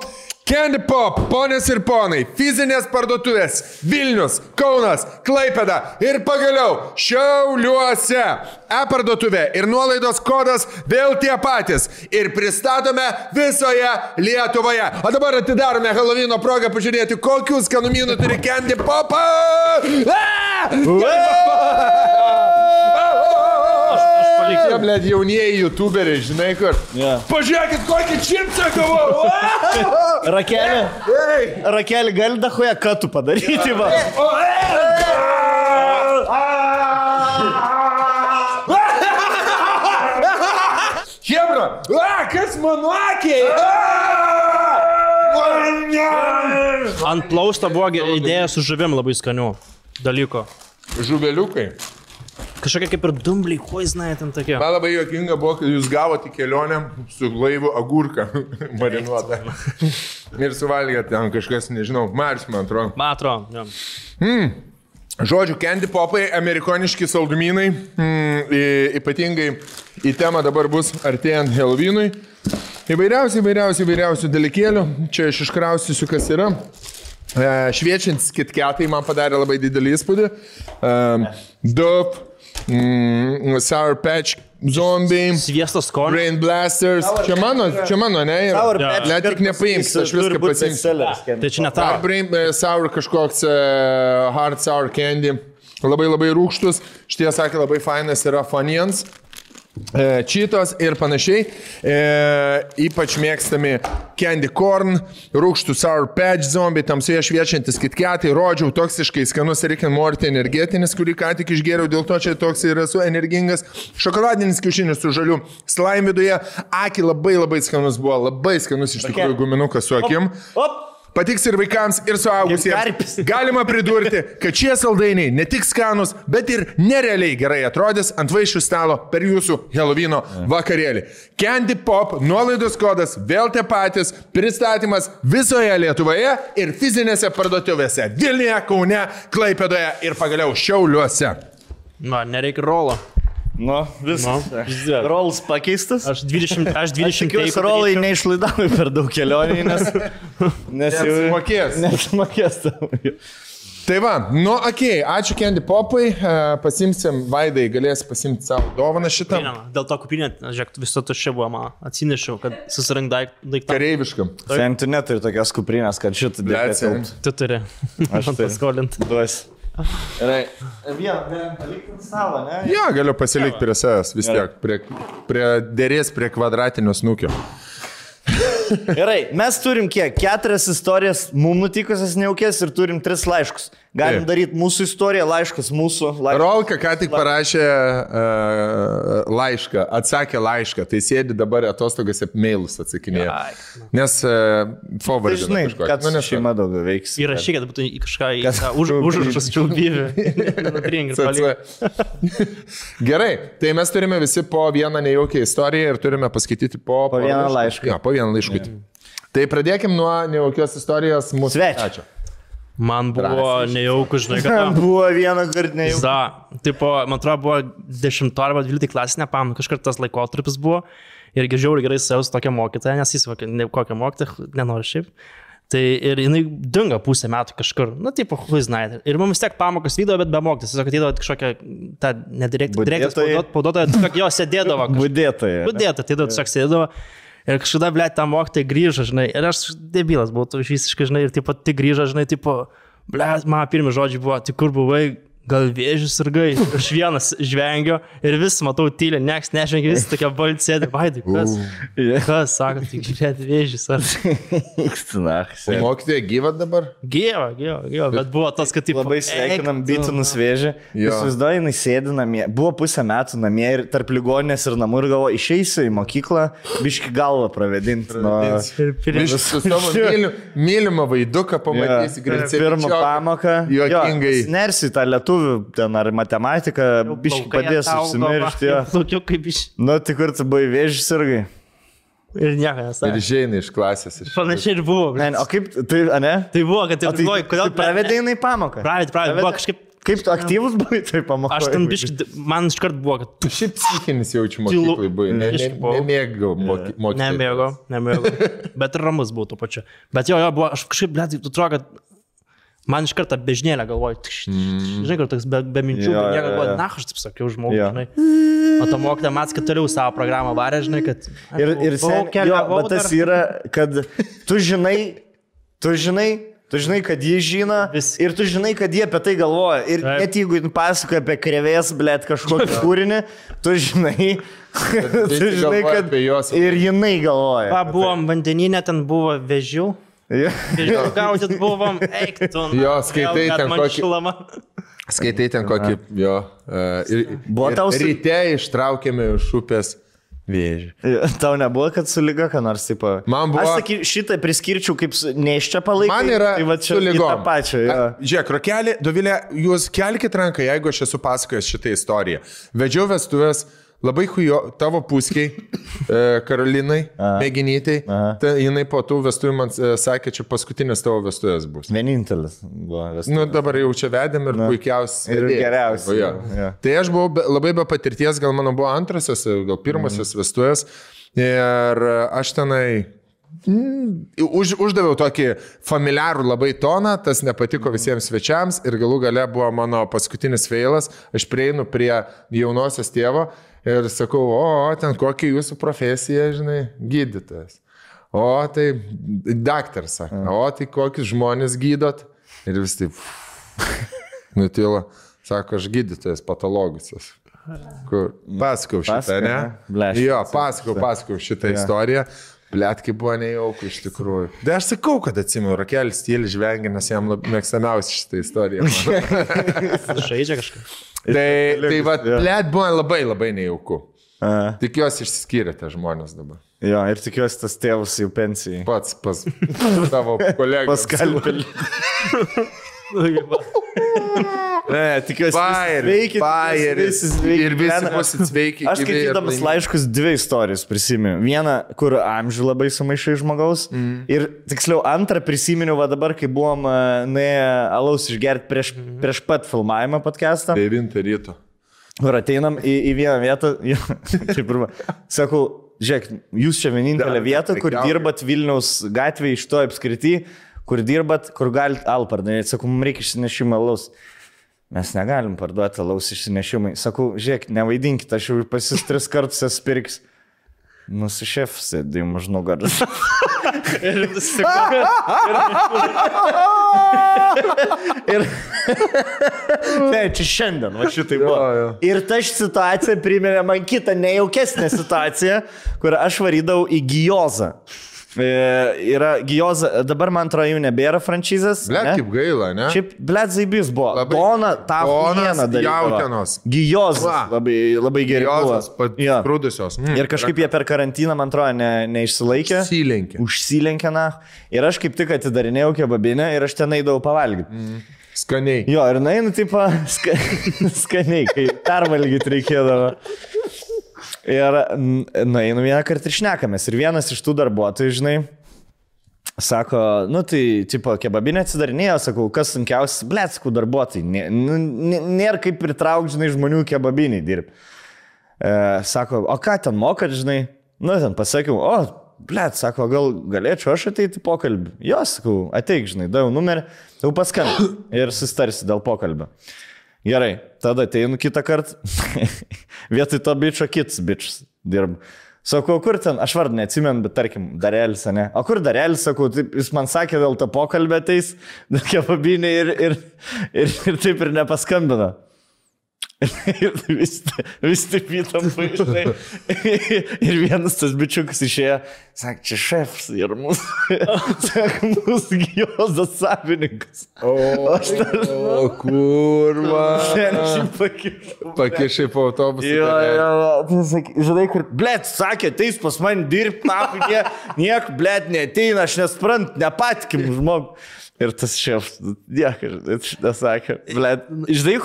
Candy Pop, ponės ir ponai, fizinės parduotuvės Vilnius, Kaunas, Klaipeda ir pagaliau Šiauliuose. E-parduotuvė ir nuolaidos kodas vėl tie patys. Ir pristatome visoje Lietuvoje. O dabar atidarome Helovino progą pažiūrėti, kokius skanumynų turi Candy Pop. paliksiu. Jie, blėt, jaunieji youtuberiai, žinai kur. Ja. Pažiūrėkit, kokį čipsą gavau. Rakelį. Ei! Rakelį gali dahoje katų padaryti, va. O, Hebra! A, kas mano akiai? Ant plausto buvo idėja su žuvim labai skanių dalykų. Žuveliukai. Kažkokie kaip ir dumbliai, kuo jis žinai ten tokie. Man labai juokinga buvo, kad jūs gavote į kelionę su laivu agurką marinuotą. Ir suvalgėte ten kažkas, nežinau, Mars, man atrodo. Man atrodo, jo. Žodžiu, candy popai, amerikoniški saldumynai, mm, ypatingai į temą dabar bus artėjant Halloweenui. Įvairiausių, įvairiausių, įvairiausių dalykėlių. Čia aš iškraustysiu, kas yra. E, šviečiantis kitketai man padarė labai didelį įspūdį. E, Dup, mm, Sour Patch, Zombie. Sviesto skonio. Rain Blasters. Čia mano, čia mano, ne? Ir- Sour. Patch Net tik nepaimsi, aš viską pasiimsiu. Tai čia ne Ar tavo. brain e, sour kažkoks e, hard sour candy. Labai labai rūkštus. Šitie sakė labai fainas yra Funyans. E, Čytos ir panašiai. E, ypač mėgstami candy corn, rūkštų sour patch zombie, tamsoje šviečiantis kitketai, rodžiau, toksiškai skanus Rick and Morty energetinis, kurį ką tik išgėriau, dėl to čia toks ir esu energingas. Šokoladinis kiaušinis su žaliu slime viduje. Aki labai labai skanus buvo, labai skanus iš tikrųjų guminukas su akim. Op, Patiks ir vaikams, ir suaugusiems. Galima pridurti, kad šie saldainiai ne tik skanus, bet ir nerealiai gerai atrodys ant vaišių stalo per jūsų Helovino vakarėlį. Candy Pop nuolaidos kodas vėl tie patys, pristatymas visoje Lietuvoje ir fizinėse parduotuvėse - Vilniuje, Kaune, Klaipėdoje ir pagaliau Šiauliuose. Na, nereikia rolo. Nu, viskas. Nu, Rolas pakeistas. Aš 20, aš 20 Tikiuosi, rolai neišlaidavai per daug kelioniai, nes, nes jau Neapsimokės. Nesumokės tau. Tai va, nu, okei, okay, ačiū Candy Popai, e, pasimsim, Vaidai galės pasimti savo dovaną šitą. Dėl to kupinė, žiūrėk, viso tuščia buvo man. Atsinešiau, kad susirink daik- daiktą. Kareiviškam. Sen tu neturi tokios kuprinės, kad šitą tilpt. Tu turi. Aš paskolint. Duos. Gerai. Vieną, vieną palikti ant stalo, ne? Jo, galiu pasilikti prie savęs vis tiek, prie, prie dėrės prie kvadratinio snukio. Gerai, mes turim kiek? Keturias istorijas mums nutikusias neaukės ir turim tris laiškus. Galim Taip. daryti mūsų istoriją, laiškas mūsų. Laiškas. Rolka ką tik parašė uh, laišką, atsakė laišką, tai sėdi dabar atostogose mailus atsakinėja. Ai. Nes uh, Tai forward. žinai, kad nu, šeima daugiau veiks. Įrašyk, kad būtų į kažką už, užrašus ir palik. Gerai, tai mes turime visi po vieną nejaukią istoriją ir turime paskaityti po, Po vieną laišką. Ja, po vieną laišką. Tai pradėkim nuo nejaukios istorijos mūsų Svečio. Man buvo nejauku, žinai, kad... tam- Buvo vieną kartą ne jau. Da, tipo, man atrodo, buvo 10 arba 12 klasinė, pam, kažkur tas laikotarpis buvo. Ir žiauriai gerai saus tokia mokytoja, nes jis ne kokią mokytoją, nenori šiaip. Tai ir jinai dingo pusę metų kažkur, nu, tipo, huiznai. Ir mums tiek pamokas vykdavo, bet be mokytis. Tiesiog atėjo kažkokia, ta nedirektorė, Budėtojai. pauduotoja, tiesiog jo sėdėdavo. kažkur. Budėtoje. Budėta, tai tiesiog sėdėdavo. Ir kažkada, ble, tą mokytoją grįžo, žinai, ir aš debilas buvau, tu visiškai, žinai, ir taip pat tik grįžo, žinai, tipo, ble, mano pirmi žodžiai buvo, tai kur buvai, gal vėžius ir gai. Aš vienas žvengiu ir vis matau tylę, nieks nežvengia, vis tokia balti sėdi, vaidai, kas, kas, sako, tik žiūrėti vėžius. Ar... Ikstinachs. Mokytoja gyva dabar? Gyva, gyva, gyva, bet buvo tas, kad taip Labai sveikinam bitinus vėžį. Jo. Jūs vaizduoju, jinai sėdi namie. Buvo pusę metų namie ir tarp ligoninės ir namų ir galvo, išeisiu į mokyklą, biški galvą pravedinti. Nu, Ir Iš pirmas. su savo mylim, mylimą vaiduką pamatysi greitai. Pirmą pamoką. Juokingai. Nersi tą lietuvių ten ar matematiką, biški padės užsimiršti. Plaukiu kaip iš... Nu, tik kur tu buvai vėžys irgi. Ir nieko Ir nesakė. žaini iš klasės. Iš... Panašiai ir buvo. Ne, o kaip, tai, a ne? Tai buvo, kad ir galvoju, kodėl... pravedai jinai pamoką? Pravedė, pravedė, buvo kažkaip... Kaip tu aktyvus buvai tai pamokai? Aš ten biškai, man iškart buvo, kad tu Šiaip psichinis jaučiu mokyklai buvai. Ne, ne, nemėgau moky, mokytis. nemėgo, nemėgo. Bet ir ramus tuo pačiu. Bet jo, jo, buvo, aš kažkaip, blėt, tu atrodo, kad man iš karto bežnėlę galvoju, tš, tš, žinai, kur toks be, be minčių, be jo, nieko, galvoju, jo. na, aš taip sakiau žmogui, Jo. žinai. O to mokytą mats, kad toliau savo programą varė, žinai, kad... Ir, ir sen, jo, bet tas yra, kad tu žinai, tu žinai, tu žinai, kad jie žino Vis- ir tu žinai, kad jie apie tai galvoja. Ir Taip. net jeigu pasakoja apie krevės, blėt, kažkokį kūrinį, tu žinai, tu žinai, galvoja kad ir jinai galvoja. Va, buvom vandeninė, ten buvo vežių. Jo. Vežių gaudyt buvom, eik tu. Jo, skaitai ten kokį- Šilama. Skaitai ten kokį jo. Uh, ir, Buvo ir tau Ryte ištraukėme iš upės vėžį. Tau nebuvo, kad su lyga, ką nors taip. Man buvo- Aš saky, šitą priskirčiau kaip su- ne iš čia palaikai. Man yra tai va čia su į tą lygom. pačią. Jo. A, Žiūrėk, Rokelį, Dovilė, jūs kelkite ranką, jeigu aš esu pasakojęs šitą istoriją. Vedžiau vestuvės, labai hujo, tavo puskiai, e, Karolinai, mėginytai. Ta, jinai po tų vestuvių man e, sakė, čia paskutinės tavo vestuvės bus. Vienintelis buvo. vis- Nu, dabar jau čia vedėm ir puikiausiai. ir geriausiai, Jo. jo. Tai aš buvau be, labai be patirties, gal mano buvo antrasis, gal pirmasis Mhm. vestuvės. Ir aš tenai mm, už, uždaviau tokį familiarų labai toną, tas nepatiko visiems svečiams ir galų gale buvo mano paskutinis feilas. Aš prieinu prie jaunosios tėvo ir sakau, o, o ten kokia jūsų profesija, žinai, gydytojas. O tai daktaras, sako, o tai kokius žmonės gydot? Ir vis taip, nutilo, sako, aš gydytojas, patologas. Kur pasakau šitą, Pasakok, ne? Blešt. Jo, pasakau, pasakau šitą istoriją. Bliatkai buvo nejauku iš tikrųjų. Tai aš sakau, kad atsimenu, Rakelis tyli žvengia, nes jam mėgstamiausia šitą istoriją. Žaidžia kažką. tai tai va, bliat buvo labai labai nejauku. A, Tikiuosi išsiskyrėte žmonės dabar. Jo, ir tikiuosi tas tėvas jau pensijai. Pats pas savo kolegą. Paskalbė. Ne, tikiuosi. Bairis, bairis. Ir visi būsit sveiki. Aš skaitydamas laiškus dvi istorijas prisimenu. Vieną, kur amžių labai sumaišai žmogaus. Mm. Ir tiksliau, antrą prisimenu, va dabar, kai buvom e, nuėję alaus išgerti prieš, mm. prieš pat filmavimą podcastą. 9 ryto. Ir ateinam į, į vieną vietą. Sakau, žiūrėk, jūs čia vienintelė vieta, kur dirbat Vilniaus gatvėje iš to apskrity, kur dirbat, kur galite alpardavinėti. Sakau, mums reikia išsinešimą alaus. Mes negalim parduoti alaus išsinešimai. Sakau, žiūrėk, nevaidinkit, aš jau pas jūs tris kartus esu pirks. Mūsų šefas sėdėjim už nugaros. Ir sakau, Ir... ne, čia šiandien, va šitai buvo. Jo, jo. Ir ta situacija priminė man kitą nejaukesnę situaciją, kur aš varydavau į Gijozą. E, yra Gijoza, dabar man atrodo jau nebėra franšizės. Blet, ne? kaip gaila, ne? Šiaip, blėt, zaibys buvo. Labai- tą Donas vieną jautienos. Gijozas labai, labai gerai. Jozas, buvo. Jo. prūdusios. Mm. Ir kažkaip jie per karantiną, man atrodo, ne, neišsilaikė. Įsilenkė. Užsilenkė, na. Ir aš kaip tik atidarinėjau kebabinę ir aš ten eidavau pavalgyti. Mm. Skaniai. Jo, ir nainu, taip, ska, skaniai, kai pervalgyti reikėdavo. Ir nueinu vieną kartą ir šnekamės. Ir vienas iš tų darbuotojų, žinai, sako, nu tai, tipo, kebabinė atsidarinėjo, sakau, kas sunkiausias, blėt, sakau, darbuotojai. Nė- nu, nė- Nėra kaip pritraukti, žinai, žmonių kebabinį dirbti. E, sako, o ką ten mokat, žinai? Nu, ten pasakiau, o, blėt, sako, gal galėčiau aš ateiti pokalbį. Jo, sakau, ateik, žinai, daviau numerį, jau paskambinau ir sustarsi dėl pokalbio. Gerai, tada ateinu kitą kartą. Vietoj to bičio kits bičias dirb. Sakau, kur ten, aš vardą neatsimenu, bet tarkim, darelis, ne? O kur darelis, sakau, taip, jis man sakė dėl to pokalbio ateis, kebabinė ir, ir, ir, ir taip ir nepaskambino. Vis, vis taip įtampa, žinai. Ir vienas tas bičiukas išėjo, sakė, čia šefas ir mūsų, sakė, mūsų gyjozas savininkas. O, aš dar, o kurva. šiandien pakišau. Pakišai po autobusą. Jo, jo, tai saky, žinai, kur, blėt, sakė, ateis pas mane dirbti, na, nie, niek, blėt, neteina, aš nesprant, nepatikim žmogui. Ir tas šefas, nieko, šitą sakė, blėt, žinai,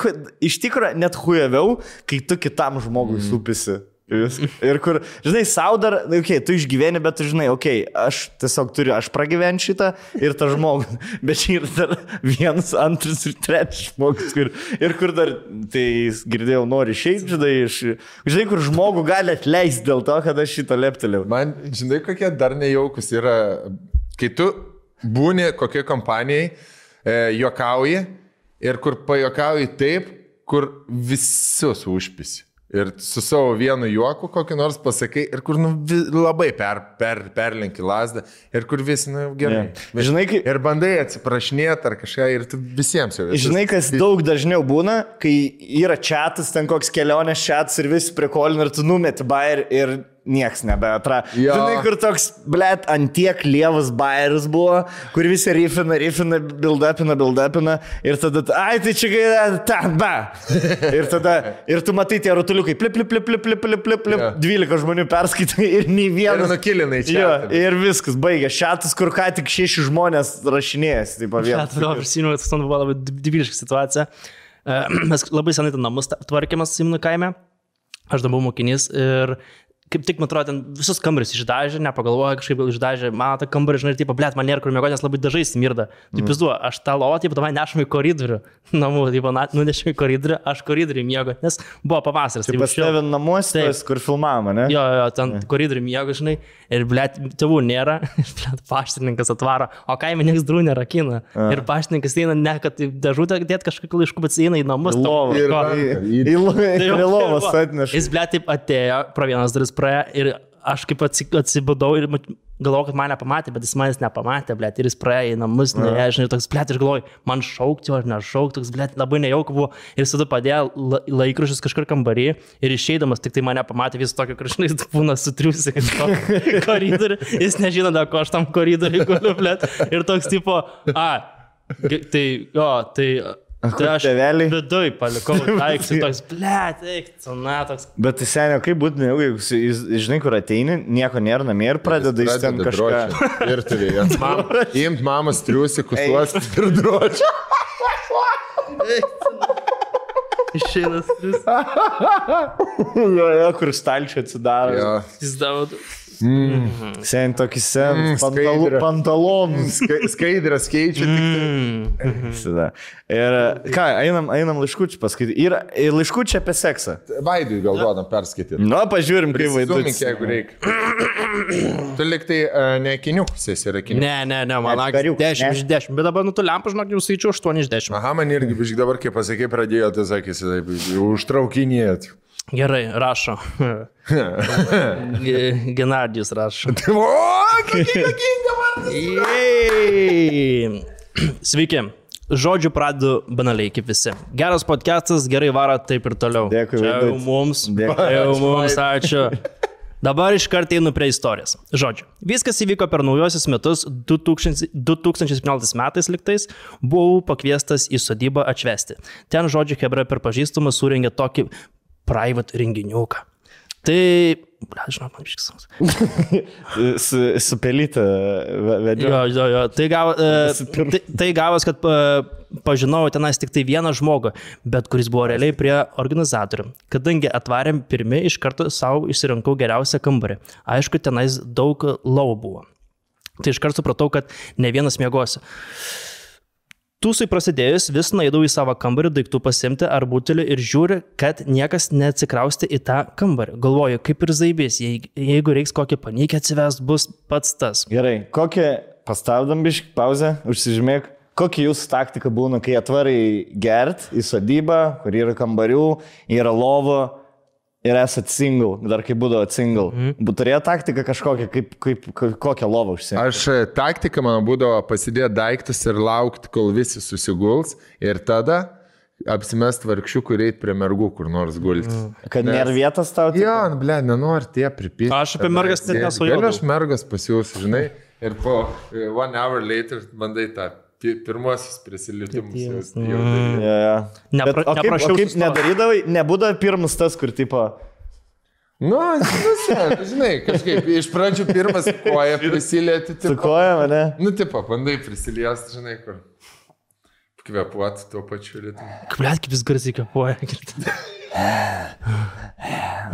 iš tikrųjų net hujaviau, kai tu kitam žmogui Mhm. supisi. Viską. Ir kur, žinai, savo dar, na, okay, tu išgyveni, bet tu žinai, okei, okay, aš tiesiog turiu, aš pragyventi šitą ir tą žmogų, bet čia yra dar vienas, antras ir trečias žmogus, kur, ir kur dar, tai girdėjau, nori išeiti, žinai, iš, žinai, kur žmogų gali atleisti dėl to, kad aš šitą leptelėjau. Man, žinai, kokie dar nejaukus yra, kai tu būni kokiai kompanijai, e, juokauji ir kur pajokauji taip, kur visus užpisi. Ir su savo vienu juoku kokį nors pasakai, ir kur nu, vi, labai per, per, perlenki lasdą, ir kur visi, nu gerai. Jo. Žinai, kai- Ir bandai atsiprašinėti ar kažką, ir visiems jau. esi- Žinai, kas daug dažniau būna, kai yra čatas, ten koks kelionės čatas ir visi prikolina ir tu numeti bairį ir nieks nebeatra. Jo. Žinai, kur toks, blėt, antiek lievas bairis buvo, kur visi rifina, rifina, build-upina, build-upina ir tada, ai, tai čia gai, ten, ba. Ir tada, ir tu matai tie rutuliukai, plip, plip, plip, plip, plip, plip, plip, plip, Jo. 12 žmonių perskaitai ir nei Ir vienas. nukilinai čia. Jo, ir viskas, baigė. Šatas, kur ką tik šeši žmonės rašinėjęs, tai Aš pavyzdžiui. atrodo, prisimenu, kad ten buvo labai divyliška situacija. Mes labai senai ten namus tvarkėmės Simnų kaime. Aš dar buvau mokinys ir kaip tik, man atrodo, ten visus kambarius išdažė, nepagalvoja kažkaip išdažė, man tą kambarį, žinai, taip, blėt, man nėra kur mėgoti, nes labai dažai smirda. Taip, mm. aš tą lovą, taip, davai nešam į koridorių. Namų, taip, nunešiau į koridorių, aš koridorių mėgo, nes buvo pavasaris. Tai taip, pas tave namuose, Taip. kur filmavome, ne? Jo, jo, ten koridorių miego, žinai, ir, blėt, tėvų nėra, ir, blėt, paštininkas atvaro, o kaime niekas durų nerakina. Ir paštininkas eina ne, kad į dėžutę dėt kažkokį laiškų, bet eina į namus. tau Lovą. Į, į, Tai lovos tai atneša. Jis, blėt, taip atėjo, pro vienas duris praėjo ir aš kaip atsi- atsibudau ir galvojau, kad mane pamatė, bet jis manęs nepamatė, blėt, ir jis praėjo į namus, nuėjo, žinai, toks, blėt, aš galvoju, man šaukti ar nešaukti, toks, blėt, labai nejauku buvo. Ir tada padėjo la- laikraščius kažkur kambarį ir išeidamas tik tai mane pamatė vis tokio kažkaip būna sutriusi koridorių, jis nežino, dėl ko aš tam koridoriui guliu, blėt. Ir toks tipo, a, tai, jo, tai... Tai aš tėveliai? viduj palikau ir toks, blėt, eik, na, toks Bet tai seniau, kaip būtų, jeigu jis- jis, žinai, kur ateini, nieko nėra namie ir pradeda jis ten kažką. Ir turėjo. Imt mamas triusi, kusuos ir dročią. išėnas. Jo, jo, kur stalčių atsidaro. Jis davo. Sen tokį sen Mm, pantalų, skaidrę. pantalonus. Ska- Skaidras keičia. tik Visada. Ir ką, einam, einam laiškučių paskaityti. Ir, ir laiškučių apie seksą. Vaidui gal duodam perskaityti. Nu, pažiūrim, kaip Sumink, vaidus. jeigu reikia. Tu liktai uh, ne kiniukus esi, yra kiniukus. Ne, ne, ne, man Net kariukas, 10 ne? iš 10. Bet dabar, nu, tu lempą, žinok, jau skaičiu 8 iš 10. Aha, man irgi, biškai dabar, kai pasakai, pradėjo, tai sakysi, taip, užtraukinėt. Gerai, rašo. Ge- Genadijus rašo. O, kokia jokinga. Jej. Sveiki. Žodžių pradedu banaliai kaip visi. Geras podcastas, gerai varo taip ir toliau. Dėkui, Čia jau mums. Dėkui. Jau mums, ačiū. Dabar iš karto einu prie istorijos. Žodžiu, viskas įvyko per naujosius metus 2000, 2017 metais liktais, buvau pakviestas į sodybą atšvesti. Ten, žodžiu, Hebra per pažįstamą surengė tokį private renginiuką. Tai, ble, žinau, man iškisams. Su, su pelytė vedžiu. Jo, jo, jo. Tai, gavo, e, tai, tai gavos, kad e, pažinojau tenais tik tai vieną žmogų, bet kuris buvo realiai prie organizatorių. Kadangi atvarėm pirmie, iš karto savo išsirinkau geriausią kambarį. Aišku, tenais daug lau buvo. Tai iš karto supratau, kad ne vienas miegosiu. Tūsui prasidėjus vis naidau į savo kambarį daiktų pasimti ar butelį ir žiūri, kad niekas neatsikrausti į tą kambarį. Galvoju, kaip ir zaibės, jei- jeigu reiks kokį panikę atsivest, bus pats tas. Gerai, kokią pastabdam biškį pauzę, užsižymėk. Kokia jūsų taktika būna, kai atvarai gert į sodybą, kur yra kambarių, yra lovo ir esat single, dar kai būdavo single. Mm. Turėjo taktiką kažkokią, kaip, kaip, kaip kokią lovą užsiimti. Aš e, taktika mano būdavo pasidėti daiktus ir laukti, kol visi susiguls ir tada apsimest vargšių, kurie eit prie mergų kur nors gulti. Mm. Kad nėra vietos tau. Jo, nu, ble, nenori tie pripilti. Aš apie mergas net nesvajojau. Aš mergas pasiūs, žinai, ir po e, one hour later bandai tą pi- pirmuosius prisilietimus. Jau- jau daryt. Ja, ja. Nepra- Bet, o kaip, o kaip nedarydavai, nebūdavo pirmas tas, kur tipo... Nu, nu, sen, žinai, kažkaip iš pradžių pirmas koja prisilieti. Su tipo- koja, mane? Nu, tipo, bandai prisiliesti, žinai, kur. Kvepuoti tuo pačiu ritmu. Kbliat, kaip jis garsiai kapuoja.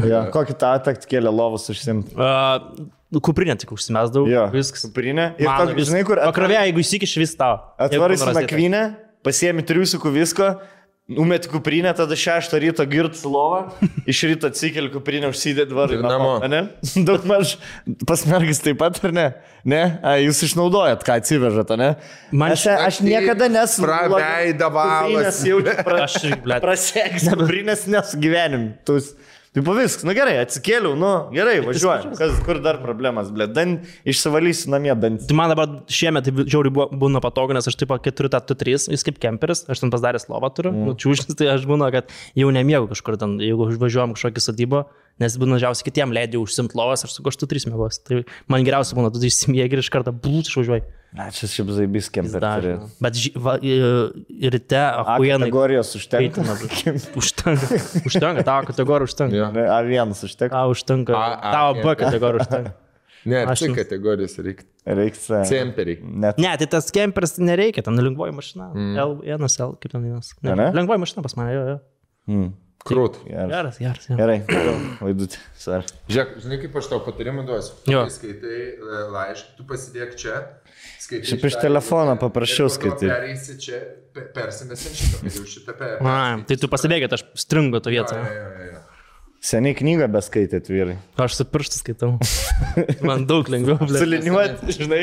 Ja. Kokį tą taktikėlę lovus užsimti? Uh, kuprinę tik užsimesdavau. Jo, Viskas. Suprinė. Ir Mano, tokį, žinai, kur Pakrovė, jeigu įsikiši vis tau. Atvarai su nakvynė, pasiemi triusikų visko, numeti kuprinę, tada šeštą ryto girts lovą, iš ryto atsikeli kuprinę, užsidėt varą Ir namo. Ne? Daug maž pasmergis taip pat, ar ne? Ne? A, jūs išnaudojat, ką atsivežat, ne? Man aš, aš niekada nesu. Praveida valas. Kuprinės jaučiu, pra, Aš blet. praseks, kuprinės nesu gyvenim. Tus. Tai po viskas, nu gerai, atsikėliau, nu gerai, važiuoju. Kas, kur dar problemas, ble, dan išsivalysiu namie, dantį. Tai man dabar šiemet tai žiauriai buvo- būna patogu, nes aš taip pat turiu tą tu3, jis kaip kemperis, aš ten pasidaręs lovą turiu, mm. nu, čiūžnis, tai aš būna, kad jau nemiegu kažkur ten, jeigu važiuojam kažkokį sodybą, nes būna dažniausiai kitiem leidžiu užsimt lovas, aš su kažtu 3 mėgos. Tai man geriausia būna, tu išsimiegi ir iš karto blūt išvažiuoju. Na, čia šiaip zaibys kemperį. Bet ži- va, i- ryte, A ahuienai. kategorijos užtenka. Užtenka, užtenka, tavo kategorija užtenka. Ne, A1 užtenka. Tau užtenka, A, A, tavo B A. kategorija užtenka. Ne, Aš- C kategorijos reikia. Reiks. e, Cemperiai. Net. Ne, tai tas kemperis nereikia, ten lengvoji mašina. Mm. L1, L, kaip ten vienas. Ne, Ne, lengvoji mašina pas mane, jo, jo. Mm. Krūt. Geras. Geras, geras. Gerai. Vaidutė. Žiūrėk, žinai, kaip aš tau patarimą duosiu. Jo. Kai skaitai e, laišką, tu pasidėk čia. Skaitai Šiaip iš telefono eilutę, paprasčiau ir po to skaityt. Pereisi čia, pe- persimesim šitą, jau šitą per. A, tai tu pasibėgėt, aš stringu to vietą. Seniai knygą beskaitėt, vyrai. Aš su pirštu skaitau. Man daug lengviau. Suliniuot, žinai,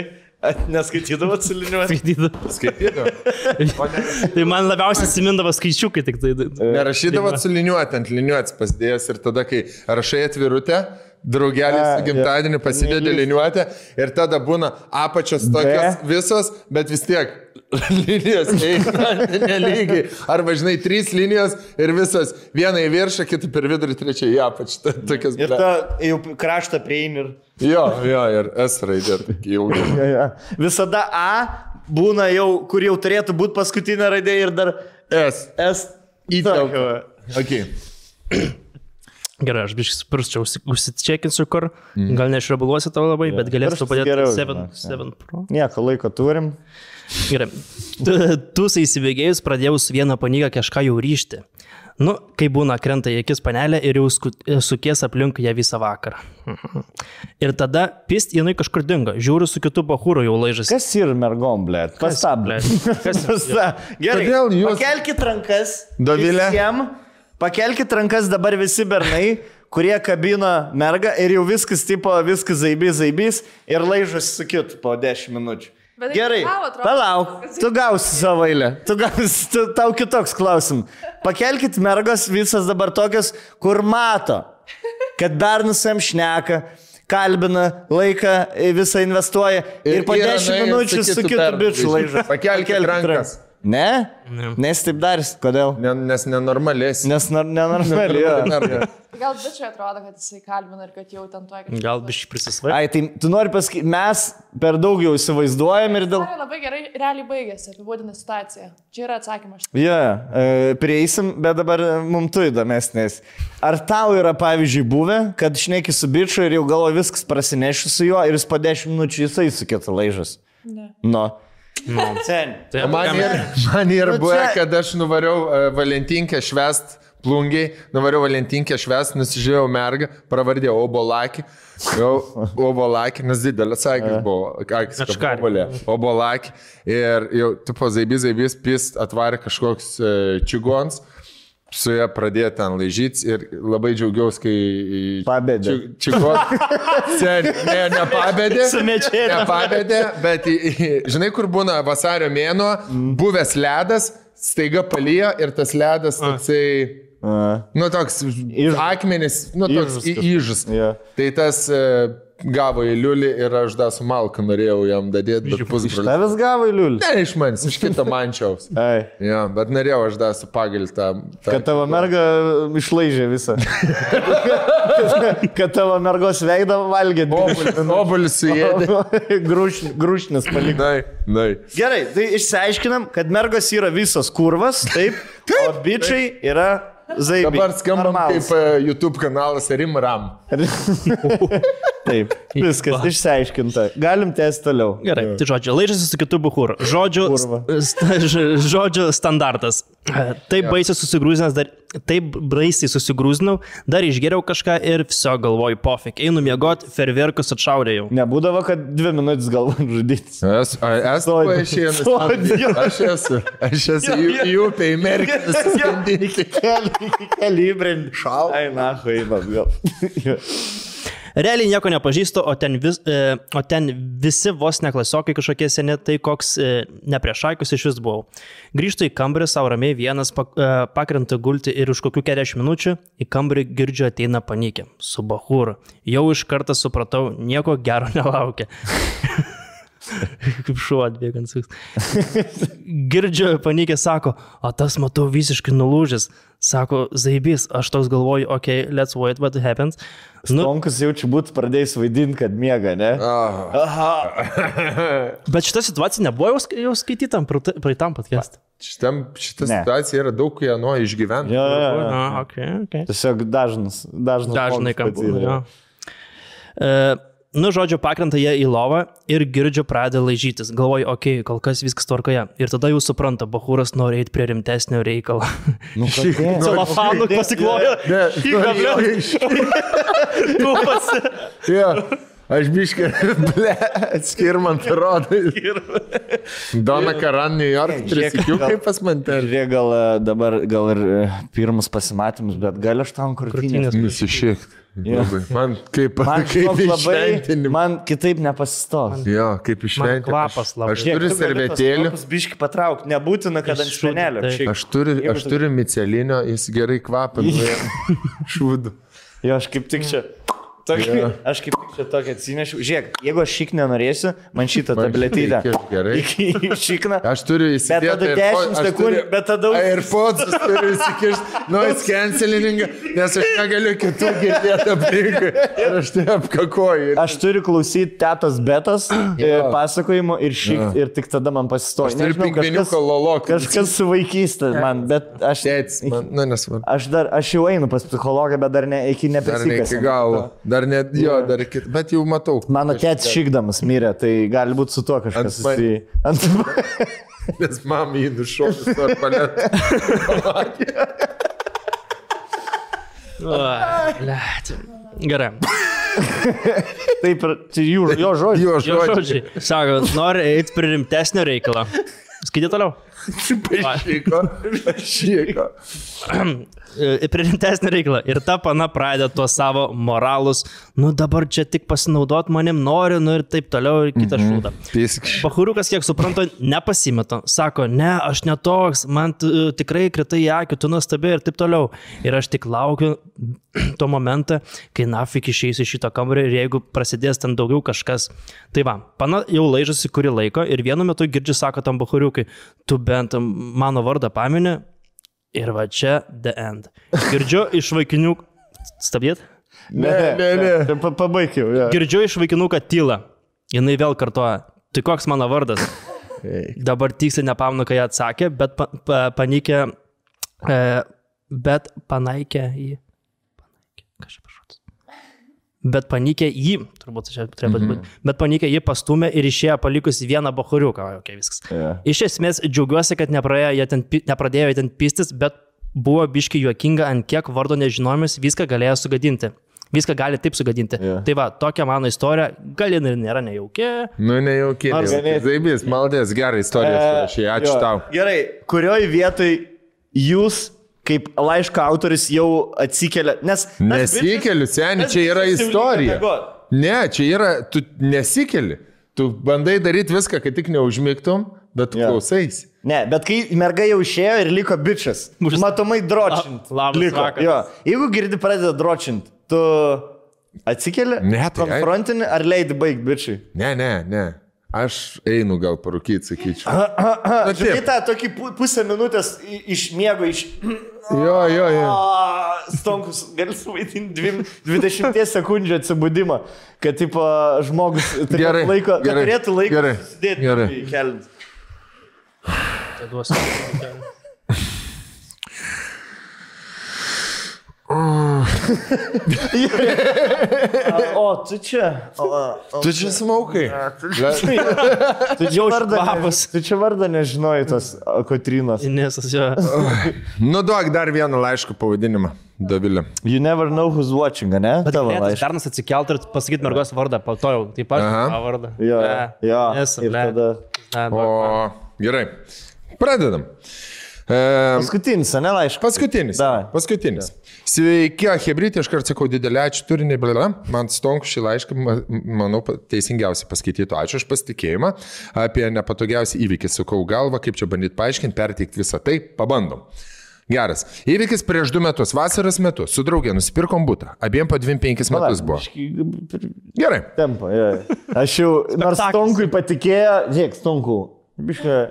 neskaitydavot suliniuot. Skaitydavau. Skaitydavau. Tai man labiausiai atsimindavo skaičiukai tik tai. Nerašydavot su liniuotė ant liniuotės pasidėjęs ir tada, kai rašai atvirutę, draugelis A, su gimtadieniu jo. pasidedi liniuotę ir tada būna apačios tokios visos, bet vis tiek linijos eina nelygiai. Arba, žinai, trys linijos ir visos viena į viršą, kita per vidurį, trečia į apačią. Ta- Tokios, Ir ta jau kraštą priein ir... Jo, jo, ir S raidė, jau. Ja, ja. Visada A būna jau, kur jau turėtų būti paskutinė raidė ir dar S. S. Įtelpa. Okay. Gerai, aš biškai su pirštu užsičekinsiu kur. Gal nešrebaluosiu tau labai, bet galėsiu padėti geriau, 7, žinok, jo. 7 Pro. Nieko laiko turim. Gerai. Tu- Tu įsibėgėjus pradėjau su viena paniga kažką jau ryšti. Nu, kai būna krenta į akis panelė ir jau sukies aplink ją visą vakarą. Ir tada pist jinai kažkur dingo. Žiūriu su kitu bahūru jau laižas. Kas yra mergom, blė? Pastab. blet? Kas- Pastab. Gerai. Kodėl jūs- Pakelkit rankas. Dovilė? visiem. Pakelkit rankas dabar visi bernai, kurie kabina mergą ir jau viskas tipo, viskas zaibys, zaibys ir laižosi su kitu po 10 minučių. Bet tai Gerai, atrodo, palauk, tu gausi savo eilę. Tu gausi, tu, tau kitoks klausim. Pakelkit mergos visas dabar tokias, kur mato, kad bernusam šneka, kalbina, laiką į visą investuoja ir, ir po yra 10 nuėjęs minučių su kitu bičiu laižo. Pakelkit rankas. Ne? Ne. Nes taip darys. Kodėl? Ne, nes nenormalės. Nes nor- nenormaliai. jo. Gal bičiai atrodo, kad jisai kalbina ir kad jau ten tuo kažkas. Gal biškai prisisvai. Ai, tai tu nori pasakyti, mes per daug jau įsivaizduojam ir dėl... Tai labai gerai, realiai baigėsi, apibūdina situaciją. Čia yra atsakymas. Jo, yeah, prieisim, bet dabar mums tu įdomesnės. Ar tau yra, pavyzdžiui, buvę, kad šneki su bičiu ir jau galvo viskas prasineši su juo ir jis po 10 minučių jisai sukėtų laižas? Ne. Nu. Nu, Sen. tai Man ir, man ir Nu, buvo, čia- kad aš nuvariau uh, Valentinkę švest plungiai, nuvariau Valentinkę švest, nusižiūrėjau mergą, pravardė Obolakį. Jau Obolakį, nes didelis akis buvo. Akis obolė. Obolakį. Ir jau, tipo, zaibys, zaibys, pist atvarė kažkoks uh, čigons. Su ja pradėjo ten laižytis ir labai džiaugiausi, kai... Pabėdė. Čigons. Sen, ne, nepabėdė. Su mečete. Nepabėdė, bet žinai, kur būna vasario mėnuo, buvęs ledas, staiga palyja ir tas ledas toksai, nu toks akmenis, nu toks Ižas į- kažkoks. įžas. Jo. Tai tas e, gavo į liulį ir aš dar su malku norėjau jam dadėti, bet Iš pusbrolį. tavęs gavo liulį. Ne iš manęs, iš kito mančiaus. Ai. Ja, bet norėjau aš dar su pagal tą. tą Kad tavo merga išlaižė visą. kad, kad tavo mergos veidą valgė. Obulis suėdė. Grūš, grūšnis paliko. Nai, nai. Gerai, tai išsiaiškinam, kad mergos yra visos kurvas, taip, o bičiai yra zaibai. Dabar skambam Normalūs. kaip e, YouTube kanalas Rimram. Taip, viskas išsiaiškinta. Galim tęsti toliau. Gerai, tai žodžiu, laižasi su kitu buhuru. Žodžiu, st- žodžiu standartas. Taip baisiai susigrūzinęs, dar taip baisiai susigrūzinau, dar išgeriau kažką ir viso galvoju, pofik, einu miegoti, ferverkus atšaudėjau. Nebūdavo, kad dvi minutės galvojant žudyti. Paaiškėjęs. Sodi. Aš esu, aš esu į, į upę įmerkęs. Iki keli, iki keli įbrendį. Šau. Ai, na, haibas gal. Realiai nieko nepažįstu, o ten, vis, e, o ten visi vos neklasiokai kažkokie seni, tai koks e, nepriešaikus iš vis buvau. Grįžtu į kambarį, savo ramiai vienas pak, e, pakrenta gulti ir už kokių 40 minučių į kambarį girdžiu ateina panikė su bahūru. Jau iš karto supratau, nieko gero nelaukia. Kaip šuo atbėgant. Girdžiu, panikė sako, o tas matau visiškai nulūžęs. Sako, zaibys, aš toks galvoju, okay, let's wait what happens. Nu, Tonkus jaučiu būt pradėjęs vaidinti, kad miega, ne? Aha. Bet šita situacija nebuvo jau, jau skaitytam praeita- praeitam podcast. Šitam, šita Ne. situacija yra daug ją nuo išgyventi. Jo, jo, jo. Na, ok, ok. Tiesiog dažnas. Dažnas Dažnai kam būna. Uh, nu, žodžiu, pakrenta jie į lovą ir girdžiu pradeda laižytis. Galvoju, okei, okay, kol kas viskas tvarkoje. Ir tada jau supranta, bahūras nori eiti prie rimtesnio reikalo. Nu? Celofanų pasiklojo. Jo, aš biškai, ble, skirmant rodai. Dona Karan, New York, trisikiukai pas man ten. Žiūrėk, gal e, dabar, gal ir e, pirmus pasimatymus, bet gal aš tam krūtinės. Krūtinės. Jo. Labai. Man kaip, Man, kaip žinok, labai, išventinimas. man kitaip nepasistos. Jo, kaip išventinimas. kvapas labai. Aš turiu servetėlių. Biški patraukti, nebūtina, kad ant šūdų, taip. Aš turiu, aš turiu micelinio, jis gerai kvapą. Šūdu. Jo, aš kaip tik čia. Tokį, Jo. aš kaip čia tokį atsinešiu. Žiūrėk, jeigu aš šik nenorėsiu, man šitą gerai. Iki šikną. Aš turiu įsikišti. tada 10 sekundžių, bet tada- Ir pats turiu įsikišti noise cancelingą, nes aš negaliu kitų girdėti aplinkui. Ir aš tai apkakoju. Ir... Aš turiu klausyti tetos betas e, pasakojimų ir šik, ir tik tada man pasistoja. Aš turiu pingviniuko lolokį. Kažkas su vaikystė man, bet aš... Tėtis, man, nu nesvarbu. Aš, dar, aš jau einu pas psichologą, bet dar ne, iki Dar ne iki neprisikasiu. galo. Dar net jo, dar iki... Bet jau matau. Mano tėtis šikdamas mirė, tai gali būti su tuo kažkas Ant man-. Ant... Nes mamai jį nušokus per paletą. Gerai. Taip, čia jų, jo žodžiai. Jo žodžiai. Sako, nori eiti prie rimtesnio reikalo. Skaitė toliau. Pašyko. Pašyko. Prie rimtesnio reikalo. Ir ta pana pradeda tuos savo moralus. Nu dabar čia tik pasinaudot manim noriu, nu ir taip toliau, ir kitą šūdą. Pisk. Bahuriukas, kiek suprantu, nepasimeta. Sako, ne, aš netoks, man tikrai kritai į akį, tu nuostabi ir taip toliau. Ir aš tik laukiu, tuo momentą, kai nafik išeis iš šito kambario ir jeigu prasidės ten daugiau kažkas. Tai va, pana jau laižasi kurį laiko ir vienu metu girdžiu, sako tam bahuriukai, tu bent mano vardą pamini ir va čia the end. Girdžiu iš vaikinių, stabdėt? Ne, ne, ne. Pa- Pabaigiau. Ja. Girdžiu iš vaikinų, kad tyla. Jis vėl kartoja, tai koks mano vardas? Dabar tiksliai nepamnu, kai jie atsakė, bet pa, pa, panikė, e, bet panaikė jį. Bet panikė jį, turbūt čia turėjo būti, mm -hmm. bet panikė jį pastumė ir išėjo palikusi vieną bahuriuką, okay, viskas. Jo. Iš esmės džiaugiuosi, kad ten, nepradėjo ten pistis, bet buvo biški juokinga, ant kiek vardo nežinojimas viską galėjo sugadinti. Viską gali taip sugadinti. Jo. Tai va, tokia mano istorija, gal ir nėra nejauki. Nu. Ar ganėtinai- Zaibys, maldės, gerai istorija. Ją ačiū Jo. tau. Gerai, kurioj vietoj jūs kaip laiško autoris jau atsikėlė, nes... Nesikeliu, seniai, čia yra istorija. Ne, čia yra, tu nesikeli. Tu bandai daryti viską, kad tik neužmygtum, bet tu Jo. klausais. Ne, bet kai merga jau išėjo ir liko bičias, matomai dročint. La- liko. Jo. Jeigu girdi pradeda dročint, tu atsikeli, Ne, tai ai- konfrontinį ar leidi baigti bičiai? Ne, ne, ne. Aš einu gal parūkyti, sakyčiau. Na. Žinai, tą tokį pu- pusę minutės i- iš miego, iš... Jo, jo, jo. A, Stonkus, gali suvaidinti dvim- 20 sekundžių atsibudimą, kad tipo, žmogus turėtų Gerai, laiko, kad gerai, turėtų laiko gerai, susidėti gerai. į kelią. Tai duosiu. O, tu čia. O, o, Tu čia smaukai. tu čia vardą, ne, kvapas. tu čia vardą nežinojai tos Kotrinos. Inesas jo. Nu, duok dar vieną laiškų pavadinimą, Davilė. You never know who's watching, ne? Bet Tavo laiškas. Bernas atsikelt ir pasakyti mergos vardą, po to jau taip pat Aha. tą vardą. Jo, jo. Nes, Ir tada. O, gerai. Pradedam. E, Paskutinis, ne laiškas? Paskutinis. Davai. Paskutinis. Sveiki, Hebrytė, aš kartu sakau didelį ačiū turinį, blėla. Man stonku šį laišką, ma- manau, teisingiausiai paskaitytų. Ačiū už pasitikėjimą. Apie nepatogiausią įvykį sukau galvą, kaip čia bandyti paaiškinti, perteikti visą tai. Pabandom. Geras. Įvykis prieš du metus, vasaros metu, su draugė nusipirkom būtą. Abiem po 25 metus buvo. Gerai. Tempo, jo. Aš jau, nors. Stonkui patikėjo, žiūrėk, Stonkų. Biška.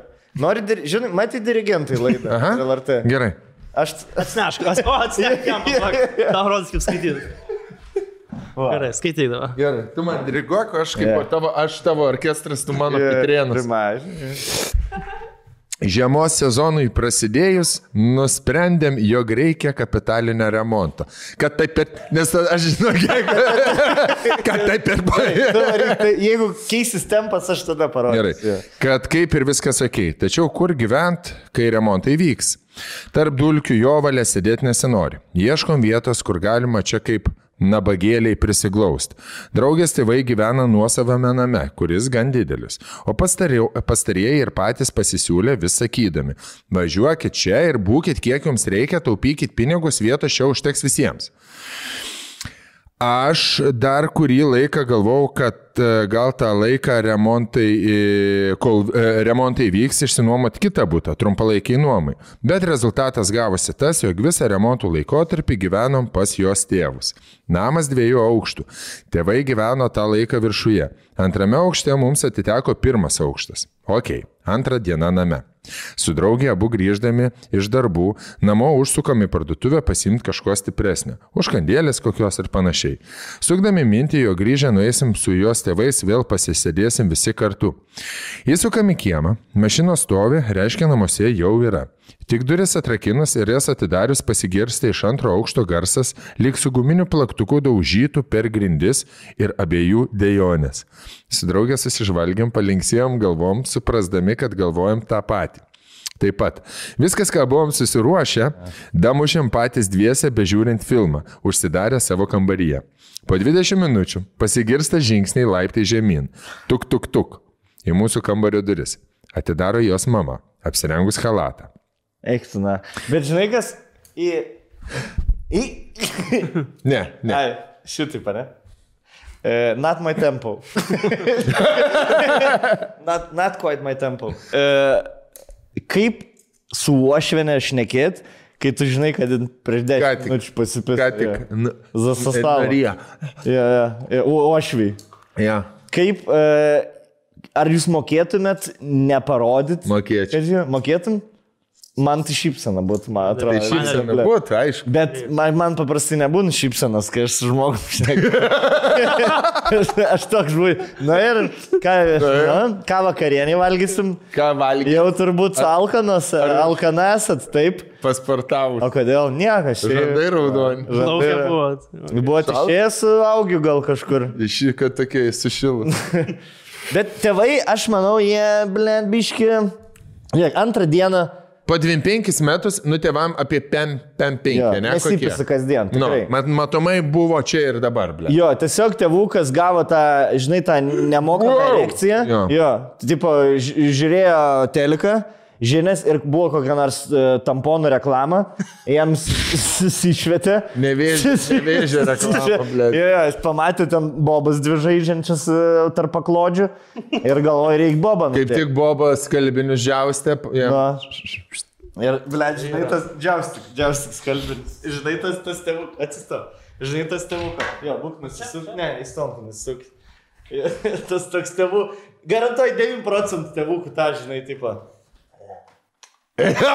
Nori, žinai, matyti dirigentai laidą. Aha. LRT. Gerai. Aš, Atsinešk, o atsinešk, jam. Tau rodys kaip skaityti. Gerai, skaitydavo. Gerai. Tu man diriguok, aš kaip yeah. tavo, aš tavo orkestras, tu mano pitrienas. Žiemos sezonui prasidėjus, nusprendėm, jog reikia kapitalinio remonto. Kad taip ir... Nes aš žinau, kiek... kad taip ir... Tai jeigu keisis tempas, aš tada Gerai. parodysiu. Kad kaip ir viskas sakei. Tačiau kur gyvent, kai remontai vyks? Tarp dulkių jo valia sėdėti nesinori. Ieškom vietos, kur galima čia kaip nabagėliai prisiglaust. Draugės tėvai gyvena nuosavame name, kuris gan didelis. O pastarieji ir patys pasisiūlė vis sakydami, važiuokit čia ir būkit kiek jums reikia, taupykit pinigus, vietos čia užteks visiems. Aš dar kurį laiką galvojau, kad e, gal tą laiką remontai, e, kol e, remontai vyks, išsinuomot kitą būtą, trumpalaikiai nuomai. Bet rezultatas gavosi tas, jog visą remontų laikotarpį gyvenom pas jos tėvus. Namas dviejų aukštų. Tėvai gyveno tą laiką viršuje. Antrame aukšte mums atiteko pirmas aukštas. Ok, antrą dieną name. Su draugė abu grįždami iš darbų, namo užsukam į parduotuvę pasimti kažko stipresnio. Užkandėlės kokios ir panašiai. Sukdami mintį, jo grįžę nueisim su jos tėvais, vėl pasisėdėsim visi kartu. Įsukam į kiemą, mašinos stovi, reiškia namuose jau yra. Tik duris atrakinus ir jas atidarius pasigirsta iš antro aukšto garsas, lyg su guminiu plaktuku daužytų per grindis ir abiejų dejonės. Su draugė susižvalgiam, palinksėjom galvom, suprasdami, kad galvojam tą patį. Taip pat. Viskas, ką buvom susiruošę, damušėm patys dviese bežiūrint filmą, užsidarę savo kambaryje. Po 20 minučių pasigirsta žingsniai laiptai žemyn. Tuk, tuk, tuk. Į mūsų kambario duris. Atidaro jos mama, apsirengus halatą. Eiktina. Bet žinai kas? Į... Į... Ne, ne. Ai, šitaip, ne? Uh, not my tempo. not, not quite my tempo. Uh, kaip su uošvenė šnekėt, kai tu žinai, kad prieš Ką 10 tik- minučių pasipis. Ką tik. nu, Zasastavo. Ja, ja, ja. O ošviai. Ja. Kaip, e, ar jūs mokėtumėt neparodyti? Mokėčiau. Mokėtum? Man tai šypsena būtų, man atrodo. Tai šypsena Ble. būtų, aišku. Bet man, man paprastai nebūna šypsenas, kai aš su žmogumi šneku. aš toks žuvai. Na ir ką, na, ką vakarienį valgysim? Ką valgy? Jau turbūt alkanas, alkanasat, taip. Pasportavus. O kodėl? Niekas. Žandai raudoni. Laukia buvo. Buvot išėjęs su augiu gal kažkur. Šį, kad tokie sušilus. Bet tėvai, aš manau, jie, blend, biški. Žiūrėk, antrą dieną. Po 25 metus, nu tėvam apie 5, Jo, ne? nesipisi kasdien, Nu, mat, matomai buvo čia ir dabar, ble. Jo, tiesiog tėvukas gavo tą, žinai, tą nemokamą Wow! erekciją. Jo. jo tipo, žiūrėjo teleką. Žinias ir buvo kokia nors uh, tamponų reklama, jiems susišvietė. Nevėžė- nevėžė reklama, blet. Jo, jis pamatė ten bobas dvi žaidžiančias uh, tarp paklodžių ir galvoja, reikia bobą. Kaip tik Bobas kalbinius džiaustė. Ja. Na. Ir, ble, žinai, tas džiaustik, džiaustik skalbinis. Žinai, tas, tas tėvuk, atsistok. Žinai, tas tėvukas. Jo, būk nusisuk. Ne, įstomp nusisuk. tas toks tėvų. Garantuoju 9 procentų tėvukų tą, žinai, tipo.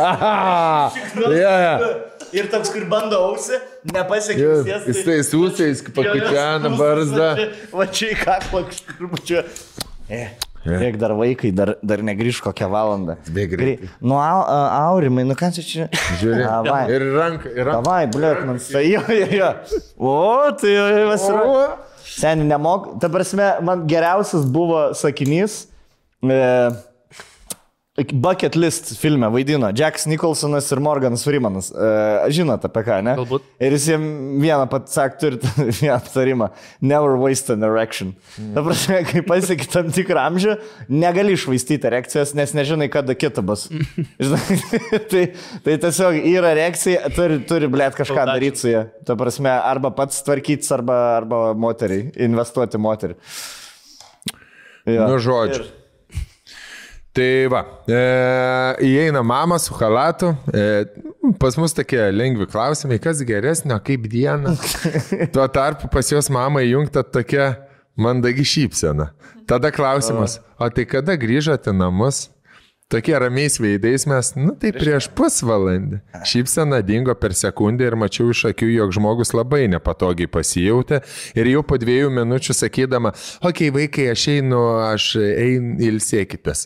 Aha! Ja, ja. Ir toks, kur bando ausį, nepasiekia Jo, ausies, Jis tai sūsiais, pakučiana barzdą. Va čia į kaklą kažkur bučia. E. Kiek dar vaikai, dar, dar negrįž kokią valandą. Grei- Nu, au, aurimai, nu ką čia čia? Žiūrėk. Ir ranka, ir ranka. Davai, bliut, man sai, jo, jo, jo. O, tai jau vasara. Seniai nemok. Ta prasme, man geriausias buvo sakinys. E, Bucket List filme vaidino Jacks Nicholsonas ir Morganas Freemanas. E, žinot apie ką, ne? Galbūt. Ir jis jiems vieną pat sakė, turi vieną aptarimą. Never waste an erection. Ta prasme, kai pasieki tam tikrą amžių, negali išvaistyti erekcijos, nes nežinai, kada kita bus. Žinai, tai, tai tiesiog yra erekcija, turi, turi blėt kažką daryti su ja. Ta prasme, arba pats tvarkytis, arba, arba moteriai, investuoti moterį. Ja. Nu, žodžiu. Tai va, e, įeina mama su halatu, e, pas mus tokie lengvi klausimai, kas geresnio, kaip diena. Tuo tarpu pas jos mama įjungta tokia mandagi šypsena. Tada klausimas, o tai kada grįžote namus? Tokie ramiais veidais mes, nu tai prieš pusvalandį. Šypsena dingo per sekundę ir mačiau iš akių, jog žmogus labai nepatogiai pasijautė ir jau po dviejų minučių sakydama, okei okay, vaikai, aš einu, aš einu, ilsėkitės.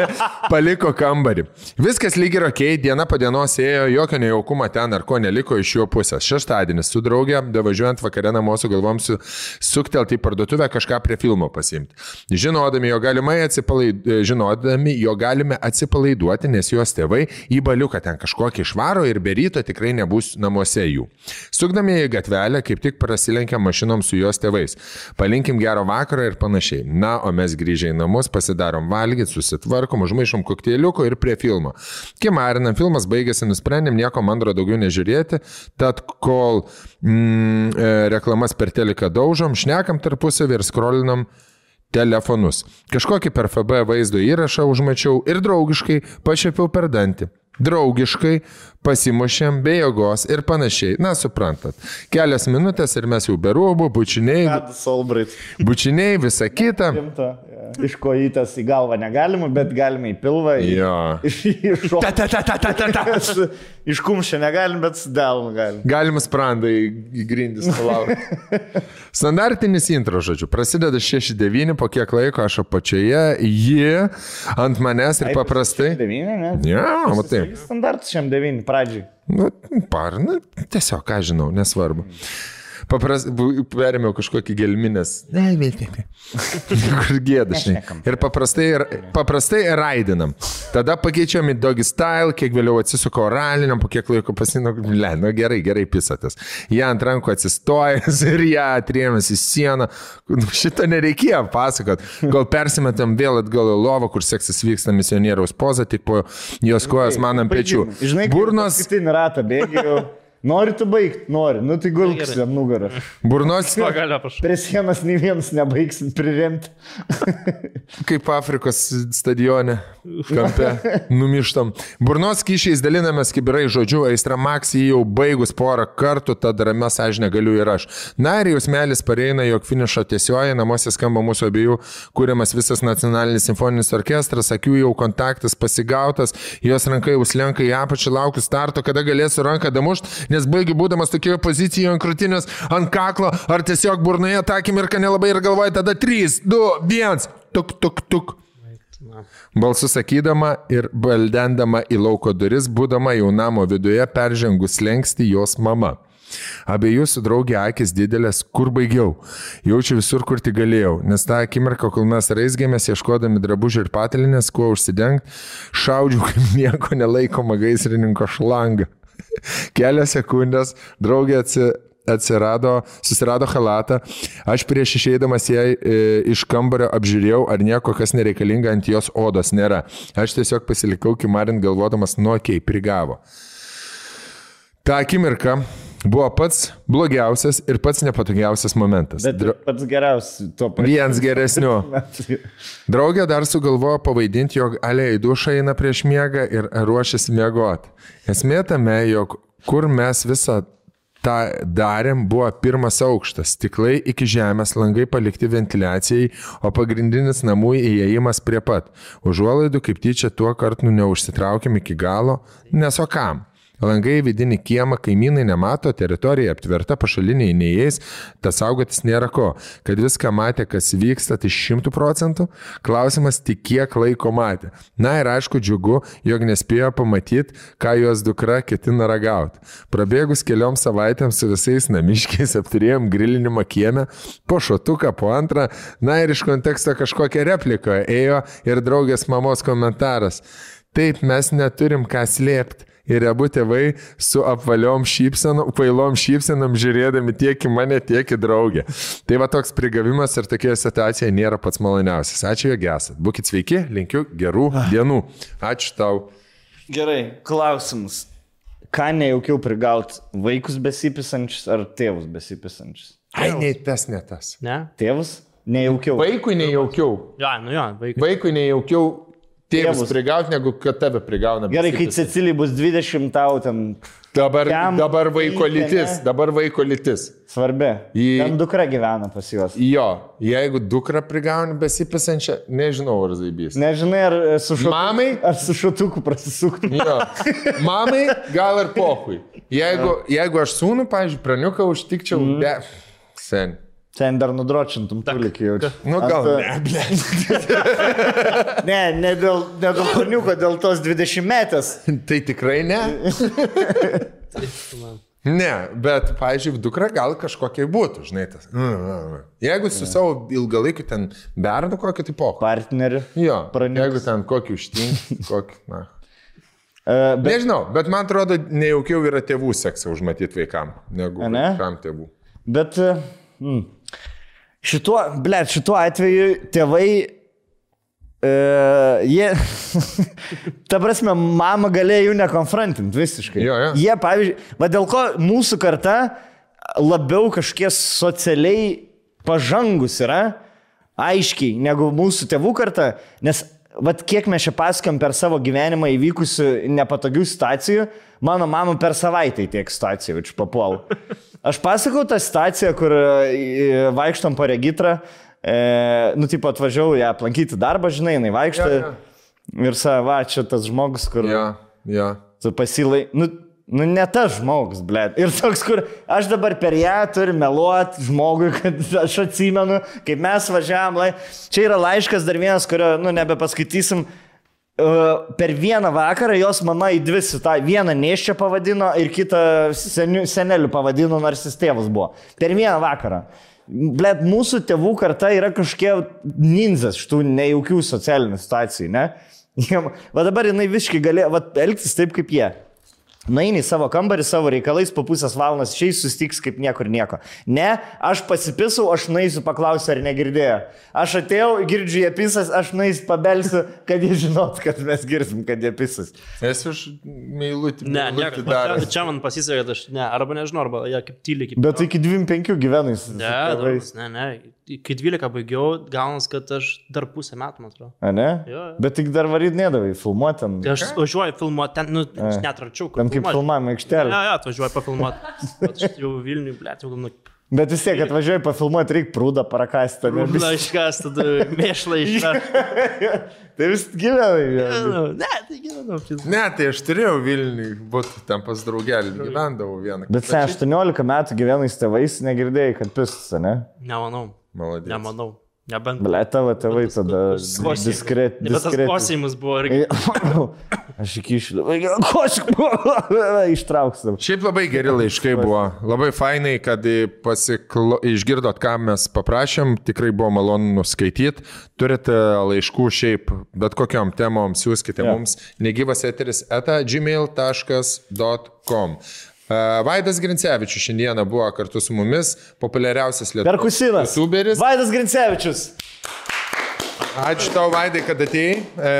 Paliko kambarį. Viskas lyg ir ok, diena po dienos ėjo, jokio nejaukumo ten ar ko neliko iš jo pusės. Šeštadienis su draugė, davažiuojant vakarę namo sugalvom su, suktelti į parduotuvę kažką prie filmo pasimti. Žinodami, jo galimai atsipalaid... žinodami, jo galime atsipalaiduoti, nes jos tėvai į baliuką ten kažkokį išvaro ir be ryto tikrai nebus namuose jų. Sukdami į gatvelę, kaip tik prasilenkiam mašinom su jos tėvais. Palinkim gero vakaro ir panašiai. Na, o mes grįžę į namus, pasidarom valgyti, susitvarkom, užmaišom kokteiliuko ir prie filmo. Kimarinam, filmas baigėsi, nusprendėm nieko mandro daugiau nežiūrėti, tad kol mm, e, reklamas per teleką daužom, šnekam tarpusavį ir skrolinam telefonus. Kažkokį per FB vaizdo įrašą užmačiau ir draugiškai pašiepiau per dantį. Draugiškai pasimušėm be jėgos ir panašiai. Na, suprantat. Kelias minutės ir mes jau be rūbų, bučiniai, bučiniai, visa kita. Iš kojytės į galvą negalima, bet galima į pilvą. Į, Jo. iš, iš. Ta, ta, ta, ta, ta, ta, ta. iš kumščio negalim, bet su delnu galim. Galima sprandai į grindis palaužti. Standartinis intro, žodžiu, prasideda 6-9, po kiek laiko aš apačioje, ji ant manęs ir paprastai. 9, ne? Ja, matai. Standartas šiam 9 pradžiai. Nu, par, nu, tiesiog, ką žinau, nesvarbu. Papras, perėmiau kažkokį gelminės. Ne, ne. Kur gėda, žinai. Ir paprastai, paprastai raidinam. Tada pakeičiam į doggy style, kiek vėliau atsisuko oraliniam, po kiek laiko pasino, le, nu gerai, gerai pisatės. Jie ant rankų atsistojęs ir ją atrėmęs į sieną. Nu, Šito nereikėjo pasakot. Gal persimetam vėl atgal į lovą, kur seksas vyksta misionieriaus poza, tik po jos kojas man ant pečių. Žinai, burnos. Ratą bėgiau. Nori tu baigti? Nori. Nu tai gulkis Gerai. ant nugarą. Burnos Pagalio, prašau. Prie sienos nei vienas nebaigsit priremti. kaip Afrikos stadione, kampe, numištam. Burnos kyšiais dalinamės kibirai žodžiu, aistra Maksį jau baigus porą kartų, tada ramia sąžinė galiu ir aš. Na ir jausmelis pareina, jog finišo tiesioje, namuose skamba mūsų abiejų, kūriamas visas nacionalinis simfoninis orkestras, akių jau kontaktas pasigautas, jos rankai užslenka į apačią, laukiu starto, kada galėsiu ranką damušti, nes baigiu būdamas tokioje pozicijoje ant krūtinės, ant kaklo, ar tiesiog burnoje tą akimirką nelabai ir galvoju, tada 3, 2, 1, tuk, tuk, tuk. Balsu sakydama ir baldendama į lauko duris, būdama jau namo viduje, peržengus lengsti jos mama. Abiejų su draugė akis didelės, kur baigiau. Jaučiu visur, kur tik galėjau, nes tą akimirką, kol mes raizgėmės, ieškodami drabužių ir patalinės, kuo užsidengti, šaudžiau kaip nieko nelaikoma gaisrininko šlangą. Kelias sekundės draugė atsi, atsirado, susirado halatą, aš prieš išeidamas jai e, iš kambario apžiūrėjau, ar nieko, kas nereikalinga ant jos odos nėra. Aš tiesiog pasilikau kimarint galvodamas, nu okei, okay, prigavo. Ta akimirka buvo pats blogiausias ir pats nepatogiausias momentas. Bet Dra pats geriausias tuo pačiu. Vienas geresnių. Draugė dar sugalvojo pavaidinti, jog alė į dušą eina prieš miegą ir ruošiasi miegoti. Esmė tame, jog kur mes visą tą darėm, buvo pirmas aukštas, stiklai iki žemės, langai palikti ventiliacijai, o pagrindinis namų įėjimas prie pat. Užuolaidų kaip tyčia tuo kartu neužsitraukėm iki galo, nes o kam? Langai vidinį kiemą, kaimynai nemato, teritorija aptverta, pašaliniai neįeis, tas saugotis nėra ko. Kad viską matė, kas vyksta, tai šimtų procentų. Klausimas tik kiek laiko matė. Na ir aišku, džiugu, jog nespėjo pamatyti, ką jos dukra ketina ragauti. Prabėgus keliom savaitėm su visais namiškiais apturėjom grilinimą kiemę, po šotuką, po antrą, na ir iš konteksto kažkokią repliką ėjo ir draugės mamos komentaras. Taip, mes neturim ką slėpti. Ir abu tėvai su apvaliom šypsenom, kvailom šypsenom žiūrėdami tiek į mane, tiek į draugę. Tai va toks prigavimas ir tokia situacija nėra pats maloniausias. Ačiū, jog esat. Būkit sveiki, linkiu gerų dienų. Ačiū tau. Gerai, klausimas. Ką nejaukiau prigauti? Vaikus besipisančius ar tėvus besipisančius? Ai, nei tas, ne tas. Ne? Tėvus? Nejaukiau. Vaikui nejaukiau. Ja, nu jo, vaikai. Vaikui nejaukiau tėvus prigauti, negu kad tave prigauna. Gerai, kai. Cecilijai bus 20 tau ten Dabar, dabar vaiko reikia, lytis. Dabar vaiko lytis. svarbi. Į- Ten dukra gyvena pas juos. Jo, jeigu dukra prigauni besipisančią, nežinau, ar zaibys. Nežinai, ar e, su šotuku, Mamai? ar su šotuku prasisuktų. Jo. Mamai gal ir pohui. Jeigu, jeigu aš sūnų, pavyzdžiui, praniuką užtikčiau, mm. be... Sen. Ten dar nudročintum tulikį jaučiu. Nu gal Ant, ne. Ne, ne dėl, ne dėl paniuko, dėl tos 20 metės. Tai tikrai ne. Ne, bet, pavyzdžiui, dukra gal kažkokia būtų, žinai, tas. Jeigu su savo ilgalaikiu ten bernu kokį tai pohu. Partnerį. Jo, Praniuks. jeigu ten kokį užtink, kokį, na. E, Bet Nežinau, bet man atrodo, nejaukiau yra tėvų seksą užmatyti vaikam, negu ne? vaikam tėvų. Bet mm, šituo, ble, šituo atveju tėvai, e, jie, ta prasme, mama galėjo jų nekonfrontinti visiškai. Jo, jo. Jie, pavyzdžiui, va dėl ko mūsų karta labiau kažkiek socialiai pažangus yra, aiškiai, negu mūsų tėvų karta, nes Vat kiek mes čia pasakam per savo gyvenimą įvykusių nepatogių situacijų, mano mama per savaitę tiek situacijų čia papuolau. Aš pasakau tą situaciją, kur e, vaikštom po regitrą, e, nu, tipo, atvažiavau ją aplankyti darbą, žinai, jinai vaikšto Jo, jo. ir savo, va, čia tas žmogus, kur Jo, jo. tu pasilai, nu, nu, ne tas žmogus, ble. Ir toks, kur aš dabar per ją turiu meluoti žmogui, kad aš atsimenu, kaip mes važiavam, lai. Čia yra laiškas dar vienas, kurio, nu, nebepaskaitysim. Per vieną vakarą jos mama į dvi tą vieną neščią pavadino ir kitą seniu, senelių pavadino, nors jis tėvas buvo. Per vieną vakarą. Blet, mūsų tėvų karta yra kažkokie ninzas šitų nejaukių socialinių situacijų, ne? Jiem, va dabar jinai visiškai galėjo elgtis taip kaip jie. Nueini į savo kambarį, savo reikalais, po pusės valandos išeis, susitiks kaip niekur nieko. Ne, aš pasipisau, aš nueisiu paklausiu, ar negirdėjo. Aš atėjau, girdžiu jie pisas, aš nueisiu pabelsiu, kad jie žinot, kad mes girdim, kad jie pisas. Esi už meilutį. Ne, nieko. daręs. Čia man pasisekė, kad aš, ne, arba nežinau, arba jie kaip tyliai, kaip... Bet iki 25 gyvenai su Ne, ne, ne. Kai 12 baigiau, gaunas, kad aš dar pusę metų, man atrodo. A ne? Jo, jo. Bet tik dar varyt nedavai, filmuoti ten. Tai aš važiuoju filmuoti ten, nu, aš net račiau, kur. Ten kaip filmuot. filmavimo aikštelė. Ne, ne, atvažiuoju papilmuoti. Aš jau Vilniui, ble, jau nu, Bet vis tiek atvažiuoji pafilmuoti, reikia prūdą parakasti. Ne, Na, iškas, tada mėšlai iš tai vis gyvenai. jo. Ne, tai gyvenau. Ne, tai aš turėjau Vilniui, būtų ten pas draugelį, gyvendavau vieną. Bet sen 18 metų gyvenai su tėvais, negirdėjai, kad pistas, ne? Nemanau. Maladės. Nemanau. Nebent. Ble, tavo tėvai tada diskret. Bet tas kosėjimas buvo irgi. Aš. Kosik. Ištrauksiu. Šiaip labai geri laiškai buvo. Labai fainai, kad pasiklo... išgirdot, ką mes paprašėm. Tikrai buvo malonu nuskaityti. Turite laiškų šiaip bet kokiam temom, siūskite yeah. mums negyvas eteris eta gmail.com. Vaidas Grincevičius šiandieną buvo kartu su mumis, populiariausias lietuvos Perkusinas. YouTuberis. Vaidas Grincevičius. Ačiū tau, Vaidai, kad atėjai. E,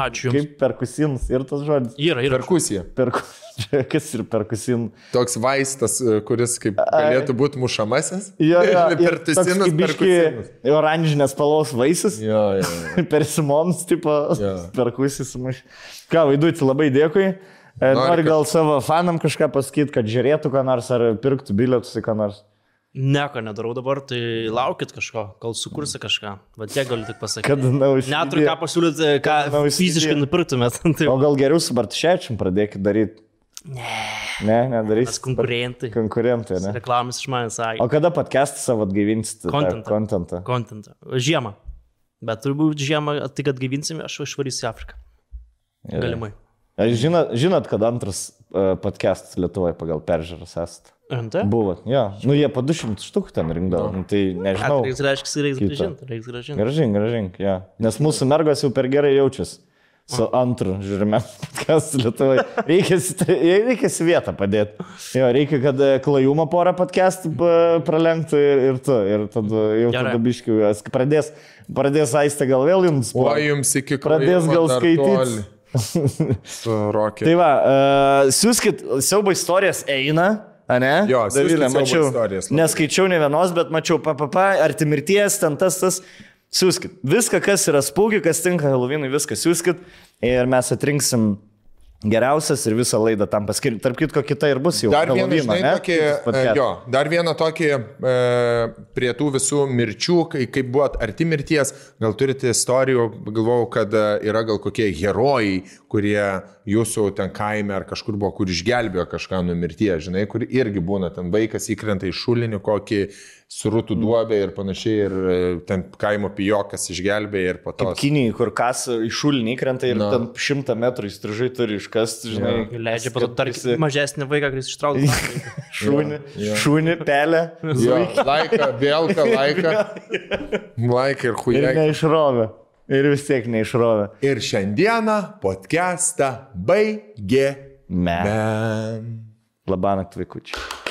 Ačiū Jums. Kaip perkusinas ir tas žodis. Yra, yra. perkusija. Perku... Kas ir perkusin? Toks vaistas, e, kuris kaip galėtų būti mušamasis. Jo, jo. Pertusinas, perkusinas. Oranžinės spalvos vaisius. Jo, jo. jo. Persimons, tipo, Jo. perkusis. Ką, vaiduoti, labai dėkui. E, Nori Nori kad- gal savo fanam kažką pasakyti, kad žiūrėtų ką nors ar pirktų bilietus į ką nors. Nieko nedarau dabar, tai laukit kažko, gal sukursi kažką. Va tiek galiu tik pasakyti. Kad naujas. Neturiu ką pasiūlyti, ką naujas fiziškai nupirktumėt. Tai O gal geriau su Bartšečiam pradėkit daryti? Ne. Ne, nedarys. Mes konkurentai. Konkurentai, ne? Reklamas iš manęs sakė. O kada podcast'ą savo atgaivinsite? tą Contentą. Contentą. Kontentą. Žiemą. Bet turbūt žiemą, tai kad gyvinsime, aš išvarysiu į Afriką. Galimai. Žinot, žinot, kad antras uh, podcastas Lietuvoje pagal peržiūras esate? Rimtai? Buvo, jo. Nu, jie po 200 štukų ten rinkdavo. Nu, tai nežinau. Reiks reiškia, reiks gražinti. Reiks gražinti. Gražink, gražink, jo. Nes mūsų mergos jau per gerai jaučiasi. Su antru žiūrime, kas Lietuvoje. Reikia, reikia į vietą padėti. Jo, reikia, kad e, klajumą porą podcastų pralenktų ir, ir tu. Ir tada jau tada biškiu pradės, pradės aistę gal vėl jums. O jums iki Pradės klojimo gal skaityti. Su Rocky. Tai va, uh, siūskit, siaubo istorijas eina. A ne? Jo, Davilė, mačiau. Neskaičiau ne vienos, bet mačiau, papapa, arti mirties, ten tas, tas. Siūskit. Viską, kas yra spūgi, kas tinka Halloweenui, viską siūskit. Ir mes atrinksim geriausias ir visą laidą tam paskirti. Tarp kitko, kita ir bus jau. Dar vieną, žinai, ne? tokį, e, jo, dar vieną tokį e, prie tų visų mirčių, kai, kaip buvot arti mirties, gal turite istorijų, galvojau, kad e, yra gal kokie herojai, kurie jūsų ten kaime ar kažkur buvo, kur išgelbėjo kažką nuo mirties, žinai, kur irgi būna, ten vaikas įkrenta į šulinį kokį surūtų Mm. duobę ir panašiai, ir e, ten kaimo pijokas išgelbėjo ir po to. Kinijai, kur kas iš šulinį įkrenta ir Na. ten šimtą metrų įstrižai turi iškasti, žinai. Ir leidžia kad dar visi mažesnį vaiką, kuris ištraukė. Šunį, šunį, pelę. Jo, laiką, vėlka, laiką. Laiką ir Ir huijai. neišrovė. Ir vis tiek neišrovė. Ir šiandieną podcastą baigė. Me. Men. Labanakt vaikučiai.